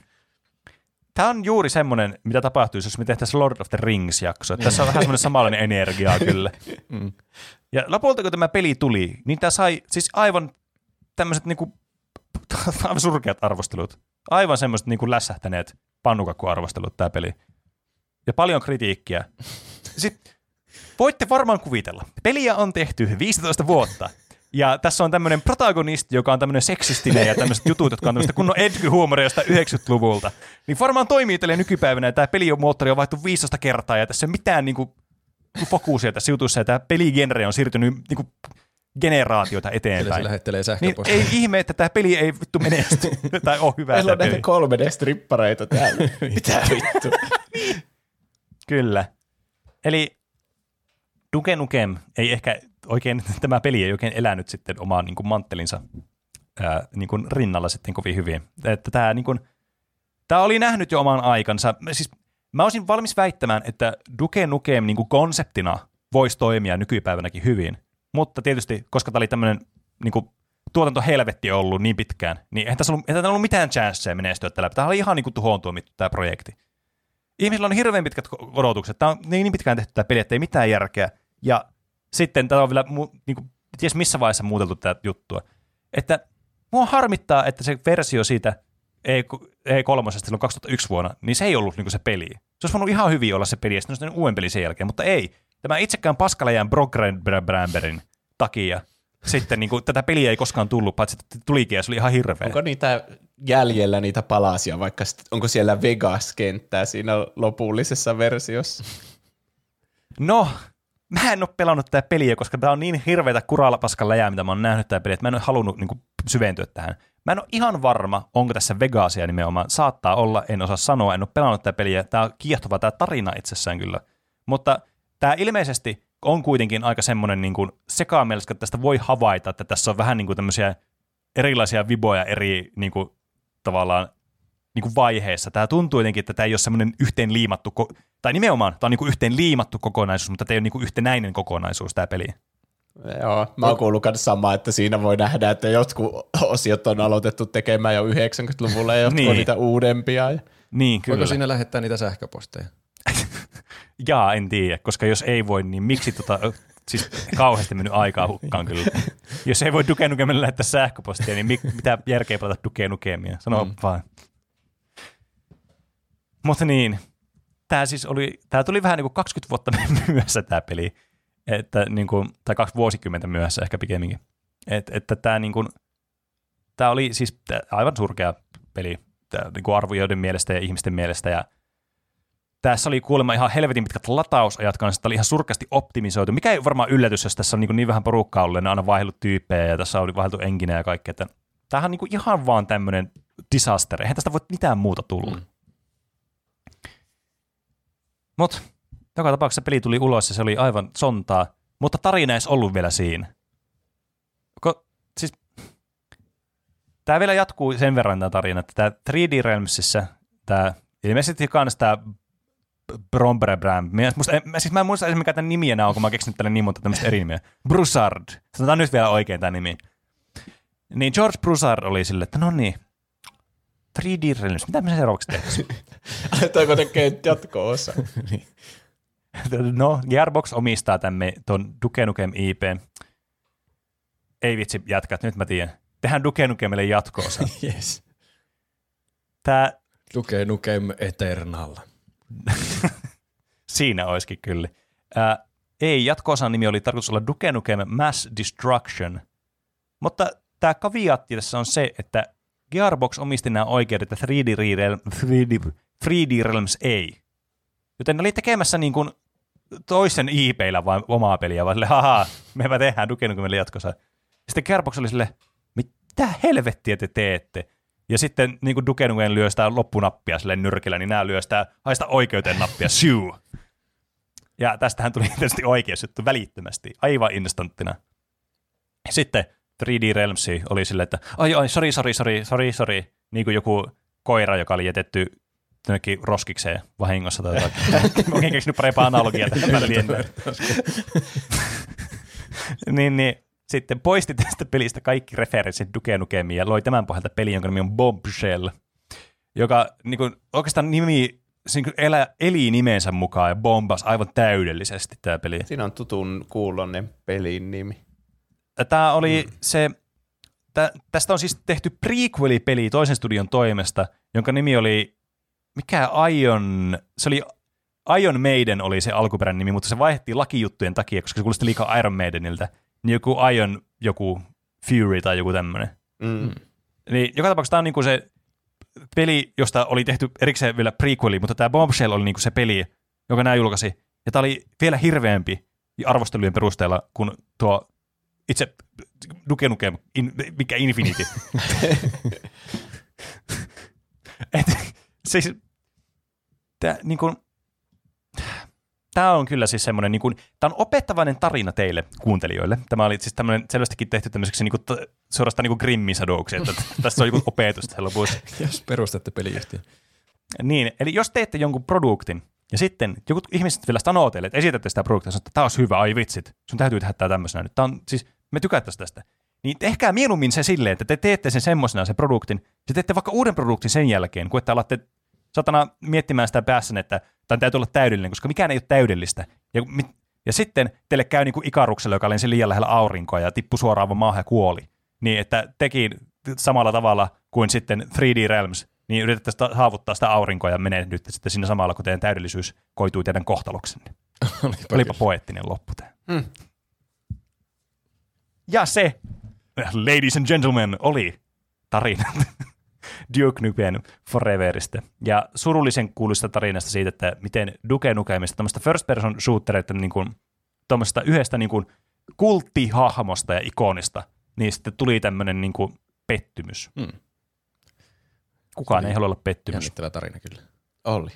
Tämä on juuri semmoinen, mitä tapahtuisi, jos me tehtäisiin Lord of the Rings-jakso. Tässä on vähän semmoinen samanlainen energiaa kyllä. Ja lopulta, kun tämä peli tuli, niin tämä sai siis aivan tämmöiset niinku, aivan surkeat arvostelut. Aivan semmoiset niinku lässähtäneet pannukakkuarvostelut tämä peli. Ja paljon kritiikkiä. Sitten voitte varmaan kuvitella. Peliä on tehty 15 vuotta. Ja tässä on tämmöinen protagonisti, joka on tämmöinen seksistinen ja tämmöiset jutut, jotka on tämmöistä kunnon edgy-huumoria jostain 90-luvulta. Niin varmaan toimii tälle nykypäivänä, ja tämä pelimoottori on vaihtu 15 kertaa, ja tässä ei ole mitään niinku, fokusia tässä jutussa, ja tämä peligenre on siirtynyt niinku, generaatioita Kyllä se eteenpäin. lähettelee Niin ei ihme, että tämä peli ei vittu menesty, tai ole hyvä Meillä on tämä näitä peli. 3D-strippareita täällä. Mitä vittu? Kyllä. Eli Duke Nukem ei ehkä oikein, tämä peli ei oikein elänyt sitten omaan niin kuin manttelinsa ää, niin kuin rinnalla sitten kovin hyvin. Että tämä, niin kuin, tämä oli nähnyt jo oman aikansa. Siis mä olisin valmis väittämään, että Duke Nukem niin kuin konseptina voisi toimia nykypäivänäkin hyvin. Mutta tietysti, koska tämä oli tämmöinen niin kuin, tuotantohelvetti ollut niin pitkään, niin eihän tässä ollut, eihän tässä ollut mitään chanceja menestyä tällä. Tämä oli ihan niin kuin tuhoon tuomittu tämä projekti ihmisillä on hirveän pitkät odotukset. Tämä on niin niin pitkään tehty tämä peli, että ei mitään järkeä. Ja sitten tämä on vielä, niin kuin, ties missä vaiheessa muuteltu tätä juttua. Että mua harmittaa, että se versio siitä E E3 silloin 2001 vuonna, niin se ei ollut niin se peli. Se olisi voinut ihan hyvin olla se peli, ja sitten uuden peli sen jälkeen, mutta ei. Tämä itsekään paskalejan Brogrenbramberin takia sitten niin kuin, tätä peliä ei koskaan tullut, paitsi että tulikin ja se oli ihan hirveä. Onko niitä jäljellä niitä palasia, vaikka onko siellä Vegas-kenttää siinä lopullisessa versiossa? No, mä en ole pelannut tätä peliä, koska tämä on niin hirveätä kuralapaskan läjää, mitä mä oon nähnyt tätä peliä, että mä en ole halunnut niin kuin, syventyä tähän. Mä en ole ihan varma, onko tässä Vegasia nimenomaan. Saattaa olla, en osaa sanoa, en ole pelannut tätä peliä. Tämä on kiehtova tämä tarina itsessään kyllä. Mutta tämä ilmeisesti on kuitenkin aika semmoinen niin kuin että tästä voi havaita, että tässä on vähän niin kuin tämmöisiä erilaisia viboja eri niin kuin, tavallaan niin kuin vaiheessa. Tämä tuntuu jotenkin, että tämä ei ole semmoinen yhteen liimattu, ko- tai nimenomaan tämä on niin kuin yhteen liimattu kokonaisuus, mutta tämä ei ole niin kuin yhtenäinen kokonaisuus tämä peli. Joo, mä oon kuullut myös samaa, että siinä voi nähdä, että jotkut osiot on aloitettu tekemään jo 90-luvulla ja jotkut Niin. on niitä uudempia. Ja Niin, kyllä. Voiko siinä lähettää niitä sähköposteja? Jaa, en tiedä, koska jos ei voi, niin miksi tota, siis kauheasti mennyt aikaa hukkaan kyllä. Jos ei voi Duke Nukemille lähettää sähköpostia, niin mi- mitä järkeä pelata Duke Nukemia? Sano mm. vaan. Mutta niin, tämä siis oli, tämä tuli vähän niin kuin 20 vuotta myöhässä tämä peli, että niin kuin, tai kaksi vuosikymmentä myöhässä ehkä pikemminkin. Et, että tämä niin kuin, tämä oli siis aivan surkea peli tää, niin kuin arvioiden mielestä ja ihmisten mielestä ja tässä oli kuulemma ihan helvetin pitkät latausajat kanssa, että oli ihan surkeasti optimisoitu, mikä ei varmaan yllätys, jos tässä on niin, niin vähän porukkaa ollut, ne on aina vaihdellut tyyppejä ja tässä oli vaihdeltu enginejä ja kaikkea. Että tämähän on niin ihan vaan tämmöinen disaster, eihän tästä voi mitään muuta tulla. Mm. Mutta joka tapauksessa peli tuli ulos ja se oli aivan sontaa, mutta tarina ei ollut vielä siinä. Ko, siis, tämä vielä jatkuu sen verran tämä tarina, että tämä 3D Realmsissa, tämä ilmeisesti kans tämä Bromberebram. Mä, musta, mä, siis mä en muista edes mikä tämän nimi enää on, kun mä oon keksinyt tälle niin monta tämmöistä eri nimeä. Broussard. Sanotaan nyt vielä oikein tämä nimi. Niin George Broussard oli sille, että no niin, 3D Realms, mitä me seuraavaksi tehdään? Aletaanko tekee jatko-osa? No, Gearbox omistaa tämän tuon Duke Nukem IP. Ei vitsi jatkaa, nyt mä tiedän. Tehdään Duke Nukemille jatkoosa. Yes. Tää, Duke Nukem Eternal. siinä olisikin kyllä. Ää, ei, jatkoosan nimi oli tarkoitus olla Duke Nukem Mass Destruction. Mutta tämä kaviaatti tässä on se, että Gearbox omisti nämä oikeudet, että 3D, Realm, 3D, 3D Realms ei. Joten ne oli tekemässä niin kuin toisen IP-llä vain omaa peliä, vaan sille, haha, mepä tehdään Duke Nukemille jatkossa. Sitten Gearbox oli sille, mitä helvettiä te teette? Ja sitten niin kuin Duke Nukem lyö sitä loppunappia sille nyrkillä, niin nämä lyö sitä haista oikeuteen nappia, shoo. Ja tästähän tuli tietysti oikea juttu välittömästi, aivan instanttina. Sitten 3D Realms oli silleen, että ai ai, sori, sori, sori, sori, sori, niin kuin joku koira, joka oli jätetty jonnekin roskikseen vahingossa tai jotain. Mä keksinyt parempaa analogiaa tähän niin, niin, sitten poisti tästä pelistä kaikki referenssit Duke Nukemiin ja loi tämän pohjalta peli, jonka nimi on Bombshell, joka niin kuin, oikeastaan nimi niin kuin elä, eli nimensä mukaan ja bombas aivan täydellisesti tämä peli. Siinä on tutun kuulonen pelin nimi. Tämä oli mm. se, tä, tästä on siis tehty prequeli-peli toisen studion toimesta, jonka nimi oli, mikä Ion, se oli Iron Maiden oli se alkuperäinen nimi, mutta se vaihdettiin lakijuttujen takia, koska se kuulosti liikaa Iron Maideniltä. Niin joku Ion, joku Fury tai joku tämmöinen. Mm. Niin joka tapauksessa tämä on niinku se peli, josta oli tehty erikseen vielä prequeli, mutta tämä Bombshell oli niinku se peli, joka nämä julkaisi. Ja tämä oli vielä hirveämpi arvostelujen perusteella kuin tuo itse Duke Nukem, in, mikä Infinity. Et, siis, tää, niin kun, tämä on kyllä siis semmoinen, niin kuin, tämä on opettavainen tarina teille kuuntelijoille. Tämä oli siis tämmöinen selvästikin tehty tämmöiseksi niin kuin, suorastaan niin kuin että tässä on joku opetus tässä lopussa. Jos perustatte peliyhtiön. Niin, eli jos teette jonkun produktin, ja sitten joku ihmiset vielä sanoo teille, että esitätte sitä produktia, että tämä olisi hyvä, ai vitsit, sun täytyy tehdä tämä tämmöisenä nyt. Tämä on, siis, me tykättäisiin tästä. Niin tehkää mieluummin se silleen, että te teette sen semmoisena se produktin, ja teette vaikka uuden produktin sen jälkeen, kun että alatte satana miettimään sitä päässä, että tämä täytyy olla täydellinen, koska mikään ei ole täydellistä. Ja, ja sitten teille käy niin kuin ikarukselle, joka lensi liian lähellä aurinkoa ja tippui suoraan vaan maahan ja kuoli. Niin, että tekin samalla tavalla kuin sitten 3D Realms, niin yritätte saavuttaa sitä aurinkoa ja menee nyt sitten sinne samalla, kun teidän täydellisyys koituu teidän kohtaloksenne. Olipa, Olipa poettinen loppu tämä. Mm. Ja se, ladies and gentlemen, oli tarina Duke Nukem Foreverista. Ja surullisen kuuluista tarinasta siitä, että miten Duke Nukemista, tämmöistä first person shooterista, niin kuin, yhdestä niin kuin, kulttihahmosta ja ikonista, niin sitten tuli tämmöinen niin kuin, pettymys. Mm. Kukaan Se ei halua olla pettymys. Jännittävä tarina kyllä. Oli.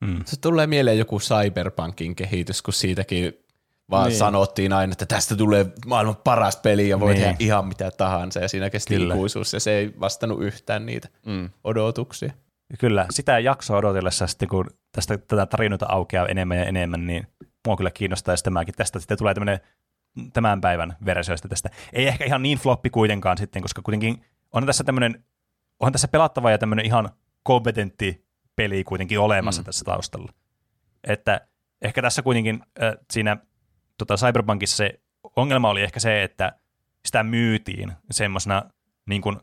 Mm. Se tulee mieleen joku Cyberpunkin kehitys, kun siitäkin vaan Niin. sanottiin aina, että tästä tulee maailman paras peli ja voi Niin. tehdä ihan mitä tahansa ja siinä kesti Kyllä. ikuisuus ja se ei vastannut yhtään niitä Mm. odotuksia. Kyllä, sitä jaksoa odotellessa sitten, kun tästä tätä tarinoita aukeaa enemmän ja enemmän, niin mua kyllä kiinnostaa ja sitten mäkin tästä sitten tulee tämmöinen tämän päivän versioista tästä. Ei ehkä ihan niin floppi kuitenkaan sitten, koska kuitenkin on tässä tämmöinen, on tässä pelattava ja tämmöinen ihan kompetentti peli kuitenkin olemassa mm. tässä taustalla. Että ehkä tässä kuitenkin äh, siinä tota Cyberpunkissa se ongelma oli ehkä se, että sitä myytiin semmoisena niin kuin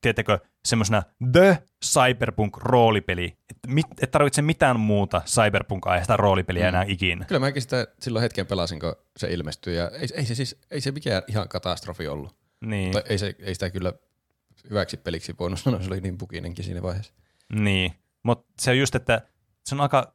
tiedättekö, semmoisena The Cyberpunk-roolipeli. Että mit, et tarvitse mitään muuta Cyberpunk-aiheesta roolipeliä mm. enää ikinä. Kyllä mäkin sitä silloin hetken pelasin, kun se ilmestyi, ja ei, ei se siis ei se mikään ihan katastrofi ollut. Niin, Tai ei, se, ei sitä kyllä hyväksi peliksi voinut sanoa, se oli niin bukinenkin siinä vaiheessa. niin. mutta se on just, että se on aika,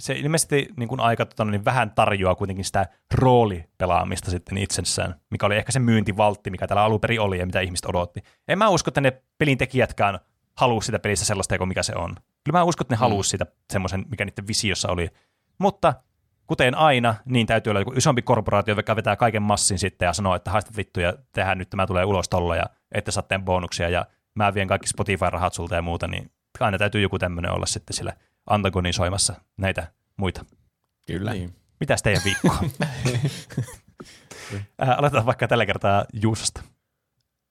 se ilmeisesti niin kuin aika tota, niin vähän tarjoaa kuitenkin sitä roolipelaamista sitten itsessään, mikä oli ehkä se myyntivaltti, mikä täällä alun perin oli ja mitä ihmiset odotti. En mä usko, että ne pelin tekijätkään halusi sitä pelistä sellaista kuin mikä se on. Kyllä mä uskon, että ne mm. halusi sitä semmoisen, mikä niiden visiossa oli. Mutta kuten aina, niin täytyy olla joku isompi korporaatio, joka vetää kaiken massin sitten ja sanoo, että haista vittu ja tehdään nyt tämä tulee ulos tolla ja ette saa bonuksia ja mä vien kaikki Spotify-rahat sulta ja muuta, niin aina täytyy joku tämmöinen olla sitten sillä antagonisoimassa näitä muita. Kyllä. Niin. Mitäs teidän viikko äh, aloitetaan vaikka tällä kertaa Juusosta.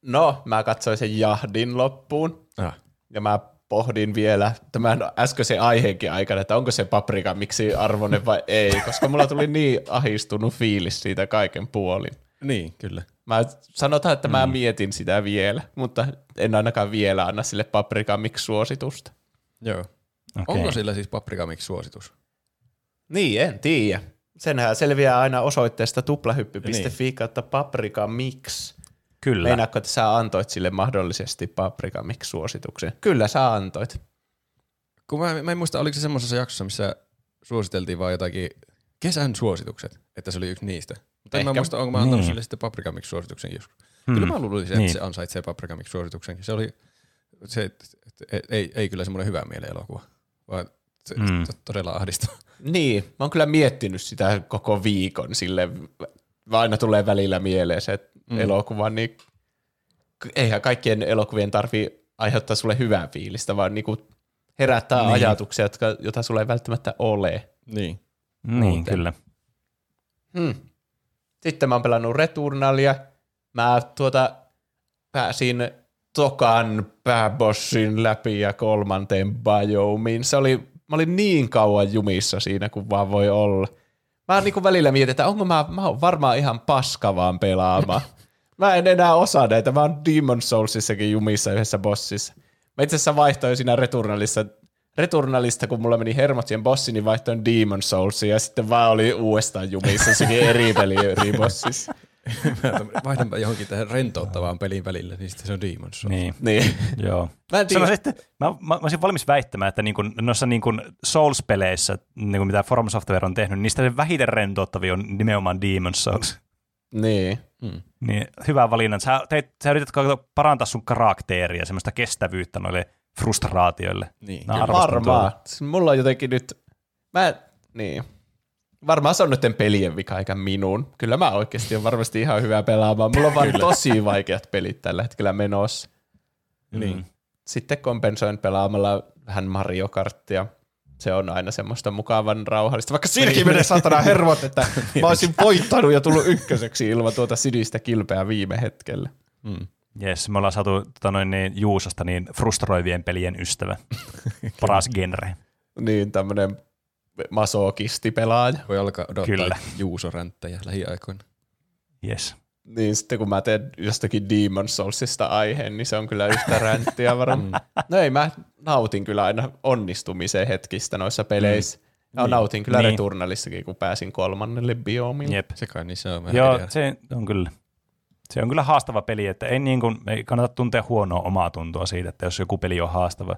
No, mä katsoin sen jahdin loppuun Ah. ja mä pohdin vielä tämän äskeisen aiheenkin aikana, että onko se paprika miksi arvoinen vai ei, koska mulla tuli niin ahistunut fiilis siitä kaiken puolin. Niin, kyllä. Mä sanotaan, että mä mietin sitä vielä, mutta en ainakaan vielä anna sille paprika miksi suositusta. Joo. Okei. Onko sillä siis paprika miksi suositus? Niin, en tiedä. Senhän selviää aina osoitteesta tuplahyppy.fi niin. kautta paprika mix. Kyllä. Meinaatko, että sä antoit sille mahdollisesti paprika mix suosituksen? Kyllä sä antoit. Kun mä, mä en muista, oliko se semmoisessa jaksossa, missä suositeltiin vaan jotakin kesän suositukset, että se oli yksi niistä. Mutta en mä muista, onko mä antanut Niin. sille sitten paprika mix suosituksen joskus. Hmm. Kyllä mä luulisin, että Niin. se ansaitsee paprika mix suosituksenkin. Se oli, se, et- et- ei, ei kyllä semmoinen hyvä mielen elokuva, vaan se mm. todella ahdistaa. Niin, mä oon kyllä miettinyt sitä koko viikon sille, aina tulee välillä mieleen se mm. elokuva, niin eihän kaikkien elokuvien tarvi aiheuttaa sulle hyvää fiilistä, vaan niinku herättää niin. ajatuksia, jotka, jota sulle ei välttämättä ole. Niin. Niin, kyllä. Hmm. Sitten mä oon pelannut Returnalia. Mä tuota, pääsin tokan pääbossin läpi ja kolmanteen biomiin. Se oli, mä olin niin kauan jumissa siinä kuin vaan voi olla. Mä niin välillä mietin, että onko mä, mä oon varmaan ihan paska vaan pelaamaan. Mä en enää osaa näitä. Mä oon Demon Soulsissakin jumissa yhdessä bossissa. Mä itse asiassa vaihtoin siinä Returnalissa Returnalista, kun mulla meni hermot siihen bossiin, niin vaihtoin Demon Soulsiin ja sitten vaan oli uudestaan jumissa sekin eri peli eri bossissa. Vaihdanpa johonkin tähän rentouttavaan pelin välillä, niin sitten se on Demon's Souls. Niin. Niin. Joo. Mä en tiedä. Sanoisin, että mä, mä, mä olisin valmis väittämään, että niin kuin, noissa niin kuin Souls-peleissä, niin kuin mitä From Software on tehnyt, niistä se vähiten rentouttavia on nimenomaan Demon's Souls. Niin. Niin, hyvä valinta. Sä, teit, sä yrität parantaa sun karakteria, semmoista kestävyyttä noille frustraatioille. Niin. Mä varmaan. Siis Mulla on jotenkin nyt, mä, niin. Varmaan se on nyt pelien vika eikä minun. Kyllä mä oikeasti on varmasti ihan hyvä pelaamaan. Mulla on vaan tosi vaikeat pelit tällä hetkellä menossa. Niin. Sitten kompensoin pelaamalla vähän Mario Karttia. Se on aina semmoista mukavan rauhallista. Vaikka siinäkin menee satana hermot, että mä olisin voittanut ja tullut ykköseksi ilman tuota sinistä kilpeä viime hetkellä. Mm. Jes, me ollaan saatu tota noin, niin, Juusosta niin frustroivien pelien ystävä. Paras genre. Niin tämmönen masokistipelaaja. Voi alkaa odottaa Kyllä. Juuso-ränttäjä lähiaikoina. Jes. Niin sitten kun mä teen jostakin Demon Soulsista aiheen, niin se on kyllä yhtä ränttiä varmaan. no ei, mä nautin kyllä aina onnistumisen hetkistä noissa peleissä. Ja Niin. nautin kyllä Niin. Returnalissakin, kun pääsin kolmannelle biomille. Jep. Se kai niin se on vähän Joo, se on kyllä. Se on kyllä haastava peli, että ei, niin kuin, ei kannata tuntea huonoa omaa tuntoa siitä, että jos joku peli on haastava.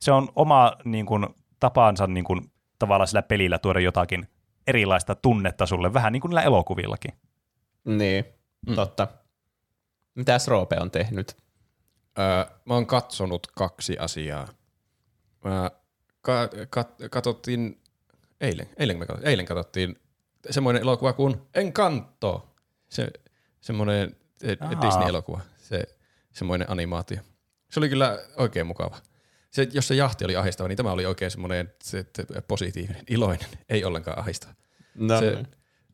Se on oma niin kuin, tapansa niin kuin, tavallaan sillä pelillä tuoda jotakin erilaista tunnetta sulle, vähän niin kuin niillä elokuvillakin. Niin, Mm. totta. Mitäs Roope on tehnyt? Öö, mä oon katsonut kaksi asiaa. Mä ka- kat- katsottiin eilen, eilen, me katsottiin, eilen katsottiin semmoinen elokuva kuin Encanto. Se, semmoinen eh. Disney-elokuva, se, semmoinen animaatio. Se oli kyllä oikein mukava. Se, jos se jahti oli ahistava, niin tämä oli oikein semmoinen se, positiivinen, iloinen, ei ollenkaan ahistava. No, se,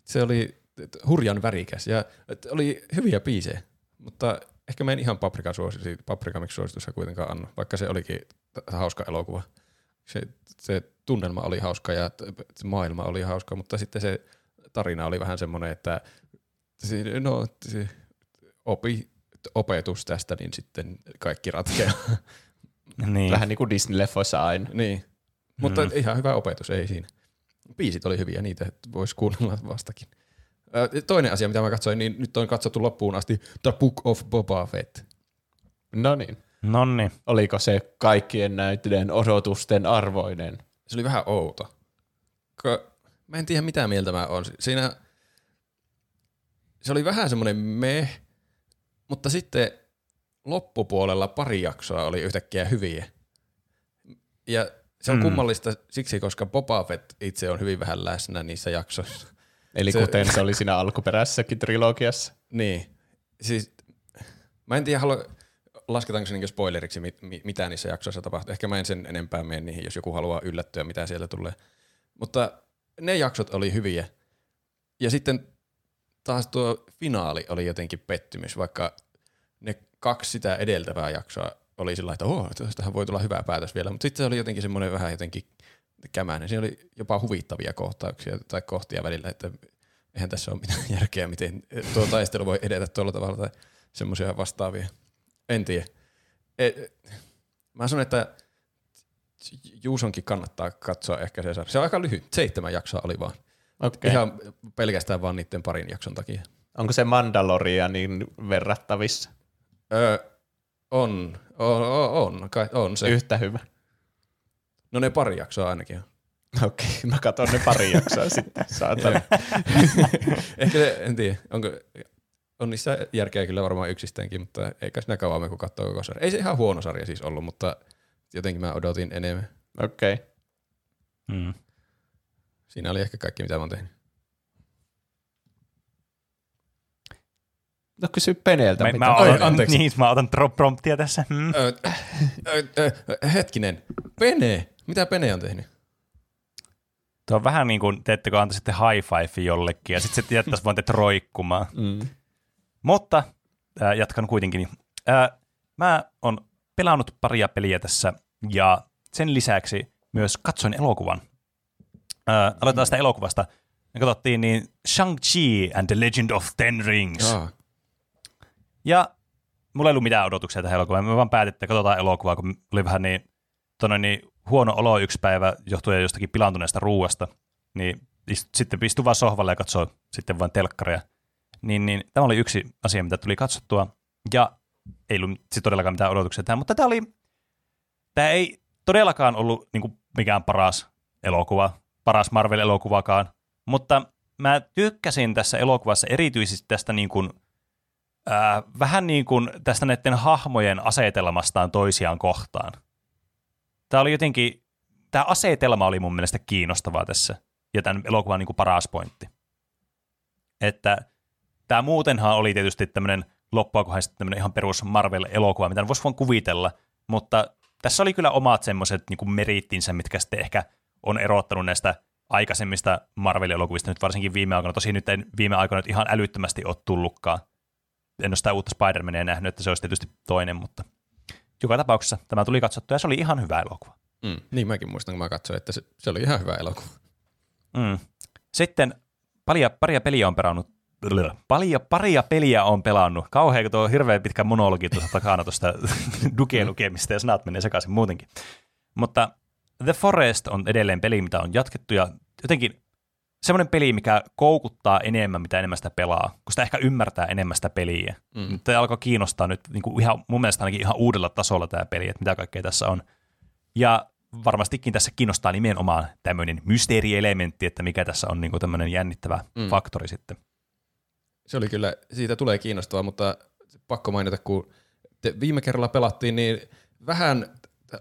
se oli hurjan värikäs ja oli hyviä biisejä, mutta ehkä mä en ihan paprika suosisi, paprika miksi suositussa kuitenkaan anna, vaikka se olikin hauska elokuva. Se, se tunnelma oli hauska ja se maailma oli hauska, mutta sitten se tarina oli vähän semmoinen, että se, no, se, opi opetus tästä, niin sitten kaikki ratkeaa. Niin. Vähän niin kuin Disney-leffoissa aina. niin. Mutta Mm. ihan hyvä opetus, ei siinä. Biisit oli hyviä, niitä voisi kuunnella vastakin. Toinen asia, mitä mä katsoin, niin nyt on katsottu loppuun asti The Book of Boba Fett. No niin. Nonni. Oliko se kaikkien näiden odotusten arvoinen? Se oli vähän outo. Mä en tiedä, mitä mieltä mä oon. Siinä se oli vähän semmoinen me, mutta sitten loppupuolella pari jaksoa oli yhtäkkiä hyviä. Ja se on Mm. mm. kummallista siksi, koska Boba Fett itse on hyvin vähän läsnä niissä jaksoissa. Eli Se- kuten se oli siinä alkuperäisessäkin trilogiassa. Niin. Siis, mä en tiedä, halua, lasketaanko se niinku spoileriksi, mit, mi- mitä niissä jaksoissa tapahtuu. Ehkä mä en sen enempää mene niihin, jos joku haluaa yllättyä, mitä sieltä tulee. Mutta ne jaksot oli hyviä. Ja sitten taas tuo finaali oli jotenkin pettymys, vaikka kaksi sitä edeltävää jaksoa oli sillä että oh, tästähän voi tulla hyvä päätös vielä, mutta sitten se oli jotenkin semmoinen vähän jotenkin kämäinen. Siinä oli jopa huvittavia kohtauksia tai kohtia välillä, että eihän tässä ole mitään järkeä, miten tuo taistelu voi edetä tuolla tavalla tai semmoisia vastaavia. En tiedä. E, mä sanon, että Juusonkin kannattaa katsoa ehkä se sarja. Se on aika lyhyt, seitsemän jaksoa oli vaan. Okei. Ihan pelkästään vaan niiden parin jakson takia. Onko se Mandalorianin verrattavissa? Öö, on, on, on, on, kai, on se. Yhtä hyvä. No ne pari jaksoa ainakin on. Okei, mä katson ne pari jaksoa sitten, saatana. Ehkä se, en tiedä, onko, on niissä järkeä kyllä varmaan yksistäänkin, mutta eikä siinä kauan kun katsoo koko sarja. Ei se ihan huono sarja siis ollut, mutta jotenkin mä odotin enemmän. Okei. Okay. Mm. Siinä oli ehkä kaikki, mitä mä oon tehnyt. No kysy Peneeltä. Mä, mitä- mä, otan, anteeksi. niin, mä otan drop promptia tässä. Mm. Ö, ö, ö, hetkinen, Pene, mitä Pene on tehnyt? Tuo on vähän niin kuin, teettekö antaisitte high five jollekin ja sitten se jättäisi vaan teitä roikkumaan. Mm. Mutta äh, jatkan kuitenkin. Äh, mä oon pelannut paria peliä tässä ja sen lisäksi myös katsoin elokuvan. Äh, aloitetaan sitä elokuvasta. Me katsottiin niin Shang-Chi and the Legend of Ten Rings. Aa, Ja mulla ei ollut mitään odotuksia tähän elokuvaan. Me vaan päätettiin, että katsotaan elokuvaa, kun oli vähän niin, tonne, niin huono olo yksi päivä johtuen jostakin pilaantuneesta ruuasta. Niin sitten istui vaan sohvalle ja katsoi sitten vain telkkaria. Niin, niin tämä oli yksi asia, mitä tuli katsottua. Ja ei ollut sit todellakaan mitään odotuksia tähän, mutta tämä oli, tämä ei todellakaan ollut niin kuin mikään paras elokuva, paras Marvel-elokuvakaan, mutta mä tykkäsin tässä elokuvassa erityisesti tästä niin kuin, vähän niin kuin tästä näiden hahmojen asetelmastaan toisiaan kohtaan. Tämä oli jotenkin, tämä asetelma oli mun mielestä kiinnostavaa tässä, ja tämän elokuvan niin kuin paras pointti. Että tämä muutenhan oli tietysti tämmöinen loppua kohdassa tämmöinen ihan perus Marvel-elokuva, mitä voisi vaan kuvitella, mutta tässä oli kyllä omat semmoiset niin merittinsä, mitkä sitten ehkä on erottanut näistä aikaisemmista Marvel-elokuvista, nyt varsinkin viime aikoina. Tosi nyt en viime aikoina nyt ihan älyttömästi ole tullutkaan. En ole sitä uutta Spider-Mania nähnyt, että se olisi tietysti toinen, mutta joka tapauksessa tämä tuli katsottua ja se oli ihan hyvä elokuva. mm, niin mäkin muistan, kun mä katsoin, että se, se oli ihan hyvä elokuva. Mm. Sitten paria, paria peliä on pelannut. Paria, paria peliä on pelannut. Kauhean, kun tuo hirveän pitkä monologi tuossa takana tuosta Dukeen lukemista ja sanat menee sekaisin muutenkin. Mutta The Forest on edelleen peli, mitä on jatkettu ja jotenkin semmoinen peli, mikä koukuttaa enemmän, mitä enemmän sitä pelaa, kun sitä ehkä ymmärtää enemmän sitä peliä. Mm. Tämä alkoi kiinnostaa nyt niin kuin ihan, mun mielestä ainakin ihan uudella tasolla tämä peli, että mitä kaikkea tässä on. Ja varmastikin tässä kiinnostaa nimenomaan tämmöinen mysteerielementti, että mikä tässä on niin kuin tämmöinen jännittävä mm. faktori sitten. Se oli kyllä, siitä tulee kiinnostavaa, mutta pakko mainita, kun te viime kerralla pelattiin, niin vähän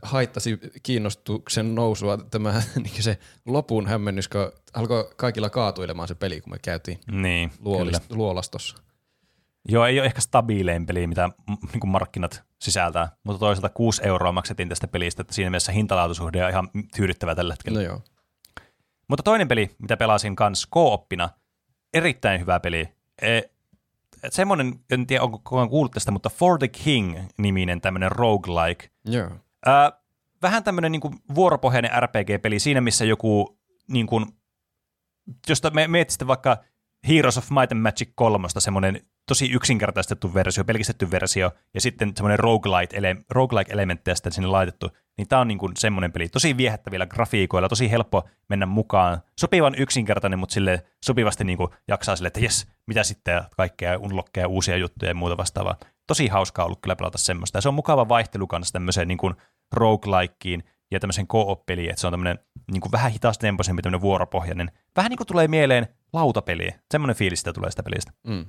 haittasi kiinnostuksen nousua tämä niin se lopun hämmennys, kun alkoi kaikilla kaatuilemaan se peli, kun me käytiin Niin, luolist- luolastossa. Joo, ei ole ehkä stabiilein peli, mitä niin kuin markkinat sisältää, mutta toisaalta 6 euroa maksettiin tästä pelistä, että siinä mielessä hintalaatuisuhde on ihan tyydyttävä tällä hetkellä. No joo. Mutta toinen peli, mitä pelasin kans kooppina, erittäin hyvä peli. E, semmoinen, en tiedä onko koko ajan kuullut tästä, mutta For the King-niminen tämmöinen roguelike. Joo. Ää, vähän tämmöinen niin vuoropohjainen RPG-peli siinä, missä joku, niin kuin, josta me mietit vaikka Heroes of Might and Magic 3, semmoinen tosi yksinkertaistettu versio, pelkistetty versio, ja sitten semmoinen roguelike, ele, roguelike-elementtejä sitten sinne laitettu, niin tämä on niin semmoinen peli, tosi viehättävillä grafiikoilla, tosi helppo mennä mukaan, sopivan yksinkertainen, mutta sille sopivasti niin jaksaa sille, että jes, mitä sitten, kaikkea unlockeja, uusia juttuja ja muuta vastaavaa. Tosi hauskaa ollut kyllä pelata semmoista, ja se on mukava vaihtelu kanssa tämmöiseen niin kuin roguelikeen ja tämmöiseen co-op-peliin, että se on tämmöinen niin kuin vähän hitaastempoisempi, tämmöinen vuoropohjainen. Vähän niin kuin tulee mieleen lautapeli. Semmoinen fiilis sitä tulee sitä pelistä. Mm.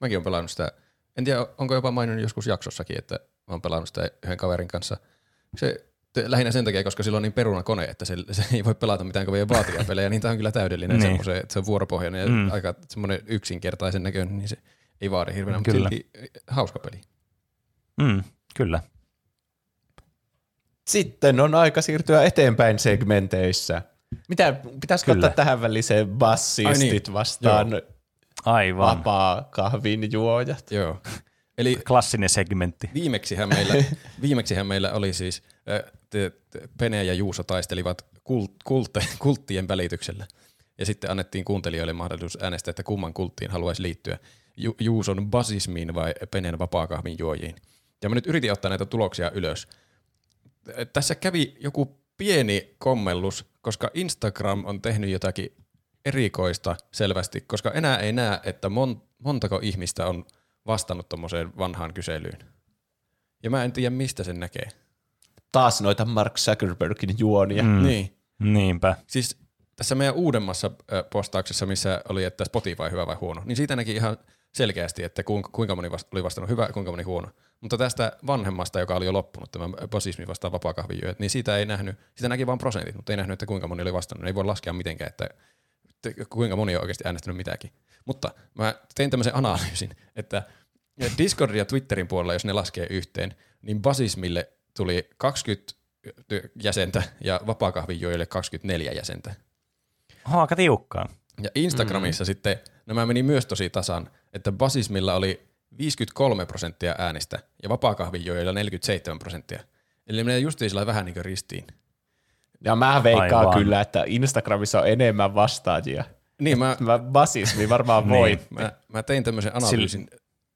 Mäkin olen pelannut sitä, en tiedä onko jopa maininnut joskus jaksossakin, että mä oon pelannut sitä yhden kaverin kanssa. Se lähinnä sen takia, koska sillä on niin peruna kone, että se, se ei voi pelata mitään kovin vaativia pelejä, niin tämä on kyllä täydellinen Niin. semmoisen, että se on vuoropohjainen ja Mm. aika semmoinen yksinkertaisen näköinen, niin se ei vaadi hirveänä, mutta Kyllä. silti hauska peli. Mm, kyllä. Sitten on aika siirtyä eteenpäin segmenteissä. Mitä, pitäisikö Kyllä. ottaa tähän väliseen Ai bassistit niin. vastaan Aivan. vapaa kahvin juojat? Joo. Eli Klassinen segmentti. viimeksihän meillä, viimeksihän meillä oli siis, äh, te, te, Pene ja Juuso taistelivat kult, kulte, kulttien välityksellä. Ja sitten annettiin kuuntelijoille mahdollisuus äänestää, että kumman kulttiin haluaisi liittyä. Ju, Juuson basismiin vai Penen vapaakahvin juojiin. Ja mä nyt yritin ottaa näitä tuloksia ylös. Tässä kävi joku pieni kommellus, koska Instagram on tehnyt jotakin erikoista selvästi, koska enää ei näe, että mon, montako ihmistä on vastannut tuommoiseen vanhaan kyselyyn. Ja mä en tiedä, mistä sen näkee. Taas noita Mark Zuckerbergin juonia. Mm. Niin. Niinpä. Siis tässä meidän uudemmassa postauksessa, missä oli, että Spotify hyvä vai huono, niin siitä näki ihan selkeästi, että kuinka, kuinka moni vast- oli vastannut hyvä ja kuinka moni huono. Mutta tästä vanhemmasta, joka oli jo loppunut, tämä basismi vastaan vapaakahvijuojat, niin siitä ei nähnyt, sitä näki vain prosentit, mutta ei nähnyt, että kuinka moni oli vastannut. Ei voi laskea mitenkään, että että kuinka moni on oikeasti äänestänyt mitäkin. Mutta mä tein tämmöisen analyysin, että Discordin ja Twitterin puolella, jos ne laskee yhteen, niin basismille tuli 20 jäsentä ja vapaakahvijoille 24 jäsentä. Aika tiukkaa. Ja Instagramissa mm. sitten nämä meni myös tosi tasan, että basismilla oli 53 prosenttia äänistä ja vapaakahvijoilla 47 prosenttia. Eli ne menee justiin sillä vähän niin kuin ristiin. Ja mä veikkaan Aivan. kyllä, että Instagramissa on enemmän vastaajia. Niin mä, Mä basismi varmaan voi. Niin. mä, mä tein tämmöisen analyysin,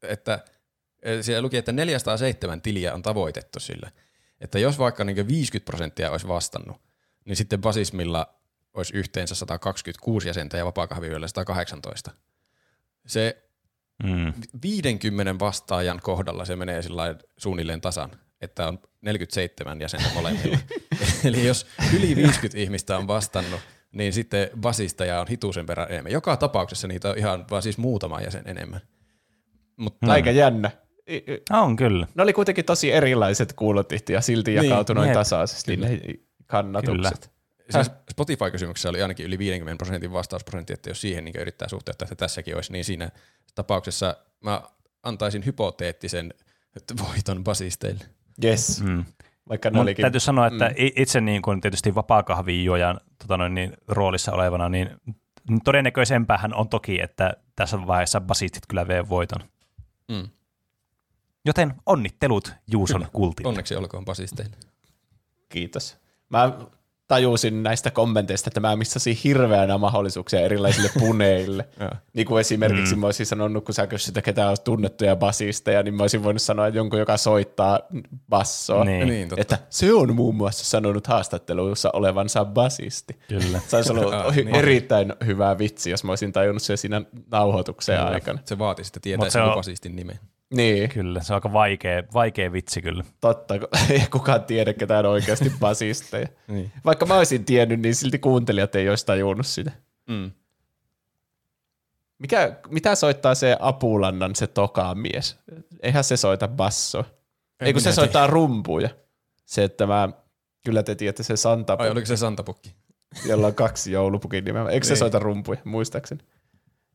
että eh, siellä luki, että 407 tiliä on tavoitettu sillä. Että jos vaikka niin 50 prosenttia olisi vastannut, niin sitten basismilla olisi yhteensä 126 jäsentä ja vapaakahvijoilla 118. Se Mm. 50 vastaajan kohdalla se menee suunnilleen tasan, että on 47 jäsentä molemmilla. Eli jos yli 50 ihmistä on vastannut, niin sitten basisteja on hitusen verran enemmän. Joka tapauksessa niitä on ihan vaan siis muutama jäsen enemmän. Mutta Aika jännä. I- i- On kyllä. Ne oli kuitenkin tosi erilaiset kuulotit ja silti Niin, jakautui noin tasaisesti ne kannatukset. Siis Spotify-kysymyksessä oli ainakin yli 50 prosentin vastausprosentti, että jos siihen niin yrittää suhteuttaa, että tässäkin olisi, niin siinä tapauksessa mä antaisin hypoteettisen voiton basisteille. Yes. Mm. Vaikka Mun olikin... täytyy sanoa, että mm. itse niin kuin tietysti vapaakahvijuojan tota noin, niin, roolissa olevana, niin todennäköisempäähän on toki, että tässä vaiheessa basistit kyllä vee voiton. Mm. Joten onnittelut Juuson kultille. Onneksi olkoon basisteille. Kiitos. Mä tajusin näistä kommenteista, että mä missasin hirveänä mahdollisuuksia erilaisille puneille. Niin kuin esimerkiksi mm. mä olisin sanonut, kun sä kysyt, että ketä on tunnettuja basisteja, niin mä olisin voinut sanoa jonkun, joka soittaa bassoa. Niin. Niin, totta. Että se on muun muassa sanonut haastatteluissa olevansa basisti. Kyllä. Se olisi ollut Ah, niin. erittäin hyvä vitsi, jos mä olisin tajunnut sen siinä nauhoituksen aikana. Se vaati sitten Mut tietää se sen on- basistin nimen. Niin, Kyllä, se on aika vaikea, vaikea vitsi kyllä. totta. Ei kukaan tiedä, ketään on oikeasti basisteja. Niin. Vaikka mä olisin tiennyt, niin silti kuuntelijat ei olisi tajunnut sitä. Mm. Mikä, mitä soittaa se Apulannan se toka mies? Eihän se soita basso. Ei kun se soittaa rumpuja. Se, että mä, kyllä te tiedätte se Santa, Ai oliko se Santapukki? jolla on kaksi joulupukin nimeä. Eikö se Niin. soita rumpuja, muistaakseni?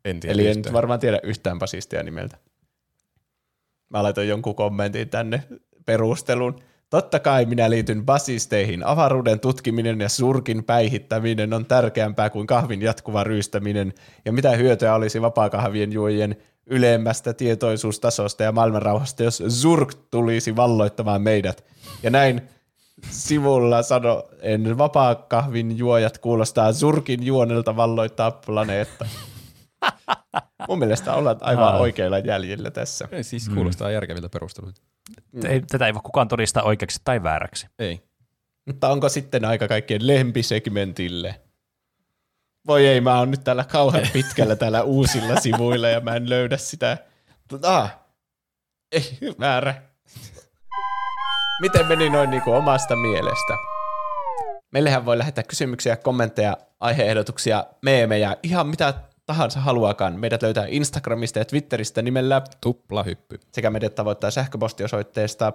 En tiedä Eli en yhtään. nyt varmaan tiedä yhtään basistia nimeltä. Mä laitoin jonkun kommentin tänne perustelun. Totta kai minä liityn basisteihin. Avaruuden tutkiminen ja surkin päihittäminen on tärkeämpää kuin kahvin jatkuva ryystäminen. Ja mitä hyötyä olisi vapaakahvien juojien ylemmästä tietoisuustasosta ja maailmanrauhasta, jos Zurk tulisi valloittamaan meidät. Ja näin sivulla sano, en vapaakahvin juojat kuulostaa Zurkin juonelta valloittaa planeetta. Mun mielestä ollaan aivan Aa. oikeilla jäljillä tässä. Ei, siis kuulostaa järkeviltä perusteluilta. Ei, tätä ei voi kukaan todistaa oikeaksi tai vääräksi. Ei. Mutta onko sitten aika kaikkien lempisegmentille? Voi ei, mä oon nyt täällä kauhean pitkällä täällä uusilla sivuilla ja mä en löydä sitä. Ah, ei, väärä. Miten meni noin niinku omasta mielestä? Meillähän voi lähettää kysymyksiä, kommentteja, aiheehdotuksia, meemejä, ihan mitä tahansa haluakaan. Meidät löytää Instagramista ja Twitteristä nimellä Tuplahyppy. sekä meidät tavoittaa sähköpostiosoitteesta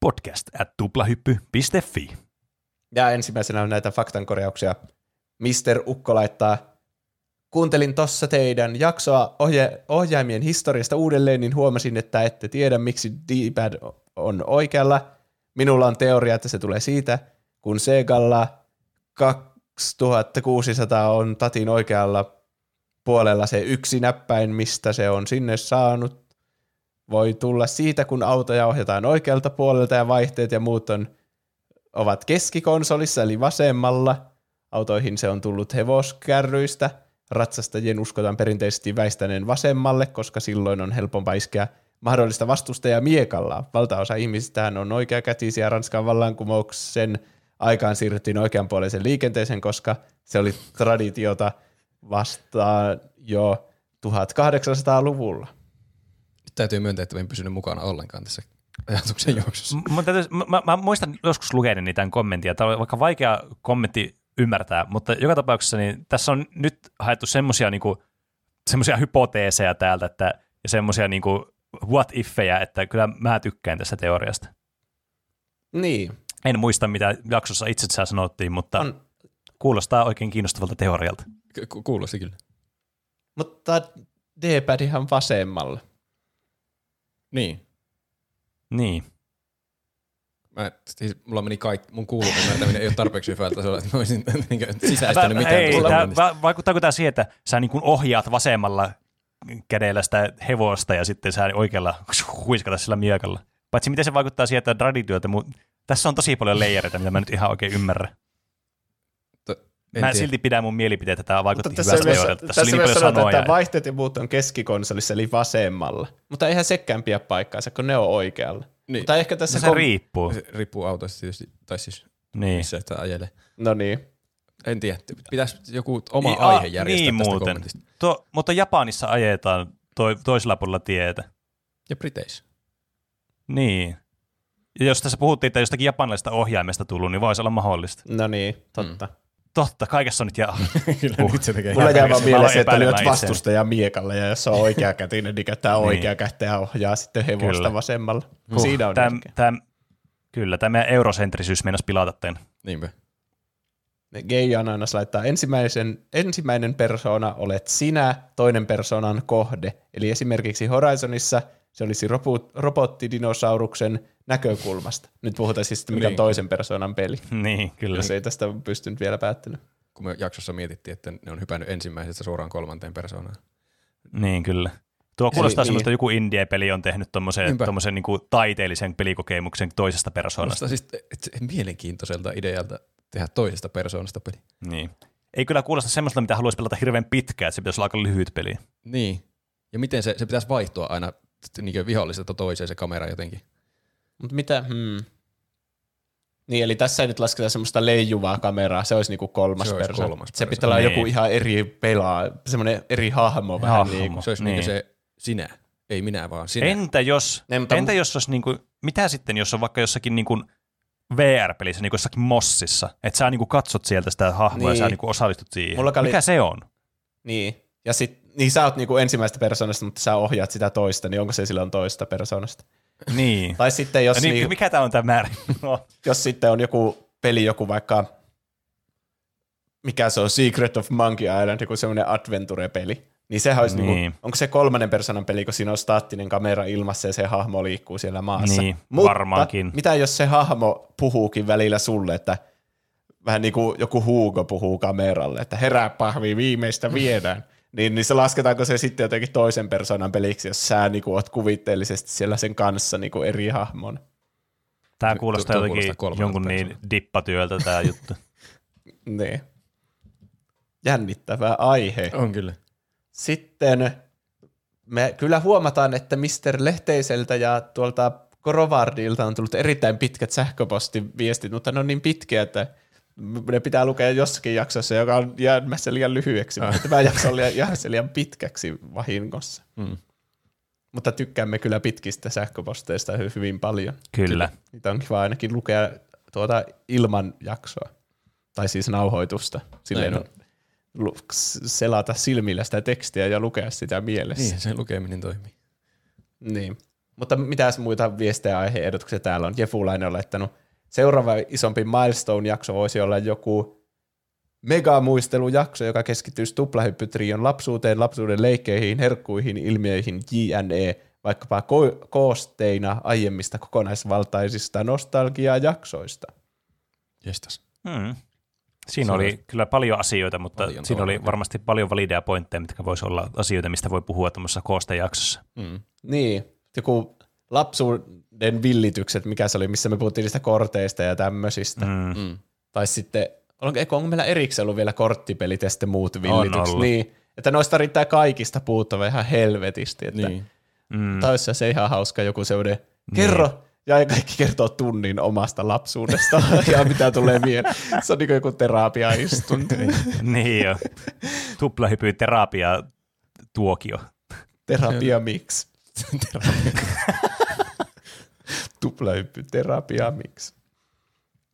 Podcast at tuplahyppy.fi. Ja ensimmäisenä on näitä faktankorjauksia. Mister Ukko laittaa, kuuntelin tossa teidän jaksoa ohje- ohjaimien historiasta uudelleen, niin huomasin, että ette tiedä, miksi D-pad on oikealla. Minulla on teoria, että se tulee siitä, kun Segalla 2600 on tatin oikealla puolella se yksi näppäin, mistä se on sinne saanut voi tulla siitä, kun autoja ohjataan oikealta puolelta ja vaihteet ja muut on, ovat keskikonsolissa eli vasemmalla. Autoihin se on tullut hevoskärryistä. Ratsastajien uskotaan perinteisesti väistäneen vasemmalle, koska silloin on helpompaa iskeä mahdollista vastustajaa miekalla. Valtaosa ihmisistä on oikeakätisiä Ranskan vallankumouksen aikaan siirryttiin oikeanpuoleisen liikenteeseen, koska se oli traditiota vastaan jo 1800-luvulla. Nyt täytyy myöntää, että en pysynyt mukana ollenkaan tässä ajatuksen juoksussa. M- Mä, mä, mä, mä muistan joskus lukeneeni tämän kommentin, tämä oli vaikka vaikea kommentti ymmärtää, mutta joka tapauksessa niin tässä on nyt haettu semmoisia niinku, semmosia hypoteeseja täältä että, ja semmoisia niinku, what ifejä, että kyllä mä tykkään tästä teoriasta. Niin, En muista, mitä jaksossa itse asiassa sanottiin, mutta on. Kuulostaa oikein kiinnostavalta teorialta. Ku- Kuulosti kyllä. mutta D-padihan vasemmalla. Niin. Niin. Mä, siis mulla meni kaikki, mun kuulun ymmärtäminen ei ole tarpeeksi hyvällä tasolla, että mä olisin niin sisäistänyt mitään ei, tää, vaikuttaako tämä siihen, että sä niin kuin ohjaat vasemmalla kädellä sitä hevosta ja sitten sä oikealla huiskata sillä miekalla? Paitsi miten se vaikuttaa siihen, että traditiota, mu- tässä on tosi paljon leijereitä, mitä mä nyt ihan oikein ymmärrä. To- mä en tiedä. silti pidä mun mielipiteitä, että tämä vaikutti tässä hyvältä myös. Tässä, tässä oli niin myös paljon sanotaan, sanoja. että vaihteet ja muut on keskikonsolissa, eli vasemmalla. Mutta eihän sekään pidä paikkaansa, kun ne on oikealla. Niin. Tai ehkä tässä... No se kom- riippuu. Se riippuu autosta tietysti, tai siis Niin. missä sitä ajelee. No niin. En tiedä, pitäisi joku oma Niin, aihe a- järjestää niin tästä muuten. kommentista. Tuo, mutta Japanissa ajetaan toi, toisella puolella tietä. Ja Briteissä. Niin. Ja jos tässä puhuttiin, että jostakin japanilaisesta ohjaimesta tullut, niin voisi olla mahdollista. No niin, totta. Mm. Totta, kaikessa on nyt ja... Kyllä nyt se tekee. Mulla jää vaan mieleen se, että lyöt vastustaja miekalla ja jos se on oikea kätinen, niin käyttää Niin. oikea kättä ja ohjaa sitten hevosta Kyllä. vasemmalla. Siinä on Täm, täm, kyllä, tämä meidän eurosentrisyys meinasi pilata tämän. Niinpä. Gay Ananas laittaa ensimmäisen, ensimmäinen persona olet sinä, toinen persoonan kohde. Eli esimerkiksi Horizonissa se olisi robu, robottidinosauruksen näkökulmasta. Nyt puhutaan siis, mikä on Niin. toisen persoonan peli, Niin, kyllä. jos ei tästä pystynyt vielä päättämään. Kun me jaksossa mietittiin, että ne on hypännyt ensimmäisestä suoraan kolmanteen persoonaan. Niin, kyllä. Tuo kuulostaa niin. semmoista, että joku indie-peli on tehnyt tommosen, Niinpä. tommosen niinku taiteellisen pelikokemuksen toisesta persoonasta. Kuulostaa siis et, et, mielenkiintoiselta idealta tehdä toisesta persoonasta peli. Niin. Ei kyllä kuulosta semmoista, mitä haluaisi pelata hirveän pitkään, että se pitäisi olla aika lyhyt peli. Niin. Ja miten se, se pitäisi vaihtua aina niin viholliselta toiseen se kamera jotenkin. Mutta mitä, hmm. Niin, eli tässä ei nyt lasketa semmoista leijuvaa kameraa, se olisi niinku kolmas Se olisi persoona. kolmas Se pitää olla Niin. joku ihan eri pelaa, semmoinen eri hahmo vähän Hahmo. niin kuin. Se olisi Niin. niin. se sinä, ei minä vaan sinä. Entä jos, Ne, mutta- entä jos olisi niinku, mitä sitten, jos on vaikka jossakin niinku VR-pelissä, niinku jossakin mossissa, että sä niinku katsot sieltä sitä hahmoa ja Niin. sä niinku osallistut siihen. Mulla oli- Mikä se on? Niin. Ja sit, niin sä oot niinku ensimmäistä persoonasta, mutta sä ohjaat sitä toista, niin onko se silloin toista persoonasta? Niin. Tai sitten jos, niin, niin, mikä tämä on tämä määrä? No, jos sitten on joku peli, joku vaikka, mikä se on, Secret of Monkey Island, joku semmoinen adventure-peli, niin sehän olisi, niin. Niin. niinku, onko se kolmannen persoonan peli, kun siinä on staattinen kamera ilmassa ja se hahmo liikkuu siellä maassa. Niin, Mutta varmaankin. mitä jos se hahmo puhuukin välillä sulle, että vähän niin kuin joku Hugo puhuu kameralle, että herää pahvi, viimeistä viedään. Niin, niin se lasketaanko se sitten jotenkin toisen persoonan peliksi, jos sä niin kuin, oot kuvitteellisesti siellä sen kanssa niin kuin eri hahmon. tämä kuulostaa tuo jotenkin kuulostaa jonkun niin persoonalta. dippatyöltä tämä juttu. Niin. Jännittävä aihe. On kyllä. Sitten me kyllä huomataan, että Mr. Lehteiseltä ja tuolta Korovardilta on tullut erittäin pitkät sähköpostiviestit, mutta ne on niin pitkiä, että ne pitää lukea jossakin jaksossa, joka on jäämässä liian lyhyeksi, mutta tämä jakso on jäämässä liian pitkäksi vahingossa. Mm. Mutta tykkäämme kyllä pitkistä sähköposteista hy- hyvin paljon. Kyllä. Niitä on kiva ainakin lukea tuota ilman jaksoa, tai siis nauhoitusta. Silleen Näin on lu- selata silmillä sitä tekstiä ja lukea sitä mielessä. Niin, se lukeminen toimii. Niin. Mutta mitä muita viestejä ja aiheehdotuksia täällä on? Jefulainen on laittanut. Seuraava isompi milestone-jakso voisi olla joku megamuistelujakso, joka keskittyisi tuplahyppytrion lapsuuteen, lapsuuden leikkeihin, herkkuihin, ilmiöihin, jne, vaikkapa ko- koosteina aiemmista kokonaisvaltaisista nostalgiajaksoista. Jestas. Mm. Siinä Se oli olisi- kyllä paljon asioita, mutta Paljon siinä oli varmasti paljon valideja pointteja, mitkä voisi olla asioita, mistä voi puhua tuommoisessa koostejaksossa. Mm. Niin, joku lapsuuden villitykset, mikä se oli, missä me puhuttiin niistä korteista ja tämmöisistä. Mm. Mm. Tai sitten, onko, onko meillä erikseen ollut vielä korttipelit ja sitten muut villitykset? Niin, että noista riittää kaikista puuttava ihan helvetisti. Että Niin. Mm. Taisi se ihan hauska joku sellainen, kerro, ja kaikki kertoo tunnin omasta lapsuudesta ja mitä tulee mieleen. Se on niin kuin joku terapiaistunto. niin jo. Tuplahypy terapia tuokio. Terapia miksi? Tuplahyppy terapia miksi?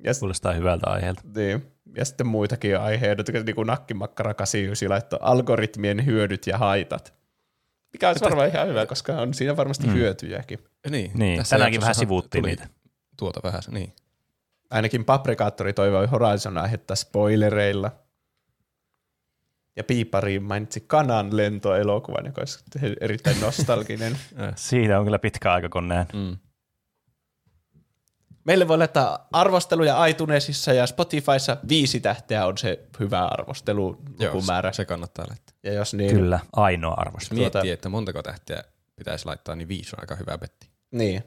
Ja, Kuulostaa hyvältä aiheelta. niin. ja sitten muitakin aiheita, niin kuin nakkimakkara 89 laittoi algoritmien hyödyt ja haitat. Mikä olisi varmaan ihan hyvä, koska on siinä varmasti mm. hyötyjäkin. Niin, Niin, tässä tänäänkin vähän sivuuttiin niitä. Tuota vähän, niin. Ainakin Paprikaattori toivoi Horizon-aihetta spoilereilla. Ja Piipari mainitsi Kanan lentoelokuvan, joka olisi erittäin nostalginen. Siitä on kyllä pitkä aika, kun näen. Mm. Meille voi laittaa arvosteluja iTunesissa ja Spotifyssa viisi tähteä on se hyvä arvostelu Joo, lukumäärä. se kannattaa laittaa. Ja jos niin, Kyllä, ainoa arvostus. Miettii, Tuota- että montako tähteä pitäisi laittaa, niin viisi on aika hyvä betti. niin.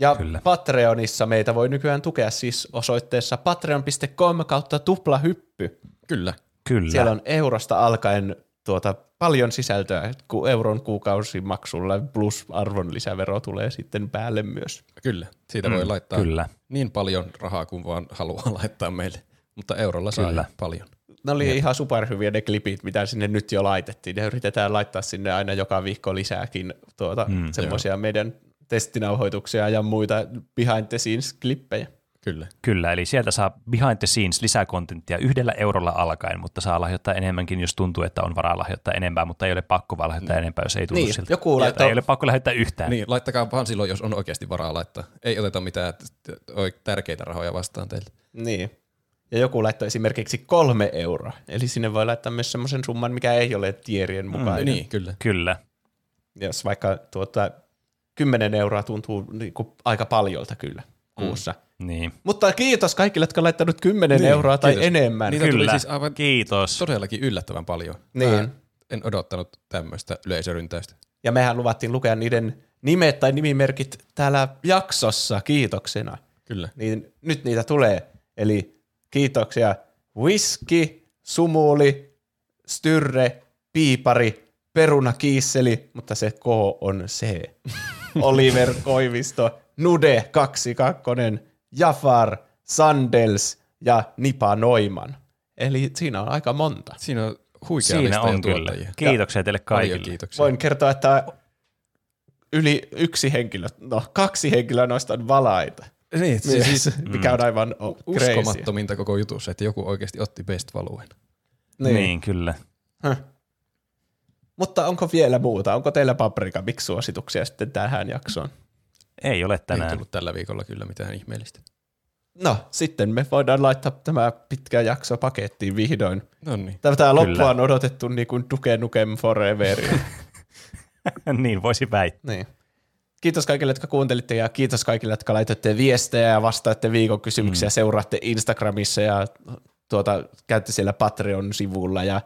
Ja Kyllä. Patreonissa meitä voi nykyään tukea siis osoitteessa patreon.com kautta tuplahyppy. Kyllä. Kyllä. Siellä on eurosta alkaen tuota, paljon sisältöä, kun euron kuukausimaksulla plus arvonlisävero tulee sitten päälle myös. Kyllä. Siitä voi laittaa kyllä. niin paljon rahaa kuin vaan haluaa laittaa meille. Mutta eurolla saa Kyllä. jo paljon. Ne oli ihan superhyviä ne klipit, mitä sinne nyt jo laitettiin. Ne yritetään laittaa sinne aina joka viikko lisääkin tuota, mm, semmoisia meidän testinauhoituksia ja muita behind the scenes klippejä. Kyllä. Kyllä, eli sieltä saa behind the scenes lisäkontenttia yhdellä eurolla alkaen, mutta saa lahjoittaa enemmänkin, jos tuntuu, että on varaa lahjoittaa enempää, mutta ei ole pakko vaan lahjoittaa enempää, jos ei tunnu Niin, siltä. joku Ja laittoi- Ei ole pakko lahjoittaa yhtään. Niin, laittakaa vaan silloin, jos on oikeasti varaa laittaa. Ei oteta mitään tärkeitä rahoja vastaan teiltä. Niin. Ja joku laittoi esimerkiksi kolme euroa. Eli sinne voi laittaa myös semmoisen summan, mikä ei ole tierien mukainen. Niin, kyllä. Kyllä. Jos vaikka tuota, 10 euroa tuntuu niin kuin aika paljolta kyllä kuussa. Mm. Niin. Mutta kiitos kaikille, jotka on laittanut 10 niin, euroa tai kiitos. enemmän. Niitä tuli Kyllä. siis aivan Kiitos. todellakin yllättävän paljon. Niin. Mä en odottanut tämmöistä yleisöryntäystä. Ja mehän luvattiin lukea niiden nimet tai nimimerkit täällä jaksossa kiitoksena. Kyllä. Niin nyt niitä tulee. Eli kiitoksia Whisky, Sumuli, Styrre, Piipari, Peruna Kiisseli, mutta se K on C. Oliver Koivisto, Nude 22, Jafar, Sandels ja Nipa Noiman. Eli siinä on aika monta. Siinä on huikea Siinä on kyllä. Kiitoksia teille kaikille. kiitoksia. Voin kertoa, että yli yksi henkilö, no kaksi henkilöä noista on valaita. Niin, Siis, siis mikä on aivan crazy. uskomattominta koko jutussa, että joku oikeasti otti best valuen. Niin. niin, kyllä. Häh. Mutta onko vielä muuta? Onko teillä paprika miksi suosituksia sitten tähän jaksoon? Ei ole Ei tänään. tullut tällä viikolla kyllä mitään ihmeellistä. No, sitten me voidaan laittaa tämä pitkä jakso pakettiin vihdoin. No niin. Tätä loppua Kyllä. on odotettu niin kuin Duke Nukem Forever. niin voisi väittää. niin. Kiitos kaikille, jotka kuuntelitte ja kiitos kaikille, jotka laitatte viestejä ja vastaatte viikon kysymyksiä, mm. seuraatte Instagramissa ja tuota, käytte siellä Patreon-sivulla ja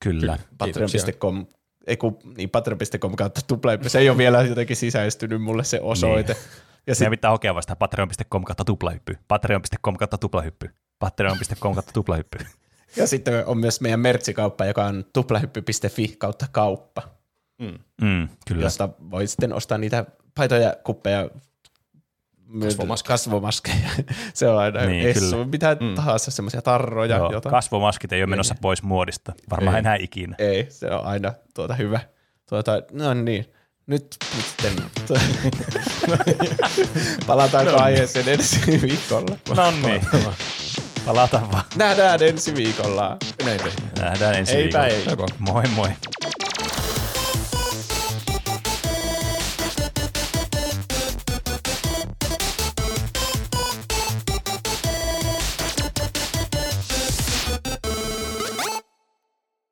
Kyllä. patreon.com ei kun, niin patreon.com kautta tuplahyppy. Se ei ole vielä jotenkin sisäistynyt mulle se osoite. Niin. Ja Meidän sit, pitää hokea vasta patreon.com kautta tuplahyppy. Patreon.com kautta tuplahyppy. Patreon.com kautta tuplahyppy. ja sitten on myös meidän mertsikauppa, joka on tuplahyppy.fi kautta kauppa, Mm, kyllä. josta voi sitten ostaa niitä paitoja, kuppeja, Kasvomaskeja. kasvomaskeja. se on aina Niin, niin, essu, kyllä. mitä mm. tahansa semmoisia tarroja. Joo, jota, kasvomaskit ei ole menossa pois muodista. Varmaan Ei. enää ikinä. ei, se on aina tuota hyvä. Tuota, no niin, nyt, nyt sitten palataanko no, aiheeseen ensi viikolla. No niin. Palataan vaan. Nähdään ensi viikolla. Näin. Nähdään ensi Eipä viikolla. ei. Moi moi.